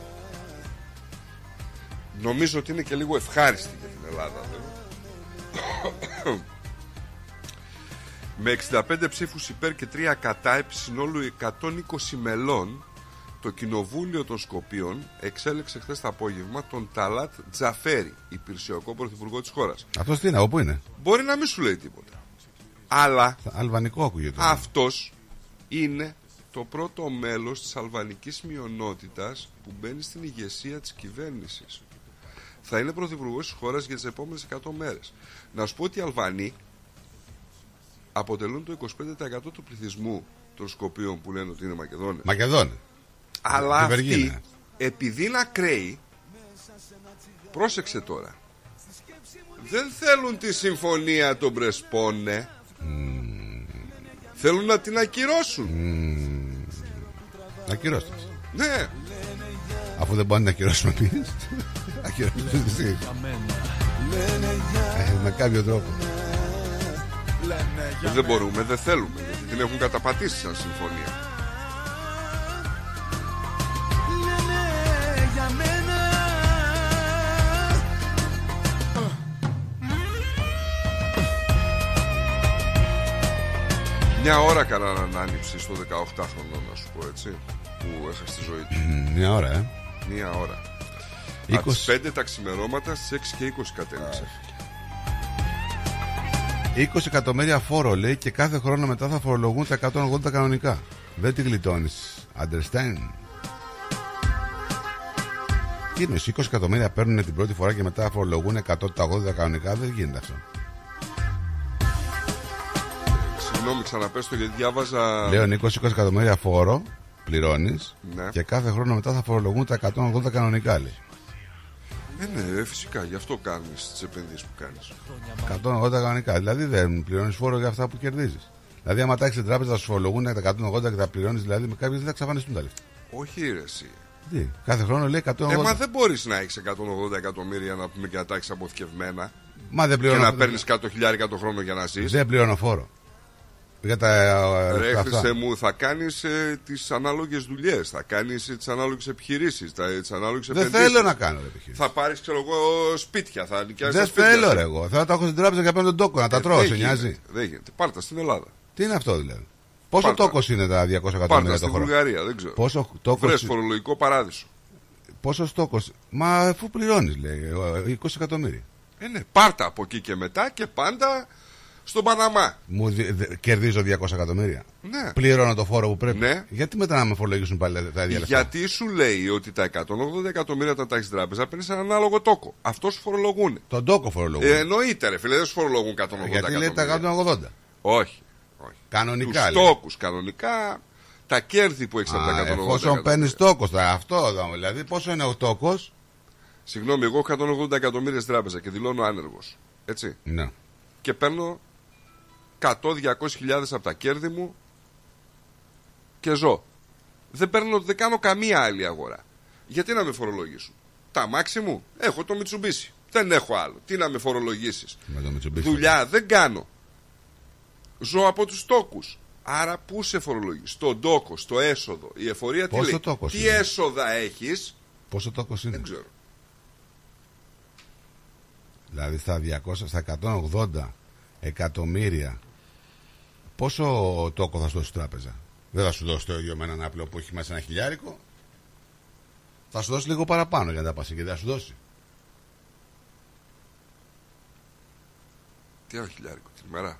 Νομίζω ότι είναι και λίγο ευχάριστη για την Ελλάδα. Βέβαια. Με 65 ψήφους υπέρ και 3 κατά επί συνόλου 120 μελών το Κοινοβούλιο των Σκοπίων εξέλεξε χθες το απόγευμα τον Ταλάτ Τζαφέρη, υπηρεσιακό πρωθυπουργό της χώρας.
Αυτός τι είναι, από πού είναι;
Μπορεί να μην σου λέει τίποτα. Αλλά
Αλβανικό ακούγεται.
αυτός είναι το πρώτο μέλος της αλβανικής μειονότητας που μπαίνει στην ηγεσία της κυβέρνησης. Θα είναι πρωθυπουργός της χώρας για τις επόμενες 100 μέρες. Να σου πω ότι οι Αλβανοί αποτελούν το 25% του πληθυσμού των Σκοπίων που λένε ότι είναι Μακεδόνες.
Μακεδόνες.
Αλλά
Τη
αυτοί,
Βεργίνα.
επειδή είναι ακραίοι, πρόσεξε τώρα, δεν θέλουν τη συμφωνία των Πρεσπόνε. Θέλουν να την ακυρώσουν.
Να ακυρώστε.
Ναι,
Αφού δεν μπορεί να ακυρώσουμε εμείς. [LAUGHS] Ακυρώστε εσεί. Με κάποιο τρόπο.
Ε, δεν μπορούμε, δεν θέλουμε. Γιατί την έχουν καταπατήσει σαν συμφωνία.
Λένε για μένα
Μια ώρα κάνανε ανάνυψη στο 18χρονο, να σου πω έτσι, που έχασε τη ζωή του.
Μ, Μια ώρα, ε.
Μια ώρα.
20.
Από τις 5 τα ξημερώματα στις 6 και 20 κατέληξε.
20 εκατομμύρια φόρο λέει και κάθε χρόνο μετά θα φορολογούν τα 180 κανονικά. Δεν τη γλιτώνεις. Understand. Τι είναι, 20 εκατομμύρια παίρνουν την πρώτη φορά και μετά φορολογούν 100 τα 80 κανονικά; Δεν γίνεται αυτό.
Συγγνώμη, ξαναπες το γιατί διάβαζα.
Λέω Νίκο, 20 εκατομμύρια φόρο πληρώνεις
Ναι.
και κάθε χρόνο μετά θα φορολογούν τα 180 κανονικά λέει.
Ε, ναι, ε, φυσικά, γι' αυτό κάνεις τις επενδύσεις που κάνεις.
180 κανονικά. Δηλαδή δεν πληρώνεις φόρο για αυτά που κερδίζεις. Δηλαδή, άμα τάξει την τράπεζα, θα σου φορολογούν τα 180 και τα πληρώνεις, δηλαδή με κάποιες δεν θα εξαφανιστούν τα λεφτά.
Όχι, ρε, εσύ.
Τι, κάθε χρόνο λέει 180.
Ε, μα δεν μπορείς να έχεις 180 εκατομμύρια να πούμε και να τα έχεις αποθηκευμένα.
Μα δεν
Και
πληρώνω.
να παίρνεις 100 χιλιάρικα το χρόνο για να ζεις.
Δεν πληρώνω φόρο. Για τα ε,
Ρε
λεφτά
Χριστέ
αυτά.
μου, θα κάνεις ε, τις ανάλογες δουλειές, θα κάνεις ε, τις ανάλογες επιχειρήσεις, τα, τις ανάλογες
Δεν
επενδύσεις.
θέλω να κάνω ρε επιχείρηση.
Θα πάρεις, ξέρω εγώ, σπίτια, θα νοικιάσεις
Δεν
τα σπίτια
θέλω
σου.
ρε εγώ. Θέλω να τα έχω στην τράπεζα και να παίρνω τον τόκο, να τα
Ε,
τρώω.
δεν
Σε
γίνεται,
νοιάζει.
Δεν γίνεται. Πάρτα στην Ελλάδα.
Τι είναι αυτό δηλαδή; Πόσο
Πάρτα.
τόκος είναι τα 200
Πάρτα
εκατομμύρια το
στην
χρόνο;
Βουλγαρία, δεν ξέρω.
Πόσο τόκος.
Βρες φορολογικό παράδεισο.
Πόσο τόκος; Μα αφού πληρώνεις, λέει. ε, 20 εκατομμύρια.
Ε, ναι, πάρτα από εκεί και μετά και πάντα στον Παναμά.
Μου δι- δε- κερδίζω 200 εκατομμύρια.
Ναι.
Πληρώνω το φόρο που πρέπει.
Ναι.
Γιατί μετά να με φορολογήσουν πάλι τα ίδια λεφτά;
Γιατί σου λέει ότι τα 180 εκατομμύρια τα τάξει τράπεζα παίρνει σε έναν ανάλογο τόκο. Αυτός σου φορολογούν.
Τον τόκο φορολογούν.
Ε, εννοείται, ρε φίλε, δεν σου φορολογούν 180
Γιατί λέει τα
εκατομμύρια.
180.
Όχι. όχι.
Κανονικά.
Τους
λέει.
τόκους κανονικά, τα κέρδη που έχεις από τα
Α,
180
εφόσον
εκατομμύρια.
παίρνεις τόκο, θα αυτό εδώ. Δηλαδή, πόσο είναι ο τόκος;
Συγγνώμη, εγώ έχω 180 εκατομμύρια στην τράπεζα και δηλώνω άνεργος. Έτσι.
Ναι.
Και παίρνω 100-200 χιλιάδες από τα κέρδη μου και ζω. Δεν, παίρνω, δεν κάνω καμία άλλη αγορά. Γιατί να με φορολογήσουν; Τα αμάξι μου έχω το Mitsubishi. Δεν έχω άλλο. Τι να με φορολογήσεις;
Με το Mitsubishi.
Δουλειά δεν κάνω. Ζω από τους τόκους. Άρα πού σε φορολογείς; Στον τόκο, στο έσοδο. Η εφορία τι
Πόσο
λέει;
τόκος
Τι
είναι;
έσοδα έχεις;
Πόσο τόκος είναι;
Δεν ξέρω.
Δηλαδή στα 200, στα 180 εκατομμύρια. Πόσο τόκο θα σου δώσει η τράπεζα; Δεν θα σου δώσει το ίδιο με έναν απλό που έχει μέσα ένα χιλιάρικο; Θα σου δώσει λίγο παραπάνω για να τα πας και δεν θα σου δώσει.
Τι ένα χιλιάρικο την ημέρα.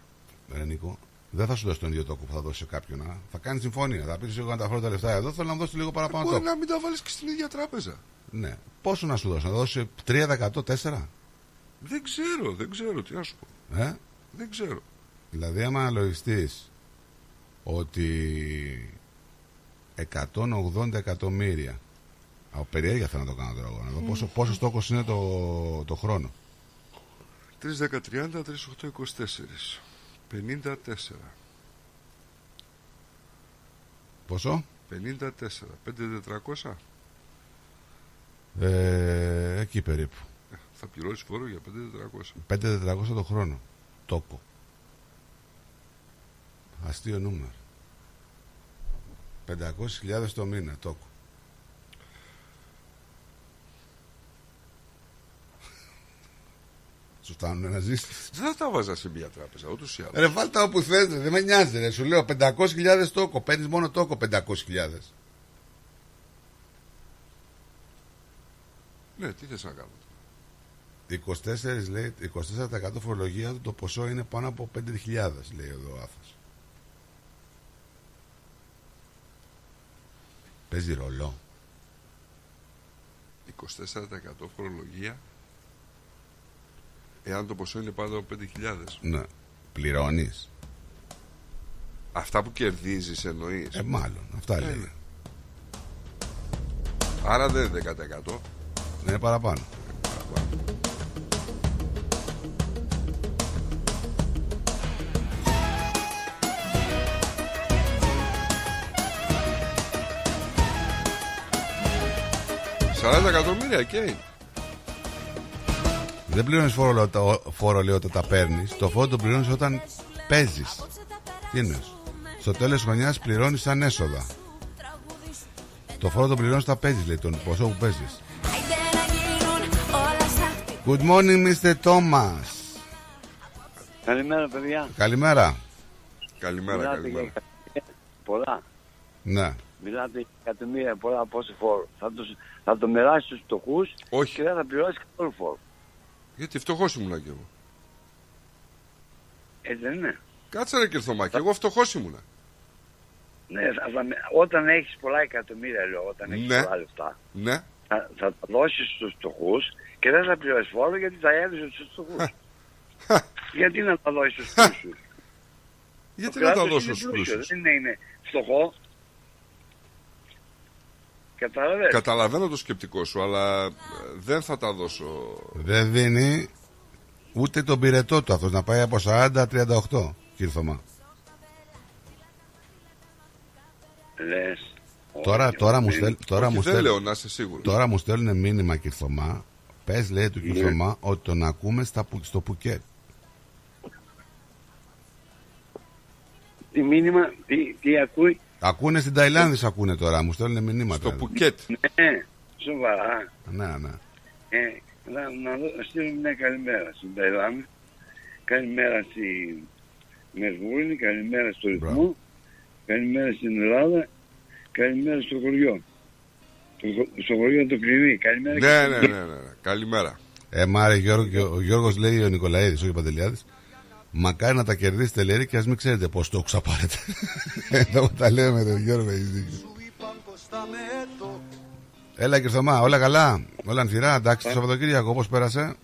Ρε Νίκο, δεν θα σου δώσει τον ίδιο τόκο που θα δώσει σε κάποιον. α. Θα κάνει συμφωνία. Θα πεις: Εγώ να τα φέρω τα λεφτά εδώ, θέλω να μου δώσει λίγο παραπάνω
Μπορεί
τόκο.
να μην τα βάλεις και στην ίδια τράπεζα.
Ναι. Πόσο να σου δώσει, να δώσει 3%, 4%.
Δεν ξέρω, δεν ξέρω τι να σου πω.
Ε;
Δεν ξέρω.
Δηλαδή, άμα αναλογιστείς ότι 180 εκατομμύρια. Από περιέργεια θέλω να το κάνω τώρα εγώ. Να δω πόσο, πόσο στόχος είναι το, το χρόνο.
3, 10, 30, 3, 8, 24. 54.
Πόσο;
54. 5, 400.
Ε, εκεί περίπου.
Θα πληρώσεις φόρο για 5, 400.
5-400 το χρόνο. Τόκο. Αστείο νούμερο. 500.000 το μήνα τόκο. Σου φτάνουν να ζήσει.
Δεν θα τα βάζα σε μια τράπεζα, ούτως ή άλλως.
Ρε βάλτα όπου θες, ρε, δεν με νοιάζει ρε. Σου λέω 500.000 τόκο. Παίρνεις μόνο τόκο 500.000.
Ναι, τι θες να κάνω.
24, λέει, 24% φορολογία του το ποσό είναι πάνω από 5.000 λέει εδώ ο Άθος. Παίζει ρολό.
24% φορολογία. Εάν το ποσό είναι πάνω από 5.000.
Ναι. Πληρώνεις.
Αυτά που κερδίζεις εννοείς.
Ε, μάλλον. Αυτά λέει.
ναι. Άρα δεν είναι 10%.
Είναι παραπάνω.
«40 εκατομμύρια και είναι.
Δεν πληρώνεις φόρο, λέω, τα- φόρο λέει, όταν τα παίρνεις. Το φόρο το πληρώνεις όταν παίζεις. Τι είναι. Στο τέλος της χρονιάς πληρώνεις σαν έσοδα. Το φόρο το πληρώνεις όταν παίζεις, λέει, τον ποσό που παίζεις. Good morning, Mr. Thomas.
Καλημέρα, παιδιά.
Καλημέρα.
Καλημέρα,
Μιλάτε
καλημέρα.
για εκατομμύρια Πολλά.
Ναι.
Μιλάτε για εκατομμύρια πολλά από όσο φόρο. Θα το, θα το μοιράσει στους φτωχούς
Όχι.
και δεν θα πληρώσει καθόλου φόρο.
Γιατί φτωχός ήμουνα κι εγώ.
Έτσι δεν είναι.
Κάτσε ρε Κυρθωμάκη, εγώ φτωχός ήμουνα.
Ναι, θα, θα, όταν έχεις πολλά εκατομμύρια, λέω, όταν έχεις
Ναι.
πολλά λεφτά,
Ναι.
θα, θα τα δώσεις στους φτωχούς και δεν θα πληρώσεις φόρο γιατί τα έδωσε στους φτωχούς. γιατί να τα δώσεις στους πλούσιους;
Γιατί
Το
να τα
κράτος
δώσω
είναι
στους
πλούσιο,
πλούσιους;
Δεν είναι, είναι φτωχό. Κατάλαβες.
Καταλαβαίνω το σκεπτικό σου, αλλά ε, δεν θα τα δώσω.
Δεν δίνει ούτε τον πυρετό του αυτός να πάει από 40-38, κύριε Θωμά.
Λες.
Τώρα, τώρα, μου, στέλ, τώρα,
Όχι,
μου
δεν
στέλ-
λέω να είσαι σίγουρος.
τώρα μου στέλνουν μήνυμα κύριε Θωμά. Πες, λέει του κύριε
Ναι.
Θωμά, ότι τον ακούμε στα, Που- στο Πουκέτ.
Τι μήνυμα, τι, τι ακούει;
Ακούνε στην Ταϊλάνδη, σε ακούνε τώρα, μου στέλνουν μηνύματα.
Στο Πουκέτ.
Ναι, σοβαρά.
Ναι, ναι.
Ε, να, να, δω- να στείλω μια καλημέρα στην Ταϊλάνδη. Καλημέρα στη Μεσβούρνη, καλημέρα στο ρυθμό, καλημέρα στην Ελλάδα, καλημέρα στο χωριό. Το, χω- στο χωριό το κρυβεί. Καλημέρα
Ναι,
και
ναι,
στην-
ναι, ναι. Καλημέρα.
Ε, μάρε Γιώργο, και ο Γιώργος λέει ο Νικολαίδης, όχι ο Παντελιάδης, Μακάρι να τα κερδίσετε λέει και ας μην ξέρετε πώς το ξαπάρετε. [LAUGHS] Εδώ τα λέμε τον Γιώργο έχεις δίκιο. Έλα και Θωμά, όλα καλά; Όλα ανθυρά, εντάξει το Σαββατοκύριακο, πώ πέρασε;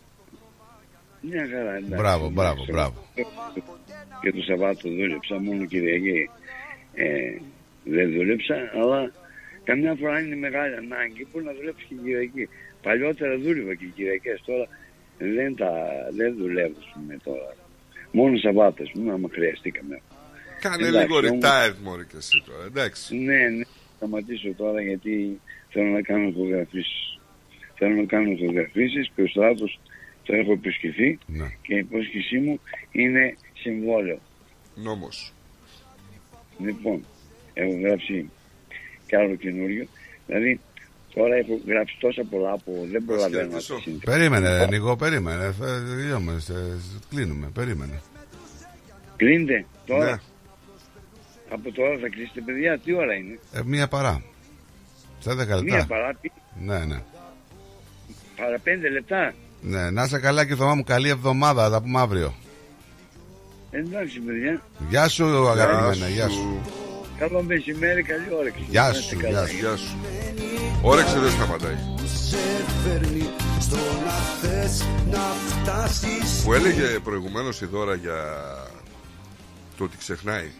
Μια χαρά, εντάξει.
Μπράβο, μπράβο,
Εντάξει,
μπράβο.
Και το Σαββάτο δούλεψα, μόνο Κυριακή ε, δεν δούλεψα, αλλά καμιά φορά είναι μεγάλη ανάγκη που να δουλέψει και Κυριακή. Παλιότερα δούλευα και Κυριακές, τώρα δεν, τα, δεν δουλεύω ας πούμε, τώρα. Μόνο Σαββάτες μου, άμα χρειαστήκαμε.
Κάνε
Εντάξει,
λίγο
όμως-
retired μωρή και εσύ τώρα, εντάξει.
Ναι, ναι, σταματήσω τώρα γιατί θέλω να κάνω φωτογραφίσεις. Θέλω να κάνω φωτογραφίσεις και ο Στράτος το έχω επισκεφθεί
Ναι.
και η υπόσχεσή μου είναι συμβόλαιο.
Νόμος.
Λοιπόν, έχω γράψει κι άλλο καινούριο. Δηλαδή, τώρα έχω γράψει τόσα πολλά που δεν προλαβαίνω να τα συνθέσω.
Περίμενε, Νικό, περίμενε. Θα τελειώμε, σε- κλείνουμε, περίμενε.
Κλείνετε τώρα.
Ναι.
Από τώρα θα κλείσετε, παιδιά. Τι ώρα είναι;
Ε, μία παρά. Στα 10
Μία
λεπτά.
παρά, τι,
Ναι, ναι.
παρά πέντε λεπτά.
Ναι, να είσαι καλά και Θωμά μου, καλή εβδομάδα. Θα τα πούμε αύριο.
Εντάξει, παιδιά.
Γεια σου, αγαπημένα, γεια σου.
Καλό μεσημέρι, καλή όρεξη.
Γεια
Να είστε
σου,
καλά.
γεια σου.
Γεια σου. Όρεξη δεν σταματάει.
σε φέρνει στο να θες να φτάσεις
Που έλεγε προηγουμένως η Δώρα για το ότι ξεχνάει.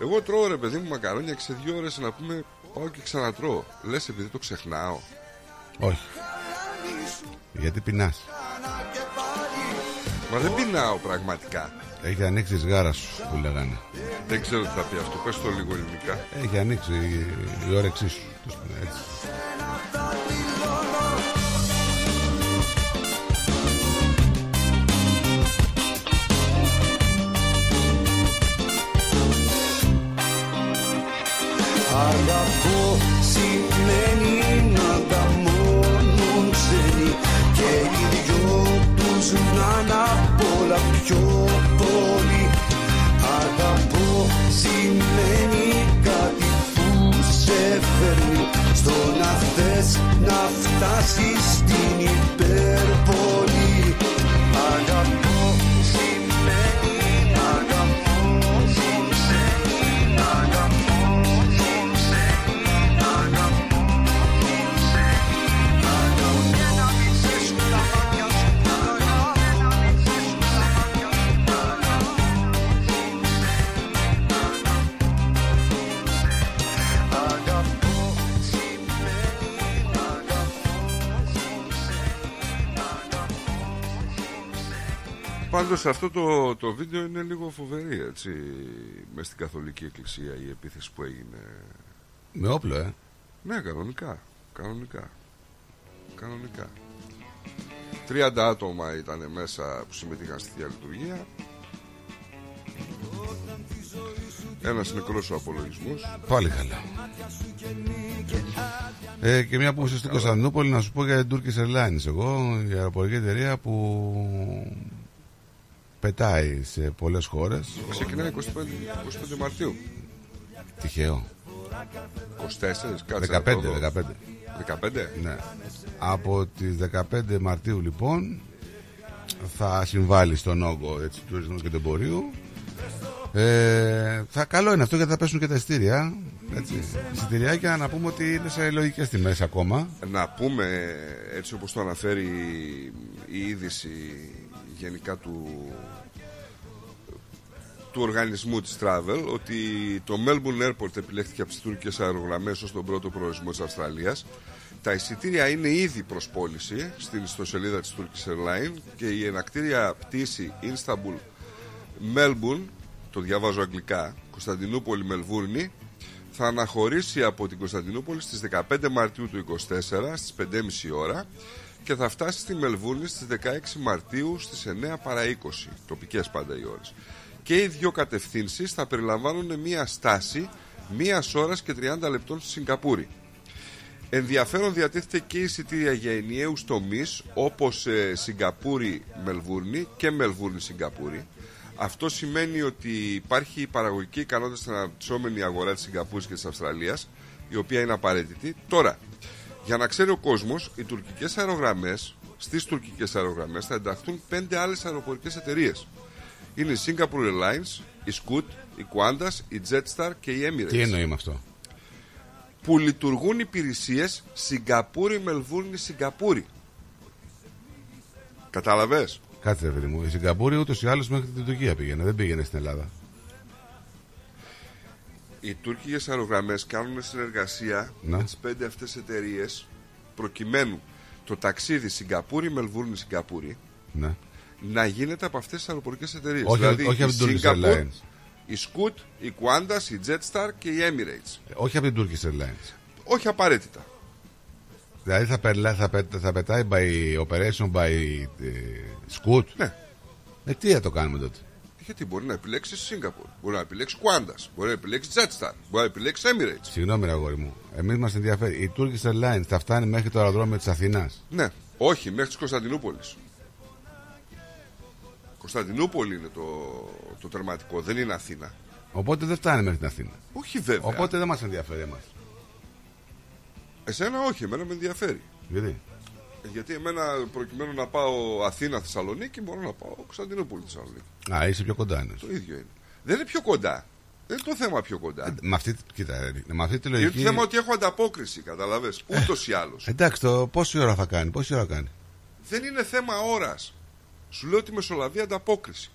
Εγώ τρώω ρε παιδί μου μακαρόνια και σε δύο ώρες να πούμε πάω και ξανατρώω. Λες επειδή το ξεχνάω.
Όχι. Γιατί πεινάς;
Μα δεν πεινάω πραγματικά.
Έχει ανοίξει της γάρας σου που λέγανε.
Δεν ξέρω τι θα πει αυτό. Πες το λίγο ελληνικά.
Έχει ανοίξει η, η όρεξή σου. το πούμε έτσι.
Αγαπώ σημαίνει να τα μόνον ξένοι Και οι δυο τους να είναι απ' όλα πιο πολύ Αγαπώ σημαίνει κάτι που σε φέρνει. Στο να θες να φτάσεις στην υπερβολή Αγαπώ
Πάντως αυτό το, το βίντεο είναι λίγο φοβερή έτσι μες στην Καθολική Εκκλησία η επίθεση που έγινε.
Με όπλο, ε.
Ναι, κανονικά. Κανονικά. Κανονικά. 30 άτομα ήταν μέσα που συμμετείχαν στη διαλειτουργία. Ένας νεκρός ο απολογισμός.
Πάλι καλά. Ε, και μια που είσαι στην Κωνσταντινούπολη να σου πω για την Turkish Airlines εγώ, η αεροπορική εταιρεία που πετάει σε πολλές χώρες.
Ξεκινάει 25, 25 Μαρτίου.
Τυχαίο.
24, κάτσε.
15,
να το δω.
15.
15.
Ναι. Από τις 15 Μαρτίου λοιπόν θα συμβάλλει στον όγκο έτσι, του τουρισμού και του εμπορίου. Ε, θα καλό είναι αυτό γιατί θα πέσουν και τα ειστήρια. Έτσι. Εισιτηριάκια να πούμε ότι είναι σε λογικές τιμές ακόμα.
Να πούμε έτσι όπως το αναφέρει η είδηση γενικά του του οργανισμού της Travel ότι το Melbourne Airport επιλέχθηκε από τις τουρκικές αερογραμμές ως τον πρώτο προορισμό της Αυστραλίας. Τα εισιτήρια είναι ήδη προς πώληση στην ιστοσελίδα της Turkish Airlines και η ενακτήρια πτήση Istanbul Melbourne το διαβάζω αγγλικά Κωνσταντινούπολη Μελβούρνη θα αναχωρήσει από την Κωνσταντινούπολη στις 15 Μαρτίου του 24 στις 5.30 ώρα και θα φτάσει στη Μελβούρνη στις 16 Μαρτίου στις 9 παρα 20 τοπικές πάντα οι ώρες και οι δύο κατευθύνσεις θα περιλαμβάνουν μία στάση μίας ώρας και 30 λεπτών στη Σιγκαπούρη Ενδιαφέρον διατίθεται και εισιτήρια για ενιαίους τομείς όπως ε, Σιγκαπούρη Μελβούρνη και Μελβούρνη Σιγκαπούρη. Αυτό σημαίνει ότι υπάρχει παραγωγική ικανότητα στην αναπτυσσόμενη αγορά της Σιγκαπούρης και της Αυστραλίας, η οποία είναι απαραίτητη. Τώρα, για να ξέρει ο κόσμος, οι τουρκικές αερογραμμές, στις τουρκικές αερογραμμές θα ενταχθούν πέντε άλλες αεροπορικές εταιρείες. Είναι η Singapore Airlines, η Scoot, η Qantas, η Jetstar και η Emirates.
Τι εννοεί με αυτό;
Που λειτουργούν υπηρεσίες Σιγκαπούρη, Μελβούρνη, Σιγκαπούρη. Κατάλαβες;
Κάτσε, ρε παιδί μου. Η Σιγκαπούρη ούτως ή άλλως μέχρι την Τουρκία πήγαινε. Δεν πήγαινε στην Ελλάδα.
Οι τουρκικέ αερογραμμέ κάνουν συνεργασία
Να.
με τις πέντε αυτές εταιρείες προκειμένου το ταξίδι Σιγκαπούρη, Μελβούρνη, Σιγκαπούρη
Ναι.
Να γίνεται από αυτές τις αεροπορικές εταιρείες.
Όχι-
δηλαδή
όχι από
η
την Turkish
Singapore,
Airlines.
η Scoot, η Qantas, η Jetstar και η Emirates.
Ε, Όχι από την Turkish Airlines.
Όχι απαραίτητα.
Δηλαδή θα, περλά, θα, πε- θα πετάει by operation by ε, scoot;
Ναι.
Ε, τι θα το κάνουμε τότε;
Γιατί μπορεί να επιλέξεις Singapore, μπορεί να επιλέξεις Qantas, μπορεί να επιλέξεις Jetstar, μπορεί να επιλέξεις Emirates.
Συγγνώμη, ρε αγόρι μου. Εμείς μας ενδιαφέρει. Η Turkish Airlines θα φτάνει μέχρι το αεροδρόμιο της Αθηνά.
Ναι, όχι, μέχρι της Κωνσταντινούπολης. Κωνσταντινούπολη είναι το, το τερματικό, δεν είναι Αθήνα.
Οπότε δεν φτάνει μέχρι την Αθήνα.
Όχι βέβαια.
Οπότε δεν μας ενδιαφέρει εμάς.
Εσένα όχι, εμένα με ενδιαφέρει.
Γιατί;
Ε, Γιατί εμένα προκειμένου να πάω Αθήνα Θεσσαλονίκη μπορώ να πάω Κωνσταντινούπολη Θεσσαλονίκη.
Α, είσαι πιο κοντά είναι.
Το ίδιο είναι. Δεν είναι πιο κοντά. Δεν είναι το θέμα πιο κοντά.
Με αυτή, κοίτα, ρε, με αυτή τη
Είναι
λογική.
το θέμα ότι έχω ανταπόκριση, καταλαβες. Ούτως ή άλλως.
Εντάξει, το πόση ώρα θα κάνει, πόση ώρα κάνει;
Δεν είναι θέμα ώρας. Σου λέω ότι μεσολαβεί ανταπόκριση.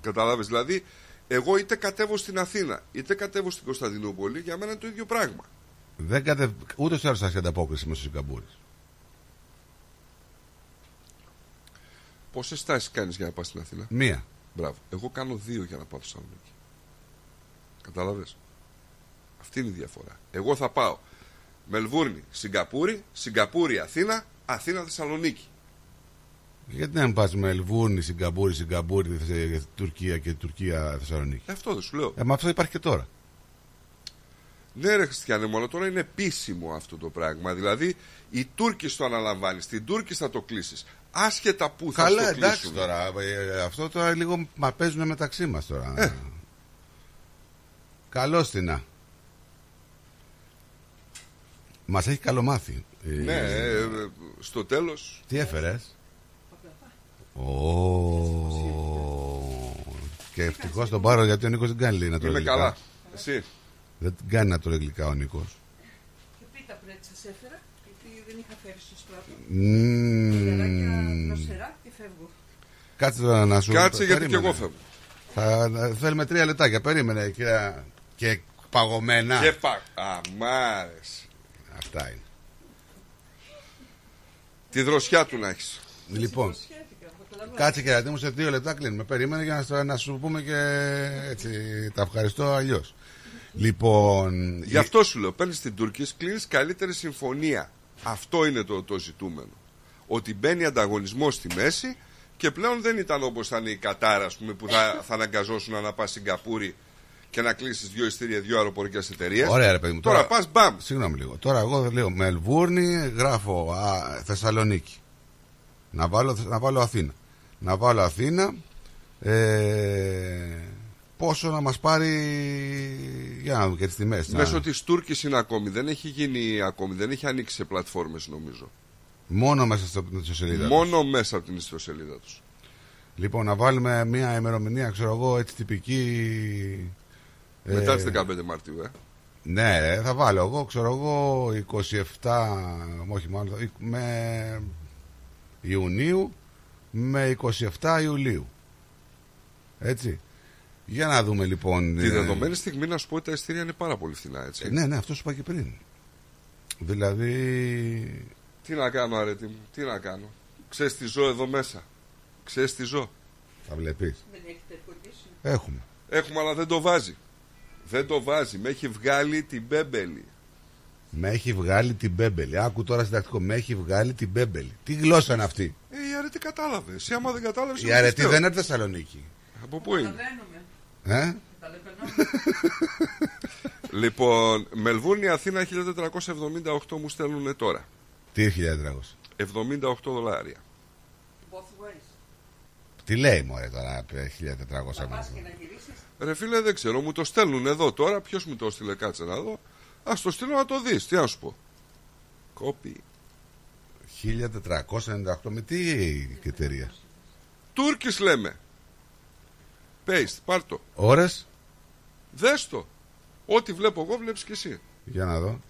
Καταλάβες, δηλαδή, εγώ είτε κατέβω στην Αθήνα, είτε κατέβω στην Κωνσταντινούπολη, για μένα είναι το ίδιο πράγμα.
Δεν κατε... Ούτως ή άλλως θα έχει ανταπόκριση μέσω Σιγκαπούρη.
Πόσες στάσεις κάνεις για να πας στην Αθήνα,
Μία.
Μπράβο. Εγώ κάνω δύο για να πάω Θεσσαλονίκη. Κατάλαβες; Αυτή είναι η διαφορά. Εγώ θα πάω Μελβούρνη, Σιγκαπούρη, Σιγκαπούρη, Αθήνα, Αθήνα, Θεσσαλονίκη.
Γιατί να μην πας με Ελβούρνη, Σιγκαπούρη, Σιγκαπούρη, Θε- Τουρκία και Τουρκία Θεσσαλονίκη;
Ε, αυτό δεν σου λέω.
Ε, μα αυτό υπάρχει και τώρα.
Ναι, ρε Χριστιανέ, μόνο τώρα είναι επίσημο αυτό το πράγμα. Δηλαδή, οι Τούρκοι το αναλαμβάνεις, την Τούρκη θα το κλείσεις. Άσχετα που θα
Καλά,
το
εντάξει
κλείσουν.
τώρα. ε, αυτό τώρα λίγο μα παίζουν μεταξύ μας τώρα.
Ε.
Καλώ την να. Μας έχει καλομάθει. Ε,
Ναι, ε, ε, στο τέλος.
Τι έφερες; Και ευτυχώς τον πάρω γιατί ο Νίκος δεν κάνει λέει να το
Είμαι καλά. Εσύ;
Δεν κάνει να το γλυκά ο Νίκος.
Και πίτα πρέτσα σας έφερα, γιατί δεν είχα φέρει στο στράτο.
Μμμ.
Δροσερά και φεύγω.
Κάτσε τώρα να σου
Κάτσε γιατί
περίμενε.
και εγώ φεύγω.
Θα, θα- θέλουμε τρία λεπτάκια. Περίμενε κυρία. Και παγωμένα.
Και πα... Α, μ' άρεσε.
Αυτά είναι.
Τη δροσιά του να έχεις.
Λοιπόν, κάτσε και μου σε δύο λεπτά κλείνουμε. Περίμενε για να, σου- να σου πούμε και έτσι. Τα ευχαριστώ αλλιώς. Λοιπόν.
Γι' αυτό σου λέω, παίρνεις την Τουρκία, κλείνει καλύτερη συμφωνία. Αυτό είναι το, το ζητούμενο. Ότι μπαίνει ανταγωνισμός στη μέση και πλέον δεν ήταν όπως ήταν η Κατάρα, ας πούμε, που θα, θα αναγκαζόσουν να πας Σιγκαπούρη και να κλείσεις δύο ειστήρια, δύο αεροπορικές εταιρείες.
Ωραία, ρε παιδί μου.
Τώρα, πας μπαμ.
Συγγνώμη λίγο. Τώρα εγώ λέω Μελβούρνη, γράφω α, Θεσσαλονίκη. Να βάλω, να βάλω Αθήνα. Να βάλω Αθήνα. Ε, πόσο να μας πάρει για να δούμε και τις τιμές. να-
Μέσω τη Τούρκη είναι ακόμη. Δεν έχει γίνει ακόμη. Δεν έχει ανοίξει σε πλατφόρμες, νομίζω.
Μόνο μέσα στο, στο σελίδα.
Μόνο μέσα από την ιστοσελίδα τους.
Λοιπόν, να βάλουμε μια ημερομηνία, ξέρω εγώ, έτσι τυπική.
Μετά
ε,
τις 15 Μαρτίου, ε.
Ναι, ρε, θα βάλω εγώ, ξέρω εγώ, 27, όχι μάλλον, με Ιουνίου με 27 Ιουλίου. Έτσι. Για να δούμε λοιπόν.
Τη
ε,
δεδομένη στιγμή να σου πω ότι τα ειστήρια είναι πάρα πολύ φθηνά, έτσι.
ε, ναι, ναι, αυτό σου είπα και πριν. Δηλαδή.
Τι να κάνω, αρέτη μου, τι να κάνω. Ξέρεις τι ζω εδώ μέσα. Ξέρεις τι ζω.
Θα βλέπεις.
Δεν έχετε φωτίσει.
Έχουμε.
Έχουμε, αλλά δεν το βάζει. Δεν το βάζει. Με έχει βγάλει την μπέμπελη.
Με έχει βγάλει την μπέμπελη. Άκου τώρα συντακτικό. Με έχει βγάλει την μπέμπελη. Τι γλώσσα είναι αυτή;
Ε, η αρέτη κατάλαβες. Εσύ, άμα δεν κατάλαβες.
Η αρετή δεν είναι Θεσσαλονίκη.
Από πού είναι;
Καταλαβαίνουμε.
Ε; [LAUGHS]
Λοιπόν, Μελβούρνη, Αθήνα 1478 μου στέλνουν τώρα.
Τι 1300.
78 δολάρια.
Both ways.
Τι λέει μωρέ τώρα 1400
Θα πας
ευρώ.
και να γυρίσεις.
Ρε φίλε, δεν ξέρω, μου το στέλνουν εδώ τώρα. Ποιος μου το έστειλε, κάτσε να δω. Α το στείλω να το δεις. Τι να σου πω. Κόπη.
1498 με τι εταιρεία.
Τούρκης λέμε. Paste, πάρ' το.
Ώρες;
Δες το. Ό,τι βλέπω εγώ βλέπεις και εσύ.
Για να δω.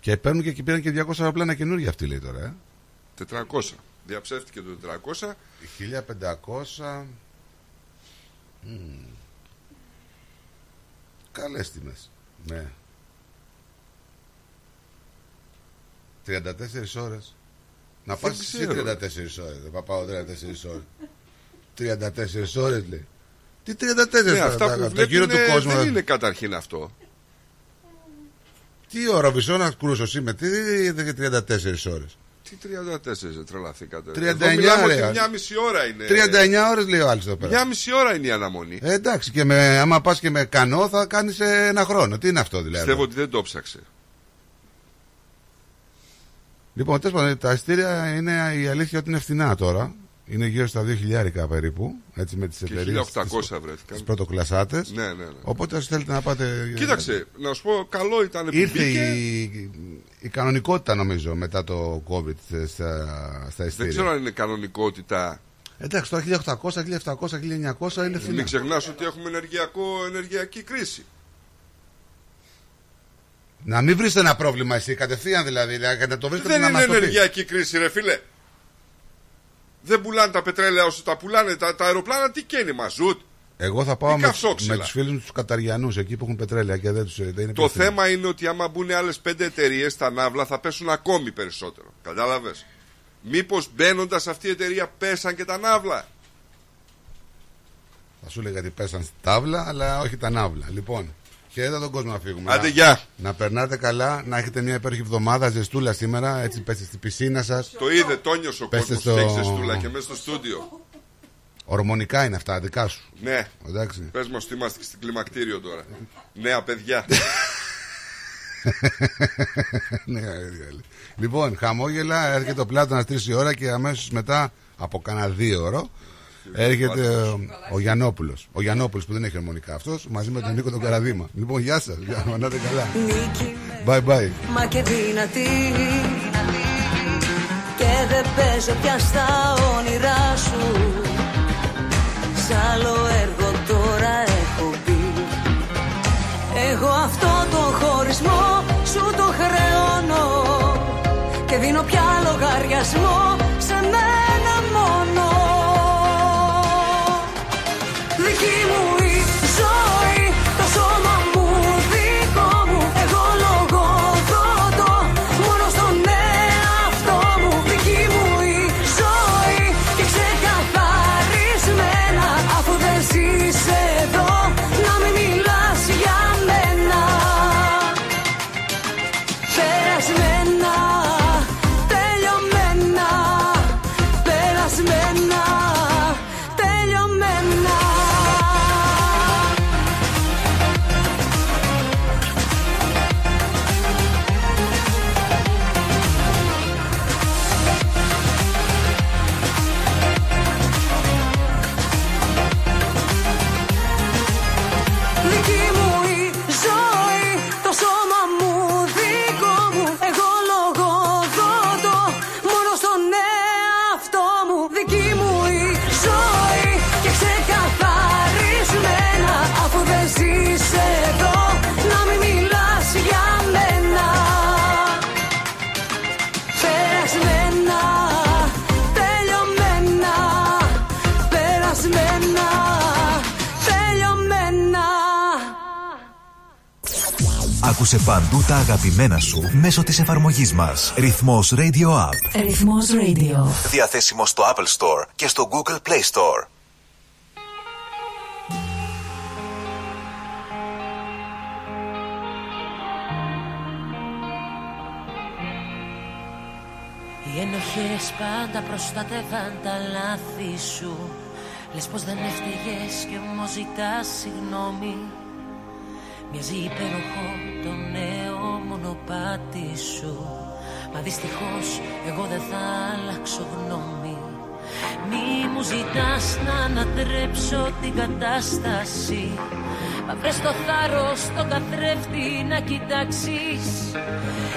Και παίρνουν και εκεί πήραν και 200 αεροπλάνα καινούργια αυτή λέει τώρα. Ε.
400. Διαψεύτηκε το 400.
1500. Μμμ. Καλές τιμές. Ναι. 34 ώρες. Να πας εσύ
ξέρω.
34 ώρες. Δεν θα πάω 34 ώρες. 34 ώρες λέει. Τι 34
Ναι,
τώρα,
αυτά
τα-
που
το
βλέπεις
γύρο του κόσμου.
δεν
θα-
είναι καταρχήν αυτό.
Τι ώρα βυσόνα κρούσο είμαι, τι είδες 34 ώρες;
Τι 34 δεν τρελαθήκατε.
39
Εδώ μιλάμε
ρε.
ότι μια μισή ώρα είναι.
39 ώρες λέει ο άλλος εδώ πέρα.
Μια μισή ώρα είναι η αναμονή.
Ε, εντάξει, και με, άμα πας και με κανό θα κάνεις ε, ένα χρόνο. Τι είναι αυτό δηλαδή;
Πιστεύω ότι δεν το ψάξε.
Λοιπόν, τέλος πάντων, τα ειστήρια είναι η αλήθεια ότι είναι φθηνά τώρα. Είναι γύρω στα 2.000 περίπου. Έτσι με τις
Και
εταιρείες.
1.800 βρέθηκαν.
Τι πρωτοκλασάτε.
Ναι, ναι, ναι.
Οπότε, αν θέλετε να πάτε.
Κοίταξε, να σου πω, καλό ήταν που
Ήρθε
μπήκε.
η, η κανονικότητα νομίζω μετά το COVID στα, στα
Δεν
ειστήρια.
ξέρω αν είναι κανονικότητα.
Εντάξει, τώρα 1800, 1700, 1900 είναι φθηνά.
Μην ξεχνάς ότι έχουμε ενεργειακό, ενεργειακή κρίση.
Να μην βρεις ένα πρόβλημα εσύ κατευθείαν δηλαδή. δηλαδή να το βρεις
Δεν
να
είναι
μας το πεις.
ενεργειακή κρίση, ρε φίλε. Δεν πουλάνε τα πετρέλαια όσο τα πουλάνε. Τα, τα αεροπλάνα τι καίνει, μαζούτ.
Εγώ θα πάω
Ή
με,
καυσόξυλα.
με τους φίλους τους Καταριανούς εκεί που έχουν πετρέλαια και δεν του είναι
Το θέμα είναι ότι άμα μπουν άλλες πέντε εταιρείες στα ναύλα θα πέσουν ακόμη περισσότερο. Κατάλαβες; Μήπως μπαίνοντας αυτή η εταιρεία πέσαν και τα ναύλα;
Θα σου έλεγα ότι πέσαν στη τάβλα, αλλά όχι τα ναύλα. Λοιπόν, χαιρέτα τον κόσμο να φύγουμε.
Άντε,
να,
γεια.
να περνάτε καλά, να έχετε μια υπέροχη εβδομάδα, ζεστούλα σήμερα. Έτσι, πέστε στην πισίνα σας.
Το είδε, τόνιος ο
Πέστε
κόσμος
στο-
στο... έχει ζεστούλα και μέσα στο στούντιο.
Ορμονικά είναι αυτά, δικά σου.
Ναι.
Εντάξει.
Πες μας ότι είμαστε και στην κλιμακτήριο τώρα. Νέα παιδιά. [LAUGHS]
ναι, αλήθεια, αλήθεια. λοιπόν, χαμόγελα, έρχεται το πλάτο 3 η ώρα και αμέσως μετά, από κανένα δύο ώρο, έρχεται ο, ο Γιαννόπουλος. Ο Γιαννόπουλος που δεν έχει ορμονικά αυτός, μαζί με τον Νίκο τον Καραδίμα. Λοιπόν, γεια σας, να είστε καλά. Bye bye.
Μα και δυνατή Και δεν παίζω πια στα όνειρά σου Σ' άλλο έργο τώρα έχω μπει Εγώ αυτό το χωρισμό σου το χρεώνω Και δίνω πια
Άκουσε παντού τα αγαπημένα σου μέσω της εφαρμογής μας. Ρυθμός Radio App.
Ρυθμός Radio.
Διαθέσιμο στο Apple Store και στο Google Play Store.
Οι ενοχές πάντα προστατεύαν τα λάθη σου Λες πως δεν έφταιγες και όμως ζητάς συγγνώμη Μοιάζει υπέροχο το νέο μονοπάτι σου. Μα δυστυχώς εγώ δεν θα αλλάξω γνώμη. Μη μου ζητάς να ανατρέψω την κατάσταση. Μα βρες το θάρρος τον καθρέφτη να κοιτάξεις.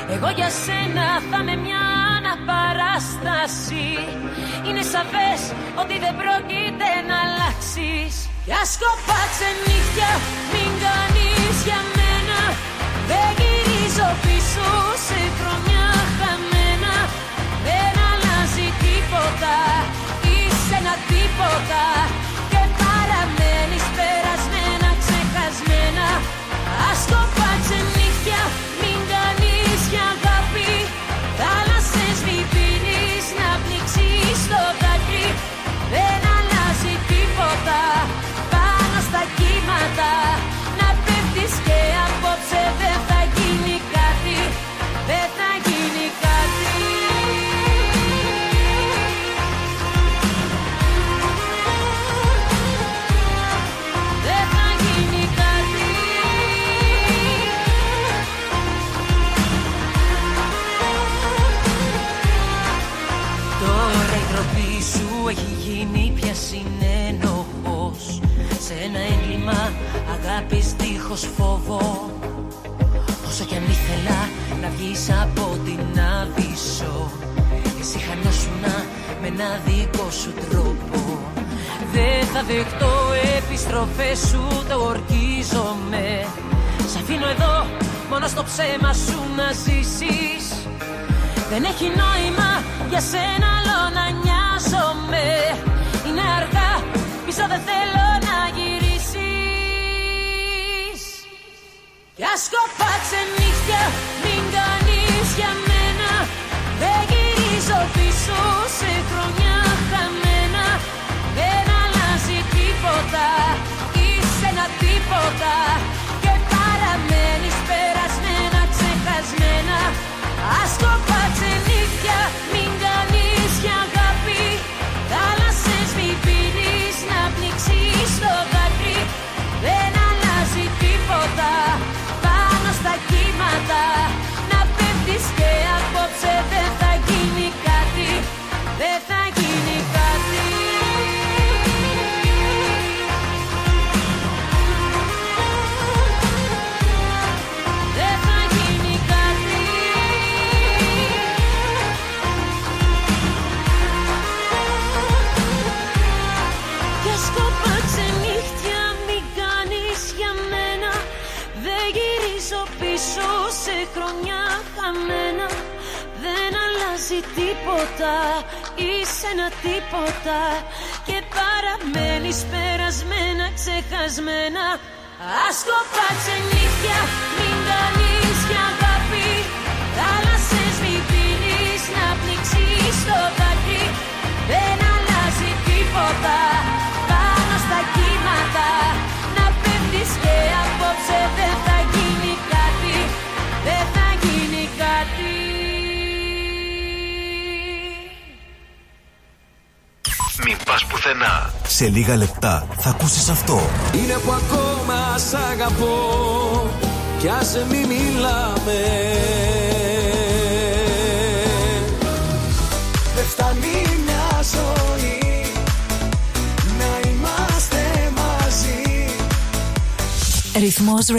Εγώ για σένα θα είμαι μια αναπηρία παράσταση. Είναι σαφές ότι δεν πρόκειται να αλλάξεις. Για σκοπά ξενύχια μην κάνεις για μένα. Δεν γυρίζω πίσω σε χρονιά χαμένα. Δεν αλλάζει τίποτα Είσαι ένα τίποτα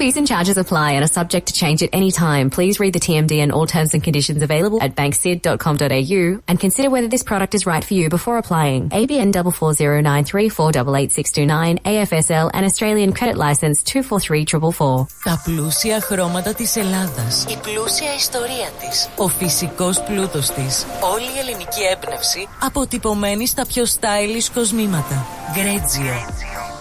Fees and charges apply and are subject to change at any time. Please read the TMD and all terms and conditions available at banksid.com.au and consider whether this product is right for you before applying. ABN 44093488629 AFSL and Australian Credit License 243444.
Τα πλούσια χρώματα της Ελλάδας. Η πλούσια ιστορία της. Ο φυσικός πλούτος της. Όλη η ελληνική έμπνευση αποτυπωμένη στα πιο stylish κοσμήματα. Γκρέτζιο.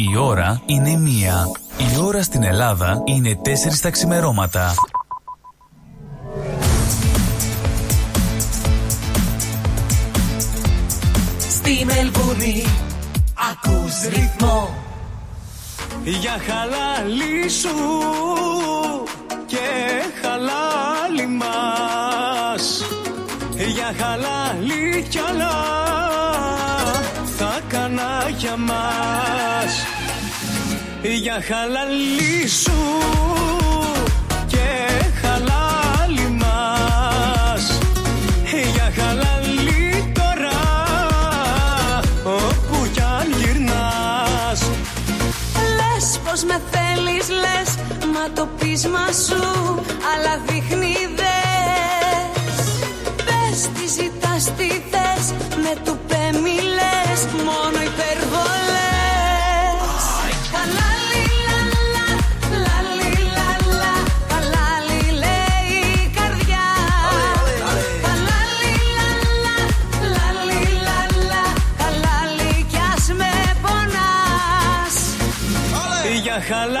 Η ώρα είναι μία. Η ώρα στην Ελλάδα είναι 4 τα ξημερώματα.
Στη Μελβούνι ακούς ρυθμό Για χαλάλι σου και χαλάλι μας Για χαλάλι κι άλλα θα κάνα για μας Για χαλάλι σου και χαλάλι μας. Για χαλάλι τώρα όπου κι αν γυρνάς.
Λες πως με θέλεις λες Μα το πείσμα σου Αλλά δείχνει δες. Πες τι ζητάς τι θες Με του πέμι λες Μόνο Χαλάλι